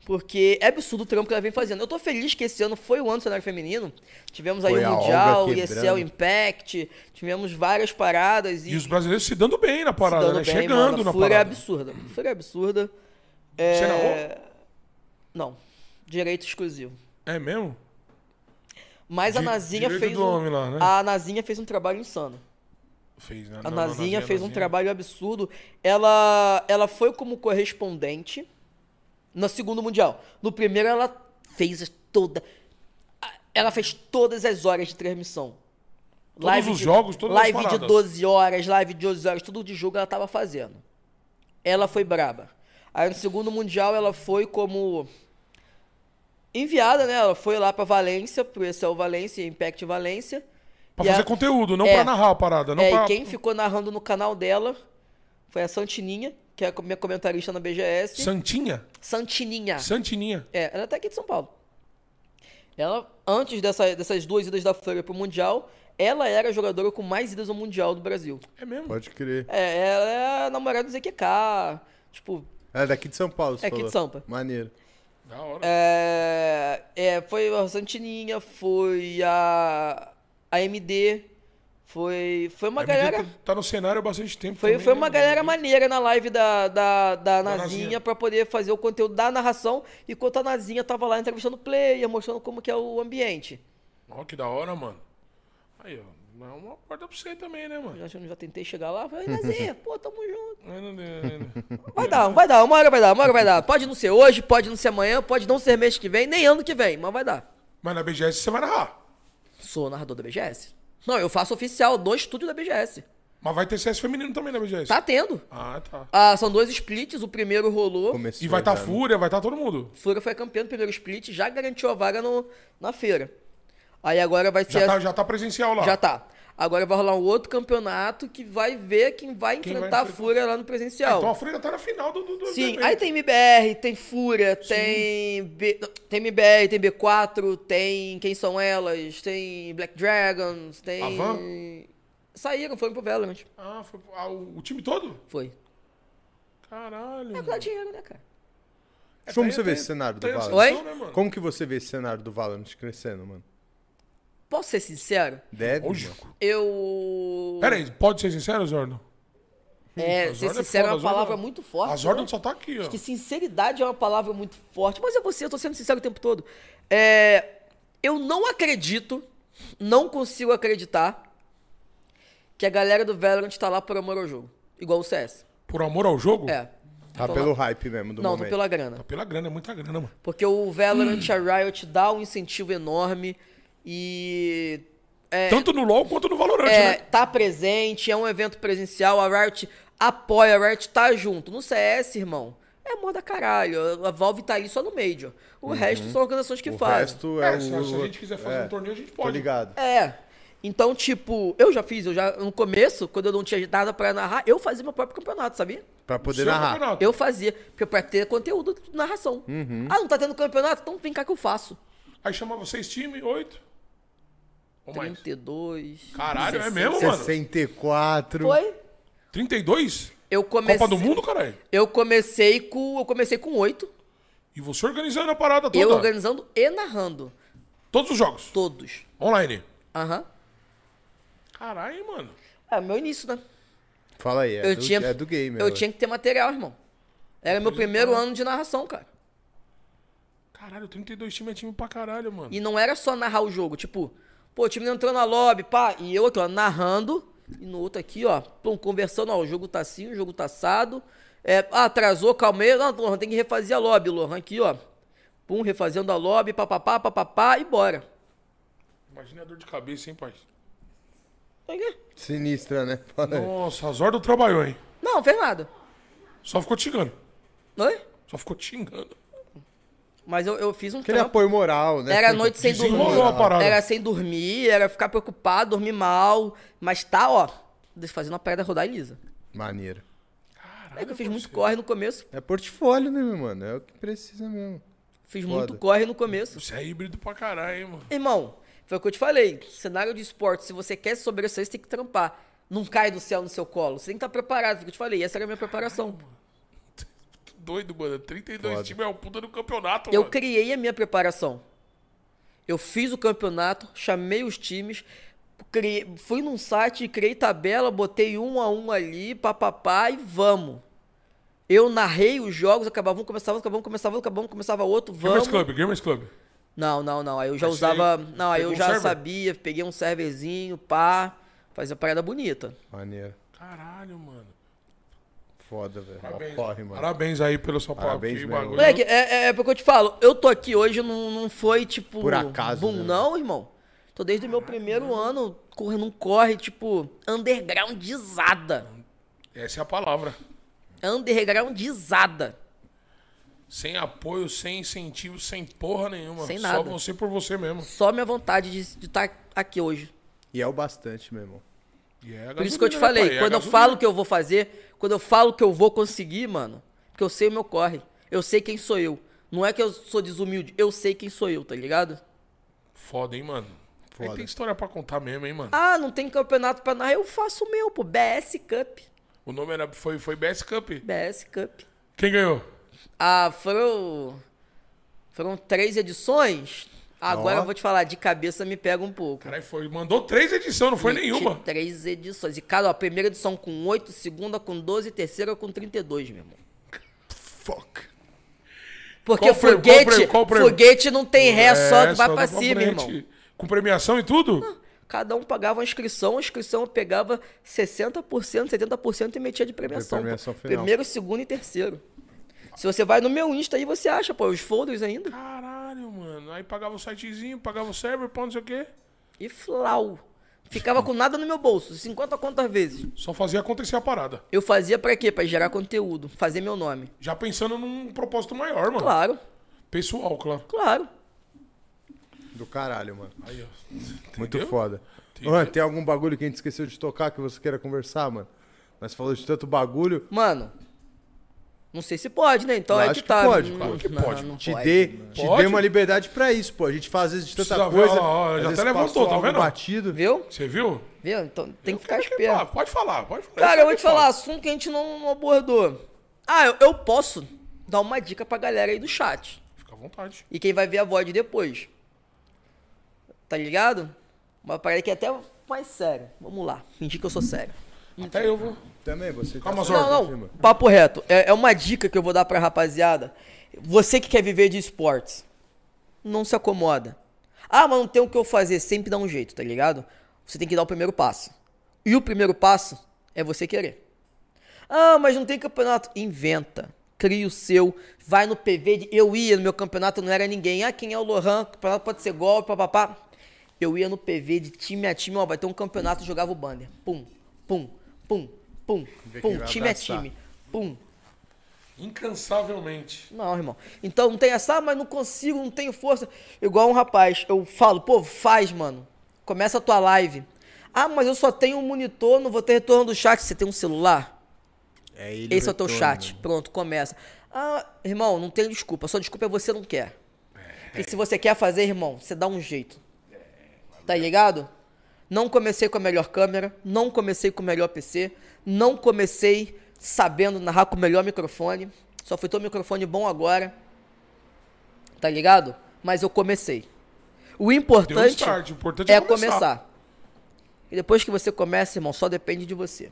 C: Porque é absurdo o trampo que ela vem fazendo. Eu tô feliz que esse ano foi o ano do cenário feminino. Tivemos aí
A: Foi
C: o
A: a
C: Mundial, o ESL. Impact, tivemos várias paradas. E,
B: E os brasileiros se dando bem na parada, né?
C: bem,
B: Chegando
C: mano.
B: na
C: Fúria
B: parada.
C: absurda. Fúria absurda. É...
B: Você narrou?
C: Não. Direito exclusivo.
B: É mesmo?
C: Mas a Nazinha fez um,
B: lá, né?
C: a Nazinha fez um trabalho insano.
B: Fez, né?
C: A
B: Não,
C: Nazinha fez um
B: Nazinha.
C: trabalho absurdo. Ela ela foi como correspondente no segundo mundial. No primeiro ela fez toda ela fez todas as horas de transmissão.
B: Todos os jogos, todas as
C: live de
B: paradas.
C: 12 horas, live de 12 horas, tudo de jogo ela tava fazendo. Ela foi braba. Aí no segundo mundial ela foi como enviada, né? Ela foi lá pra Valência, pro ESL Valência, Impact Valência.
B: Pra
C: E
B: fazer
C: a-
B: conteúdo, não
C: É.
B: pra narrar a parada. Não
C: é,
B: pra...
C: e quem ficou narrando no canal dela foi a Santininha, que é a minha comentarista na BGS.
B: Santinha?
C: Santininha.
B: Santininha.
C: É, ela é até aqui de São Paulo. Ela, antes dessa- dessas duas idas da Fleur pro Mundial, ela era a jogadora com mais idas ao Mundial do Brasil.
B: É mesmo?
A: Pode crer.
C: É, ela é a namorada do ZQK. Tipo,
A: Ela é daqui de São Paulo, você
C: É aqui
A: falou.
C: de Sampa.
A: Maneiro.
B: Da hora.
C: é, é, foi a Santininha, foi a, a MD, foi, foi uma
B: A
C: galera...
B: MD tá no cenário há bastante tempo.
C: Foi,
B: também,
C: foi
B: né,
C: uma
B: mano?
C: galera maneira na live da, da, da Nazinha
B: Nazinha.
C: pra poder fazer o conteúdo da narração, enquanto a Nazinha tava lá entrevistando o player, mostrando como que é o ambiente.
B: Ó, que da hora, mano. Aí, ó. Dá uma porta pra você também, né, mano?
C: Já, já tentei chegar lá, falei, Nazinha, pô, tamo junto.
B: Mas não deu ainda.
C: Vai dar, vai dar, uma hora vai dar, uma hora vai dar. Pode não ser hoje, pode não ser amanhã, pode não ser mês que vem, nem ano que vem, mas vai dar.
B: Mas na BGS você vai narrar.
C: Sou narrador da BGS. Não, eu faço oficial do estúdio da BGS.
B: Mas vai ter CS feminino também na BGS.
C: Tá tendo.
B: Ah, tá.
C: Ah, são dois splits, o primeiro rolou.
A: Começou
B: E vai estar tá
A: né?
B: Fúria, vai estar todo mundo.
C: Fúria foi campeão do primeiro split, já garantiu a vaga no, na feira. Aí agora vai ser.
B: Já tá, já tá presencial lá.
C: Já tá. Agora vai rolar um outro campeonato que vai ver quem vai
B: Quem vai
C: enfrentar a
B: enfrentar.
C: Fúria lá no
B: Ah,
C: presencial.
B: então a Fúria tá na final do, do, do
C: Sim,
B: evento.
C: aí tem MBR, tem Fúria, tem. B... não, Tem MBR, tem B4, tem Quem São Elas, tem Black Dragons, tem.
B: Avan?
C: Saíram, foram pro Valorant.
B: Ah, foi ah, o, time todo?
C: Foi.
B: Caralho.
C: É pra dinheiro, né, cara?
B: É,
A: Como você vê esse cenário do Valorant?
C: Oi?
B: né, mano?
A: Como que você vê esse cenário do Valorant crescendo, mano?
C: Posso ser sincero?
A: Deve,
B: Lógico.
C: Eu.
B: Pera aí, pode ser sincero, Zorno?
C: É,
B: A
C: ser
B: é
C: sincero é
B: foda,
C: uma palavra
B: Zorda-
C: muito forte.
B: A Zordan
C: né?
B: só tá aqui, ó.
C: Acho que sinceridade é uma palavra muito forte. Mas é você, eu tô sendo sincero o tempo todo. É, eu não acredito, não consigo acreditar que a galera do Valorant tá lá por amor ao jogo. Igual o CS.
B: Por amor ao jogo?
C: É.
A: Tá pelo hype mesmo do
C: Não,
A: momento.
C: pela grana.
B: Tá pela grana, é muita grana, mano.
C: Porque o Valorant, a Riot, dá um incentivo enorme e. É,
B: Tanto no LoL quanto no Valorant,
C: é,
B: né?
C: tá presente, é um evento presencial, a Riot apoia, a Riot tá junto. No CS, irmão, é moda caralho. A Valve tá ali só no Major. O resto são organizações que
A: O
C: fazem.
A: resto
B: É,
A: é,
B: se,
A: o...
B: se a gente quiser fazer
A: é,
B: um torneio, a gente
A: Tô
B: pode.
A: ligado.
C: É. Então, tipo, eu já fiz, eu já no começo, quando eu não tinha nada pra narrar, eu fazia meu próprio campeonato, sabia?
A: Pra poder
B: Seu
A: narrar.
B: campeonato.
C: Eu fazia, porque pra ter conteúdo de narração.
A: Uhum.
C: Ah, não tá tendo campeonato? Então vem cá que eu faço.
B: Aí chamava seis times, oito. Ou mais.
C: 32.
B: Caralho, é
C: 16.
B: mesmo, mano?
A: 64.
C: Foi?
B: 32?
C: Eu comecei.
B: Copa do Mundo, caralho?
C: Eu comecei com. Eu comecei com oito.
B: E você organizando a parada toda.
C: Eu organizando e narrando.
B: Todos os jogos.
C: Todos.
B: Online.
C: Aham.
B: Caralho, mano.
C: É meu início, né?
A: Fala aí, é,
C: eu
A: do,
C: tinha,
A: é do game.
C: Eu
A: é.
C: tinha que ter material, irmão. Era meu primeiro ano de narração, cara.
B: Caralho, 32 times é time pra caralho, mano.
C: E não era só narrar o jogo, tipo, pô, o time não entrou na lobby, pá, e eu aqui, ó, narrando, e no outro aqui, ó, pum, conversando, ó, o jogo tá assim, o jogo tá assado. É, ah, atrasou, calma aí, não, Lohan, tem que refazer a lobby, Lohan, aqui, ó. Pum, refazendo a lobby, papapá, papapá, e bora.
B: Imagina a dor de cabeça, hein, pai?
A: Sinistra, né? Fala aí.
B: Nossa, a Zordo trabalhou, hein?
C: Não, fez nada.
B: Só ficou xingando.
C: Oi?
B: Só ficou xingando.
C: Mas eu, eu fiz um
A: Aquele
C: trampo.
A: apoio moral, né?
C: Era noite sem dormir.
B: A parada.
C: Era sem dormir, era ficar preocupado, dormir mal. Mas tá, ó, fazendo a parada rodar lisa.
A: Maneiro.
C: É que eu fiz muito corre no começo.
A: É portfólio, né, meu mano? É o que precisa mesmo.
C: Fiz
A: Foda.
C: muito corre no começo.
B: Você é híbrido pra caralho, hein, mano.
C: Irmão, foi o que eu te falei. Cenário de esporte, se você quer sobressair, você tem que trampar. Não cai do céu no seu colo. Você tem que estar preparado. Foi o que eu te falei. Essa era a minha preparação.
B: Doido, mano. 32
A: Foda.
B: times é o puta do campeonato,
C: Eu
B: mano.
C: criei a minha preparação. Eu fiz o campeonato, chamei os times, criei- fui num site, criei tabela, botei um a um ali, papapá e vamos. Eu narrei os jogos, acabava um, começava, acabava um, começava, acabava um, começava outro,
B: Gamers
C: vamos.
B: Club, Gamers Club.
C: Não, não, não. Aí eu já usava. Não, aí
B: pegou
C: eu
B: um
C: já
B: server?
C: sabia, peguei um serverzinho, pá, fazia parada bonita.
A: Maneiro.
B: Caralho, mano.
A: Foda, velho.
B: Parabéns,
A: Corre, mano.
B: Parabéns aí pelo seu papo.
A: Parabéns mesmo.
B: bagulho.
C: Moleque, é, é, é porque eu te falo, eu tô aqui hoje, não, não foi tipo.
A: Por acaso,
C: Boom,
A: né?
C: não, irmão. Tô desde o meu primeiro ano correndo um corre, tipo, undergroundizada.
B: Essa é a palavra.
C: Undergroundizada.
B: Sem apoio, sem incentivo, sem porra nenhuma.
C: Sem
B: Só
C: nada.
B: você por você mesmo.
C: Só minha vontade de estar aqui hoje.
A: E é o bastante, meu irmão.
B: E é a
C: Por isso que eu te falei,
B: pai? É
C: quando eu
B: gasolina.
C: falo que eu vou fazer, quando eu falo que eu vou conseguir, mano, porque eu sei o meu corre. Eu sei quem sou eu. Não é que eu sou desumilde, eu sei quem sou eu, tá ligado?
B: Foda, hein, mano. Aí
A: Foda.
B: tem história pra contar mesmo, hein, mano.
C: Ah, não tem campeonato pra narrar, eu faço o meu, pô. BS Cup.
B: O nome era, foi, foi BS Cup.
C: BS Cup.
B: Quem ganhou?
C: Ah, foram. Foram três edições. Agora
A: Ó.
C: eu vou te falar, de cabeça me pega um pouco.
B: Caralho, foi. Mandou três edições, não foi
C: Meti
B: nenhuma.
C: Três edições. E cada, ó, primeira edição com 8, segunda com 12, terceira com 32, meu irmão.
A: Fuck.
C: Porque
B: Qual prêmio? Qual
C: foguete,
B: prêmio? Qual prêmio?
C: foguete não tem ré, só
B: É,
C: que vai
B: só
C: pra cima, irmão.
B: Com premiação e tudo?
C: Cada um pagava uma inscrição, a inscrição eu pegava 60%, 70% e metia de premiação.
A: premiação.
C: Primeiro, segundo e terceiro. Se você vai no meu Insta aí, você acha, pô, os folders ainda.
B: Caralho, mano. Aí pagava o sitezinho, pagava o server, pô, não sei o quê.
C: E flau. Ficava com nada no meu bolso, 50 quantas vezes.
B: Só fazia acontecer a parada.
C: Eu fazia pra quê? Pra gerar conteúdo, fazer meu nome.
B: Já pensando num propósito maior, mano.
C: Claro,
B: Pessoal, claro.
C: claro.
A: Do caralho, mano.
B: Aí, ó.
A: Muito
B: Entendeu?
A: foda. Mano, tem algum bagulho que a gente esqueceu de tocar que você queira conversar, mano? Nós falamos de tanto bagulho.
C: Mano, não sei se pode, né? Então
A: Eu
C: é
A: acho
C: que
A: que
C: tá.
A: pode,
C: Não-
B: claro que
C: não-
B: pode.
C: não
A: Te
C: pode,
A: dê,
C: mano.
A: te
B: Pode?
A: dê uma liberdade pra isso, pô. A gente faz às vezes de tanta
B: Precisa ver,
A: coisa.
B: ó, ó, já até levantou, tá
A: algo
B: vendo?
A: batido.
C: Viu?
B: Você viu?
C: Viu? Então tem que ficar esperto.
B: Pode falar, pode falar.
C: Cara, eu vou te falar, assunto que a gente não, abordou. Ah, eu, eu posso dar uma dica pra galera aí do chat.
B: Fica à vontade.
C: E quem vai ver a VOD depois. Tá ligado? Uma parada que é até mais séria. Vamos lá, fingir que eu sou sério.
B: Até eu vou.
A: Também, você
B: Calma,
A: tá.
C: Não, não, papo reto. É, é uma dica que eu vou dar pra rapaziada. Você que quer viver de esportes, não se acomoda. Ah, mas não tem o que eu fazer. Sempre dá um jeito, tá ligado? Você tem que dar o primeiro passo. E o primeiro passo é você querer. Ah, mas não tem campeonato. Inventa. Cria o seu. Vai no PV. De... Eu ia no meu campeonato, não era ninguém. Ah, quem é o Lohan? O campeonato pode ser golpe, papapá. Eu ia no PV de time a time. Ó, vai ter um campeonato, jogava o banner. Pum, pum, pum, pum, pum. Time a
A: abraçar.
C: time. Pum.
B: Incansavelmente.
C: Não, irmão. Então não tem essa, ah, mas não consigo, não tenho força. Igual um rapaz, eu falo, pô, faz, mano. Começa a tua live. Ah, mas eu só tenho um monitor, não vou ter retorno do chat. Você tem um celular?
A: É ele
C: Esse é o teu chat.
A: mano.
C: Pronto, começa. Ah, irmão, não tem desculpa. Só desculpa é você não quer. E se você quer fazer, irmão, você dá um jeito. Tá ligado? Não comecei com a melhor câmera, não comecei com o melhor PC, não comecei sabendo narrar com o melhor microfone. Só foi ter um microfone bom agora. Tá ligado? Mas eu comecei. O importante,
B: start, o importante
C: é,
B: é
C: começar.
B: começar.
C: E depois que você começa, irmão, só depende de você.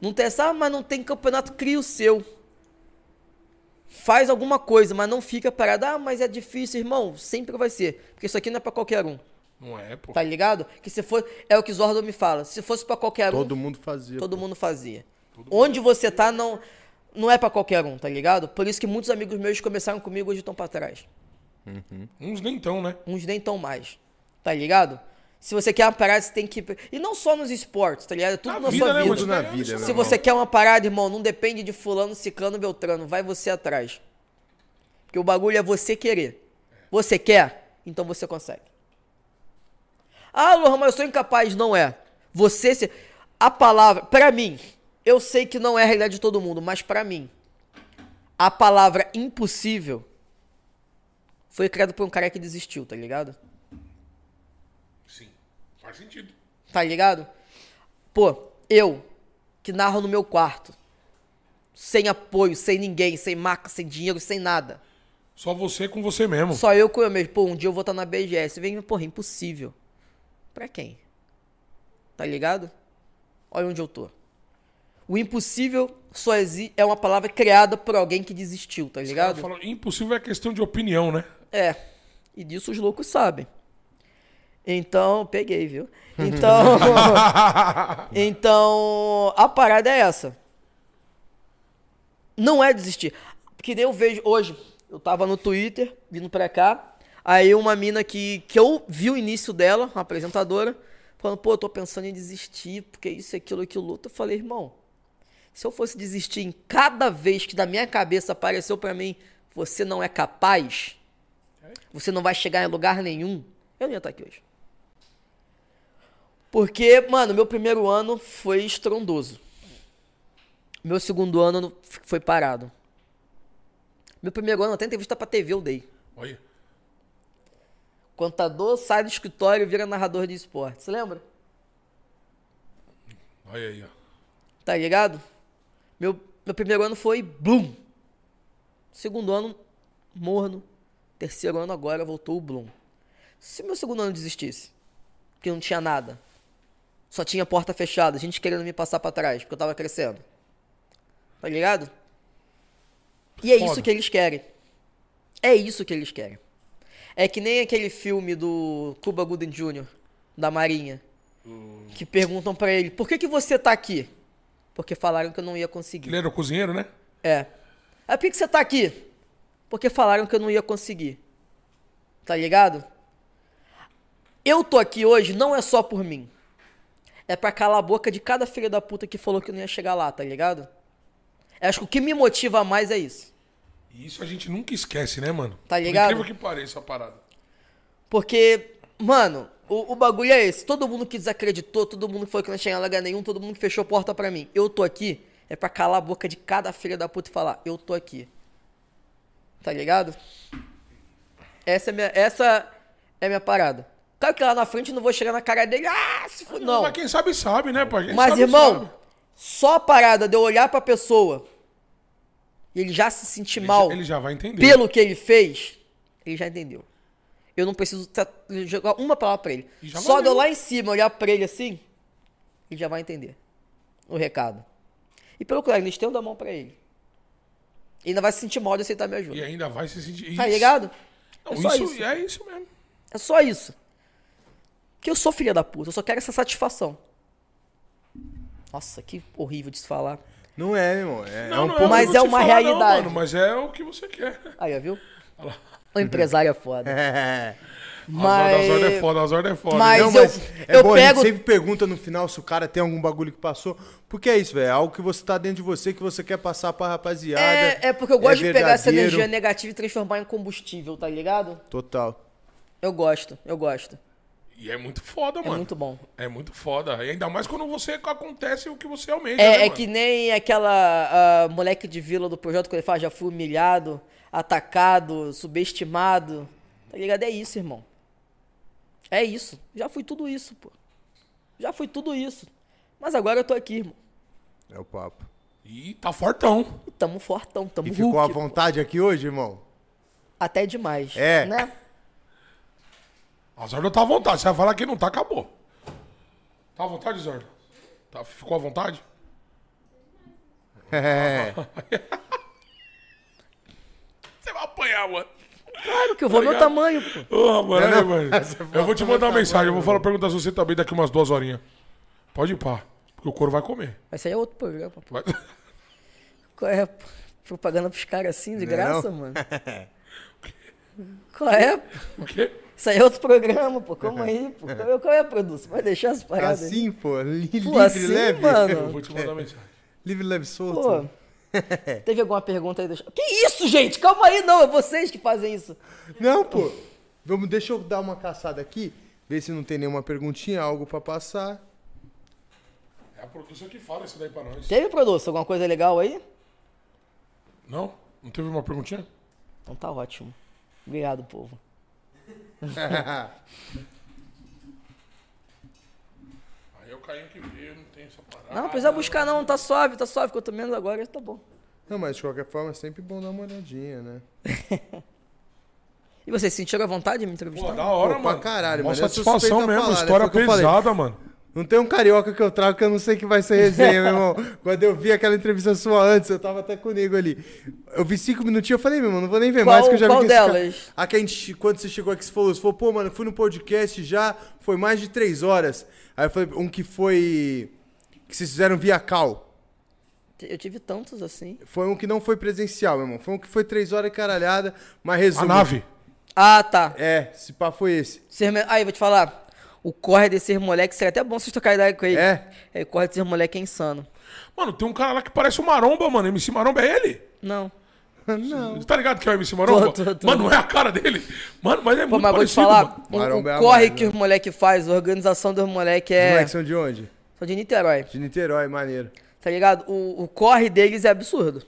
C: Não tem essa, ah, mas não tem campeonato, cria o seu. Faz alguma coisa, mas não fica parado. Ah, mas é difícil, irmão. Sempre vai ser. Porque isso aqui não é pra qualquer um.
B: Não é, pô.
C: Tá ligado? Que se for. É o que Zordon me fala. Se fosse pra qualquer um,
A: Todo mundo fazia.
C: todo mundo fazia. Onde você tá, não, não é pra qualquer um, tá ligado? Por isso que muitos amigos meus começaram comigo hoje estão pra trás.
B: Uns nem tão, né?
C: Uns nem tão mais. Tá ligado? Se você quer uma parada, você tem que. E não só nos esportes, tá ligado? É tudo
B: Na
C: na,
B: vida,
C: sua
B: né,
C: vida.
B: mano?
A: na vida,
C: Se
A: irmão.
C: você quer uma parada, irmão, não depende de fulano, ciclano, beltrano. Vai você atrás. Porque o bagulho é você querer. Você quer? Então você consegue. Ah, Lohan, mas eu sou incapaz. Não é. Você se... A palavra... Pra mim, eu sei que não é a realidade de todo mundo, mas pra mim, a palavra impossível foi criada por um cara que desistiu, tá ligado?
B: Sim. Faz sentido.
C: Tá ligado? Pô, eu, que narro no meu quarto, sem apoio, sem ninguém, sem marca, sem dinheiro, sem nada.
B: Só você com você mesmo.
C: Só eu com eu mesmo. Pô, um dia eu vou estar na BGS. Vem, porra, impossível. Pra quem? Tá ligado? Olha onde eu tô. O impossível só exi é uma palavra criada por alguém que desistiu, tá ligado?
B: Fala, impossível é questão de opinião, né?
C: É. E disso os loucos sabem. Então, peguei, viu? Então. então, a parada é essa. Não é desistir. Porque nem eu vejo hoje. Eu tava no Twitter, vindo pra cá. Aí uma mina que, que eu vi o início dela, uma apresentadora, falando, pô, eu tô pensando em desistir, porque isso, aquilo, aquilo, outro. Eu falei, irmão, se eu fosse desistir em cada vez que da minha cabeça apareceu pra mim, você não é capaz, você não vai chegar em lugar nenhum, eu não ia estar aqui hoje. Porque, mano, meu primeiro ano foi estrondoso. Meu segundo ano foi parado. Meu primeiro ano até entrevista pra TV eu dei.
B: Olha.
C: Contador sai do escritório e vira narrador de esporte. Você lembra?
B: Olha aí, ó.
C: Tá ligado? Meu, meu primeiro ano foi Bloom. Segundo ano, morno. Terceiro ano agora voltou o Bloom. Se meu segundo ano desistisse, que não tinha nada, só tinha porta fechada, gente querendo me passar pra trás, porque eu tava crescendo. Tá ligado? E é
B: Foda.
C: isso que eles querem. É isso que eles querem. É que nem aquele filme do Cuba Gooding Jr., da Marinha. Que perguntam pra ele, por que, que você tá aqui? Porque falaram que eu não ia conseguir.
B: Ele era o cozinheiro, né?
C: É. Aí por que, que você tá aqui? Porque falaram que eu não ia conseguir. Tá ligado? Eu tô aqui hoje não é só por mim. é pra calar a boca de cada filho da puta que falou que não ia chegar lá, tá ligado? Eu acho que o que me motiva mais é isso.
B: E isso a gente nunca esquece, né, mano?
C: Tá ligado?
B: Por incrível que pareça a parada.
C: Porque, mano, o, o bagulho é esse. Todo mundo que desacreditou, todo mundo que falou que não em lugar nenhum, todo mundo que fechou a porta pra mim. Eu tô aqui, é pra calar a boca de cada filho da puta e falar, eu tô aqui. Tá ligado? Essa é minha, essa é minha parada. Claro que lá na frente eu não vou chegar na cara dele, ah, se for... Não.
B: Mas quem sabe sabe, né, pai? Quem
C: Mas,
B: sabe,
C: irmão,
B: sabe.
C: só a parada de eu olhar pra pessoa e ele já se sentir
B: Ele
C: mal
B: já- ele já vai entender.
C: pelo que ele fez, ele já entendeu. Eu não preciso jogar uma palavra pra ele. Só de eu lá em cima olhar pra ele assim, ele já vai entender o recado. E pelo contrário, ainda estendo a mão pra ele. E ainda vai se sentir mal de aceitar minha ajuda.
B: E ainda vai se sentir.
C: Tá
B: Isso.
C: ligado?
B: Não,
C: É só
B: isso,
C: isso.
B: É isso mesmo.
C: É só isso. Porque eu sou filha da puta, eu só quero essa satisfação. Nossa, que horrível de se falar.
A: Não é, meu irmão. É, é
B: Não,
A: um
B: não
A: pouco.
C: Mas é
B: eu
C: uma
B: falar,
C: realidade.
B: Não, mano, mas é o que você quer.
C: Aí, ó, viu?
B: Olha lá.
C: O empresário é foda.
A: É.
C: Mas.
B: As ordens é foda, as ordens é foda.
C: Mas-
A: Não,
C: eu-
A: mas é
C: eu
A: bom, a
C: pego-
A: gente sempre pergunta no final se o cara tem algum bagulho que passou. Porque é isso, velho. É algo que você tá dentro de você, que você quer passar pra rapaziada.
C: É, é porque eu gosto de pegar essa energia negativa e transformar em combustível, tá ligado?
A: Total.
C: Eu gosto, eu gosto.
B: E é muito foda,
C: É
B: mano.
C: muito bom.
B: É muito foda. E ainda mais quando você acontece o que você almeja.
C: É,
B: né,
C: é
B: mano?
C: que nem aquela ah, moleque de vila do projeto que ele fala, já fui humilhado, atacado, subestimado. Tá ligado? É isso, irmão. É isso. Já fui tudo isso, pô. Já fui tudo isso. Mas agora eu tô aqui, irmão.
A: É o papo.
B: E tá fortão.
C: E tamo fortão, tamo
A: E ficou à
C: Hulk.
A: vontade aqui hoje, irmão?
C: Até demais.
A: É.
C: Né?
B: A Zorda tá à vontade. Você vai falar que não tá, acabou. Tá à vontade, Zorda? Tá, ficou à vontade?
A: É.
B: Você vai apanhar, mano.
C: Claro que eu vou
B: Tá
C: meu tamanho, pô.
B: Ô, mano,
A: Não,
B: aí,
A: não.
B: mano. Eu vou te mandar uma
A: tá
B: mensagem. Eu vou falar perguntar se você também daqui umas duas horinhas. Pode ir pá. Porque o couro vai comer.
C: Mas isso aí é outro programa, pô.
B: Vai-
C: Qual é? pô? Propaganda pros caras assim, de
A: Não é
C: graça,
A: não?
C: mano? Qual é? pô?
B: O quê?
C: Isso aí é outro programa, pô. Calma aí, pô. Qual é, qual é produção? Vai deixar as paradas aí?
A: Assim, pô. Li
C: Pô,
A: livre,
C: assim,
A: leve.
B: Eu
C: mano.
B: vou te mandar mensagem.
A: Livre, leve, solto.
C: Pô. Teve alguma pergunta aí? Deixa... Que isso, gente? Calma aí, não. É vocês que fazem isso.
A: Não, pô. Vamos, deixa eu dar uma caçada aqui. Ver se não tem nenhuma perguntinha, algo pra passar.
B: É a produção que fala isso daí pra nós.
C: Teve, produção? Alguma coisa legal aí?
B: Não? Não teve uma perguntinha?
C: Então tá ótimo. Obrigado, povo.
B: Aí eu caí que veio, não tem essa parada.
C: Não, não precisa buscar não. Tá suave, tá suave. Que eu tô menos agora, tá bom.
A: Não, mas de qualquer forma é sempre bom dar uma olhadinha, né?
C: E vocês sentiram a vontade de me
B: Pô,
C: entrevistar?
B: da hora,
A: Pô, pra
B: mano.
A: caralho,
B: Uma
A: mano. É
B: satisfação mesmo.
A: falar, né?
B: História
A: falei.
B: pesada, mano.
A: Não tem um carioca que eu trago que eu não sei que vai ser resenha, meu irmão. Quando eu vi aquela entrevista sua antes, eu tava até com o nego ali. Eu vi cinco minutinhos, eu falei, meu irmão, não vou nem ver
C: Qual-
A: mais, que eu já
C: qual
A: vi que esse cara-
C: delas?
A: A que a gente, quando você chegou aqui, você falou, você falou, pô, mano, eu fui no podcast já, foi mais de três horas. Aí eu falei, um que foi. que vocês fizeram via cal.
C: Eu tive tantos assim.
A: Foi um que não foi presencial, meu irmão. Foi um que foi três horas e caralhada, mas
B: A
A: resumo.
B: nave.
C: Ah, tá.
A: É, se pá foi esse.
C: Aí, vou te falar. O corre desses moleques, seria até bom vocês trocarem ideia com ele.
A: É?
C: É, o corre desses moleques é insano.
B: Mano, tem um cara lá que parece o Maromba, mano. MC Maromba é ele?
C: Não.
A: Não.
B: Você tá ligado que é o MC Maromba?
C: Tô, tô, tô.
B: Mano, não é a cara dele. Mano, mas é
C: Pô,
B: muito
C: mas vou te
B: parecido,
C: falar,
B: mano.
C: o,
A: Maromba é a
C: corre
A: mais,
C: que
A: né?
C: os moleques faz, a organização dos moleques
A: Os
C: é.
A: moleques são de onde?
C: São de Niterói,
A: De Niterói, maneiro.
C: tá ligado? O, o corre deles é absurdo.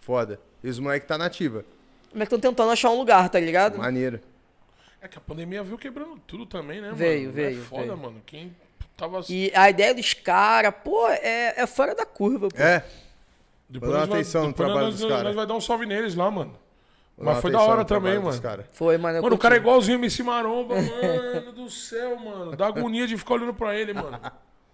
A: Foda. E os moleques tá nativa.
C: Como é que estão tentando achar um lugar, tá ligado?
A: Maneiro.
B: É que a pandemia veio quebrando tudo também, né,
C: Veio,
B: mano?
C: veio,
B: É foda,
C: veio.
B: mano. Quem tava...
C: E a ideia dos caras, pô, é, é fora da curva, pô.
A: É?
B: Depois
A: dar
B: vai-
A: atenção no trabalho
B: nós,
A: dos cara.
B: Nós vai dar um salve neles lá, mano. Mas foi da hora também, mano.
A: cara.
C: Foi, mano.
B: Mano, o cara é igualzinho MC Maromba, mano do céu, mano. Dá agonia de ficar olhando pra ele, mano.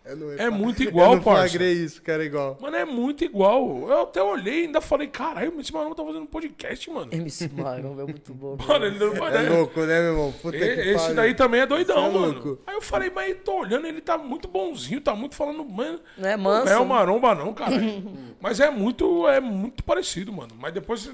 A: Eu não
B: É muito
A: eu
B: igual,
A: não
B: parça.
A: flagrei isso, cara, igual.
B: Mano, é muito igual. Eu até olhei e ainda falei, caralho, o MC Maromba tá fazendo um podcast, mano.
C: MC Maromba é muito bom.
B: Mano, ele não vai
A: É louco, né, meu irmão? Puta que
B: Esse
A: pariu.
B: daí também é doidão,
A: é
B: mano.
A: louco.
B: Aí eu falei, mas tô olhando, ele tá muito bonzinho, tá muito falando, mano.
C: Não é
B: Não
C: manso.
B: é o
C: né?
B: maromba, não, cara. mas é muito, é muito parecido, mano. Mas depois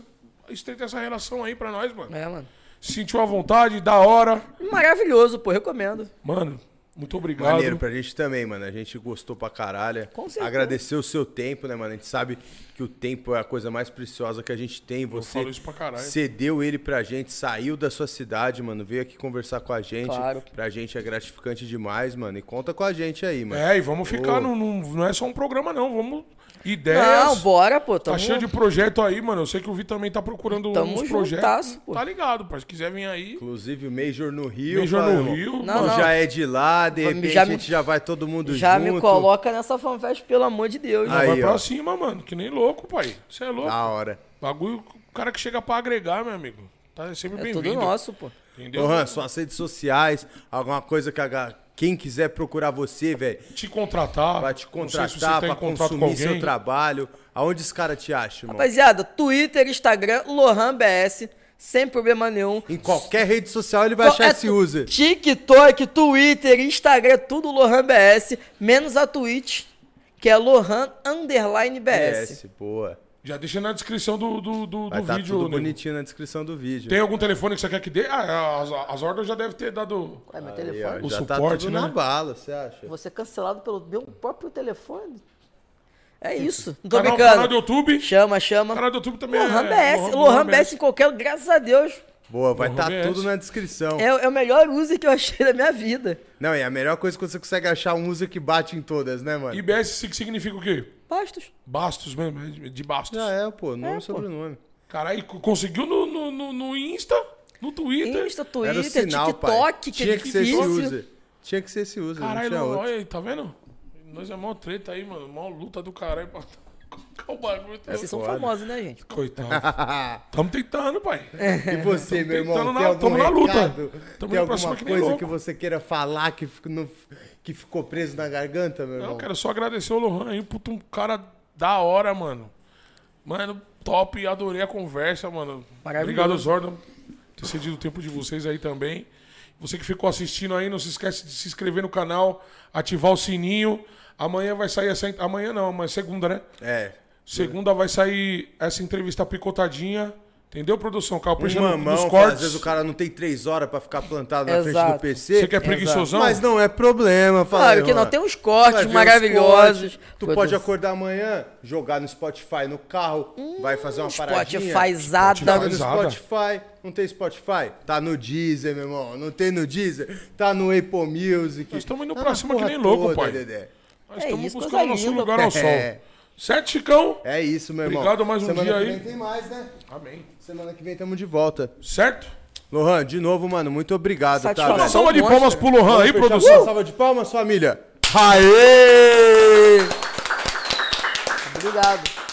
B: estreita essa relação aí pra nós, mano.
C: É, mano.
B: Sentiu a vontade, da hora.
C: Maravilhoso, pô, recomendo.
B: Mano, Muito obrigado.
A: Maneiro pra gente também, mano. A gente gostou pra caralho.
C: Com certeza.
A: Agradecer o seu tempo, né, mano? A gente sabe que o tempo é a coisa mais preciosa que a gente tem. Você
B: falo isso pra caralho.
A: cedeu ele pra gente, saiu da sua cidade, mano. Veio aqui conversar com a gente.
C: Claro.
A: Pra gente é gratificante demais, mano. E conta com a gente aí, mano.
B: É, e vamos ficar no- Não é só um programa, não. Vamos. Ideias.
C: Não, bora, pô.
B: Tá
C: Tamo...
B: cheio de projeto aí, mano. Eu sei que o Vi também tá procurando
C: Tamo
B: uns projetos.
C: pô.
B: Tá ligado, pai. Se quiser vir aí.
A: Inclusive o Major no Rio.
B: Major no. Rio.
C: Não, não.
A: já é de lá, de repente
C: já
A: a
C: me-
A: gente já vai todo mundo
C: Já
A: junto.
C: me coloca nessa fanfest, pelo amor de Deus.
A: Aí,
B: vai pra
A: ó.
B: cima, mano. Que nem louco, pai. Você é louco.
A: Da hora.
B: Bagulho, o cara que chega pra agregar, meu amigo. Tá sempre
C: é tudo
B: bem-vindo.
C: nosso, pô.
B: Entendeu?
A: Lohan, suas redes sociais, alguma coisa que a, quem quiser procurar você, velho,
B: Te contratar.
A: vai te
B: se
A: contratar
B: tá em
A: pra
B: com
A: consumir seu trabalho. Aonde esse cara te acha, irmão?
C: Rapaziada, Twitter, Instagram, Lohan BS, sem problema nenhum.
A: Em qualquer rede social ele vai achar
C: É
A: esse user.
C: TikTok, Twitter, Instagram, tudo Lohan BS, menos a Twitch, que é Lohan Underline BS.
A: PS, boa.
B: Já deixa na descrição do, do, do,
A: Vai
B: do
A: estar
B: vídeo.
A: tudo
B: nego.
A: bonitinho na descrição do vídeo.
B: Tem algum telefone que você quer que dê? Ah, as, as ordens já devem ter dado.
C: Ué, meu
A: Aí,
C: telefone.
A: ó,
B: O
A: já tá
B: suporte,
A: tudo
B: né?
A: na bala, você acha?
C: Vou ser cancelado pelo meu próprio telefone. É isso. Não tô
B: Canal,
C: brincando.
B: canal do YouTube.
C: Chama, chama.
B: Canal do YouTube também
C: Lohan
B: é.
C: BS. Lohan BS em qualquer. Graças a Deus.
A: Boa, vai estar
B: BS.
A: tudo na descrição.
C: É, é o melhor user que eu achei da minha vida.
A: Não, e a melhor coisa é que você consegue achar um user que bate em todas, né, mano?
B: IBS significa o quê?
C: Bastos.
B: Bastos mesmo, é de Bastos.
A: Já é, pô, nome
C: É,
A: e sobrenome.
B: Caralho, co- conseguiu no, no, no, no Insta, no Twitter.
C: Insta,
A: Era o
C: Twitter,
A: sinal, pai.
C: TikTok, que
A: Tinha
C: é
A: que ser esse user. Tinha que ser esse user, não
B: Caralho,
A: outro.
B: olha aí, tá vendo? Nós é mó treta aí, mano. Mó luta do caralho pra o bagulho.
C: Vocês são
A: foda.
C: famosos, né, gente?
B: Coitado. Tamo tentando, pai.
A: E você, meu irmão,
B: tentando
A: tem
B: na-
A: algum
B: tamo na luta. Tamo
A: tem alguma
B: que
A: coisa
B: louco.
A: que você queira falar que, não- que ficou preso na garganta, meu
B: Não,
A: irmão?
B: eu quero só agradecer o Lohan aí, puto, um cara da hora, mano. Mano, top, adorei a conversa, mano. Obrigado, Zordon, por ter cedido o tempo de vocês aí também. Você que ficou assistindo aí, não se esquece de se inscrever no canal, ativar o sininho. Amanhã vai sair essa. Amanhã não, mas segunda, né?
A: É.
B: Segunda vai sair essa entrevista picotadinha. Entendeu, produção? Capricha
A: Um mamão,
B: nos
A: às
B: cortes.
A: vezes o cara não tem três horas pra ficar plantado na frente
C: Exato.
A: do PC.
B: Você que é preguiçosão?
A: Mas não é problema, fala
C: Claro que não,
A: mano.
C: tem uns
A: Vai
C: cortes
A: ver os
C: maravilhosos.
A: cortes. Tu pode acordar amanhã, jogar no Spotify no carro, vai fazer uma paradinha.
C: Spotifyzada.
A: Joga no
B: Spotifyzada.
A: Spotify. Não tem Spotify? Tá no Deezer, meu irmão. Não tem no Deezer? Tá no Apple Music.
B: Nós estamos indo
A: Tá
B: pra
A: na
B: cima que
A: porra
B: nem louco,
A: toda,
B: pai.
A: Dedé.
B: Nós
C: É
B: estamos
C: isso,
B: buscando
C: coisa
B: nosso
C: linda.
B: lugar ao sol.
A: É.
B: Certo, Chicão?
A: É isso, meu irmão.
B: Obrigado mais um
A: Semana
B: dia
A: que
B: aí.
A: vem tem mais, né?
B: Amém.
A: Semana que vem tamo de volta.
B: Certo?
A: Lohan, de novo, mano, muito obrigado,
C: Satisfação.
A: tá?
B: Uma salva de palmas pro Lohan aí, produção.
A: uma salva de palmas, família. Aê!
C: Obrigado.